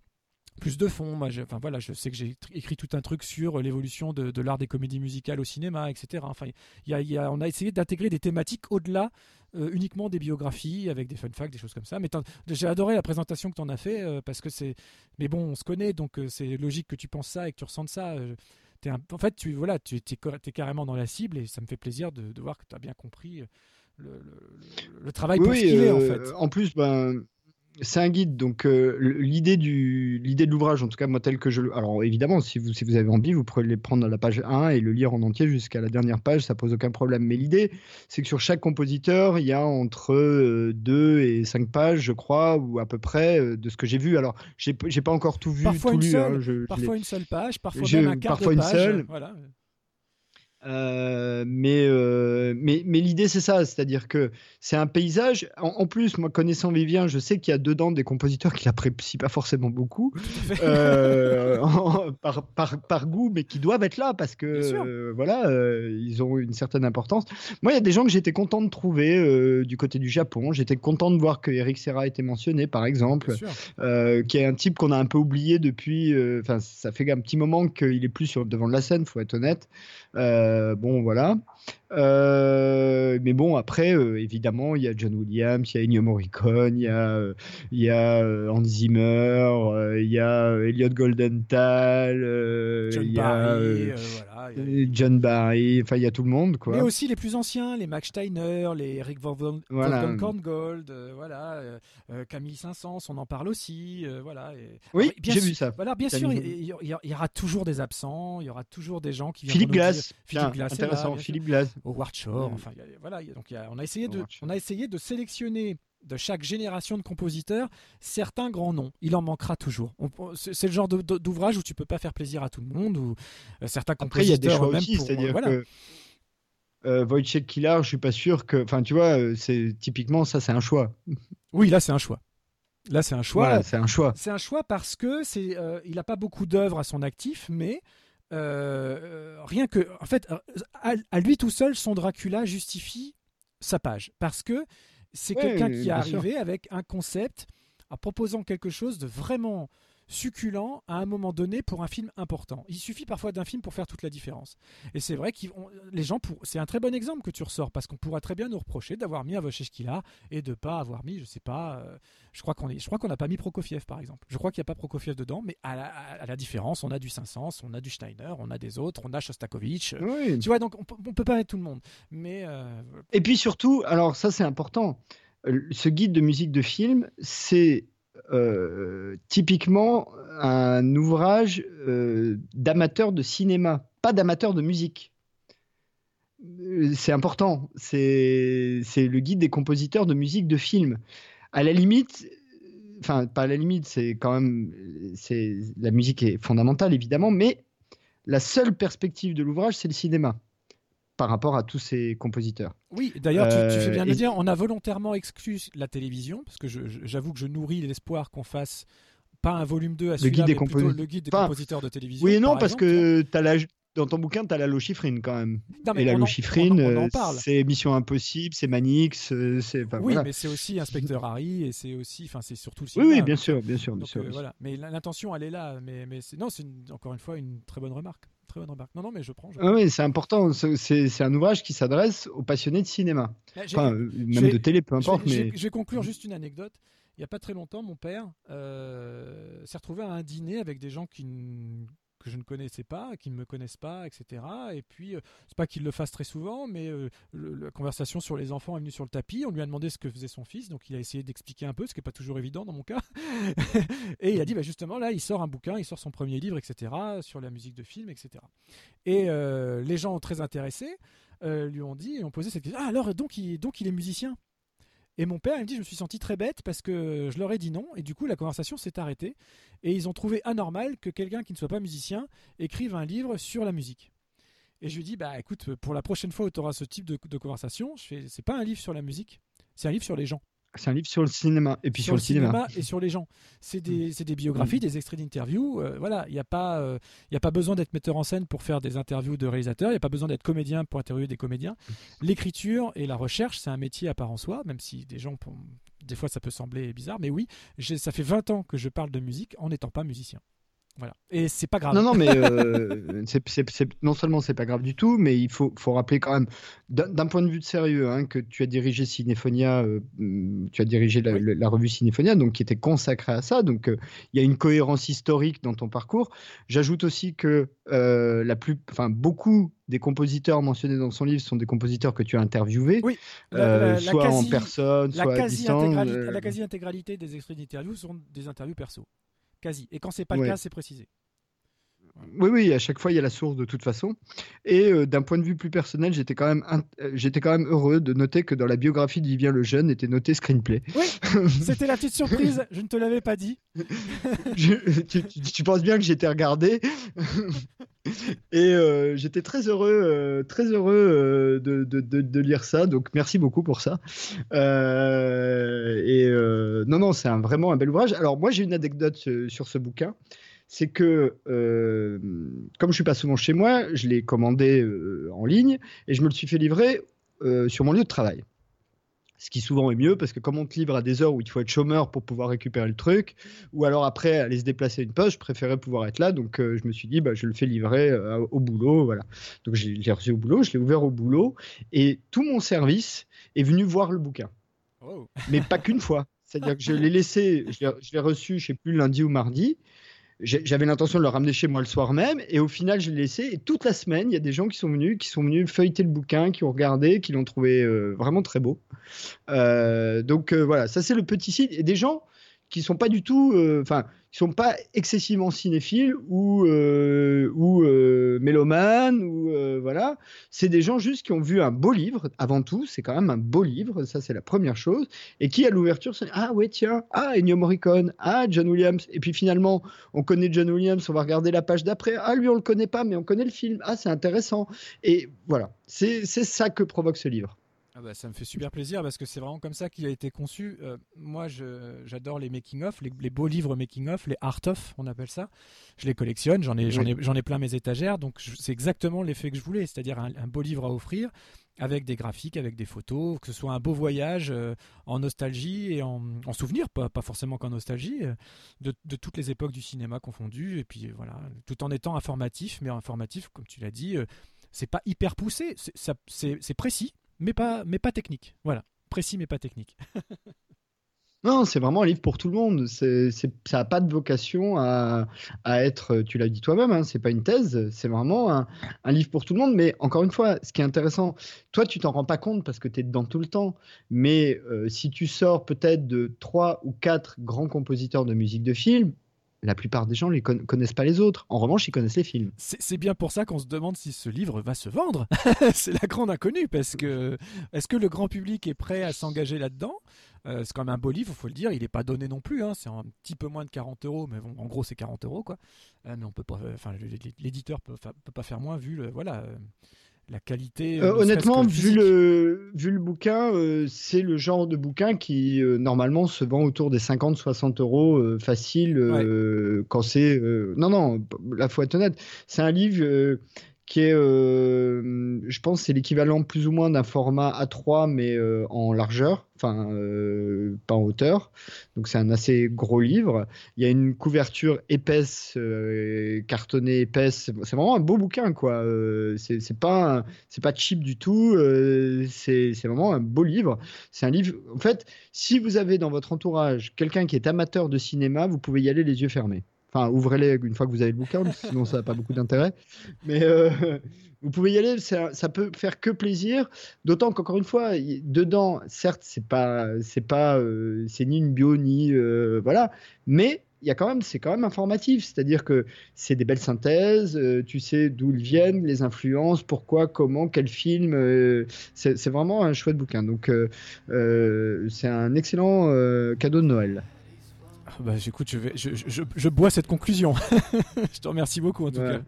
plus de fond. Moi, enfin, voilà, je sais que j'ai écrit tout un truc sur euh, l'évolution de, de l'art des comédies musicales au cinéma, etc. Enfin, y a, y a- on a essayé d'intégrer des thématiques au-delà euh, uniquement des biographies, avec des fun facts, des choses comme ça. Mais j'ai adoré la présentation que tu en as fait, euh, parce que c'est... Mais bon, on se connaît, donc euh, c'est logique que tu penses ça et que tu ressentes ça. un- En fait, tu voilà, tu es, carrément dans la cible, et ça me fait plaisir de, de voir que tu as bien compris le, le- le- le travail pour Oui, ce qu'il est, en fait. En plus, ben, c'est un guide, donc euh, l'idée du l'idée de l'ouvrage, en tout cas moi tel que je le, alors évidemment si vous si vous avez envie, vous pouvez les prendre à la page 1 et le lire en entier jusqu'à la dernière page, ça pose aucun problème. Mais l'idée, c'est que sur chaque compositeur, il y a entre 2 et 5 pages, je crois, ou à peu près euh, de ce que j'ai vu. Alors j'ai pas encore tout vu, Parfois tout une lu. seule, hein, je- parfois une seule page, parfois même un quart parfois de une seule. Voilà. Euh, mais, euh, mais, mais l'idée, c'est ça, c'est-à-dire que c'est un paysage. En, en, plus, moi, connaissant Vivien, je sais qu'il y a dedans des compositeurs qui l'apprécient pas forcément beaucoup, euh, par, par, par, goût, mais qui doivent être là parce que voilà, ils ont une certaine importance. Moi, il y a des gens que j'étais content de trouver du côté du Japon. J'étais content de voir que Eric Serra était mentionné, par exemple, qui est un type qu'on a un peu oublié depuis. Enfin, ça fait un petit moment qu'il est plus sur, devant de la scène, faut être honnête. Euh, bon, voilà. Euh, mais bon, après, euh, évidemment, il y a John Williams, il y a Ennio Morricone, il y a, il y a Hans Zimmer, il y a Elliot Goldenthal, John il y Barry, a voilà, John Barry, enfin, il y a tout le monde, quoi. Mais aussi les plus anciens, les Max Steiner, les Eric Von voilà. Korngold, voilà, Camille Saint-Saëns, on en parle aussi, voilà. Et... Oui, bien j'ai sûr, vu ça. Voilà, bien sûr, il y, aura toujours des absents, il y aura toujours des gens qui Philippe Glass, Philippe Glass, intéressant, Philippe Glass, Howard Shore, mmh. enfin, y a, voilà, donc y a, on a essayé de, on a essayé de sélectionner de chaque génération de compositeurs certains grands noms. Il en manquera toujours. C'est le genre d'ouvrage où tu peux pas faire plaisir à tout le monde. Ou euh, certains Après, il y a des choix aussi, c'est-à-dire voilà. que euh, Wojciech Kilar, je suis pas sûr que, enfin, tu vois, c'est typiquement ça, c'est un choix. Oui, là, c'est un choix. Là, c'est un choix. Voilà, c'est un choix. C'est un choix parce que c'est, euh, il n'a pas beaucoup d'œuvres à son actif, mais euh, rien que, en fait, à, à, lui tout seul, son Dracula justifie sa page parce que c'est quelqu'un qui est arrivé sûr. avec un concept en proposant quelque chose de vraiment succulent à un moment donné pour un film important. Il suffit parfois d'un film pour faire toute la différence. Et c'est vrai que les gens, pour... c'est un très bon exemple que tu ressors parce qu'on pourra très bien nous reprocher d'avoir mis Avosheshkila et de pas avoir mis, je sais pas, euh, je crois qu'on est, je crois qu'on n'a pas mis Prokofiev par exemple. Je crois qu'il n'y a pas Prokofiev dedans, mais à la, à la, différence, on a du Saint-Saëns, on a du Steiner, on a des autres, on a Shostakovich. Oui. Tu vois, donc on, on peut pas mettre tout le monde. Mais euh... Et puis surtout, alors ça c'est important, ce guide de musique de film, c'est euh, typiquement un ouvrage euh, d'amateur de cinéma, pas d'amateur de musique. Euh, C'est important, c'est le guide des compositeurs de musique de film. À la limite, enfin pas à la limite, c'est quand même, la musique est fondamentale évidemment, mais la seule perspective de l'ouvrage, c'est le cinéma par rapport à tous ces compositeurs. Oui, d'ailleurs, tu, tu, fais bien de le dire, on a volontairement exclu la télévision, parce que j'avoue que je nourris l'espoir qu'on fasse pas un volume 2 à Le guide des mais le guide des Enfin, compositeurs de télévision. Oui et non, par parce exemple, que as la, dans ton bouquin, tu as la lochifrine quand même. Non, mais et la lochifrine, euh, parle. c'est Mission Impossible, c'est Manix, euh, c'est. enfin, oui, voilà. mais c'est aussi Inspecteur Harry et c'est aussi, enfin, c'est surtout le Oui, cinéma. oui, bien sûr, bien sûr, bien Donc, sûr. euh, bien sûr. voilà. Mais l'intention, elle est là. Mais, mais c'est- non, c'est une- encore une fois une très bonne remarque. Très bonne remarque. Non, non, mais je prends. je Ah oui, c'est important. C'est- un ouvrage qui s'adresse aux passionnés de cinéma. Là, j'ai- Enfin, je même de télé, peu importe. je vais- mais... Je vais conclure juste une anecdote. Il n'y a pas très longtemps, mon père euh, s'est retrouvé à un dîner avec des gens qui que je ne connaissais pas, qui ne me connaissent pas, etc. Et puis, euh, c'est pas qu'il le fasse très souvent, mais euh, la conversation sur les enfants est venue sur le tapis. On lui a demandé ce que faisait son fils, donc il a essayé d'expliquer un peu, ce qui n'est pas toujours évident dans mon cas. et il a dit, bah, justement, là, il sort un bouquin, il sort son premier livre, etc., sur la musique de film, etc. Et euh, les gens très intéressés lui ont dit ont posé cette question. Ah, alors, donc il, donc il est musicien? Et mon père, il me dit, je me suis senti très bête parce que je leur ai dit non. Et du coup, la conversation s'est arrêtée. Et ils ont trouvé anormal que quelqu'un qui ne soit pas musicien écrive un livre sur la musique. Et je lui dis, bah écoute, pour la prochaine fois où tu auras ce type de, de conversation, c'est pas un livre sur la musique, c'est un livre sur les gens. C'est un livre sur le cinéma. Et puis sur, sur le cinéma. et sur les gens. C'est des, c'est des biographies, des extraits d'interviews. euh, voilà, il n'y a, pas, euh, il y a pas besoin d'être metteur en scène pour faire des interviews de réalisateurs. Il n'y a pas besoin d'être comédien pour interviewer des comédiens. L'écriture et la recherche, c'est un métier à part en soi, même si des gens, des fois, ça peut sembler bizarre. Mais oui, ça fait 20 ans que je parle de musique en n'étant pas musicien. Voilà. Et c'est pas grave. Non, non, mais euh, non seulement c'est pas grave du tout, mais il faut, faut rappeler quand même, d'un point de vue de sérieux, hein, que tu as dirigé Cinéphonia, euh, hum, tu as dirigé la, la- la revue Cinéphonia, donc qui était consacrée à ça. Donc euh, il y a une cohérence historique dans ton parcours. J'ajoute aussi que la plus, enfin beaucoup des compositeurs mentionnés dans son livre sont des compositeurs que tu as interviewés, Oui, la- soit en personne, soit à distance. la quasi-intégralité des extraits d'interviews sont des interviews perso. Quasi. Et quand c'est pas le Ouais. cas, c'est précisé. Oui, oui, à chaque fois, il y a la source de toute façon. Et euh, d'un point de vue plus personnel, j'étais quand, même euh, j'étais quand même heureux de noter que dans la biographie d'Yvien le Jeune était noté screenplay. Oui, c'était la petite surprise, je ne te l'avais pas dit. tu, penses bien que j'étais regardé. Et euh, j'étais très heureux, très heureux de, de, de, lire ça. Donc merci beaucoup pour ça. et non, non, c'est un, vraiment un bel ouvrage. Alors moi, j'ai une anecdote sur ce bouquin c'est que euh, comme je suis pas souvent chez moi, je l'ai commandé euh, en ligne et je me le suis fait livrer euh, sur mon lieu de travail. Ce qui souvent est mieux parce que comme on te livre à des heures où il faut être chômeur pour pouvoir récupérer le truc, ou alors après aller se déplacer à une poste, je préférais pouvoir être là. Donc je me suis dit, bah, je le fais livrer au boulot. Voilà. Donc j'ai reçu au boulot, je l'ai ouvert au boulot et tout mon service est venu voir le bouquin. Oh. Mais pas qu'une fois. C'est-à-dire que je l'ai laissé, je l'ai reçu, je sais plus, lundi ou mardi j'avais l'intention de le ramener chez moi le soir même et au final je l'ai laissé et toute la semaine il y a des gens qui sont venus qui sont venus feuilleter le bouquin qui ont regardé qui l'ont trouvé euh, vraiment très beau. Euh, donc euh, voilà ça c'est le petit site et des gens qui sont pas du tout enfin qui sont pas excessivement cinéphiles ou euh, ou euh, mélomanes ou euh, voilà. C'est des gens juste qui ont vu un beau livre avant tout. C'est quand même un beau livre, ça c'est la première chose. Et qui à l'ouverture se ah ouais tiens ah Ennio Morricone ah John Williams et puis finalement on connaît John Williams, on va regarder la page d'après ah lui on le connaît pas mais on connaît le film ah c'est intéressant et voilà c'est c'est ça que provoque ce livre. Ah bah, ça me fait super plaisir parce que c'est vraiment comme ça qu'il a été conçu. Euh, moi, j'adore les making-of, les, beaux livres making-of, les art-of, on appelle ça. Je les collectionne, j'en ai, j'en ai, ai, plein mes étagères. Donc, c'est exactement l'effet que je voulais, c'est-à-dire un, beau livre à offrir avec des graphiques, avec des photos, que ce soit un beau voyage euh, en nostalgie et en, souvenir, pas, pas forcément qu'en nostalgie, euh, de, de, toutes les époques du cinéma confondues. Et puis voilà, tout en étant informatif, mais informatif, comme tu l'as dit, c'est pas hyper poussé, c'est précis mais pas, mais pas technique. Voilà, précis mais pas technique. Non, c'est vraiment un livre pour tout le monde. C'est, ça n'a pas de vocation à, à être, tu l'as dit toi-même, hein, c'est pas une thèse, c'est vraiment un, un, livre pour tout le monde. Mais encore une fois, ce qui est intéressant, toi, tu t'en rends pas compte parce que tu es dedans tout le temps. Mais euh, si tu sors peut-être de trois ou quatre grands compositeurs de musique de film, la plupart des gens ne connaissent pas les autres. En revanche, ils connaissent les films. C'est bien pour ça qu'on se demande si ce livre va se vendre. c'est la grande inconnue parce que est-ce que le grand public est prêt à s'engager là-dedans? Euh, C'est quand même un beau livre, il faut le dire. Il n'est pas donné non plus. Hein. C'est un petit peu moins de 40 euros, mais en gros c'est 40 euros quoi. Euh, mais on peut pas. Enfin, l'éditeur peut, peut pas faire moins vu le voilà la qualité. Euh, honnêtement, vu le, vu le bouquin, euh, c'est le genre de bouquin qui euh, normalement se vend autour des 50-60 euros facile quand c'est. non, non, la faut être honnête. C'est un livre qui est, euh, je pense, c'est l'équivalent plus ou moins d'un format A3, mais euh, en largeur, enfin, euh, pas en hauteur. Donc, c'est un assez gros livre. Il y a une couverture épaisse, cartonnée épaisse. C'est vraiment un beau bouquin, quoi. c'est pas, c'est pas cheap du tout. c'est vraiment un beau livre. C'est un livre. En fait, si vous avez dans votre entourage quelqu'un qui est amateur de cinéma, vous pouvez y aller les yeux fermés. Enfin, ouvrez-les une fois que vous avez le bouquin, sinon ça n'a pas beaucoup d'intérêt. Mais euh, vous pouvez y aller, ça, ça, peut faire que plaisir. D'autant qu'encore une fois, dedans, certes, c'est pas, c'est pas, euh, c'est ni une bio ni euh, voilà, mais il y a quand même, c'est quand même informatif. C'est-à-dire que c'est des belles synthèses. tu sais d'où ils viennent, les influences, pourquoi, comment, quel film. c'est vraiment un chouette bouquin. Donc, c'est un excellent cadeau de Noël. Ah bah écoute, je, vais, je, je, je, bois cette conclusion. je te remercie beaucoup en tout cas.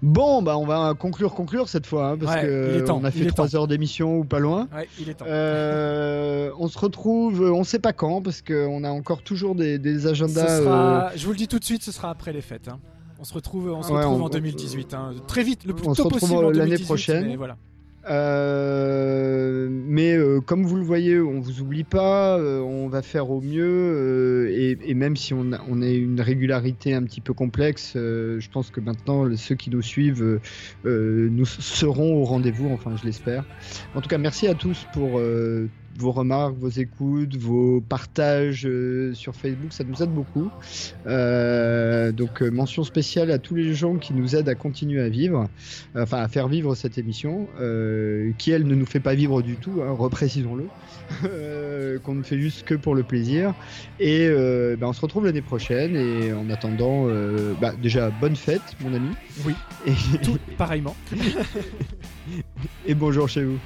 Bon, bah on va conclure, conclure cette fois, hein, parce que on a fait trois heures d'émission ou pas loin. Ouais, il est temps. Euh, on se retrouve, on sait pas quand, parce qu'on a encore toujours des, des agendas. Sera, euh... Je vous le dis tout de suite, ce sera après les fêtes. Hein. On se retrouve, on se retrouve en 2018, hein. très vite, le plus on tôt se possible l'année prochaine. Voilà. Euh, mais euh, comme vous le voyez, on vous oublie pas, euh, on va faire au mieux et, et, même si on a, on a, une régularité un petit peu complexe, je pense que maintenant ceux qui nous suivent nous seront au rendez-vous, enfin je l'espère. En tout cas, merci à tous pour vos remarques, vos écoutes, vos partages euh, sur Facebook, ça nous aide beaucoup. Euh, donc mention spéciale à tous les gens qui nous aident à continuer à vivre, enfin à faire vivre cette émission, qui elle ne nous fait pas vivre du tout, hein, reprécisons-le, qu'on ne fait juste que pour le plaisir. Et ben, on se retrouve l'année prochaine et en attendant, bah, déjà bonne fête mon ami. Oui. Et... Tout pareillement. et bonjour chez vous.